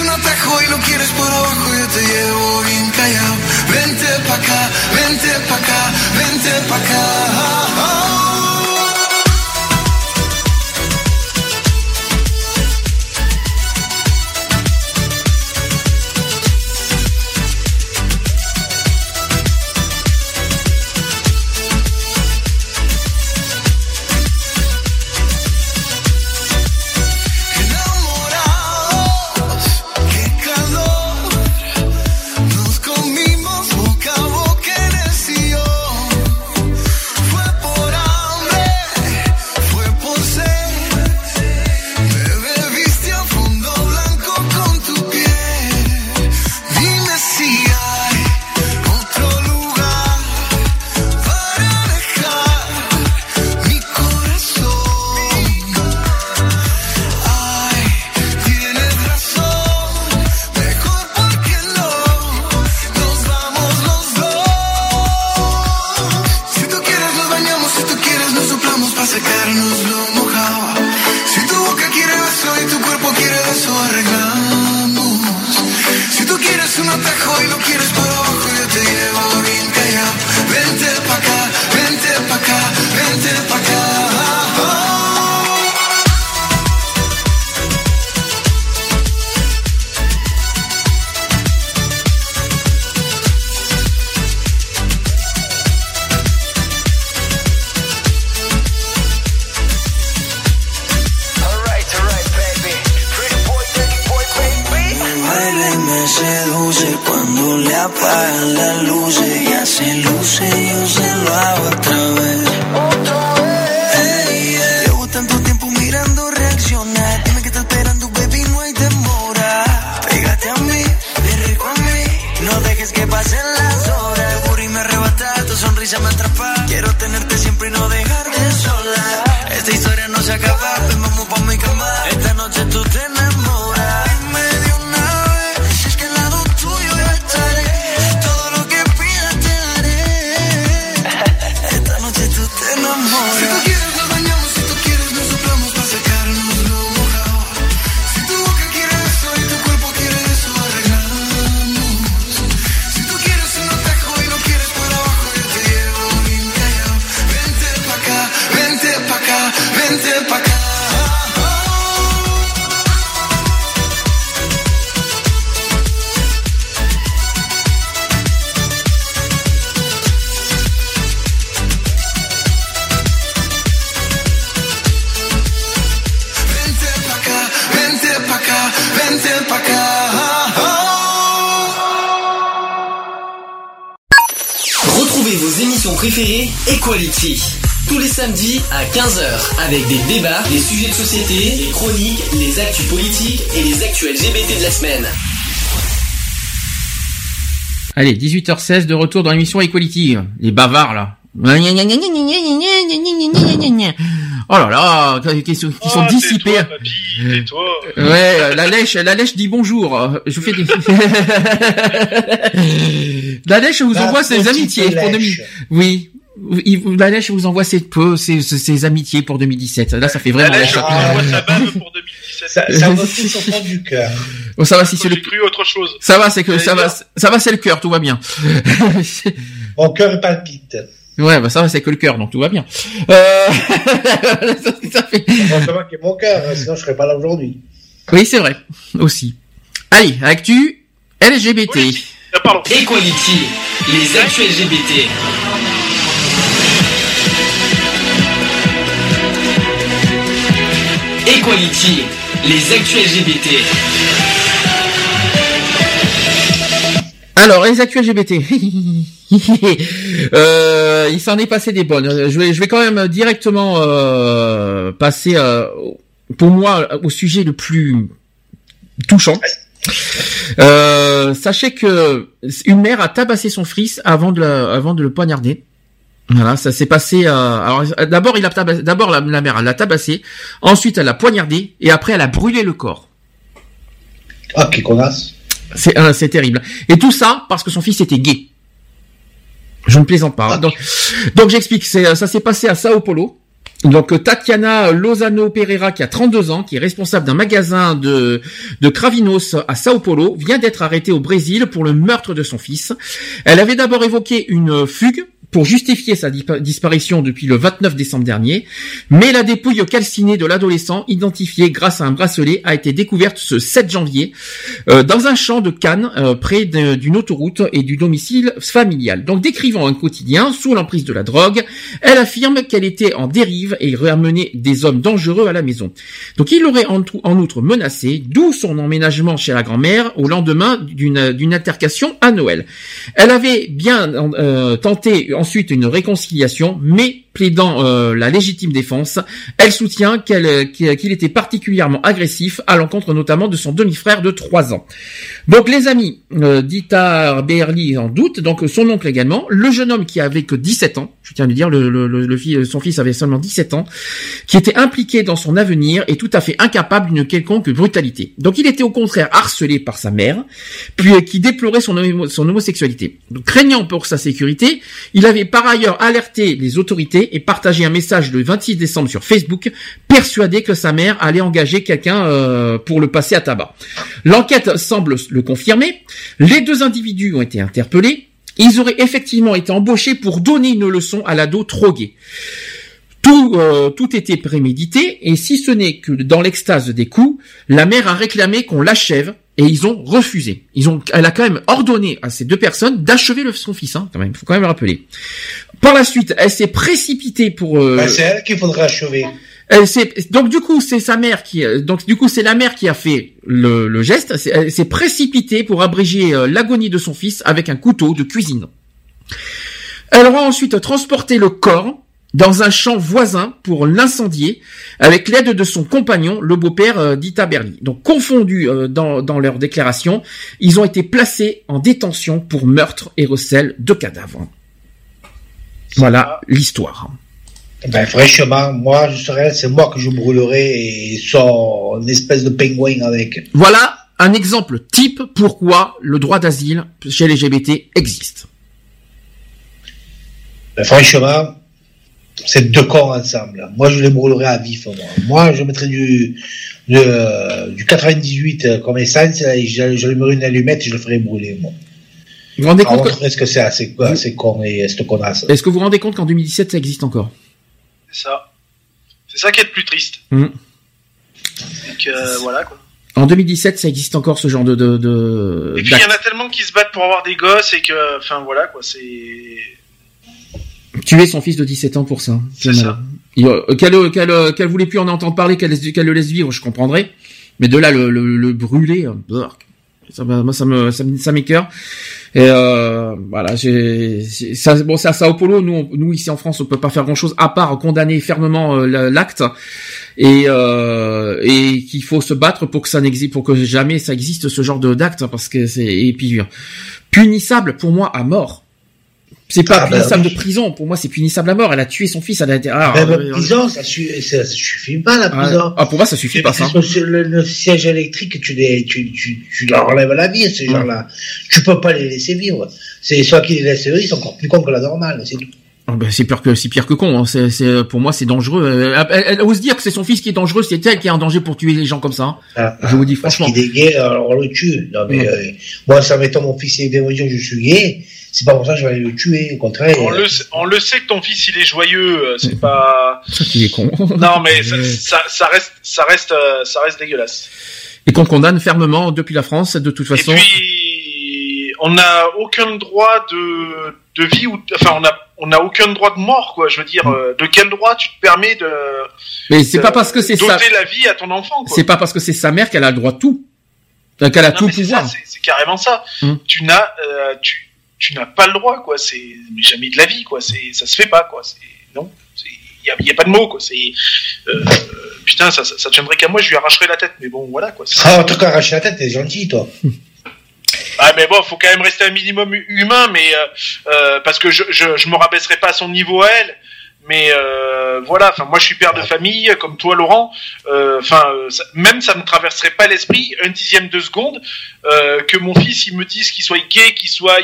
Un atajo y lo quieres por abajo, yo te llevo bien callado. Vente pa' acá, vente pa' acá, vente pa' acá. Allez, 18h16 de retour dans l'émission Equality. Les bavards là. Oh là là, qui sont, qui sont Oh, dissipés. papy. Ouais, la lèche, la lèche dit bonjour. Je fais des... la lèche vous envoie ses amitiés pour. 2000. Oui. Vous- La lèche vous envoie ses, ses, ses, amitiés pour 2017. Là, ça fait vraiment La lèche. envoie sa bave pour 2017. Ça, ça me touche au fond du cœur. Bon, ça va si c'est le, cru autre chose. ça va, c'est que ça va, ça va, c'est le cœur, tout va bien. Mon cœur palpite. ouais, bah ça va, c'est que le cœur, donc tout va bien. Euh... ça, ça fait. Heureusement que mon cœur, hein, sinon je serais pas là aujourd'hui. Oui, c'est vrai, aussi. Allez, actu LGBT. Ah, pardon. Equality, les actus LGBT. Equality, les actus LGBT. Alors, les actus LGBT. euh, il s'en est passé des bonnes. Je vais, quand même directement euh, passer, euh, pour moi, au sujet le plus touchant. Euh, sachez que une mère a tabassé son fils avant de le poignarder. Voilà, ça s'est passé. euh, alors d'abord, il a tabassé- d'abord la, la mère l'a tabassé, ensuite elle l'a poignardé et après elle a brûlé le corps. Ah, qui connasse. C'est euh, c'est terrible. Et tout ça parce que son fils était gay. Je ne plaisante pas. Donc, donc j'explique. Ça s'est passé à Sao Paulo. Donc euh, Tatiana Lozano Pereira, qui a 32 ans, qui est responsable d'un magasin de, de Cravinos à Sao Paulo, vient d'être arrêtée au Brésil pour le meurtre de son fils. Elle avait d'abord évoqué une fugue pour justifier sa dispa- disparition depuis le 29 décembre dernier, mais la dépouille calcinée de l'adolescent, identifiée grâce à un bracelet, a été découverte ce 7 janvier euh, dans un champ de Cannes, euh, près d'une autoroute et du domicile familial. Donc décrivant un quotidien sous l'emprise de la drogue, elle affirme qu'elle était en dérive et ramenait des hommes dangereux à la maison. Donc il l'aurait en, outre menacé, d'où son emménagement chez la grand-mère au lendemain d'une d'une altercation à Noël. Elle avait bien euh, tenté ensuite une réconciliation, mais plaidant euh, la légitime défense, elle soutient qu'elle- qu'il était particulièrement agressif à l'encontre notamment de son demi-frère de 3 ans. Donc les amis euh, d'Itar Berli en doute, donc son oncle également, le jeune homme qui avait que 17 ans, je tiens à le dire, son fils avait seulement 17 ans, qui était impliqué dans son avenir et tout à fait incapable d'une quelconque brutalité. Donc il était au contraire harcelé par sa mère, puis euh, qui déplorait son, homo- son homosexualité. Craignant pour sa sécurité, il avait par ailleurs alerté les autorités et partagé un message le 26 décembre sur Facebook, persuadé que sa mère allait engager quelqu'un euh, pour le passer à tabac. L'enquête semble le confirmer. Les deux individus ont été interpellés. Ils auraient effectivement été embauchés pour donner une leçon à l'ado trop gay. Tout, euh, tout était prémédité, et si ce n'est que dans l'extase des coups, la mère a réclamé qu'on l'achève, et ils ont refusé. Ils ont, elle a quand même ordonné à ces deux personnes d'achever son fils, hein, faut quand même le rappeler. Par la suite, elle s'est précipitée pour... euh, Ben, c'est elle qu'il faudrait achever. elle donc du coup, c'est sa mère qui, euh, donc du coup, c'est la mère qui a fait le, le geste. Elle s'est précipitée pour abréger euh, l'agonie de son fils avec un couteau de cuisine. Elle aura ensuite transporté le corps dans un champ voisin pour l'incendier avec l'aide de son compagnon, le beau-père euh, d'Ita Berli. Donc confondus dans, dans leur déclaration, ils ont été placés en détention pour meurtre et recel de cadavres. Voilà l'histoire. Ben, franchement, moi, je serais, c'est moi que je brûlerais et son espèce de pingouin avec. Voilà un exemple type pourquoi le droit d'asile chez les LGBT existe. Ben, franchement, c'est deux corps ensemble. Moi, je les brûlerais à vif, moi. Moi, je mettrais du, du, euh, du 98 euh, comme essence, et j'allumerais une allumette et je le ferais brûler, moi. Vous vous rendez Alors, compte on montrerait ce que c'est assez, assez con et cette connasse. Est-ce que vous vous rendez compte qu'en 2017 ça existe encore C'est ça. C'est ça qui est le plus triste. Hmm. Donc euh, voilà quoi. En 2017 ça existe encore ce genre de... de, de Et puis il y en a tellement qui se battent pour avoir des gosses et que, enfin voilà quoi, c'est. Tuer son fils de 17 ans pour ça. C'est ça. Euh, Qu'elle qu'elle qu'elle voulait plus en entendre parler, qu'elle le laisse vivre, je comprendrais. Mais de là le, le, le brûler, euh, ça, me- moi ça me ça, me- ça m'écœure. Et euh, voilà, j'ai ça, bon, c'est à Sao Paulo. Nous, nous ici en France, on peut pas faire grand chose à part condamner fermement euh, l'acte et euh, et qu'il faut se battre pour que ça n'existe, pour que jamais ça existe ce genre de d'acte parce que c'est et puis euh, punissable pour moi à mort. C'est pas Ah, bah punissable oui. de prison. Pour moi, c'est punissable à mort. Elle a tué son fils. Elle a été. Ah, Même euh, prison, ça, su- ça, suffit pas, la ah, prison. ah, pour moi, ça suffit pas ça. Le, le siège électrique, tu, les, tu, tu, tu leur enlèves la vie, ces gens-là. Tu peux pas les laisser vivre. C'est ceux qui les laissent vivre, ils sont encore plus cons que la normale, c'est tout. Ah ben, c'est pire que c'est pire que con. Hein. C'est, c'est pour moi c'est dangereux. Euh, Elle, elle ose dire que c'est son fils qui est dangereux. C'est elle qui est en danger pour tuer les gens comme ça. hein. Ah, Je vous dis Parce franchement. qu'il est gay, alors on le tue. Non, mais Mm. euh, moi, ça m'étonne, mon fils est que je suis gay. C'est pas pour ça que je vais aller le tuer, au contraire. On le, sait- on le sait que ton fils il est joyeux, euh, c'est pas. Il est con. Non mais ça, ça, ça reste, ça reste, euh, ça reste dégueulasse. Et qu'on condamne fermement depuis la France de toute façon. Et puis on n'a aucun droit de, de vie ou, enfin on a, on n'a aucun droit de mort quoi. Je veux dire, euh, de quel droit tu te permets de. Mais c'est pas parce que c'est doter ça. la vie à ton enfant. Quoi. C'est pas parce que c'est sa mère qu'elle a le droit de tout. Qu'elle a Non, tout pouvoir. ça, c'est- carrément ça. Hum. Tu n'as, euh, tu, tu n'as pas le droit, quoi. C'est, mais jamais de la vie, quoi. C'est, ça se fait pas, quoi. C'est, non. Il y a, y a pas de mots, quoi. C'est, euh, putain, ça, ça, ça tiendrait qu'à moi, je lui arracherais la tête. Mais bon, voilà, quoi. C'est- Ah, en tout cas, arracher la tête, t'es gentil, toi. Ah, mais bon, faut quand même rester un minimum hu- humain, mais euh, euh, parce que je, je, je me rabaisserai pas à son niveau à elle. Mais euh, voilà, enfin moi je suis père de famille, comme toi Laurent. Euh, Enfin euh, même ça me traverserait pas l'esprit un dixième de seconde euh, que mon fils il me dise qu'il soit gay, qu'il soit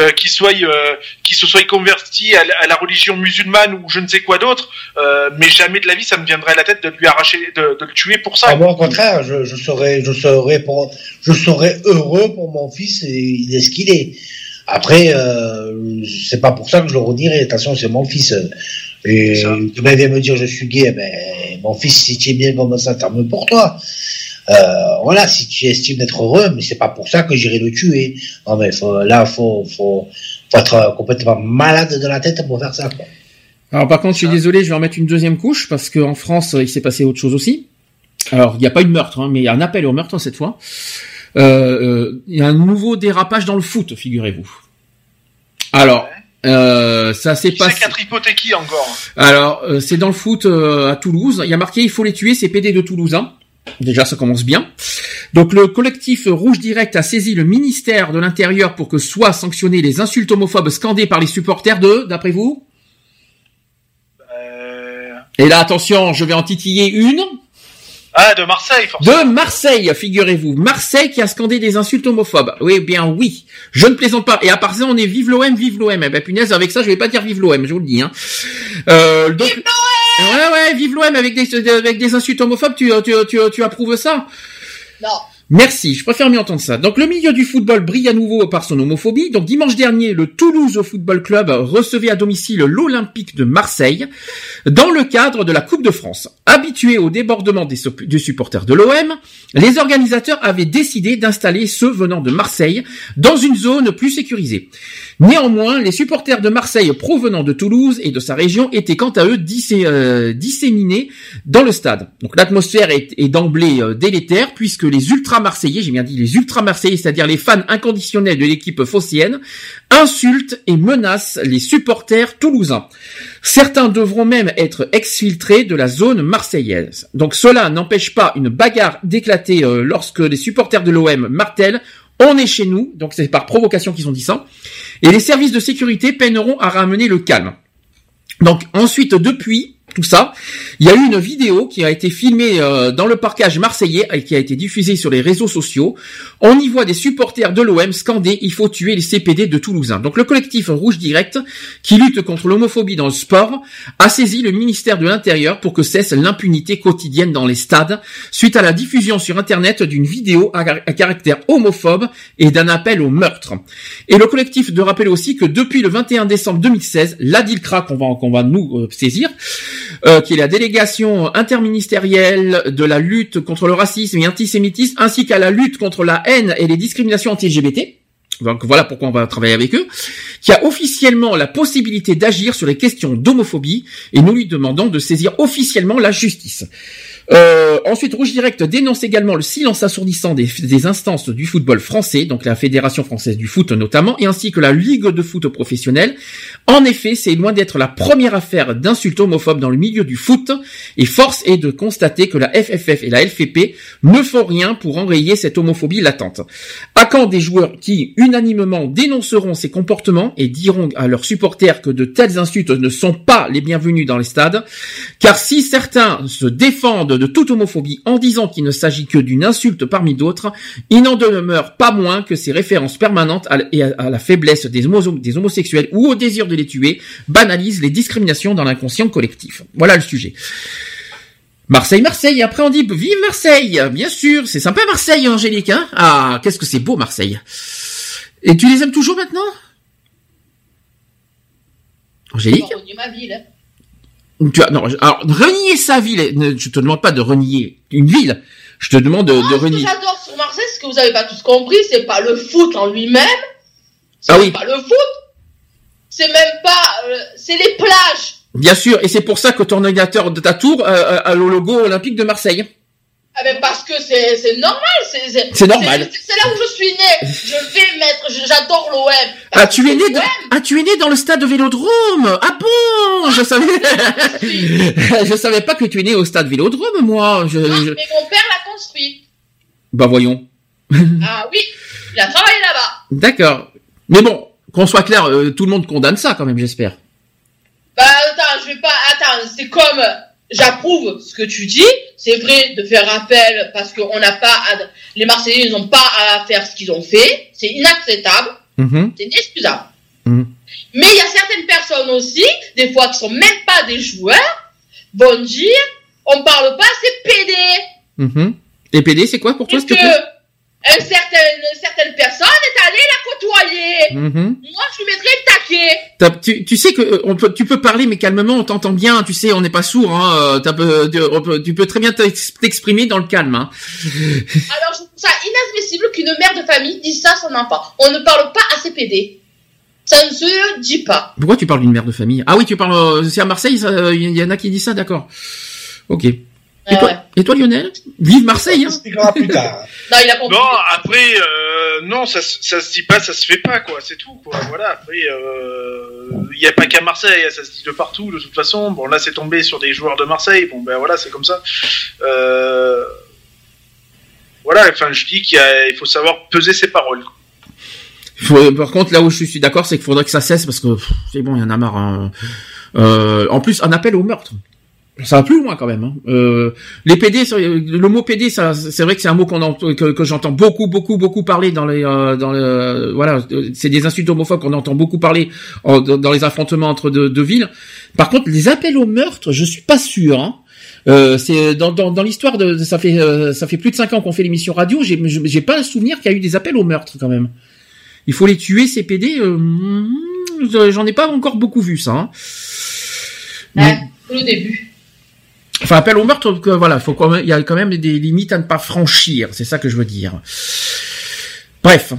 euh, qu'il soit euh, qu'il se soit converti à, la- à la religion musulmane ou je ne sais quoi d'autre. Euh, mais jamais de la vie ça me viendrait à la tête de lui arracher, de, de le tuer pour ça. Ah, moi, au contraire, je, je serais, je serais pour, je serais heureux pour mon fils et il est ce qu'il est. Après, euh, c'est pas pour ça que je le redirai. Attention, c'est mon fils. Et demain, vient me dire je suis gay. Ben, mon fils, si tu es bien comme ça, tant mieux pour toi. Euh, voilà, si tu estimes d'être heureux, mais c'est pas pour ça que j'irai le tuer. Non, mais faut, là, faut, faut, faut être complètement malade de la tête pour faire ça. Quoi. Alors par contre, je suis désolé, je vais en mettre une deuxième couche parce qu'en France, il s'est passé autre chose aussi. Alors, il n'y a pas eu de meurtre, hein, mais il y a un appel au meurtre cette fois. Euh, euh, Il y a un nouveau dérapage dans le foot, figurez-vous. Alors, euh, ça s'est c'est passé. tripoter qui encore Alors, euh, c'est dans le foot euh, à Toulouse. Il y a marqué il faut les tuer, c'est PD de Toulouse. hein. Déjà, ça commence bien. Donc, le collectif Rouge Direct a saisi le ministère de l'Intérieur pour que soient sanctionnées les insultes homophobes scandées par les supporters de, d'après vous? Et là, attention, je vais en titiller une. Ah, de Marseille, forcément. De Marseille, figurez-vous. Marseille qui a scandé des insultes homophobes. Oui, bien oui. Je ne plaisante pas. Et à part ça, on est vive l'OM, vive l'OM. Eh ben punaise, avec ça, je vais pas dire vive l'OM, je vous le dis. Hein. Euh, donc, ouais, ouais, vive l'OM avec des, avec des insultes homophobes, tu, tu, tu, tu approuves ça? Non. Merci, je préfère mieux entendre ça. Donc le milieu du football brille à nouveau par son homophobie. Donc dimanche dernier, le Toulouse Football Club recevait à domicile l'Olympique de Marseille dans le cadre de la Coupe de France. Habitués au débordement des, sup- des supporters de l'OM, les organisateurs avaient décidé d'installer ceux venant de Marseille dans une zone plus sécurisée. Néanmoins, les supporters de Marseille provenant de Toulouse et de sa région étaient quant à eux euh, disséminés dans le stade. Donc l'atmosphère est, d'emblée euh, délétère puisque les ultra-marseillais, j'ai bien dit les ultra-marseillais, c'est-à-dire les fans inconditionnels de l'équipe phocéenne, insultent et menacent les supporters toulousains. Certains devront même être exfiltrés de la zone marseillaise. Donc cela n'empêche pas une bagarre d'éclater euh, lorsque les supporters de l'OM martèlent on est chez nous, donc c'est par provocation qu'ils ont dit. Et les services de sécurité peineront à ramener le calme. Donc ensuite, depuis tout ça, il y a eu une vidéo qui a été filmée euh, dans le parcage marseillais et qui a été diffusée sur les réseaux sociaux. On y voit des supporters de l'OM scander « Il faut tuer les CPD de Toulousain ». Donc le collectif Rouge Direct, qui lutte contre l'homophobie dans le sport, a saisi le ministère de l'Intérieur pour que cesse l'impunité quotidienne dans les stades, suite à la diffusion sur Internet d'une vidéo à car- à caractère homophobe et d'un appel au meurtre. Et le collectif de rappelle aussi que depuis le 21 décembre 2016, l'ADILCRA, qu'on va, qu'on va nous euh, saisir, euh, qui est la délégation interministérielle de la lutte contre le racisme et l'antisémitisme, ainsi qu'à la lutte contre la haine et les discriminations anti-LGBT. Donc voilà pourquoi on va travailler avec eux, qui a officiellement la possibilité d'agir sur les questions d'homophobie, et nous lui demandons de saisir officiellement la justice. Euh, ensuite, Rouge Direct dénonce également le silence assourdissant des, instances du football français, donc la Fédération française du foot notamment, et ainsi que la Ligue de foot professionnelle. En effet, c'est loin d'être la première affaire d'insultes homophobes dans le milieu du foot, et force est de constater que la FFF et la LFP ne font rien pour enrayer cette homophobie latente. À quand des joueurs qui, unanimement, dénonceront ces comportements et diront à leurs supporters que de telles insultes ne sont pas les bienvenues dans les stades, car si certains se défendent de toute homophobie en disant qu'il ne s'agit que d'une insulte parmi d'autres, il n'en demeure pas moins que ces références permanentes à, et à- la faiblesse des, homo- des homosexuels ou au désir de les tuer banalisent les discriminations dans l'inconscient collectif. Voilà le sujet. Marseille, Marseille, après on dit vive Marseille, bien sûr, c'est sympa Marseille, Angélique, hein? Ah, qu'est-ce que c'est beau Marseille. Et tu les aimes toujours maintenant? Angélique? Tu as, non, alors, renier sa ville, ne- je te demande pas de renier une ville, je te demande de, de Ce que renier. j'adore sur Marseille, ce que vous avez pas tous compris, c'est pas le foot en lui-même. C'est Ah oui. pas le foot. C'est même pas. euh, c'est les plages. Bien sûr, et c'est pour ça que ton ordinateur de ta tour euh, a le logo olympique de Marseille. Ah ben parce que c'est c'est normal. C'est C'est normal. C'est là où je suis né. Je vais mettre. J'adore l'OM. Ah, tu es né dans, ah, tu es né dans le stade de Vélodrome. Ah bon, je savais, je savais pas que tu es né au stade Vélodrome, moi. Je, je- Mais mon père l'a construit. Bah voyons. Ah oui, il a travaillé là-bas. D'accord. Mais bon, qu'on soit clair, euh, tout le monde condamne ça quand même, j'espère. Bah attends, je vais pas. Attends, c'est comme. J'approuve ce que tu dis. C'est vrai de faire appel parce qu'on n'a pas. à- Les Marseillais n'ont pas à faire ce qu'ils ont fait. C'est inacceptable. Mhm. C'est inexcusable. Mhm. Mais il y a certaines personnes aussi, des fois qui sont même pas des joueurs, vont dire on parle pas, c'est PD. Mhm. Et PD, c'est quoi pour toi, s'il que te plaît? Une certaine, une certaine personne est allée la côtoyer. Mhm. Moi, je lui mettrais le taquet. Tu, tu sais que euh, on peut, tu peux parler mais calmement, on t'entend bien. Tu sais, on n'est pas sourd. Hein, euh, peu- tu, on peut- tu peux très bien t'ex- t'exprimer dans le calme. Hein. Alors, je trouve ça inadmissible qu'une mère de famille dise ça à son enfant. On ne parle pas à ses PD. Ça ne se dit pas. Pourquoi tu parles d'une mère de famille? Ah oui, tu parles. euh, C'est à Marseille. Il y en a qui disent ça, d'accord. Ok. Et, Ouais, toi, ouais. et toi, Lionel Vive Marseille. Hein. plus tard. Non, il a. Non, après, euh, non, ça, se- ça se dit pas, ça se fait pas, quoi, c'est tout, quoi. Voilà, après, il n'y a pas qu'à Marseille, ça se dit de partout, de toute façon. Bon, là, c'est tombé sur des joueurs de Marseille, bon, ben voilà, c'est comme ça. Euh, voilà, enfin, je dis qu'il faut savoir peser ses paroles. Faut- par contre, là où je suis d'accord, c'est qu'il faudrait que ça cesse parce que c'est bon, il y en a marre. hein. Euh, en plus, un appel au meurtre. Ça va plus loin quand même. Hein. Euh, les PD, le mot PD, ça, c'est vrai que c'est un mot qu'on que, que j'entends beaucoup, beaucoup, beaucoup parler dans les, euh, dans le, voilà, c'est des insultes homophobes qu'on entend beaucoup parler en- dans les affrontements entre deux, deux villes. Par contre, les appels au meurtre, je suis pas sûr. Hein. Euh, c'est dans, dans, dans l'histoire de ça fait euh, ça fait plus de cinq ans qu'on fait l'émission radio. J'ai j'ai pas le souvenir qu'il y a eu des appels au meurtre quand même. Il faut les tuer ces PD. euh, hmm, J'en ai pas encore beaucoup vu ça. hein. Ouais, c'est le début. Enfin, appel au meurtre, que, voilà, faut quand même, il y a quand même des limites à ne pas franchir. C'est ça que je veux dire. Bref.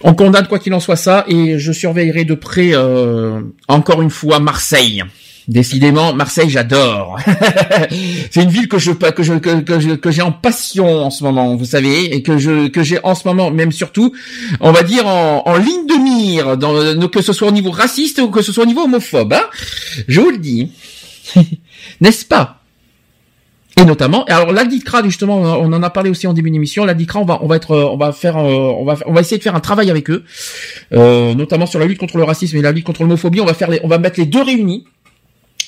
On condamne quoi qu'il en soit ça et je surveillerai de près euh, encore une fois Marseille. Décidément, Marseille, j'adore. c'est une ville que je que je que, j'ai en passion en ce moment, vous savez, et que je que j'ai en ce moment, même surtout, on va dire en, en ligne de mire, dans, que ce soit au niveau raciste ou que ce soit au niveau homophobe. Hein je vous le dis, n'est-ce pas? Et notamment, alors la DICRA justement, on en a parlé aussi en début d'émission. La DICRA, on va, on va être, euh, on va faire, euh, on va, on va essayer de faire un travail avec eux, euh, notamment sur la lutte contre le racisme et la lutte contre l'homophobie. On va faire, les, on va mettre les deux réunis.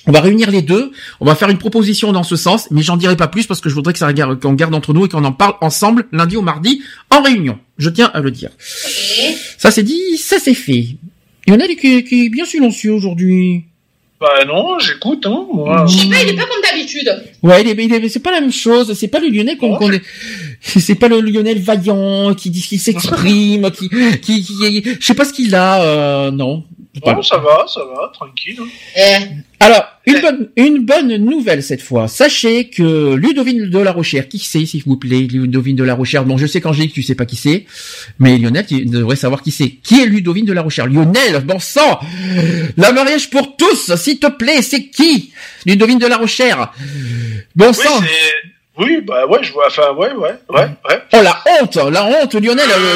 On va réunir les deux. On va faire une proposition dans ce sens, mais j'en dirai pas plus parce que je voudrais que ça qu'on garde entre nous et qu'on en parle ensemble lundi ou mardi en réunion. Je tiens à le dire. Ça c'est dit, ça c'est fait. Il y en a qui, qui est bien silencieux aujourd'hui. Bah non, j'écoute, hein, moi. Je sais pas, il est pas comme d'habitude. Ouais, il est, il est- c'est pas la même chose. C'est pas le Lyonnais qu'on qu'on est. C'est pas le Lionel vaillant qui dit qui s'exprime, qui, qui, qui, je sais pas ce qu'il a. Euh, non. Non, ça va, ça va, tranquille. hein. Eh, Alors, une bonne, une bonne nouvelle cette fois. Sachez que Ludovine de la Rochère, qui c'est, s'il vous plaît, Ludovine de la Rochère? Bon, je sais qu'Angélique, tu sais pas qui c'est, mais Lionel, tu devrais savoir qui c'est. Qui est Ludovine de la Rochère? Lionel, bon sang La mariage pour tous, s'il te plaît, c'est qui? Ludovine de la Rochère Bon Oui, sang c'est- Oui, bah ouais, je vois. Enfin, ouais, ouais, ouais, ouais. Oh la honte, la honte, Lionel, euh,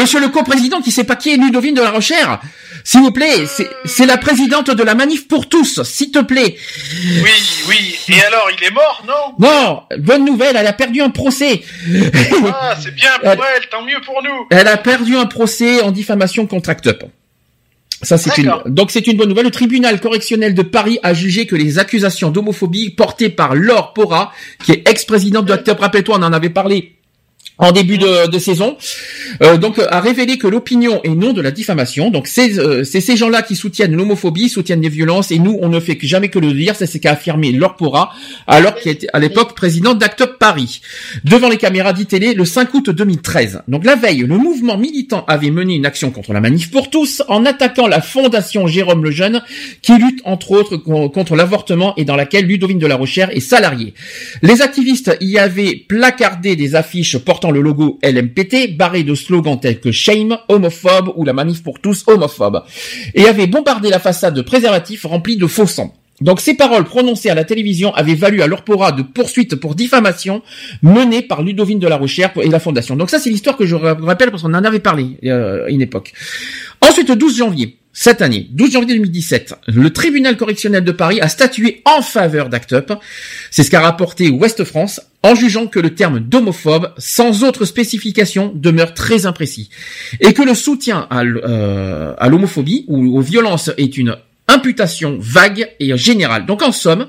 Monsieur le coprésident qui sait pas qui est Ludovine de la Rochère. S'il vous plaît, c'est- c'est la présidente de la manif pour tous, s'il te plaît. Oui, oui. Et alors, il est mort, non? Non, bonne nouvelle, elle a perdu un procès. Ah, c'est bien pour elle, tant mieux pour nous. Elle a perdu un procès en diffamation contre Act Up. Ça c'est une donc c'est une bonne nouvelle. Le tribunal correctionnel de Paris a jugé que les accusations d'homophobie portées par Laure Pora, qui est ex-présidente de Up, rappelle-toi, on en avait parlé en début de, de saison, euh, donc euh, a révélé que l'opinion est non de la diffamation. Donc c'est euh, ces gens-là qui soutiennent l'homophobie, soutiennent les violences, et nous on ne fait que jamais que le dire. C'est ce qu'a affirmé Laure Pora, alors qui était à l'époque présidente d'Act Up Paris, devant les caméras d'ITélé le 5 août 2013. Donc la veille, le mouvement militant avait mené une action contre la manif pour tous en attaquant la fondation Jérôme Lejeune, qui lutte entre autres con- contre l'avortement et dans laquelle Ludovine de la Rochère est salariée. Les activistes y avaient placardé des affiches portant le logo LMPT, barré de slogans tels que Shame, homophobe ou la manif pour tous, homophobe, et avaient bombardé la façade de préservatifs remplis de faux sang. Donc ces paroles prononcées à la télévision avaient valu à l'Orpora de poursuites pour diffamation menées par Ludovine de la Rochère et la Fondation. Donc ça c'est l'histoire que je rappelle parce qu'on en avait parlé euh, une époque. Ensuite, le 12 janvier, cette année, 12 janvier 2017, le tribunal correctionnel de Paris a statué en faveur d'Act Up. C'est ce qu'a rapporté Ouest France, en jugeant que le terme d'homophobe, sans autre spécification, demeure très imprécis. Et que le soutien euh, à l'homophobie ou aux violences est une imputation vague et générale. Donc en somme,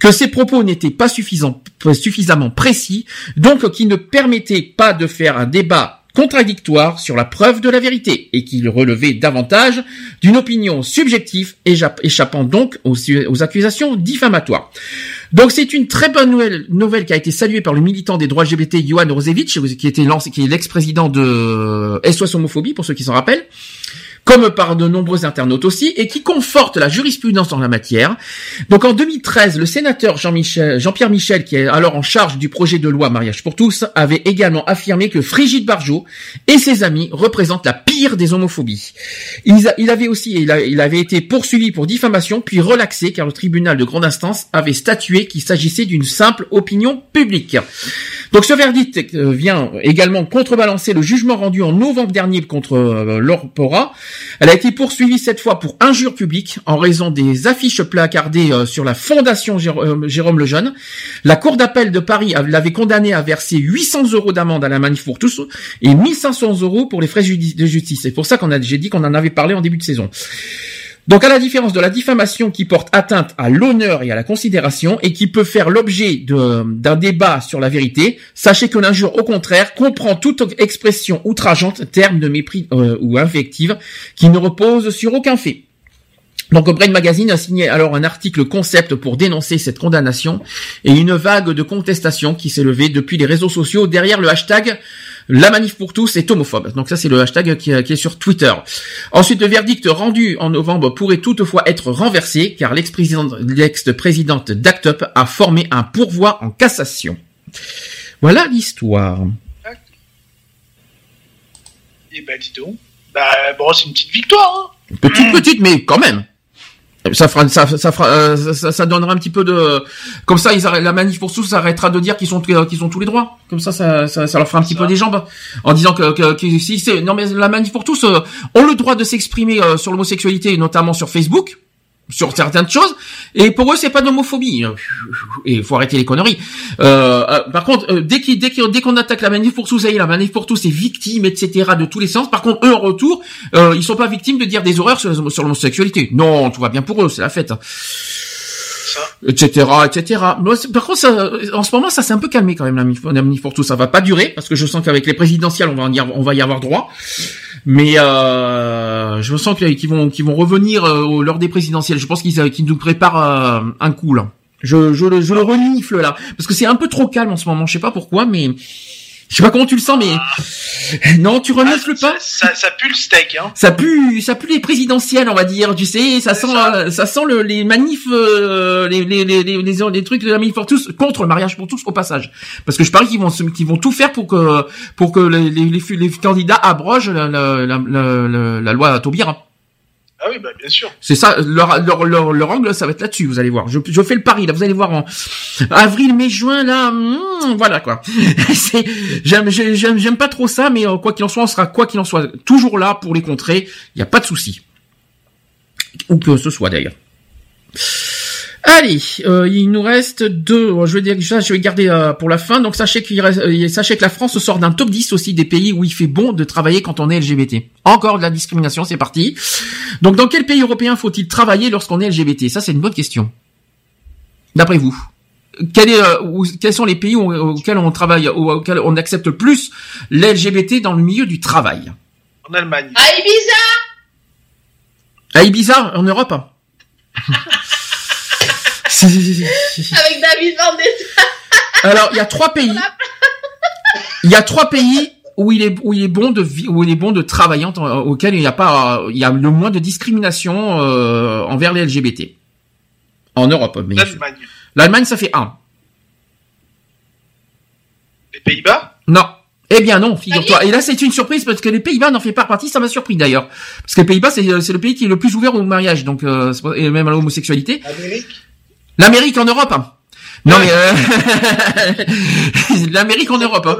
que ces propos n'étaient pas suffisamment précis, donc qui ne permettaient pas de faire un débat contradictoire sur la preuve de la vérité et qu'il relevait davantage d'une opinion subjective échapp- échappant donc aux accusations diffamatoires. Donc c'est une très bonne nouvelle, nouvelle qui a été saluée par le militant des droits LGBT Johan Rosevich, qui était qui est l'ex-président de SOS Homophobie pour ceux qui s'en rappellent comme par de nombreux internautes aussi, et qui conforte la jurisprudence en la matière. Donc en 2013, le sénateur Jean-Pierre Michel, qui est alors en charge du projet de loi Mariage pour tous, avait également affirmé que Frigide Barjot et ses amis représentent la pire des homophobies. Il, avait aussi, il, avait été poursuivi pour diffamation, puis relaxé car le tribunal de grande instance avait statué qu'il s'agissait d'une simple opinion publique. Donc ce verdict euh, vient également contrebalancer le jugement rendu en novembre dernier contre euh. Elle a été poursuivie cette fois pour injure publique en raison des affiches placardées euh, sur la fondation euh, Jérôme Lejeune. La Cour d'appel de Paris l'avait condamné à verser 800 euros d'amende à la manif pour tous et 1500 euros pour les frais de justice. C'est pour ça qu'on a, j'ai dit qu'on en avait parlé en début de saison. Donc à la différence de la diffamation qui porte atteinte à l'honneur et à la considération et qui peut faire l'objet d'un débat sur la vérité, sachez que l'injure au contraire comprend toute expression outrageante, terme de mépris euh, ou invective qui ne repose sur aucun fait. Donc Brain Magazine a signé alors un article concept pour dénoncer cette condamnation et une vague de contestation qui s'est levée depuis les réseaux sociaux derrière le hashtag la manif pour tous est homophobe. Donc ça c'est le hashtag qui, est- qui est sur Twitter. Ensuite le verdict rendu en novembre pourrait toutefois être renversé car l'ex-présidente l'ex-présidente d'Act Up a formé un pourvoi en cassation. Voilà l'histoire. Eh ben, dis donc. Bah, bon, c'est une petite victoire, hein. Petite petite mais quand même. Ça fera, ça, ça fera, euh, ça, ça donnera un petit peu de, comme ça, ils la manif pour tous s'arrêtera de dire qu'ils sont, qu'ils ont tous les droits. Comme ça, ça, ça, ça leur fera un petit peu des jambes, en disant que, que, que si c'est, non mais la manif pour tous euh, ont le droit de s'exprimer euh, sur l'homosexualité, notamment sur Facebook, sur certaines choses, et pour eux c'est pas d'homophobie. Et faut arrêter les conneries. Euh, euh, par contre, euh, dès qu'il, dès dès qu'on attaque la manif pour tous, est, la manif pour tous est victime, etc. de tous les sens. Par contre, eux en retour, euh, ils sont pas victimes de dire des horreurs sur l'homosexualité. Non, tout va bien pour eux, c'est la fête. Etc. etc. Par contre, ça, en ce moment, ça s'est un peu calmé quand même la manif, pour tous. Ça va pas durer parce que je sens qu'avec les présidentielles, on va, y avoir- on va y avoir droit. Mais euh, je sens qu'ils vont, qu'ils vont revenir euh, lors des présidentielles. Je pense qu'ils, euh, qu'ils nous préparent euh, un coup là. Je, je, le, je le renifle là parce que c'est un peu trop calme en ce moment. Je sais pas pourquoi, mais je sais pas comment tu le sens, mais non, tu renifles pas. Ça, ça pue le steak, hein. Ça pue, ça pue les présidentielles, on va dire. Tu sais, ça sent, euh, ça sent le, les manifs, euh, les, les, les, les, trucs de la manif pour tous contre le mariage pour tous au passage. Parce que je parie qu'ils vont, qu'ils vont tout faire pour que, pour que les, les, les, les candidats abrogent la, la, la, la, la- la loi Taubira. Ah oui, bah bien sûr. C'est ça, leur, leur, leur, leur angle, ça va être là-dessus, vous allez voir. Je, je fais le pari, là, vous allez voir en avril, mai, juin, là, hmm, voilà quoi. J'aime, j'aime, j'aime pas trop ça, mais euh, quoi qu'il en soit, on sera quoi qu'il en soit toujours là pour les contrer. Il y a pas de souci, ou que ce soit d'ailleurs. Allez, euh, il nous reste deux. Je vais dire ça, je vais garder euh, pour la fin. Donc sachez qu'il reste, euh, sachez que la France sort d'un top 10 aussi des pays où il fait bon de travailler quand on est LGBT. Encore de la discrimination, c'est parti. Donc dans quel pays européen faut-il travailler lorsqu'on est LGBT Ça c'est une bonne question. D'après vous, quel est, euh, où- quels sont les pays où- auxquels on travaille, où- auxquels on accepte le plus l'LGBT dans le milieu du travail? En Allemagne. À Ibiza À Ibiza, en Europe Avec David. Alors, il y a trois pays. Il y a trois pays où il est où il est bon de où il est bon de travailler auquel il n'y a pas euh, il y a le moins de discrimination euh, envers les LGBT. En Europe. L'Allemagne. L'Allemagne, ça fait un. Les Pays-Bas? Non. Eh bien non, figure-toi. Et là, c'est une surprise parce que les Pays-Bas n'en fait pas partie. Ça m'a surpris d'ailleurs, parce que les Pays-Bas, c'est c'est le pays qui est le plus ouvert au mariage, donc euh, c'est pas- et même à l'homosexualité. Amérique? L'Amérique en Europe. hein. Non mais euh... l'Amérique en Europe. hein.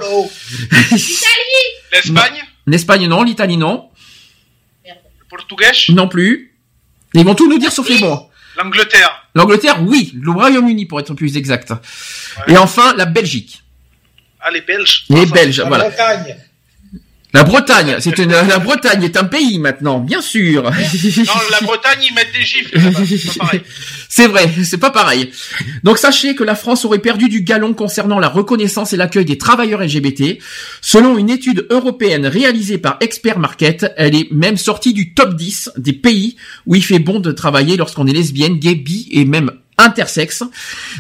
L'Espagne L'Espagne non, l'Italie non, Le Portugais non plus. Ils vont tout nous dire sauf les bons. L'Angleterre L'Angleterre, oui. Le Royaume-Uni pour être plus exact. Et enfin la Belgique. Ah, les Belges Les Belges, La voilà. Bretagne. La Bretagne, c'est une la Bretagne est un pays maintenant, bien sûr. Non, la Bretagne, ils mettent des gifles. C'est vrai, c'est pas pareil. Donc sachez que la France aurait perdu du galon concernant la reconnaissance et l'accueil des travailleurs LGBT. Selon une étude européenne réalisée par Expert Market, elle est même sortie du top 10 des pays où il fait bon de travailler lorsqu'on est lesbienne, gay, bi et même intersexe.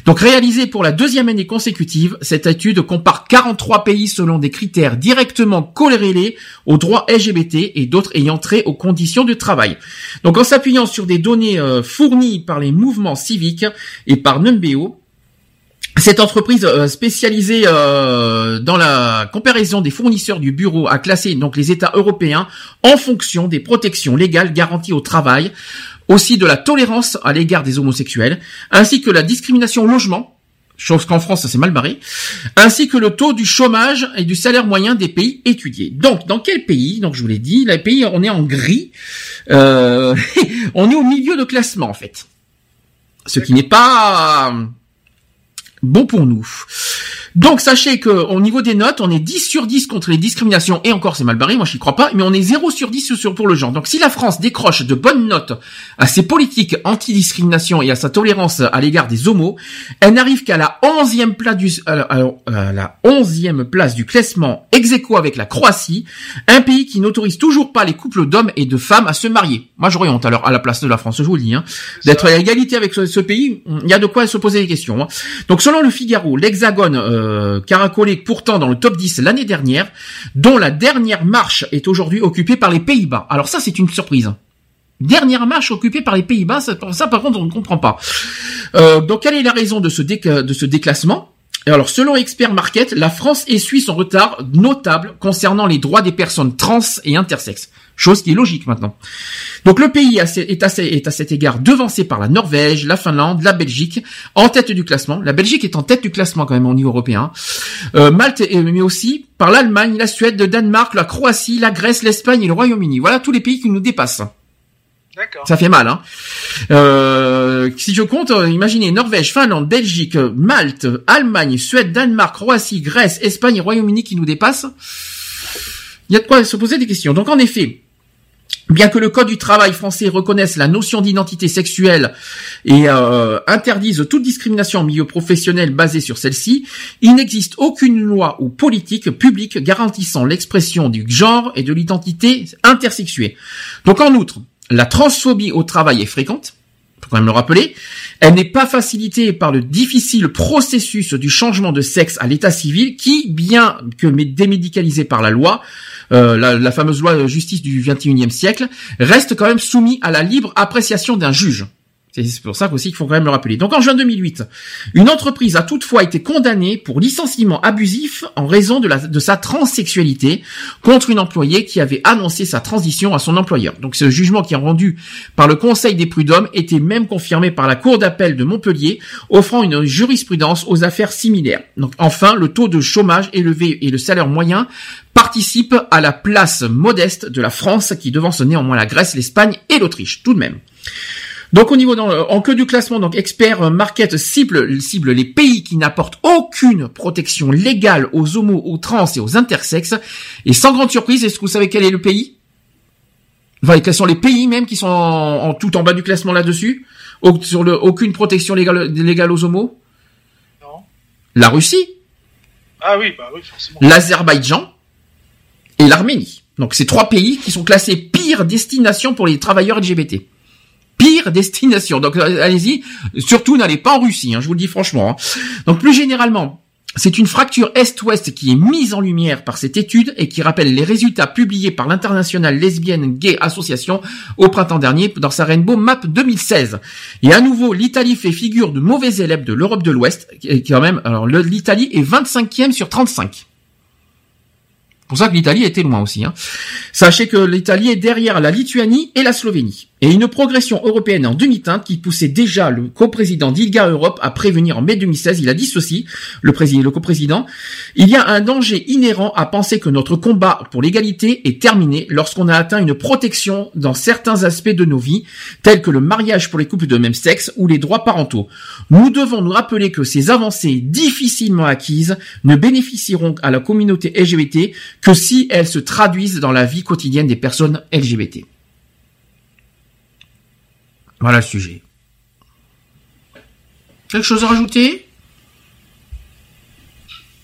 Donc réalisée pour la deuxième année consécutive, cette étude compare 43 pays selon des critères directement corrélés aux droits LGBT et d'autres ayant trait aux conditions de travail. Donc en s'appuyant sur des données euh, fournies par les mouvements civiques et par Numbeo, cette entreprise euh, spécialisée euh, dans la comparaison des fournisseurs du bureau a classé donc les États européens en fonction des protections légales garanties au travail, aussi de la tolérance à l'égard des homosexuels, ainsi que la discrimination au logement, chose qu'en France ça s'est mal barré, ainsi que le taux du chômage et du salaire moyen des pays étudiés. Donc dans quel pays Donc je vous l'ai dit, les pays on est en gris, euh, on est au milieu de classement en fait, ce qui n'est pas bon pour nous. Donc sachez que au niveau des notes, on est 10 sur 10 contre les discriminations et encore c'est mal barré, moi j'y crois pas, mais on est 0 sur 10 sur pour le genre. Donc si la France décroche de bonnes notes à ses politiques anti-discrimination et à sa tolérance à l'égard des homos, elle n'arrive qu'à la 11e place du la 11e place du classement ex aequo avec la Croatie, un pays qui n'autorise toujours pas les couples d'hommes et de femmes à se marier. Moi j'aurais honte alors à la place de la France, je vous le dis hein, d'être à égalité avec ce, ce pays, il y a de quoi se poser des questions. hein. Donc selon le Figaro, l'Hexagone euh, caracolé pourtant dans le top 10 l'année dernière, dont la dernière marche est aujourd'hui occupée par les Pays-Bas. Alors ça c'est une surprise. Dernière marche occupée par les Pays-Bas, ça, par contre on ne comprend pas. Euh, donc quelle est la raison de ce, déc- de ce déclassement? Et alors selon Expert Market, la France essuie son retard notable concernant les droits des personnes trans et intersexes. Chose qui est logique maintenant. Donc le pays est à, est à cet égard devancé par la Norvège, la Finlande, la Belgique, en tête du classement. La Belgique est en tête du classement quand même au niveau européen. Euh, Malte, et- mais aussi par l'Allemagne, la Suède, le Danemark, la Croatie, la Grèce, l'Espagne et le Royaume-Uni. Voilà tous les pays qui nous dépassent. D'accord. Ça fait mal, hein. Euh, si je compte, euh, imaginez Norvège, Finlande, Belgique, Malte, Allemagne, Suède, Danemark, Croatie, Grèce, Espagne et Royaume-Uni qui nous dépassent. Il y a de quoi se poser des questions. Donc en effet, Bien que le Code du travail français reconnaisse la notion d'identité sexuelle et euh, interdise toute discrimination en milieu professionnel basée sur celle-ci, il n'existe aucune loi ou politique publique garantissant l'expression du genre et de l'identité intersexuée. Donc en outre, la transphobie au travail est fréquente, faut quand même le rappeler. Elle n'est pas facilitée par le difficile processus du changement de sexe à l'état civil qui, bien que mé- démédicalisé par la loi, euh, la, la fameuse loi de justice du XXIe siècle, reste quand même soumis à la libre appréciation d'un juge. C'est pour ça aussi qu'il faut quand même le rappeler. Donc en juin 2008, une entreprise a toutefois été condamnée pour licenciement abusif en raison de sa transsexualité contre une employée qui avait annoncé sa transition à son employeur. Donc ce jugement qui est rendu par le Conseil des prud'hommes était même confirmé par la Cour d'appel de Montpellier, offrant une jurisprudence aux affaires similaires. Donc enfin, le taux de chômage élevé et le salaire moyen participent à la place modeste de la France qui devance néanmoins la Grèce, l'Espagne et l'Autriche, tout de même. Donc au niveau dans, en queue du classement, donc Expert Market cible, cible les pays qui n'apportent aucune protection légale aux homos, aux trans et aux intersexes. Et sans grande surprise, est-ce que vous savez quel est le pays? Enfin, quels sont les pays même qui sont en, en- tout en bas du classement là-dessus? Au- Sur le aucune protection légale, légale aux homos? Non. La Russie, Ah oui, bah oui, forcément. l'Azerbaïdjan? Et l'Arménie. Donc c'est trois pays qui sont classés pire destination pour les travailleurs LGBT. Pire destination. Donc euh, allez-y, surtout n'allez pas en Russie, hein, je vous le dis franchement. hein. Donc plus généralement, c'est une fracture Est-Ouest qui est mise en lumière par cette étude et qui rappelle les résultats publiés par l'internationale lesbienne gay association au printemps dernier dans sa Rainbow Map 2016. Et à nouveau, l'Italie fait figure de mauvais élève de l'Europe de l'Ouest. Et quand même, alors l'Italie est 25e sur 35. C'est pour ça que l'Italie était loin aussi. Hein. Sachez que l'Italie est derrière la Lituanie et la Slovénie. Et une progression européenne en demi-teinte qui poussait déjà le coprésident d'ILGA Europe à prévenir en mai 2016, il a dit ceci, le, président, le coprésident, il y a un danger inhérent à penser que notre combat pour l'égalité est terminé lorsqu'on a atteint une protection dans certains aspects de nos vies, tels que le mariage pour les couples de même sexe ou les droits parentaux. Nous devons nous rappeler que ces avancées difficilement acquises ne bénéficieront à la communauté LGBT que si elles se traduisent dans la vie quotidienne des personnes LGBT. Voilà le sujet. Quelque chose à rajouter?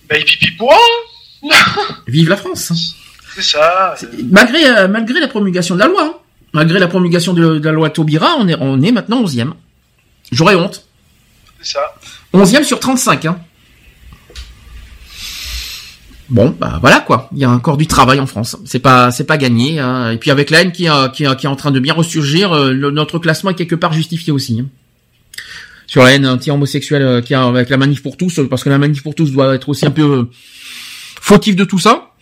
Bah, pipi Vive la France c'est ça. Malgré, euh, malgré la promulgation de la loi, hein. malgré la promulgation de, de la loi Taubira, on est, on est maintenant 11e. J'aurais honte. C'est ça. 11e sur 35. Hein. Bon, bah voilà quoi. Il y a encore du travail en France. C'est pas, c'est pas gagné. hein. Et puis avec la haine qui, est- qui, est- en train de bien ressurgir, euh, notre classement est quelque part justifié aussi. hein. Sur la haine anti-homosexuelle euh, qui a avec la manif pour tous, euh, parce que la manif pour tous doit être aussi un peu euh, fautif de tout ça.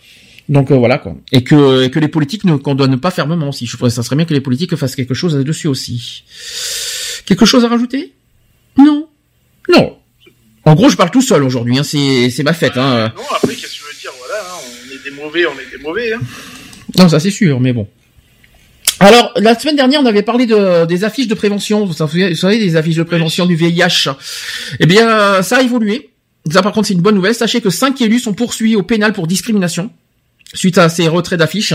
Donc euh, voilà quoi. Et que, et que les politiques ne condamnent pas fermement aussi. Je ça serait bien que les politiques fassent quelque chose là-dessus aussi. Quelque chose à rajouter? Non. Non. En gros, je parle tout seul aujourd'hui. Hein. C'est, c'est ma fête. Hein. Mauvais, on des mauvais. Hein. Non, ça c'est sûr, mais bon. Alors, la semaine dernière, on avait parlé de, des affiches de prévention. Vous savez, vous savez, des affiches de prévention du VIH. Eh bien, ça a évolué. Ça, par contre, c'est une bonne nouvelle. Sachez que cinq élus sont poursuivis au pénal pour discrimination suite à ces retraits d'affiches.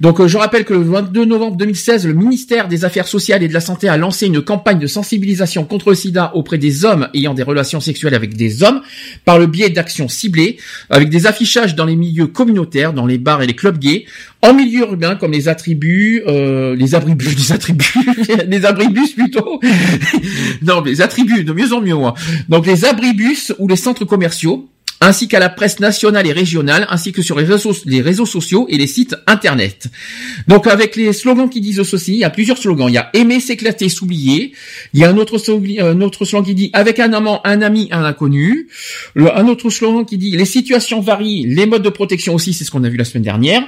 Donc euh, je rappelle que le 22 novembre 2016, le ministère des Affaires sociales et de la Santé a lancé une campagne de sensibilisation contre le sida auprès des hommes ayant des relations sexuelles avec des hommes par le biais d'actions ciblées avec des affichages dans les milieux communautaires, dans les bars et les clubs gays, en milieu urbain comme les attributs, euh, les abribus, les attributs, les abribus plutôt. non, les attributs de mieux en mieux. hein. Donc les abribus ou les centres commerciaux ainsi qu'à la presse nationale et régionale, ainsi que sur les réseaux, sociaux et les sites internet. Donc avec les slogans qui disent ceci, il y a plusieurs slogans. Il y a aimer, s'éclater, s'oublier. Il y a un autre, slogan qui dit avec un amant, un ami, un inconnu. Un autre slogan qui dit les situations varient, les modes de protection aussi, c'est ce qu'on a vu la semaine dernière.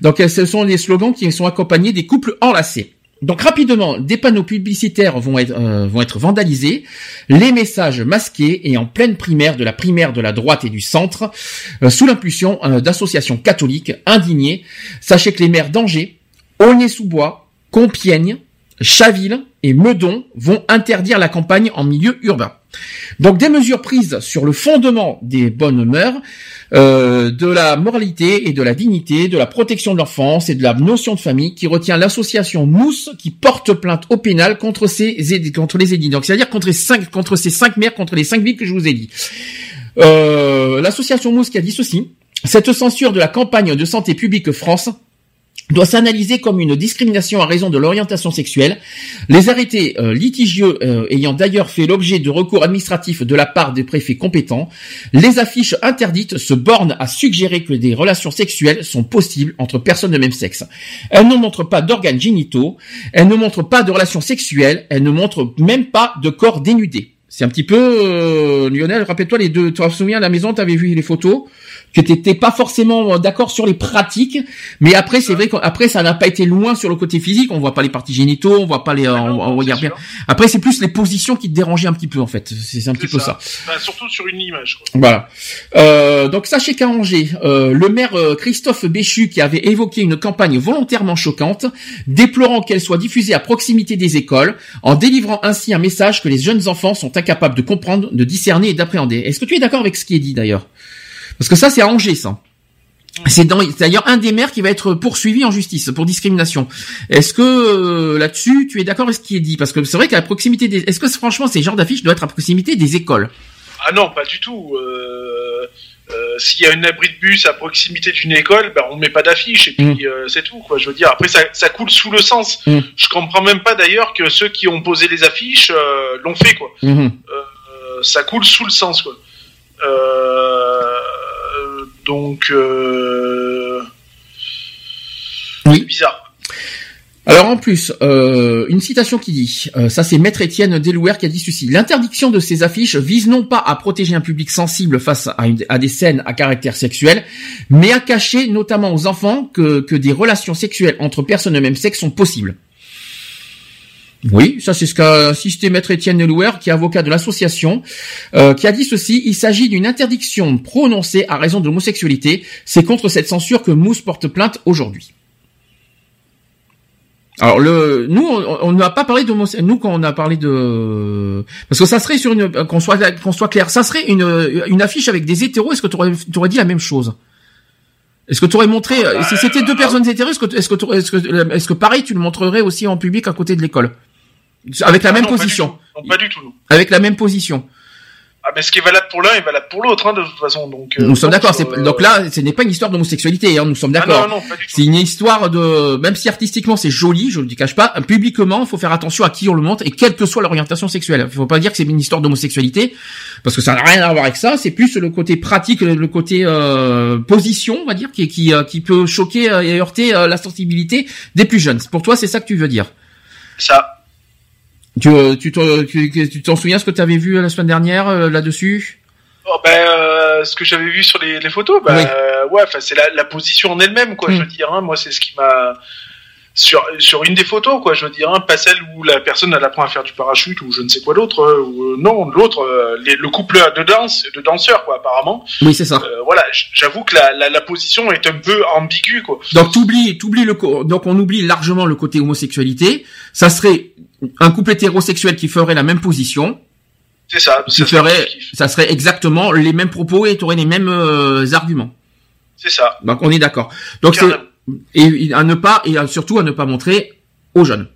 Donc ce sont les slogans qui sont accompagnés des couples enlacés. Donc rapidement, des panneaux publicitaires vont être, euh, vont être vandalisés, les messages masqués et en pleine primaire de la primaire de la droite et du centre, euh, sous l'impulsion euh, d'associations catholiques indignées. Sachez que les maires d'Angers, Aulnay-sous-Bois, Compiègne, Chaville et Meudon vont interdire la campagne en milieu urbain. Donc des mesures prises sur le fondement des bonnes mœurs, euh, de la moralité et de la dignité, de la protection de l'enfance et de la notion de famille qui retient l'association Mousse qui porte plainte au pénal contre ces contre les édits. Donc c'est-à-dire contre cinq contre ces cinq maires, contre les cinq villes que je vous ai dit. Euh, l'association Mousse qui a dit ceci cette censure de la campagne de santé publique France doit s'analyser comme une discrimination à raison de l'orientation sexuelle. Les arrêtés euh, litigieux euh, ayant d'ailleurs fait l'objet de recours administratifs de la part des préfets compétents, les affiches interdites se bornent à suggérer que des relations sexuelles sont possibles entre personnes de même sexe. Elles ne montrent pas d'organes génitaux, elles ne montrent pas de relations sexuelles, elles ne montrent même pas de corps dénudés. C'est un petit peu, euh, Lionel, rappelle-toi les deux, tu te souviens à la maison, tu avais vu les photos? Que t'étais pas forcément d'accord sur les pratiques, mais après c'est vrai qu'après ça n'a pas été loin sur le côté physique, on voit pas les parties génitaux, on voit pas les, on, on regarde bien. Après c'est plus les positions qui te dérangeaient un petit peu en fait, c'est un petit peu ça. Enfin, surtout sur une image. Quoi. Voilà. Euh, donc sachez qu'à Angers, euh, le maire euh, Christophe Béchu, qui avait évoqué une campagne volontairement choquante, déplorant qu'elle soit diffusée à proximité des écoles, en délivrant ainsi un message que les jeunes enfants sont incapables de comprendre, de discerner et d'appréhender. Est-ce que tu es d'accord avec ce qui est dit d'ailleurs? Parce que ça c'est à Angers ça. C'est d'ailleurs un des maires qui va être poursuivi en justice pour discrimination. Est-ce que euh, là-dessus tu es d'accord avec ce qui est dit? Parce que c'est vrai qu'à proximité des, est-ce que franchement ces genres d'affiches doivent être à proximité des écoles? Ah non, pas du tout. Euh, euh, S'il y a un abri de bus à proximité d'une école, ben on met pas d'affiche et puis euh, c'est tout. Quoi. Je veux dire, après ça, ça coule sous le sens. Mm. Je comprends même pas d'ailleurs que ceux qui ont posé les affiches euh, l'ont fait. Quoi. Mhm. Euh, ça coule sous le sens. Quoi. Euh, donc, euh, Oui. c'est bizarre. Alors en plus, euh, une citation qui dit, euh, ça c'est Maître Étienne Delouer qui a dit ceci, l'interdiction de ces affiches vise non pas à protéger un public sensible face à, une- à des scènes à caractère sexuel, mais à cacher notamment aux enfants que, que des relations sexuelles entre personnes de même sexe sont possibles. Oui, ça c'est ce qu'a insisté Maître Étienne Delouer, qui est avocat de l'association, euh, qui a dit ceci, il s'agit d'une interdiction prononcée à raison de l'homosexualité, c'est contre cette censure que Mousse porte plainte aujourd'hui. Alors le, nous, on n'a pas parlé de nous quand on a parlé de, parce que ça serait sur une, qu'on soit qu'on soit clair, ça serait une une affiche avec des hétéros. Est-ce que tu aurais, dit la même chose? Est-ce que tu aurais montré, si c'était deux personnes hétéros, est-ce que est-ce que est-ce que est-ce que pareil tu le montrerais aussi en public à côté de l'école, avec la Ah même non, pas du position, tout. Non, pas du tout. non. avec la même position. Ah, mais ce qui est valable pour l'un est valable pour l'autre, hein, de toute façon. Donc, euh, Nous sommes d'accord. euh, Donc là, ce n'est pas une histoire d'homosexualité. Hein, nous sommes Ah d'accord. non, non, pas du tout. C'est une histoire de, même si artistiquement c'est joli, je ne le cache pas, publiquement, il faut faire attention à qui on le montre et quelle que soit l'orientation sexuelle. Il faut pas dire que c'est une histoire d'homosexualité, parce que ça n'a rien à voir avec ça. C'est plus le côté pratique, le côté euh, position, on va dire, qui qui, euh, qui peut choquer euh, et heurter euh, la sensibilité des plus jeunes. Pour toi, c'est ça que tu veux dire? Ça. Tu euh, tu tu tu t'en souviens ce que tu avais vu euh, la semaine dernière euh, là-dessus? Oh, ben, euh, ce que j'avais vu sur les, les photos, ben, Oui. euh, ouais, enfin, c'est la, la position en elle-même, quoi. Mm. Je veux dire, hein, moi, c'est ce qui m'a sur sur une des photos, quoi. Je veux dire, hein, pas celle où la personne elle apprend à faire du parachute ou je ne sais quoi d'autre. euh, ou, non, l'autre, euh, le couple de danse, de danseurs, quoi, apparemment. Oui, c'est ça. Euh, voilà, j'avoue que la, la, la position est un peu ambiguë, quoi. Donc t'oublies, t'oublies le donc on oublie largement le côté homosexualité. Ça serait un couple hétérosexuel qui ferait la même position, C'est ça. qui ça serait ferait, ça serait exactement les mêmes propos et t'aurais les mêmes euh, arguments. C'est ça. Donc on est d'accord. Donc c'est et à ne pas et surtout à ne pas montrer aux jeunes.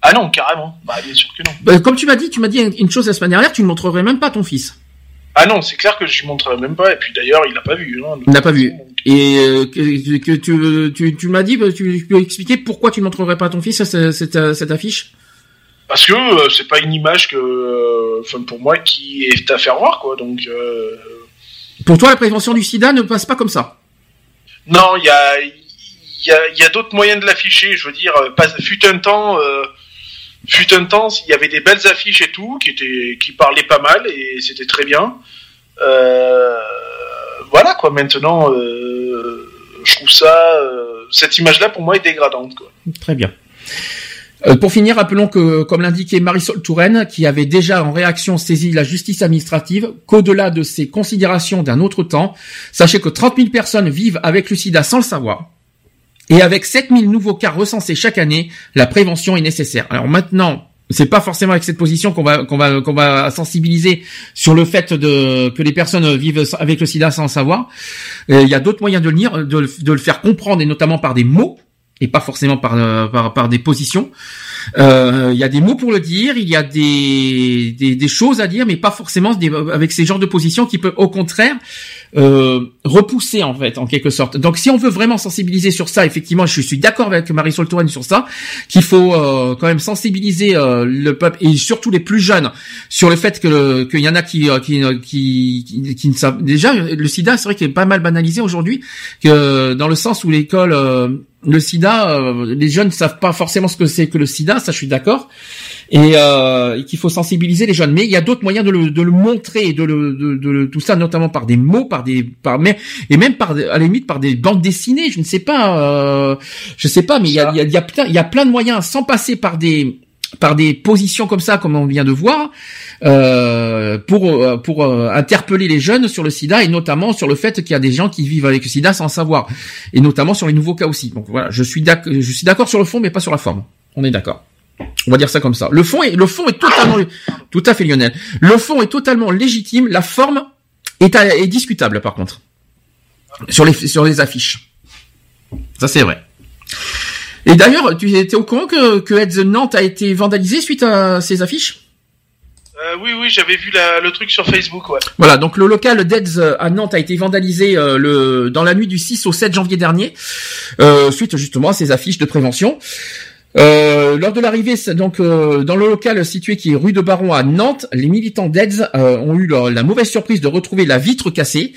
Ah non, carrément. Bah, bien sûr que non. Euh, Comme tu m'as dit, tu m'as dit une chose la semaine dernière, tu ne montrerais même pas à ton fils. Ah non, c'est clair que je lui montrerai même pas. Et puis d'ailleurs, il l'a pas vu. Hein, Il n'a pas vu. Et euh, que, que tu, tu, tu m'as dit, bah, tu peux expliquer pourquoi tu ne montrerais pas à ton fils cette, cette, cette affiche? Parce que euh, c'est pas une image que, euh, enfin pour moi, qui est à faire voir, quoi. Donc euh, Pour toi, la prévention du sida ne passe pas comme ça. non, il y a, il y a, il y a d'autres moyens de l'afficher. Je veux dire, euh, pas, fut un temps, fut un temps, il y avait des belles affiches et tout, qui étaient, qui parlaient pas mal et c'était très bien. Euh, voilà quoi. Maintenant, euh, je trouve ça, euh, cette image-là pour moi est dégradante, quoi. Très bien. Euh, pour finir, rappelons que, comme l'indiquait Marisol Touraine, qui avait déjà en réaction saisi la justice administrative, qu'au-delà de ces considérations d'un autre temps, sachez que 30 000 personnes vivent avec le sida sans le savoir. Et avec 7 000 nouveaux cas recensés chaque année, la prévention est nécessaire. Alors maintenant, c'est pas forcément avec cette position qu'on va qu'on va sensibiliser sur le fait que les personnes vivent avec le sida sans le savoir. Il y a d'autres moyens de le lire, de le faire comprendre et notamment par des mots et pas forcément par euh, par, par des positions. Euh, Il y a des mots pour le dire, il y a des, des, des choses à dire, mais pas forcément des, avec ces genres de positions qui peuvent au contraire euh, repousser en fait en quelque sorte. Donc si on veut vraiment sensibiliser sur ça, effectivement, je suis d'accord avec Marisol Touraine sur ça, qu'il faut euh, quand même sensibiliser euh, le peuple et surtout les plus jeunes sur le fait que qu'il y en a qui qui qui, qui, qui ne savent déjà le SIDA, c'est vrai qu'il est pas mal banalisé aujourd'hui, que dans le sens où l'école le sida, euh, les jeunes ne savent pas forcément ce que c'est que le sida, ça je suis d'accord, et, euh, et qu'il faut sensibiliser les jeunes. Mais il y a d'autres moyens de le, de le montrer, de le, de, de le- tout ça, notamment par des mots, par des, par mais et même par des- à la limite par des bandes dessinées. Je ne sais pas, euh, je sais pas, mais il y a, il y a, il y a plein, il y a plein de moyens sans passer par des par des positions comme ça, comme on vient de voir, euh, pour euh, pour euh, interpeller les jeunes sur le SIDA et notamment sur le fait qu'il y a des gens qui vivent avec le SIDA sans savoir, et notamment sur les nouveaux cas aussi. Donc voilà, je suis d'accord, je suis d'accord sur le fond, mais pas sur la forme. On est d'accord. On va dire ça comme ça. Le fond est le fond est totalement tout à fait Lionel. Le fond est totalement légitime. La forme est, est discutable par contre sur les sur les affiches. Ça c'est vrai. Et d'ailleurs, tu étais au courant que, que Heads Nantes a été vandalisé suite à ces affiches? Euh, oui, oui, j'avais vu la- le truc sur Facebook, ouais. Voilà, donc le local d'Eds à Nantes a été vandalisé euh, le, dans la nuit du 6 au 7 janvier dernier, euh, suite justement à ces affiches de prévention. Euh, lors de l'arrivée, donc euh, dans le local situé qui est rue de Baron à Nantes, les militants d'Eds euh, ont eu la mauvaise surprise de retrouver la vitre cassée.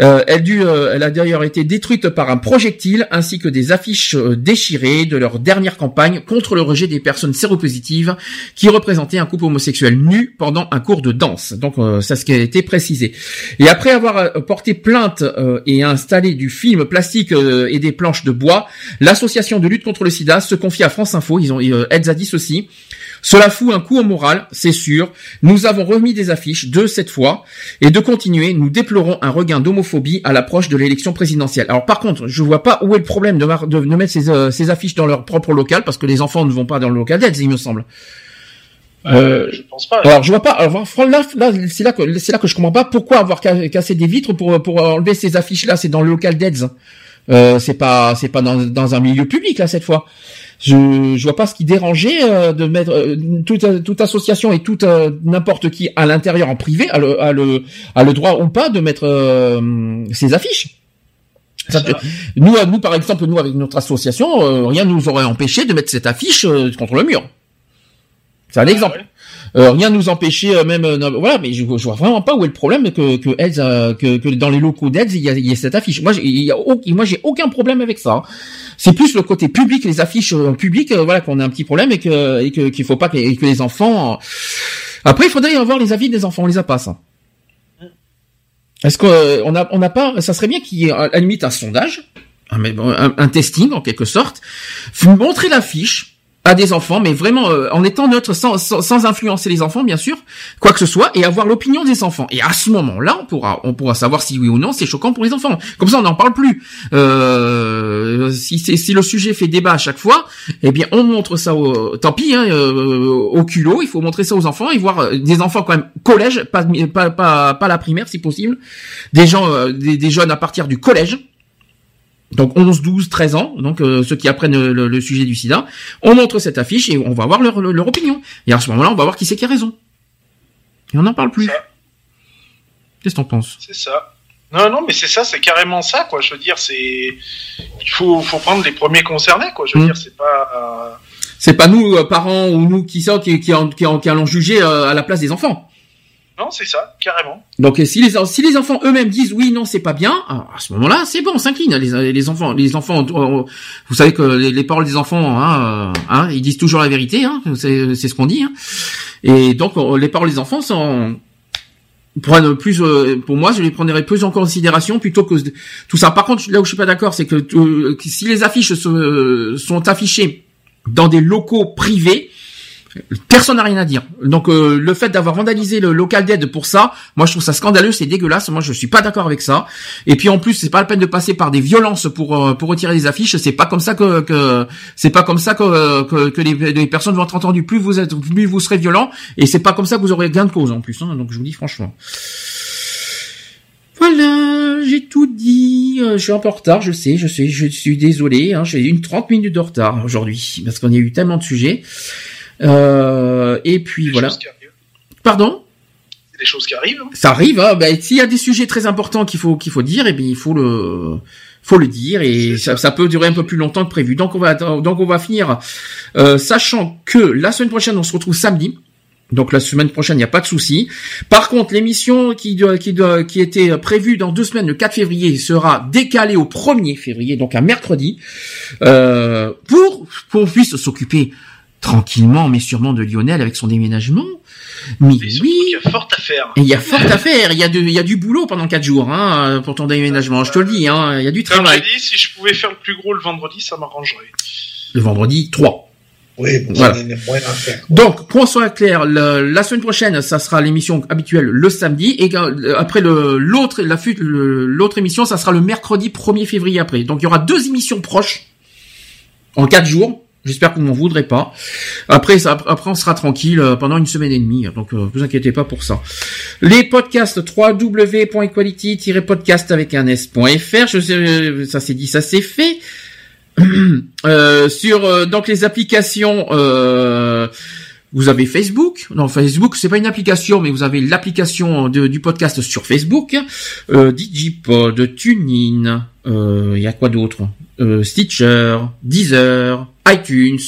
Euh, elle, a d'ailleurs été détruite par un projectile ainsi que des affiches déchirées de leur dernière campagne contre le rejet des personnes séropositives qui représentaient un couple homosexuel nu pendant un cours de danse. Donc ça, ce qui a été précisé. Et après avoir porté plainte et installé du film plastique et des planches de bois, l'association de lutte contre le SIDA se confie à France Info. Ils ont, euh, Eds a dit ceci. Cela fout un coup au moral, c'est sûr. Nous avons remis des affiches, deux cette fois, et de continuer, nous déplorons un regain d'homophobie à l'approche de l'élection présidentielle. Alors par contre, je vois pas où est le problème de, mar- de, de mettre ces, euh, ces affiches dans leur propre local, parce que les enfants ne vont pas dans le local d'Eds, il me semble. Euh, Je pense pas. alors je vois pas. Alors là, là c'est là que c'est là que je comprends pas pourquoi avoir ca- cassé des vitres pour pour enlever ces affiches là. C'est dans le local d'Eds. Euh, c'est pas c'est pas dans, dans un milieu public là cette fois. Je je vois pas ce qui dérangeait euh, de mettre euh, toute toute association et toute euh, n'importe qui à l'intérieur en privé a le a le a le droit ou pas de mettre euh, ces affiches. Ça, nous, nous, par exemple, nous, avec notre association, euh, rien ne nous aurait empêché de mettre cette affiche euh, contre le mur. C'est un exemple. Euh, rien nous empêchait euh, même euh, voilà mais je, je vois vraiment pas où est le problème que que que, dans les locaux d'Eds il y a, cette affiche. Moi j'ai moi j'ai aucun problème avec ça c'est plus le côté public les affiches publiques voilà qu'on a un petit problème et que et qu'il faut pas que, les enfants après il faudrait avoir les avis des enfants on les a pas ça. Est-ce qu'on a on n'a pas ça serait bien qu'il y ait à la limite un sondage un, un, testing en quelque sorte montrer l'affiche à des enfants, mais vraiment euh, en étant neutre, sans, influencer les enfants, bien sûr, quoi que ce soit, et avoir l'opinion des enfants. Et à ce moment-là, on pourra, on pourra savoir si oui ou non c'est choquant pour les enfants. Comme ça, on n'en parle plus. Euh, si, si le sujet fait débat à chaque fois, eh bien, on montre ça. Au, tant pis, hein, euh, au culot. Il faut montrer ça aux enfants et voir euh, des enfants quand même collège, pas, pas, pas, la primaire si possible, des gens, des jeunes à partir du collège donc 11, 12, 13 ans, donc euh, ceux qui apprennent le, sujet du sida, on montre cette affiche et on va voir leur, leur, leur opinion. Et à ce moment-là, on va voir qui c'est qui a raison. Et on n'en parle plus. Qu'est-ce que t'en penses? C'est ça. Non, non, mais c'est ça, c'est carrément ça, quoi. Je veux dire, c'est. Il faut, faut prendre les premiers concernés, quoi. Je veux Mm. dire, c'est pas. euh, C'est pas nous, euh, parents, ou nous qui sommes, qui, qui, en- qui, en- qui allons juger euh, à la place des enfants. Non, c'est ça, carrément. Donc euh, si les si les enfants eux-mêmes disent oui non c'est pas bien alors, à ce moment-là c'est bon on s'incline les, les enfants les enfants euh, vous savez que les, les paroles des enfants hein, euh, hein, ils disent toujours la vérité hein, c'est ce qu'on dit hein. et donc euh, les paroles des enfants sont prennent plus euh, pour moi je les prendrais plus en considération plutôt que tout ça par contre là où je suis pas d'accord c'est que, euh, si les affiches se, sont affichées dans des locaux privés Personne n'a rien à dire. Donc euh, le fait d'avoir vandalisé le local d'aide pour ça, moi je trouve ça scandaleux, c'est dégueulasse. Moi je suis pas d'accord avec ça. Et puis en plus c'est pas la peine de passer par des violences pour euh, pour retirer les affiches. C'est pas comme ça que, c'est pas comme ça que que, les, personnes vont être entendues. Plus vous êtes, plus vous serez violent. Et c'est pas comme ça que vous aurez gain de cause en plus. hein. Donc je vous dis franchement. Voilà, j'ai tout dit. Euh, Je suis un peu en retard, je sais, je sais, je suis désolé. Hein, j'ai une 30 minutes de retard aujourd'hui parce qu'on a eu tellement de sujets. Euh, et puis voilà. Pardon? Des choses qui arrivent. hein. Ça arrive. Hein, ben, s'il y a des sujets très importants qu'il faut qu'il faut dire, et bien il faut le faut le dire et ça, ça peut durer un peu plus longtemps que prévu. Donc on va donc on va finir, euh, sachant que la semaine prochaine on se retrouve samedi. Donc la semaine prochaine, il n'y a pas de souci. Par contre, l'émission qui qui qui était prévue dans deux semaines, le 4 février, sera décalée au 1er février, donc un mercredi, euh, pour qu'on puisse s'occuper tranquillement, mais sûrement de Lionel avec son déménagement. Mais oui, Il y a fort à faire. il y a fort à faire. Il y a de, il y a du boulot pendant quatre jours, hein, pour ton déménagement. Je te le dis, hein, il y a du Comme travail. j'ai dit, si je pouvais faire le plus gros le vendredi, ça m'arrangerait. Le vendredi 3. Oui, bon, Voilà. à faire. Donc, qu'on soit clair, le- la semaine prochaine, ça sera l'émission habituelle le samedi, et euh, après le l'autre la l'autre émission, ça sera le mercredi 1er février après. Donc, il y aura deux émissions proches en quatre jours. J'espère que vous m'en voudrez pas. Après, ça, après, on sera tranquille euh, pendant une semaine et demie. Donc, euh, vous inquiétez pas pour ça. Les podcasts www.equality-podcast avec un s.fr. Je sais, euh, ça c'est dit, ça c'est fait. Euh, sur euh, donc les applications euh, vous avez Facebook non Facebook c'est pas une application mais vous avez l'application du podcast sur Facebook euh, Digipod TuneIn il y a quoi d'autre? Stitcher Deezer iTunes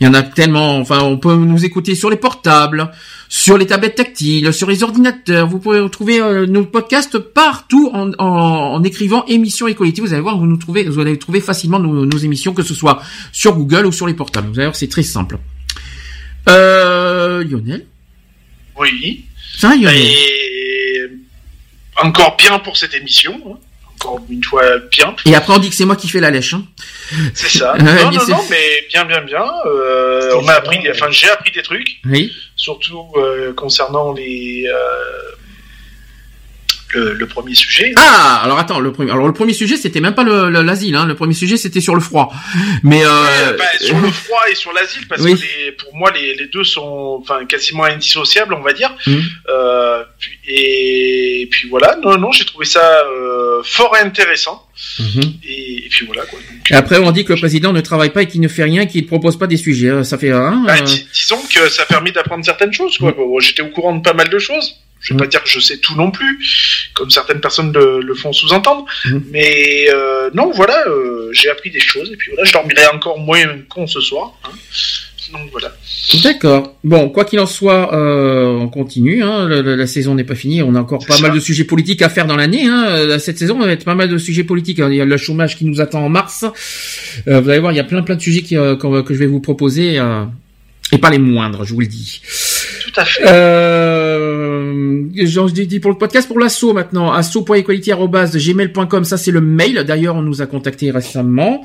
il y en a tellement enfin on peut nous écouter sur les portables sur les tablettes tactiles, sur les ordinateurs. Vous pouvez retrouver euh, nos podcasts partout en, en, en écrivant émissions Equality. Vous allez voir, vous nous trouvez, vous allez trouver facilement nos, nos émissions, que ce soit sur Google ou sur les portables. Vous allez voir, c'est très simple. Euh, Lionel, Oui. ça Lionel? Et encore bien pour cette émission. hein. Une fois bien. Et après, on dit que c'est moi qui fais la lèche. Hein. C'est ça. Non, non, non, mais bien, bien, bien. Euh, on a appris, des- enfin, j'ai appris des trucs, Oui. surtout euh, concernant les euh, le, le premier sujet. Ah, alors attends, le premier, alors le premier sujet, c'était même pas le- le- l'asile. Hein. Le premier sujet, c'était sur le froid. Mais euh, bah, sur le froid et sur l'asile, parce Oui. que les, pour moi, les, les deux sont enfin, quasiment indissociables, on va dire. Mhm. Euh, et, puis voilà, non, non, j'ai trouvé ça euh, fort intéressant. Mhm. Et, et puis voilà, quoi. Donc, après, on dit que le président ne travaille pas et qu'il ne fait rien, qu'il ne propose pas des sujets. Euh, Ça fait hein, bah, euh, dis- disons que ça a permis d'apprendre certaines choses. Quoi. Bon, J'étais au courant de pas mal de choses. Je vais pas dire que je sais tout non plus, comme certaines personnes le, le font sous-entendre. Mhm. Mais euh, non, voilà, euh, j'ai appris des choses. Et puis voilà, je dormirai encore moins con ce soir. hein. Donc voilà. D'accord. Bon, quoi qu'il en soit, euh, on continue. Hein, la, la- la saison n'est pas finie. On a encore pas mal de sujets politiques à faire dans l'année. Hein. Euh, Cette saison, il va être pas mal de sujets politiques. Il y a le chômage qui nous attend en mars. Euh, vous allez voir, il y a plein plein de sujets qui, euh, que je vais vous proposer. euh, et pas les moindres, je vous le dis. À fait. Euh, j'en dis pour le podcast, pour l'assaut maintenant, asso.equality@gmail.com, ça c'est le mail. D'ailleurs, on nous a contacté récemment.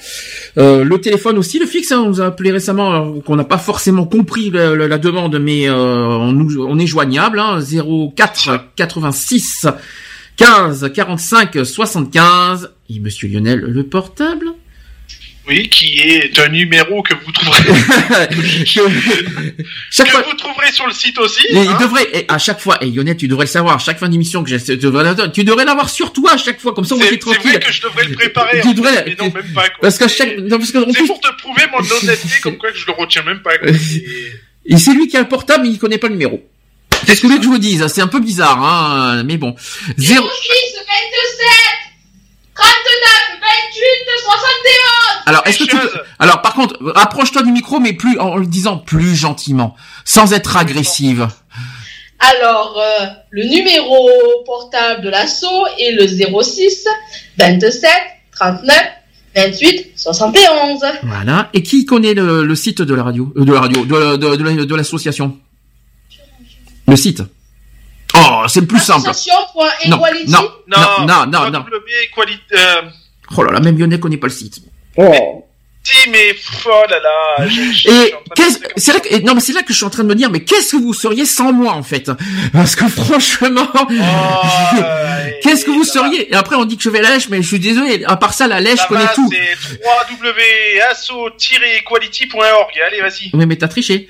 Euh, le téléphone aussi, le fixe, hein, on nous a appelé récemment, qu'on n'a pas forcément compris la demande, mais euh, on, on est joignable. Hein, 04 86 15 45 75. Et Monsieur Lionel, le portable? Oui, qui est un numéro que vous trouverez, Chaque que fois. vous trouverez sur le site aussi. Et hein. il devrait, et à chaque fois, et Lionel, tu devrais le savoir, à chaque fin d'émission que j'ai, tu devrais, tu devrais l'avoir sur toi à chaque fois, comme ça on C'est est c'est tranquille. vrai que je devrais le préparer. Tu devrais- fait, mais non, même pas. Quoi. Parce qu'à chaque, non, parce que C'est plus- pour te prouver mon honnêteté, comme quoi que je le retiens même pas. Quoi. et c'est lui qui a le portable, mais il connaît pas le numéro. Qu'est-ce que vous voulez que je vous dise? C'est un peu bizarre, hein, mais bon. Zéro, 06 27 39 28 71 alors, est-ce que tu peux, alors, par contre, rapproche-toi du micro, mais plus, en le disant plus gentiment, sans être agressive. Alors, euh, le numéro portable de l'assaut est le 06 27 39 28 71. Voilà. Et qui connaît le, le site de la radio, euh, de la radio, de, de, de, la- de l'association? Le site. Oh, c'est le plus simple. Non, non, non, non, non, non. Euh, Oh là là, même Lionel connaît pas le site. Oh. si, mais oh là là. Et c'est là que, non mais c'est là que je suis en train de me dire, mais qu'est-ce que vous seriez sans moi en fait? Parce que franchement, Oh, qu'est-ce que vous seriez? Et après on dit que je vais à la lèche, mais je suis désolé. À part ça, la lèche, Ça je connais va, tout. C'est www.asso-equality.org. Allez, vas-y. Oui, mais t'as triché.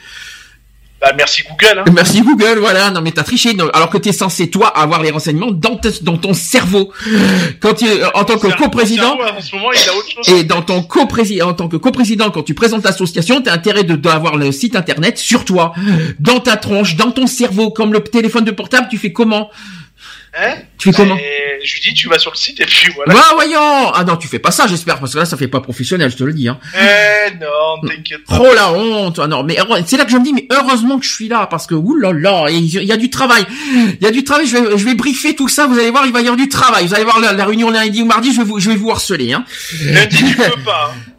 Bah merci Google. Hein. Merci Google, voilà. Non mais t'as triché. Non, alors que t'es censé toi avoir les renseignements dans, te- dans ton cerveau. Quand tu, en tant que coprésident. cerveau, En ce moment, il a autre chose. Et dans ton coprésident, en tant que coprésident, quand tu présentes l'association, t'as intérêt de d'avoir le site internet sur toi, dans ta tronche, dans ton cerveau, comme le téléphone de portable. Tu fais comment? Hein Tu fais comment je lui dis, tu vas sur le site et puis voilà. Va voyons Ah non, tu fais pas ça, j'espère, parce que là, ça fait pas professionnel, je te le dis. Hein. Eh non, t'inquiète pas. Oh la honte Ah non, mais c'est là que je me dis, mais heureusement que je suis là, parce que oulala, il y a du travail. Il y a du travail, je vais, je vais briefer tout ça, vous allez voir, il va y avoir du travail. Vous allez voir la, la réunion lundi ou mardi, je vais vous, je vais vous harceler. Hein. Lundi, tu peux pas. hein.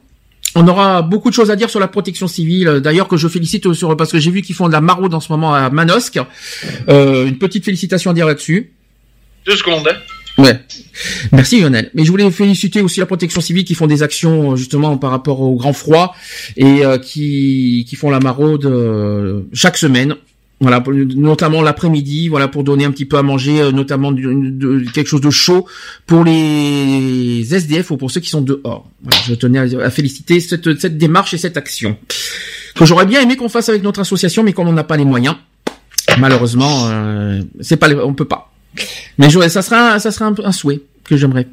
On aura beaucoup de choses à dire sur la protection civile. D'ailleurs, que je félicite sur parce que j'ai vu qu'ils font de la maraude en ce moment à Manosque. Euh, une petite félicitation à dire là-dessus. Deux secondes. Hein. Ouais. Merci Lionel. Mais je voulais féliciter aussi la protection civile qui font des actions euh, justement par rapport au grand froid et euh, qui qui font la maraude euh, chaque semaine. Voilà, notamment l'après-midi, voilà pour donner un petit peu à manger, euh, notamment de, quelque chose de chaud pour les SDF ou pour ceux qui sont dehors. Voilà, je tenais à, féliciter cette, cette démarche et cette action que j'aurais bien aimé qu'on fasse avec notre association, mais comme on n'a pas les moyens, malheureusement, euh, c'est pas, on peut pas. Mais ça sera, ça sera un, un souhait que j'aimerais.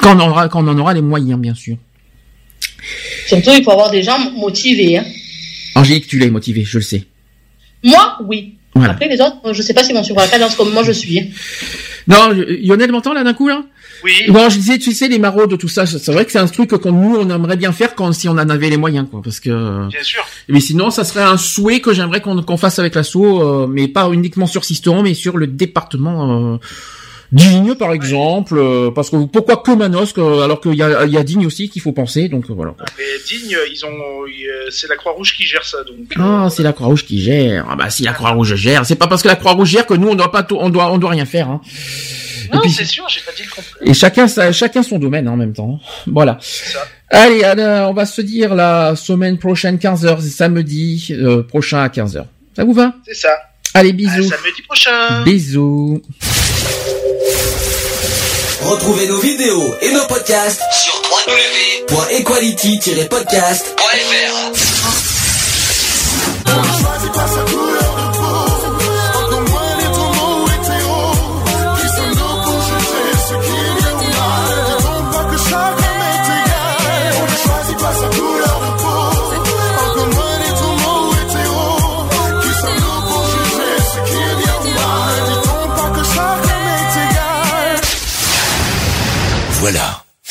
Quand on aura, quand on en aura les moyens, bien sûr. Surtout, il faut avoir des gens motivés. Hein. Angélique, tu l'es motivé, je le sais. Moi, oui. Voilà. Après, les autres, je sais pas s'ils vont suivre la cadence comme moi je suis. Non, Lionel m'entend là d'un coup là? Oui. Bon, je disais, tu sais, les maraudes, tout ça, c'est vrai que c'est un truc que nous, on aimerait bien faire quand si on en avait les moyens, quoi, parce que. Bien sûr. Mais sinon, ça serait un souhait que j'aimerais qu'on qu'on fasse avec l'assaut, euh, mais pas uniquement sur Sisteron, mais sur le département euh, Digne, par exemple, euh, parce que pourquoi que Manosque, euh, alors qu'il y a, il y a Digne aussi qu'il faut penser, donc euh, voilà. Mais Digne, ils ont, euh, c'est la Croix-Rouge qui gère ça, donc. Ah, c'est la Croix-Rouge qui gère. Ah bah si la Croix-Rouge gère, c'est pas parce que la Croix-Rouge gère que nous on doit pas, on doit, on doit rien faire. Hein. Non, c'est sûr, j'ai pas dit le contraire. Et chacun, chacun son domaine hein, en même temps. Voilà. Allez, alors, on va se dire la semaine prochaine 15h, samedi euh, prochain à 15h. Ça vous va? C'est ça. Allez, À bisous. samedi prochain. Bisous. Retrouvez nos vidéos et nos podcasts sur www.equality-podcast.fr.